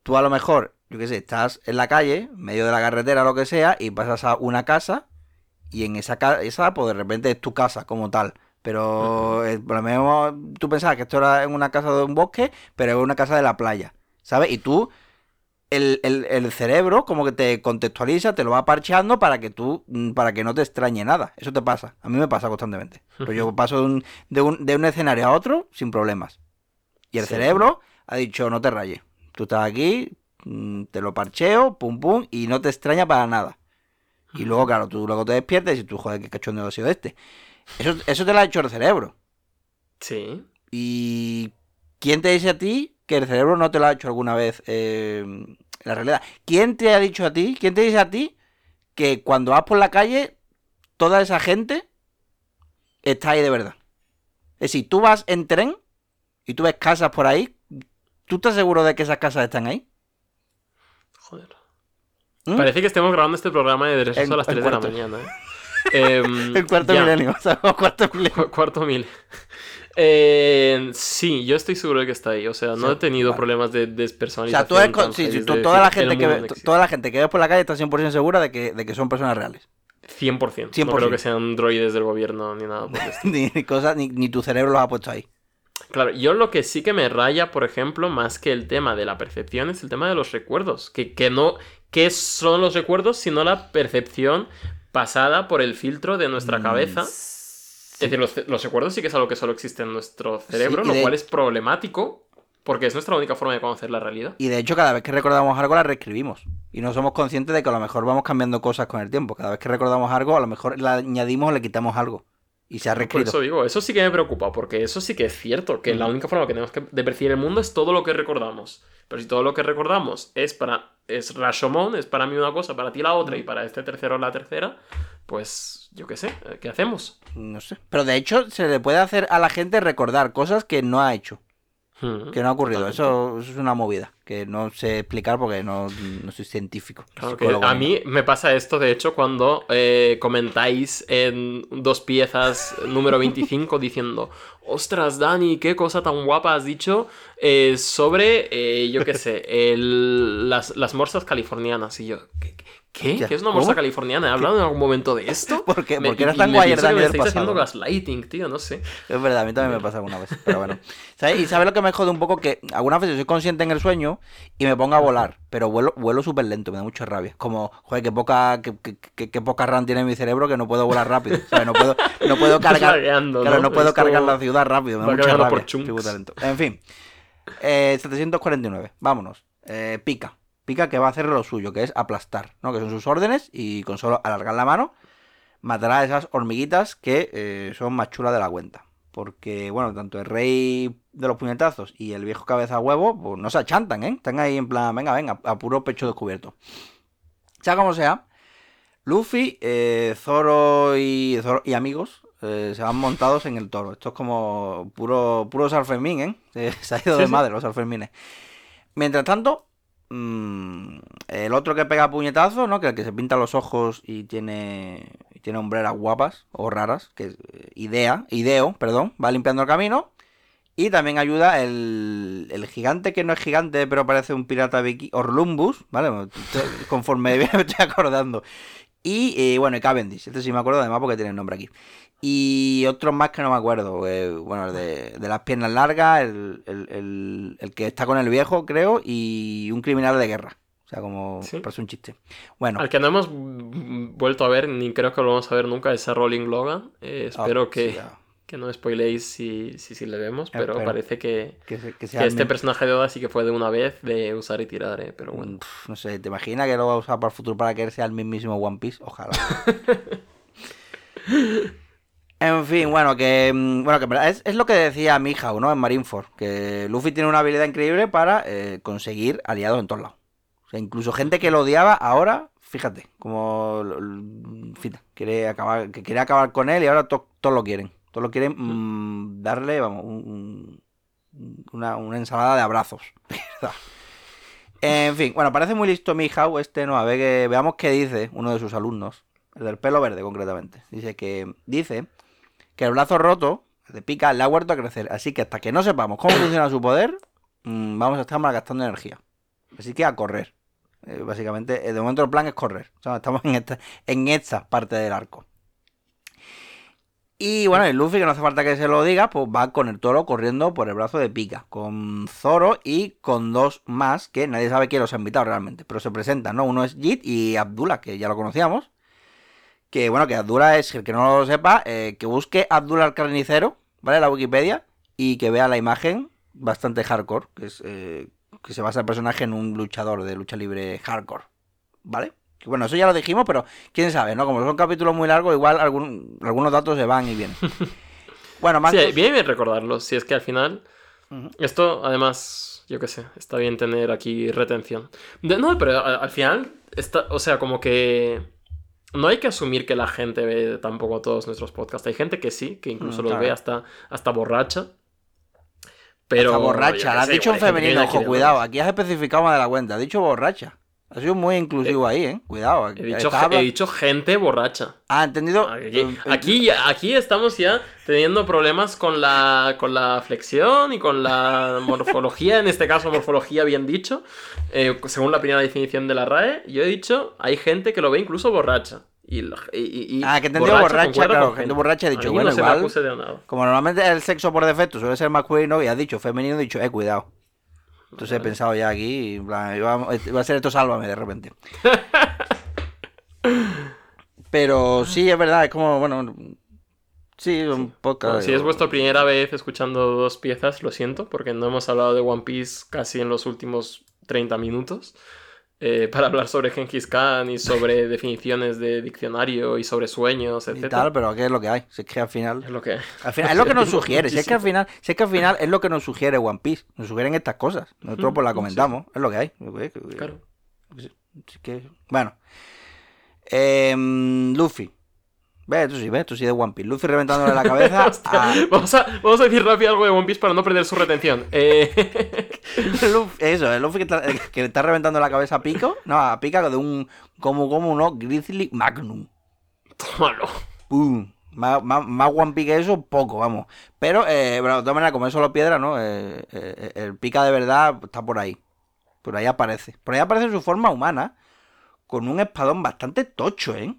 Speaker 2: tú a lo mejor, yo qué sé, estás en la calle, medio de la carretera o lo que sea, y pasas a una casa, y en esa casa, pues de repente es tu casa como tal. Pero eh, por lo menos tú pensabas que esto era en una casa de un bosque, pero es una casa de la playa, ¿sabes? Y tú, el, el- el cerebro como que te contextualiza, te lo va parcheando para que tú, mm, para que no te extrañe nada. Eso te pasa. A mí me pasa constantemente. Pero yo <laughs> paso de un, de un, de un escenario a otro sin problemas. Y el
Speaker 3: Sí.
Speaker 2: cerebro ha dicho, no te rayes. Tú estás aquí, mm, te lo parcheo, pum pum, y no te extraña para nada. Y luego, claro, tú luego te despiertas y tú, joder, qué cachondeo ha sido este. Eso, eso te lo ha hecho el cerebro.
Speaker 3: Sí.
Speaker 2: ¿Y quién te dice a ti que el cerebro no te lo ha hecho alguna vez eh, en la realidad? ¿Quién te ha dicho a ti, quién te dice a ti que cuando vas por la calle, toda esa gente está ahí de verdad? Es decir, tú vas en tren y tú ves casas por ahí, ¿tú estás seguro de que esas casas están ahí?
Speaker 3: Joder.
Speaker 2: ¿Mm?
Speaker 3: Parece que estemos grabando este programa de
Speaker 2: En-
Speaker 3: a las
Speaker 2: en
Speaker 3: 3 de la mañana, ¿eh? <laughs> Em, <laughs>
Speaker 2: El cuarto
Speaker 3: ya.
Speaker 2: milenio, <laughs> o sea, cuarto milenio.
Speaker 3: Cu- cuarto mil. Eh, sí, yo estoy seguro de que está ahí. O sea, no
Speaker 2: Sí,
Speaker 3: he tenido problemas de
Speaker 2: O
Speaker 3: despersonalización.
Speaker 2: sea, tú sí, sí, tú-
Speaker 3: de
Speaker 2: toda, la gente que ve-
Speaker 3: no existe.
Speaker 2: toda la gente que ves por la calle está 100% segura de que, de que son personas reales.
Speaker 3: 100%.
Speaker 2: 100%.
Speaker 3: No creo que sean droides del gobierno ni nada por el <laughs> estilo.
Speaker 2: ni, cosas, ni, ni tu cerebro los ha puesto ahí.
Speaker 3: Claro, yo lo que sí que me raya, por ejemplo, más que el tema de la percepción, es el tema de los recuerdos. Que, que no. ¿Qué son los recuerdos sino la percepción pasada por el filtro de
Speaker 2: Mm,
Speaker 3: nuestra cabeza? Es decir, los, los recuerdos sí que es algo que solo existe en nuestro cerebro,
Speaker 2: y
Speaker 3: lo
Speaker 2: de-
Speaker 3: cual es problemático porque es nuestra única forma de conocer la realidad.
Speaker 2: Y de hecho, cada vez que recordamos algo, la reescribimos. Y no somos conscientes de que a lo mejor vamos cambiando cosas con el tiempo. Cada vez que recordamos algo, a lo mejor le añadimos o le quitamos algo. Y se ha
Speaker 3: Por
Speaker 2: reescrito.
Speaker 3: eso digo, eso sí que me preocupa, porque eso sí que es cierto, que la
Speaker 2: Ujú.
Speaker 3: única forma que tenemos que, de percibir el mundo es todo lo que recordamos. Pero si todo lo que recordamos es para. es Rashomon, es para mí una cosa, para ti la otra, y para este tercero la tercera, pues yo qué sé, ¿qué hacemos?
Speaker 2: No sé. Pero de hecho, se le puede hacer a la gente recordar cosas que no ha hecho.
Speaker 3: Hmm,
Speaker 2: Que no ha ocurrido. Eso, eso es una movida. Que no sé explicar porque no, no soy científico.
Speaker 3: Claro que
Speaker 2: psicólogo
Speaker 3: a mí me pasa esto, de hecho, cuando eh, comentáis en dos piezas número 25 diciendo, ostras, Dani, qué cosa tan guapa has dicho eh, sobre, eh, yo qué sé, el- las, las morsas californianas. Y yo, ¿qué? ¿Qué?
Speaker 2: Ya,
Speaker 3: ¿Qué es una morsa californiana? ¿He hablado en algún momento de esto? <laughs>
Speaker 2: ¿Por qué? Porque eras tan
Speaker 3: y me
Speaker 2: guayer
Speaker 3: pienso que
Speaker 2: Dani
Speaker 3: me
Speaker 2: del
Speaker 3: estáis haciendo
Speaker 2: pasado.
Speaker 3: gaslighting, tío, no sé.
Speaker 2: Es verdad, a mí también me pasa alguna vez, pero bueno. ¿Sabes? Y sabes lo que me jode un poco que algunas veces soy consciente en el sueño y me pongo a volar, pero vuelo, vuelo súper lento, me da mucha rabia. Como, joder, qué poca, qué, qué- poca RAM tiene mi cerebro que no puedo volar rápido. ¿sabes? No puedo, no puedo <laughs> cargar. Claro,
Speaker 3: ¿no?
Speaker 2: no puedo
Speaker 3: Es
Speaker 2: cargar
Speaker 3: como-
Speaker 2: la ciudad rápido, me da mucha rabia.
Speaker 3: por.
Speaker 2: En fin. Eh, 749, vámonos. Eh, pica. Pica que va a hacer lo suyo, que es aplastar, ¿no? Que son sus órdenes y con solo alargar la mano matará a esas hormiguitas que eh, son más chulas de la cuenta. Porque, bueno, tanto el rey de los puñetazos y el viejo cabeza huevo, pues no se achantan, ¿eh? Están ahí en plan, venga, venga, a puro pecho descubierto. Sea como sea, Luffy, eh, Zoro, y, Zoro y amigos eh, se van montados en el toro. Esto es como puro, puro Sarfermín, ¿eh? Se, <laughs> se ha ido
Speaker 3: Sí,
Speaker 2: de
Speaker 3: sí.
Speaker 2: madre los Sarfermines. Mientras tanto, mm, el otro que pega puñetazo, ¿no? Que el que se pinta los ojos y tiene, y tiene hombreras guapas o raras, que eh, Idea, Ideo, perdón, va limpiando el camino. Y también ayuda el, el gigante que no es gigante, pero parece un pirata viking, Orlumbus, ¿vale? Conforme <laughs> me estoy acordando. Y eh, bueno, y Cavendish, este sí me acuerdo además porque tiene el nombre aquí. Y otros más que no me acuerdo. eh, bueno, el de, de las piernas largas, el, el- el- el que está con el viejo, creo, y un criminal de guerra. O sea, como
Speaker 3: Sí.
Speaker 2: parece un chiste. Bueno,
Speaker 3: Al que no hemos vuelto a ver, ni creo que lo vamos a ver nunca, es a Rolling Logan. Eh,
Speaker 2: ah,
Speaker 3: espero que, que no spoiléis si, si, si le vemos, pero
Speaker 2: Espero.
Speaker 3: parece que,
Speaker 2: que, se- que
Speaker 3: que
Speaker 2: sea el
Speaker 3: este personaje de Oda sí que fue de una vez de usar y tirar, eh, pero bueno.
Speaker 2: No sé, ¿te imaginas que lo va a usar para el futuro para que él sea el mismísimo One Piece? Ojalá. <laughs> en fin, bueno, que mm, bueno que es, es lo que decía Mihawk, ¿no? En Marineford, que Luffy tiene una habilidad increíble para eh, conseguir aliados en todos lados. O sea, incluso gente que lo odiaba ahora, fíjate, como fin, quiere acabar, que quiere acabar con él y ahora to- todos lo quieren. Todos lo quieren mm, darle, vamos, un- un- una, una ensalada de abrazos. <laughs> En fin, bueno, parece muy listo Mihawk este, no, a ver que veamos qué dice uno de sus alumnos, el del pelo verde concretamente. Dice que dice que el brazo roto de Pica le ha vuelto a crecer, así que hasta que no sepamos cómo funciona su poder, mm, vamos a estar malgastando energía. Así que a correr. Eh, básicamente, eh, de momento el plan es correr. O sea, estamos en esta, en esta parte del arco. Y bueno, el Luffy, que no hace falta que se lo diga, pues va con el toro corriendo por el brazo de Pica, con Zoro y con dos más, que nadie sabe quién los ha invitado realmente, pero se presentan, ¿no? Uno es Jit y Abdullah, que ya lo conocíamos. Que bueno, que Abdullah es, el que no lo sepa, eh, que busque Abdullah el carnicero, ¿vale? La Wikipedia, y que vea la imagen bastante hardcore, que es eh, que se basa el personaje en un luchador de lucha libre hardcore, ¿vale? Bueno, eso ya lo dijimos, pero quién sabe, ¿no? Como son capítulos muy largos, igual algún- algunos datos se van y vienen. <laughs> Bueno, más
Speaker 3: Sí,
Speaker 2: que-
Speaker 3: bien, bien recordarlo, si es que al final... Esto, además, yo qué sé, está bien tener aquí retención. De- no, pero a- al final, está, o sea, como que... No hay que asumir que la gente ve tampoco todos nuestros podcasts. Hay gente que sí, que incluso
Speaker 2: Mm,
Speaker 3: los
Speaker 2: claro.
Speaker 3: ve hasta, hasta borracha. Pero. Yo
Speaker 2: borracha, la has
Speaker 3: sé,
Speaker 2: dicho en femenino, ojo, cuidado. Aquí has especificado más de la cuenta. Has dicho borracha. Ha sido muy inclusivo ahí, ¿eh? Cuidado.
Speaker 3: He dicho,
Speaker 2: Estás
Speaker 3: he dicho gente borracha.
Speaker 2: Ah, entendido.
Speaker 3: Aquí,
Speaker 2: Eh,
Speaker 3: aquí, aquí estamos ya teniendo problemas con la, con la flexión y con la morfología, en este caso morfología bien dicho, eh, según la primera definición de la RAE, yo he dicho, hay gente que lo ve incluso borracha. Y, la- y- y- y
Speaker 2: Ah, que entendido borracha, claro,
Speaker 3: con
Speaker 2: gente borracha, he dicho, bueno,
Speaker 3: no
Speaker 2: igual-. Como normalmente el sexo por defecto suele ser masculino, y has dicho femenino, he dicho, eh, cuidado. Entonces he pensado ya aquí, plan, iba, iba a ser esto sálvame de repente. <laughs> Pero sí, es verdad, es como, bueno. Sí, un.
Speaker 3: Bueno, si es vuestra primera vez escuchando dos piezas, lo siento, porque no hemos hablado de One Piece casi en los últimos 30 minutos. Eh, para hablar sobre Genghis Khan y sobre definiciones de diccionario y sobre sueños,
Speaker 2: y
Speaker 3: etc.
Speaker 2: tal, pero aquí es lo que hay. Si es que al final.
Speaker 3: Es lo que
Speaker 2: Al final, es lo que nos sugiere. Si es que al final, si es que al final es lo que nos sugiere One Piece. Nos sugieren estas cosas. Nosotros
Speaker 3: Mm,
Speaker 2: pues la
Speaker 3: sí.
Speaker 2: comentamos. Es lo que hay.
Speaker 3: Claro.
Speaker 2: Así que, bueno. Em, Luffy. Ves, tú sí, ves, tú sí de One Piece. Luffy reventándole la cabeza <laughs> a
Speaker 3: Vamos, a, vamos a decir rápido algo de One Piece para no perder su retención. Eh, <laughs>
Speaker 2: Luffy- eso, el Luffy que, está- que le está reventando la cabeza a Pico. No, a Pica de un. Como, como no, Grizzly Magnum.
Speaker 3: tómalo.
Speaker 2: ¡Pum! Más, más, más One Piece que eso, poco, vamos. Pero, eh, pero de todas maneras, como es solo piedra, ¿no? Eh, eh, el pica de verdad está por ahí. Por ahí aparece. Por ahí aparece en su forma humana. Con un espadón bastante tocho, ¿eh?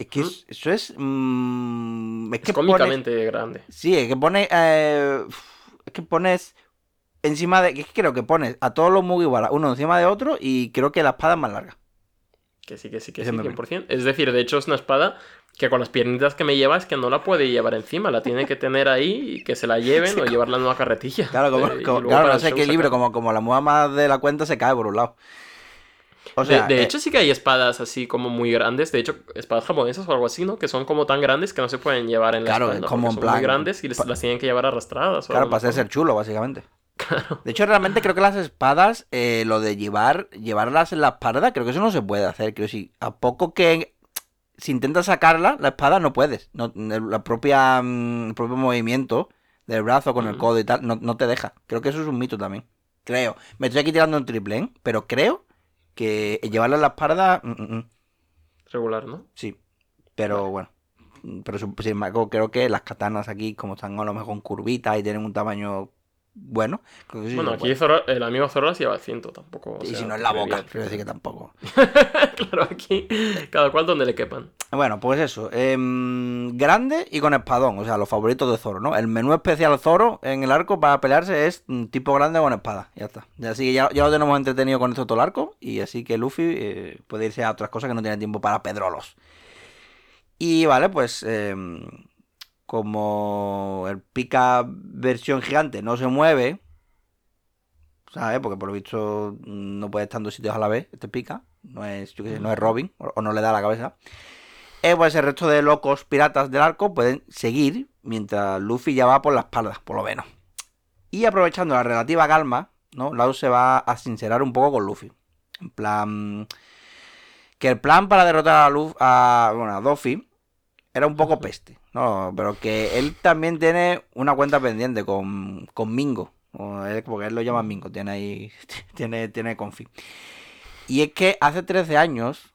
Speaker 2: Es que es- eso es. mm, es
Speaker 3: cómicamente grande.
Speaker 2: Sí, es que pone. eh, es que pones. Encima de. Es que creo que pones a todos los Mugiwara uno encima de otro y creo que la espada es más larga.
Speaker 3: Que sí, que sí, que sí,
Speaker 2: meme.
Speaker 3: 100%. Es decir, de hecho es una espada que con las piernitas que me lleva es que no la puede llevar encima, la tiene que tener ahí y que se la <laughs> lleven o llevarla en una carretilla.
Speaker 2: Claro, como, <laughs>
Speaker 3: Eh,
Speaker 2: como- claro no sé qué libro, como, como la mueva más de la cuenta se cae por un lado. O
Speaker 3: De-
Speaker 2: sea,
Speaker 3: de,
Speaker 2: eh,
Speaker 3: hecho, sí que hay espadas así como muy grandes. De hecho, espadas japonesas o algo así, ¿no? Que son como tan grandes que no se pueden llevar en la
Speaker 2: Claro,
Speaker 3: espalda.
Speaker 2: como en
Speaker 3: son
Speaker 2: plan-
Speaker 3: muy grandes y les-
Speaker 2: pa-
Speaker 3: las tienen que llevar arrastradas. o
Speaker 2: claro,
Speaker 3: algo
Speaker 2: para
Speaker 3: así.
Speaker 2: ser chulo, básicamente. <laughs> De hecho, realmente creo que las espadas, eh, lo de llevar, llevarlas en la espalda, creo que eso no se puede hacer. Creo que si a poco que si intentas sacarla, la espada no puedes. No, la propia, mm, el propio movimiento del brazo con el codo y tal, no, no te deja. Creo que eso es un mito también. Creo. Me estoy aquí tirando un triple, ¿eh? Pero creo que llevarla en la espalda, mm, mm, mm,
Speaker 3: Regular, ¿no?
Speaker 2: sí. Pero bueno. Pero sin embargo, creo que las katanas aquí, como están a lo mejor con curvitas y tienen un tamaño bueno, creo que sí.
Speaker 3: bueno, aquí. Zoro- el amigo las lleva al ciento tampoco. o
Speaker 2: Y
Speaker 3: sea,
Speaker 2: si no es la boca, quiero decir que tampoco. <laughs>
Speaker 3: claro, aquí cada cual donde le quepan.
Speaker 2: Bueno, pues eso. em, grande y con espadón. O sea, los favoritos de Zoro, ¿no? El menú especial Zoro en el arco para pelearse es tipo grande con espada. Ya está. Así que ya, ya lo tenemos entretenido con esto todo el arco. Y así que Luffy eh, puede irse a otras cosas que no tiene tiempo para pedrolos. Y vale, pues. em, como el pica versión gigante no se mueve. ¿Sabes? Porque por lo visto no puede estar en dos sitios a la vez. Este pica. No es, yo qué sé, no es Robin. O, o no le da la cabeza. Eh, pues el resto de locos piratas del arco pueden seguir mientras Luffy ya va por la espalda, por lo menos. Y aprovechando la relativa calma, ¿no? Lau se va a sincerar un poco con Luffy. En plan. Que el plan para derrotar a Luffy, a, bueno, a Doffy era un poco peste, ¿no? Pero que él también tiene una cuenta pendiente con, con Mingo. porque él lo llama Mingo, tiene ahí. <laughs> Tiene, tiene. Y es que hace 13 años,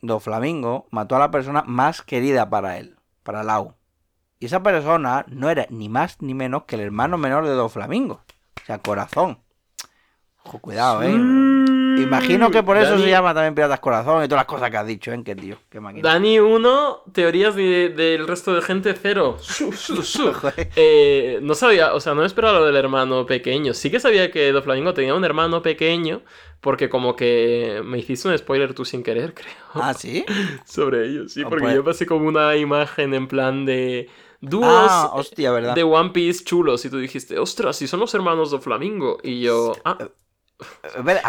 Speaker 2: Do Flamingo mató a la persona más querida para él, para Lau. Y esa persona no era ni más ni menos que el hermano menor de Do Flamingo. O sea, corazón. Ojo, cuidado, eh. Imagino que por eso
Speaker 3: Dani-
Speaker 2: se llama también Piratas Corazón y todas las cosas que has dicho, ¿eh? Que tío, qué máquina.
Speaker 3: Dani 1, teorías de- del resto de gente 0. <laughs>
Speaker 2: Joder.
Speaker 3: Eh, no sabía, o sea, no esperaba lo del hermano pequeño. Sí que sabía que Doflamingo tenía un hermano pequeño, porque como que me hiciste un spoiler tú sin querer, <laughs> creo,
Speaker 2: Ah, ¿sí?
Speaker 3: sobre ello. Sí, porque
Speaker 2: pues-
Speaker 3: yo pasé como una imagen en plan de dúos
Speaker 2: Ah, hostia, ¿verdad?
Speaker 3: de One Piece chulos y tú dijiste, ostras, si son los hermanos Doflamingo. Y yo, ah,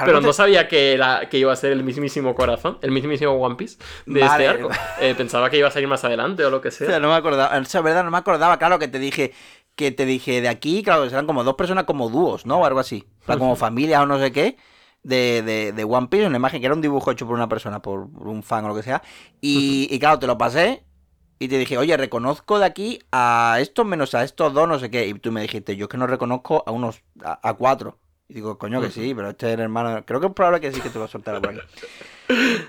Speaker 3: Pero
Speaker 2: te-
Speaker 3: no sabía que, que iba a ser el mismísimo corazón, el mismísimo One Piece de
Speaker 2: Vale.
Speaker 3: este arco. Eh, pensaba que iba a salir más adelante o lo que
Speaker 2: O sea,
Speaker 3: sea.
Speaker 2: no me acordaba. O sea, verdad, no me acordaba, claro, que te dije. Que te dije de aquí, claro, serán como dos personas como dúos, ¿no? O algo así. O sea, como familias o no sé qué. De, de, de One Piece, una imagen que era un dibujo hecho por una persona, por un fan o lo que sea. Y, y claro, te lo pasé. Y te dije, oye, reconozco de aquí a estos menos a estos dos, no sé qué. Y tú me dijiste, yo es que no reconozco a unos, a, a cuatro. Y digo, coño, que sí, pero este es el hermano. Creo que es probable que sí que te lo soltara por aquí. <laughs>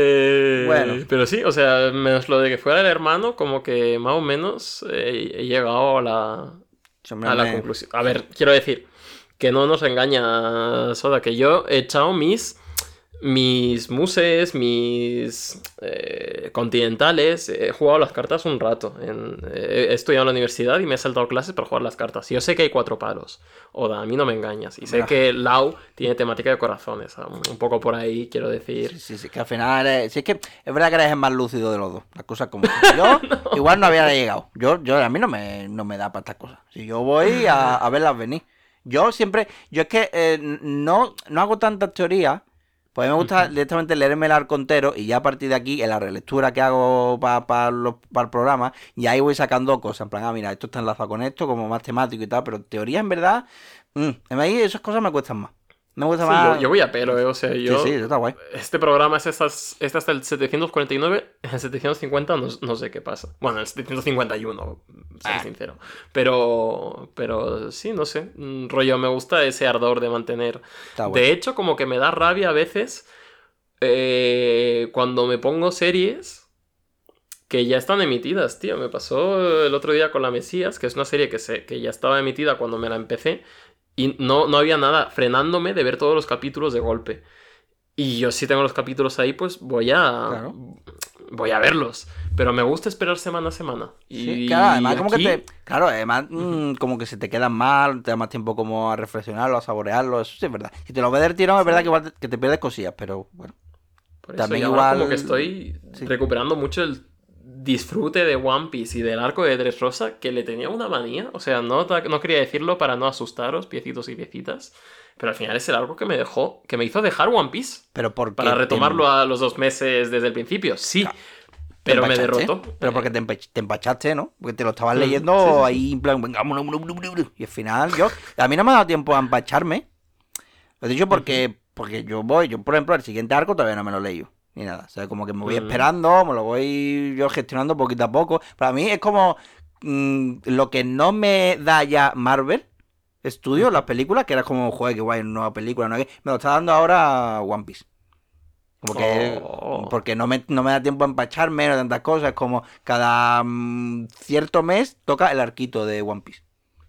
Speaker 3: Eh,
Speaker 2: Bueno.
Speaker 3: Pero sí, o sea, menos lo de que fuera el hermano, como que más o menos eh, he llegado a la, a la conclusión. A ver, quiero decir, que no nos engaña Soda, que yo he echado mis, mis muses, mis eh, continentales, he jugado las cartas un rato. En, eh, he estudiado en la universidad y me he saltado clases para jugar las cartas. Yo sé que hay cuatro palos. Oda, a mí no me engañas. Y sé
Speaker 2: Ah.
Speaker 3: que Lau tiene temática de corazones. Un poco por ahí, quiero decir.
Speaker 2: Sí, sí, sí, que al final sí, es que es verdad que eres el más lúcido de los dos. Las cosas como. <laughs> Yo igual no había llegado. Yo, yo a mí no me, no me da para estas cosas. Si yo voy a, a verlas venir. Yo siempre, yo es que eh, no, no hago tantas teorías. Pues a mí me gusta directamente leerme el arco entero y ya a partir de aquí, en la relectura que hago para el programa, y ahí voy sacando cosas. En plan, ah, mira, esto está enlazado con esto, como más temático y tal, pero teoría en verdad, mm, a mí esas cosas me cuestan más. Me gusta
Speaker 3: Sí,
Speaker 2: más.
Speaker 3: yo, yo voy a pelo, eh, o sea, yo...
Speaker 2: Sí, sí, está guay.
Speaker 3: Este programa es estas, este hasta el 749, en el 750 no, no sé qué pasa. Bueno, en el 751, ser
Speaker 2: Ah.
Speaker 3: sincero. Pero, pero sí, no sé. mm, Rollo, me gusta ese ardor de mantener.
Speaker 2: Está.
Speaker 3: De hecho, como que me da rabia a veces eh, cuando me pongo series que ya están emitidas, tío. Me pasó el otro día con La Mesías, que es una serie que, se, que ya estaba emitida cuando me la empecé. Y no, no había nada frenándome de ver todos los capítulos de golpe. Y yo si tengo los capítulos ahí, pues voy a...
Speaker 2: Claro.
Speaker 3: Voy a verlos. Pero me gusta esperar semana a semana. Y
Speaker 2: Sí, claro, además como que
Speaker 3: aquí-
Speaker 2: te. Claro, además mm, como que se te quedan mal, te da más tiempo como a reflexionarlo, a saborearlo, eso sí es verdad. Si te lo ves del tirón, es verdad que, igual te- que te pierdes cosillas, pero bueno.
Speaker 3: Por eso,
Speaker 2: También igual-
Speaker 3: como que estoy
Speaker 2: sí.
Speaker 3: recuperando mucho el disfrute de One Piece y del arco de Dressrosa, que le tenía una manía. O sea, no, no quería decirlo para no asustaros, piecitos y piecitas. Pero al final es el arco que me dejó, que me hizo dejar One Piece.
Speaker 2: Pero
Speaker 3: Para
Speaker 2: te-
Speaker 3: retomarlo a los dos meses desde el principio, sí.
Speaker 2: Claro.
Speaker 3: Pero me derrotó.
Speaker 2: Pero porque te, te empachaste, ¿no? Porque te lo estabas
Speaker 3: Mm,
Speaker 2: leyendo
Speaker 3: sí, sí, sí.
Speaker 2: ahí en plan, venga, y al final yo, a mí no me ha dado tiempo a empacharme. Lo he dicho porque, porque yo voy, yo por ejemplo, el siguiente arco todavía no me lo leí ni nada. O sea, como que me voy esperando, me lo voy yo gestionando poquito a poco. Para mí es como mm, lo que no me da ya Marvel Studios, las películas, que era como, joder, qué guay, nueva película, qué. Me lo está dando ahora One Piece. Como que,
Speaker 3: Oh.
Speaker 2: porque no me, no me da tiempo a empacharme, no tantas cosas, como cada mm, cierto mes toca el arquito de One Piece.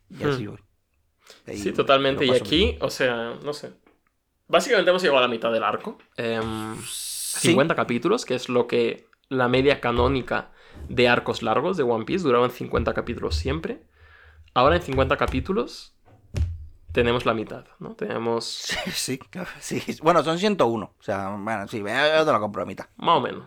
Speaker 2: Y así
Speaker 3: Hmm.
Speaker 2: voy. Ahí
Speaker 3: Sí, totalmente. Y aquí,
Speaker 2: bien.
Speaker 3: o sea, no sé. Básicamente hemos llegado a la mitad del arco. Em,
Speaker 2: Sí.
Speaker 3: 50 capítulos, que es lo que la media canónica de arcos largos de One Piece duraban 50 capítulos siempre. Ahora en 50 capítulos tenemos la mitad, ¿no? Tenemos <laughs>
Speaker 2: Sí, <laughs> sí. Bueno, son 101. O sea, bueno, sí, yo te lo compro a mitad.
Speaker 3: más o menos.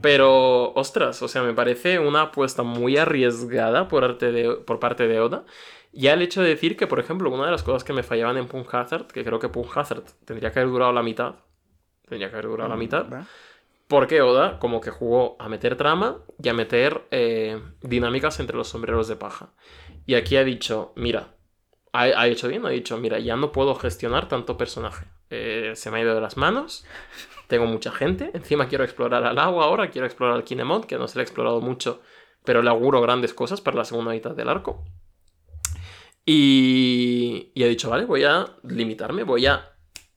Speaker 3: Pero, ostras, o sea, me parece una apuesta muy arriesgada por, arte de, por parte de Oda. Ya el hecho de decir que, por ejemplo, una de las cosas que me fallaban en Punk Hazard, que creo que Punk Hazard tendría que haber durado la mitad. Tendría que haber durado la mitad. Porque Oda como que jugó a meter trama y a meter eh, dinámicas entre los sombreros de paja. Y aquí ha dicho, mira, ha, ha hecho bien, ha dicho, mira, ya no puedo gestionar tanto personaje. Eh, se me ha ido de las manos, tengo mucha gente, encima quiero explorar al agua ahora, quiero explorar al Kinemon, que no se le ha explorado mucho, pero le auguro grandes cosas para la segunda mitad del arco. Y, y ha dicho, vale, voy a limitarme, voy a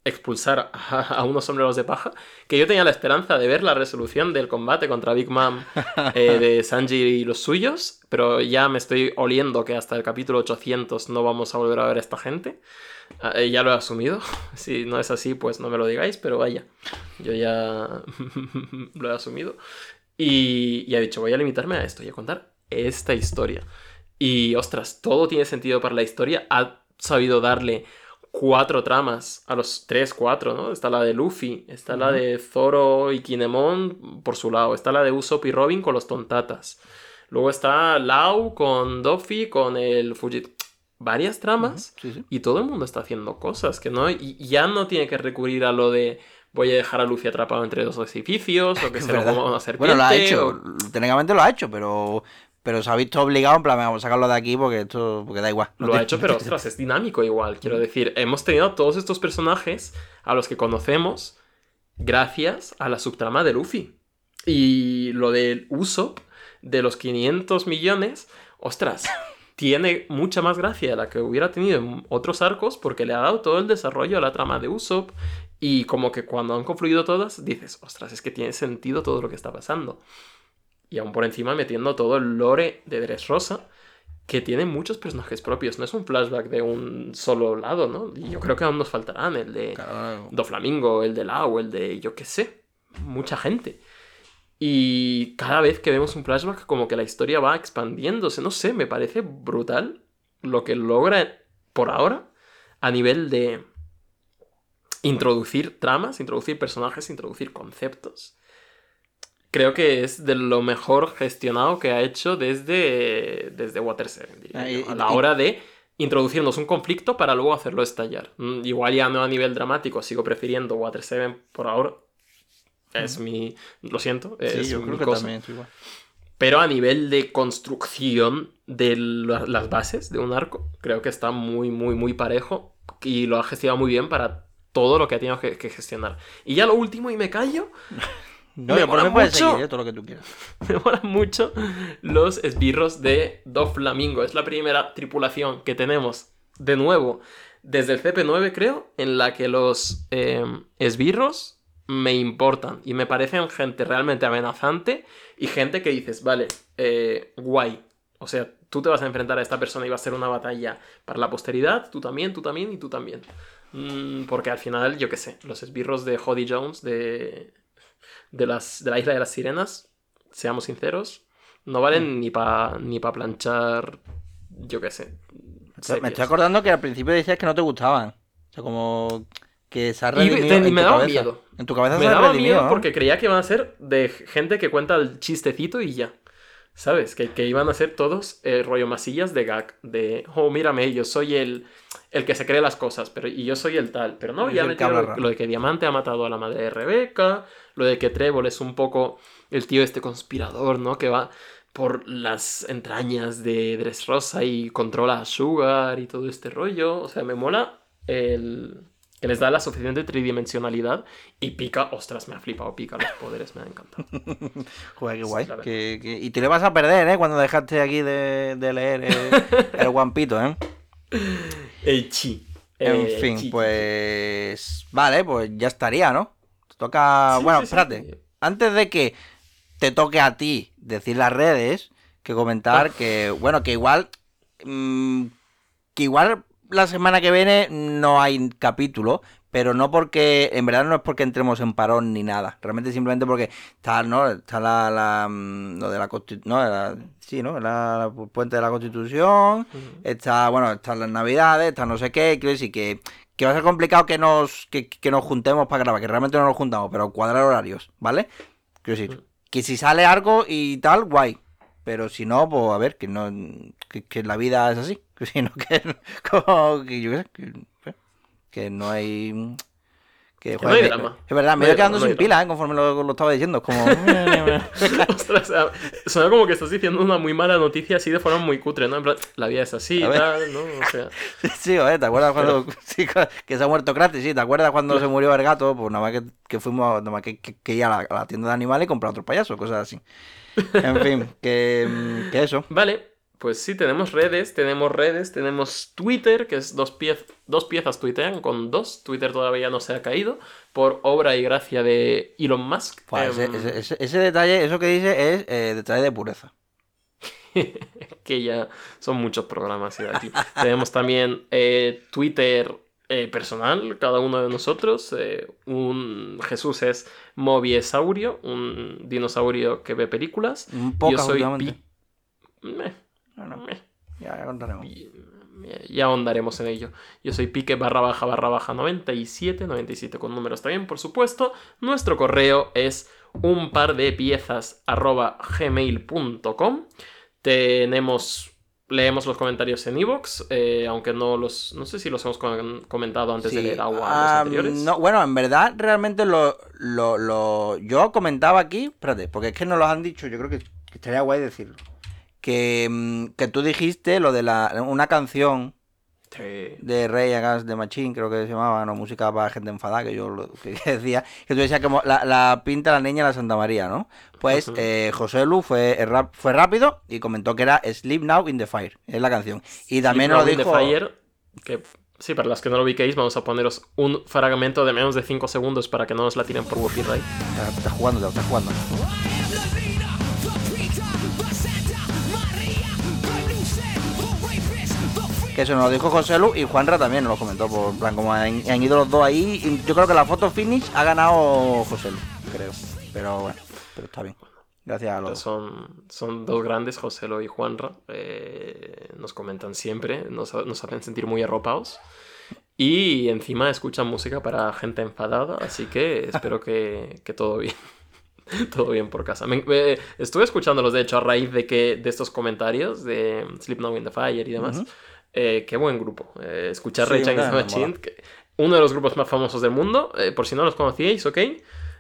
Speaker 3: expulsar a, <laughs> a unos sombreros de paja, que yo tenía la esperanza de ver la resolución del combate contra Big Mom <laughs> eh, de Sanji y los suyos, pero ya me estoy oliendo que hasta el capítulo 800 no vamos a volver a ver a esta gente. Ah, eh, ya lo he asumido. <laughs> Si no es así, pues no me lo digáis, pero vaya, yo ya lo he asumido. Y, y ha dicho, voy a limitarme a esto y a contar esta historia. Y ostras, todo tiene sentido para la historia. Ha sabido darle cuatro tramas a los tres, cuatro, ¿no? Está la de Luffy, está la de Zoro y Kinemon por su lado, está la de Usopp y Robin con los tontatas. Luego está Lau con Doffy, con el Fujit. Varias tramas
Speaker 2: Sí, sí.
Speaker 3: y todo el mundo está haciendo cosas que no. Y ya no tiene que recurrir a lo de voy a dejar a Luffy atrapado entre dos edificios o que <laughs> se lo coma una serpiente.
Speaker 2: Bueno, lo ha hecho.
Speaker 3: o-
Speaker 2: Técnicamente lo ha hecho, pero. Pero se ha visto obligado, en plan, vamos a sacarlo de aquí porque esto. Porque da igual. No
Speaker 3: Lo ha hecho, pero ostras, es dinámico igual. Quiero
Speaker 2: Mm.
Speaker 3: decir, hemos tenido todos estos personajes a los que conocemos gracias a la subtrama de Luffy. Y lo del Usopp, de los 500 millones, ostras, <laughs> tiene mucha más gracia de la que hubiera tenido en otros arcos porque le ha dado todo el desarrollo a la trama de Usopp. Y como que cuando han confluido todas, dices, ostras, es que tiene sentido todo lo que está pasando. Y aún por encima metiendo todo el lore de Dressrosa que tiene muchos personajes propios. No es un flashback de un solo lado, ¿no? Y yo creo que aún nos faltarán el de
Speaker 2: Claro,
Speaker 3: Doflamingo, el de Lau, el de yo qué sé. Mucha gente. Y cada vez que vemos un flashback, como que la historia va expandiéndose. No sé, me parece brutal lo que logra por ahora a nivel de introducir tramas, introducir personajes, introducir conceptos. Creo que es de lo mejor gestionado que ha hecho desde, desde Water 7, diría
Speaker 2: Ah, y-
Speaker 3: a la
Speaker 2: y-
Speaker 3: hora de introducirnos un conflicto para luego hacerlo estallar. Mm, Igual ya no a nivel dramático, sigo prefiriendo Water 7 por ahora. Es mi... Lo siento, es
Speaker 2: Sí, yo
Speaker 3: mi
Speaker 2: creo que
Speaker 3: cosa.
Speaker 2: también es igual.
Speaker 3: Pero a nivel de construcción de la- las bases de un arco, creo que está muy, muy, muy parejo y lo ha gestionado muy bien para todo lo que ha tenido que, que gestionar. Y ya lo último, y me callo, <laughs>
Speaker 2: No,
Speaker 3: Me mola mucho.
Speaker 2: seguir, eh, todo lo que tú quieras. <laughs>
Speaker 3: me molan mucho los esbirros de Doflamingo. Es la primera tripulación que tenemos de nuevo desde el CP9, creo, en la que los eh, esbirros me importan y me parecen gente realmente amenazante y gente que dices, vale, eh, guay. O sea, tú te vas a enfrentar a esta persona y va a ser una batalla para la posteridad, tú también, tú también y tú también. Mm, porque al final, yo qué sé, los esbirros de Jody Jones de, de, las, de la isla de las sirenas, seamos sinceros, no valen ni para ni pa planchar, yo qué sé.
Speaker 2: Me estoy acordando que al principio decías que no te gustaban. O sea, como que se ha
Speaker 3: Y
Speaker 2: redimido
Speaker 3: te-
Speaker 2: en
Speaker 3: me
Speaker 2: tu
Speaker 3: daba
Speaker 2: cabeza.
Speaker 3: miedo.
Speaker 2: En tu cabeza
Speaker 3: Me
Speaker 2: se ha
Speaker 3: daba
Speaker 2: redimido,
Speaker 3: miedo
Speaker 2: ¿no?
Speaker 3: porque creía que iban a ser de gente que cuenta el chistecito y ya. ¿Sabes? Que, que iban a ser todos eh, rollo masillas de gag. De, oh, mírame, yo soy el, el que se cree las cosas, pero y yo soy el tal. Pero no, ya lo, lo de que Diamante ha matado a la madre de Rebeca, lo de que Trevor es un poco el tío este conspirador, ¿no? Que va por las entrañas de Dressrosa y controla a Sugar y todo este rollo. O sea, me mola el que les da la suficiente tridimensionalidad y Pica, ostras, me ha flipado Pica, los poderes me han encantado. <laughs>
Speaker 2: Joder, qué
Speaker 3: Sí,
Speaker 2: guay. Que- que- Y te le vas a perder, ¿eh? Cuando dejaste aquí de, de leer el <laughs> guampito, ¿eh?
Speaker 3: El chi.
Speaker 2: En
Speaker 3: Eh,
Speaker 2: fin,
Speaker 3: chi, chi,
Speaker 2: pues... Vale, pues ya estaría, ¿no? Te toca...
Speaker 3: Sí,
Speaker 2: bueno,
Speaker 3: sí, sí.
Speaker 2: espérate. Antes de que te toque a ti decir las redes, que comentar que, bueno, que igual... mm, que igual la semana que viene no hay capítulo, pero no porque, en verdad no es porque entremos en parón ni nada, realmente simplemente porque está, ¿no? Está la, la, mm, lo de la constitución, no, la- sí, ¿no? La, la puente de la constitución, está, bueno, están las navidades, está no sé qué, quiero decir que, que va a ser complicado que nos, que, que nos juntemos para grabar, que realmente no nos juntamos, pero cuadrar horarios, ¿vale? Quiero decir, que si sale algo y tal, guay. Pero si no, pues a ver, que no que, que la vida es así. <laughs> Que si no, que, como, que yo qué sé, que, que no hay. Que,
Speaker 3: Que no hay drama.
Speaker 2: Es verdad, me
Speaker 3: No
Speaker 2: ido quedando
Speaker 3: no
Speaker 2: sin pila, ¿eh? conforme lo, lo estaba diciendo. Es como. <laughs> <laughs>
Speaker 3: Ostras, o sea, suena como que estás diciendo una muy mala noticia así de forma muy cutre, ¿no? En plan, la vida es así,
Speaker 2: ver.
Speaker 3: tal, ¿no? O sea,
Speaker 2: Sí, oye, ¿te acuerdas cuando sí, que se ha muerto Kratis? Sí, ¿te acuerdas cuando se murió el gato? Pues nada más que, que fuimos, nada más que, que, que ir a la, a la tienda de animales y comprar otro payaso, cosas así. En fin, que, mm, que eso.
Speaker 3: Vale, pues sí, tenemos redes, tenemos redes, tenemos Twitter, que es dos, piez- dos piezas tuitean con dos. Twitter todavía no se ha caído por obra y gracia de Elon Musk. Em,
Speaker 2: ese- ese- ese detalle, eso que dice es eh, detalle de pureza. <laughs>
Speaker 3: que ya son muchos programas y aquí. <laughs> Tenemos también eh, Twitter eh, personal, cada uno de nosotros. eh, un Jesús es Mobiesaurio, un dinosaurio que ve películas.
Speaker 2: Un
Speaker 3: Yo
Speaker 2: pocas
Speaker 3: soy. Pi- Meh.
Speaker 2: ya, ya contaremos.
Speaker 3: Ya ahondaremos en ello. Yo soy pique barra baja barra baja 97, 97 con números también, por supuesto. Nuestro correo es un par de piezas arroba gmail.com. Tenemos, leemos los comentarios en iVoox, eh, aunque no los, no sé si los hemos com- comentado antes de leer agua los
Speaker 2: ah,
Speaker 3: anteriores.
Speaker 2: no, bueno, en verdad, realmente lo, lo, lo- Yo comentaba aquí, espérate, porque es que nos lo han dicho, yo creo que, que estaría guay decirlo. Que, mm, que tú dijiste lo de la, una canción
Speaker 3: Sí.
Speaker 2: de Rey Against the Machine, creo que se llamaba, no, música para gente enfadada, que yo lo que <laughs> decía, que tú decías que la, la pinta la niña de la Santa María, ¿no? Pues eh, José Lu fue, eh, fue rápido y comentó que era Sleep Now in the Fire, es la canción. Y también
Speaker 3: Sleep
Speaker 2: nos
Speaker 3: Now in the
Speaker 2: dijo...
Speaker 3: Fire, que sí, para las que no lo ubiquéis, vamos a poneros un fragmento de menos de 5 segundos para que no nos la tiren por copyright.
Speaker 2: Estás jugando, lo estás jugando. Que eso nos lo dijo José Lu y Juanra también nos lo comentó. Por plan, como han, han ido los dos ahí. y yo creo que la foto finish ha ganado José Lu, creo. Pero bueno, pero está bien. Gracias a los.
Speaker 3: Son, son dos grandes, Joselo y Juanra. eh, nos comentan siempre, nos, nos hacen sentir muy arropados. Y encima escuchan música para gente enfadada, así que espero que, que todo bien. <laughs> todo bien por casa. Me- me- estuve escuchándolos, de hecho, a raíz de, que, de estos comentarios de Sleep Now in the Fire y demás.
Speaker 2: Ujú.
Speaker 3: Eh, qué buen grupo. Eh, escuchar
Speaker 2: Sí,
Speaker 3: Rage Against. Machine, uno de los grupos más famosos del mundo. eh, por si no los conocíais, ok.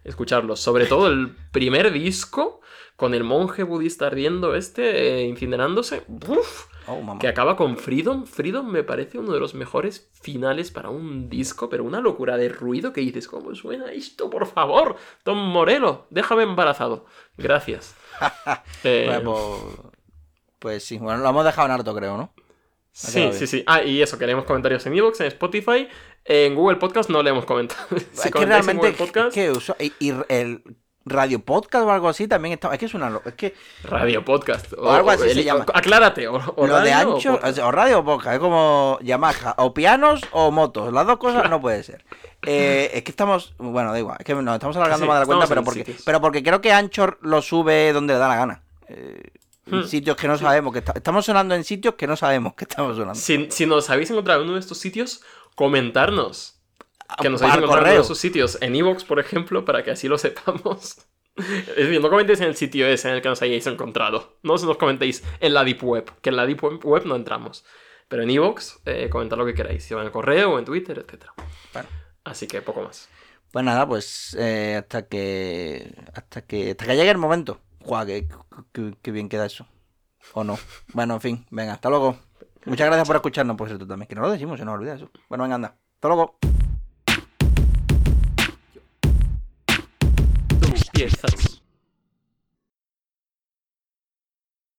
Speaker 3: escucharlos. Sobre todo el primer disco, con el monje budista ardiendo este, eh, incinerándose. ¡Uf!
Speaker 2: Oh,
Speaker 3: que acaba con Freedom. Freedom me parece uno de los mejores finales para un disco, pero una locura de ruido que dices, ¿cómo suena esto? Por favor, Tom Morello, déjame embarazado. Gracias. <laughs>
Speaker 2: Bueno, pues, pues sí, bueno, lo hemos dejado en harto, creo, ¿no?
Speaker 3: Sí, sí, sí. Ah, y eso, que leemos comentarios en Evox, en Spotify. En Google Podcast no leemos comentarios. <laughs> Si
Speaker 2: es que
Speaker 3: en
Speaker 2: realmente.
Speaker 3: Google Podcast,
Speaker 2: que uso- y, y el radio podcast o algo así también está. Es que es una. Es que.
Speaker 3: Radio Podcast.
Speaker 2: O algo así se
Speaker 3: el-
Speaker 2: llama.
Speaker 3: Aclárate, o, o
Speaker 2: lo de
Speaker 3: radio o
Speaker 2: ancho. O,
Speaker 3: podcast.
Speaker 2: sea, o radio o podcast. Es como Yamaha. O pianos o motos. Las dos cosas no puede ser. <laughs> Eh, es que estamos. Bueno, da igual. Es que nos estamos alargando
Speaker 3: Sí,
Speaker 2: más de la cuenta, pero porque,
Speaker 3: sitios.
Speaker 2: pero porque creo que Anchor lo sube donde le da la gana. Eh, en
Speaker 3: Hmm.
Speaker 2: sitios que no sabemos que está- estamos sonando en sitios que no sabemos que estamos sonando.
Speaker 3: Si, si nos habéis encontrado en uno de estos sitios, comentarnos. Que nos habéis encontrado en uno de esos sitios. En Evox, por ejemplo, para que así lo sepamos. <laughs> Es decir, no comentéis en el sitio ese en el que nos hayáis encontrado. No os nos comentéis en la Deep Web, que en la Deep Web, web no entramos. Pero en Evox, eh, comentad lo que queráis. Si va en el correo o en Twitter, etc.
Speaker 2: Bueno.
Speaker 3: Así que poco más.
Speaker 2: Pues nada, pues eh, hasta que hasta que hasta que llegue el momento. Que- que bien queda eso. O no. Bueno, en fin, venga, hasta luego. Muchas gracias por escucharnos, por cierto, también. Que no lo decimos, se nos olvida eso. Bueno, venga, anda. Hasta luego.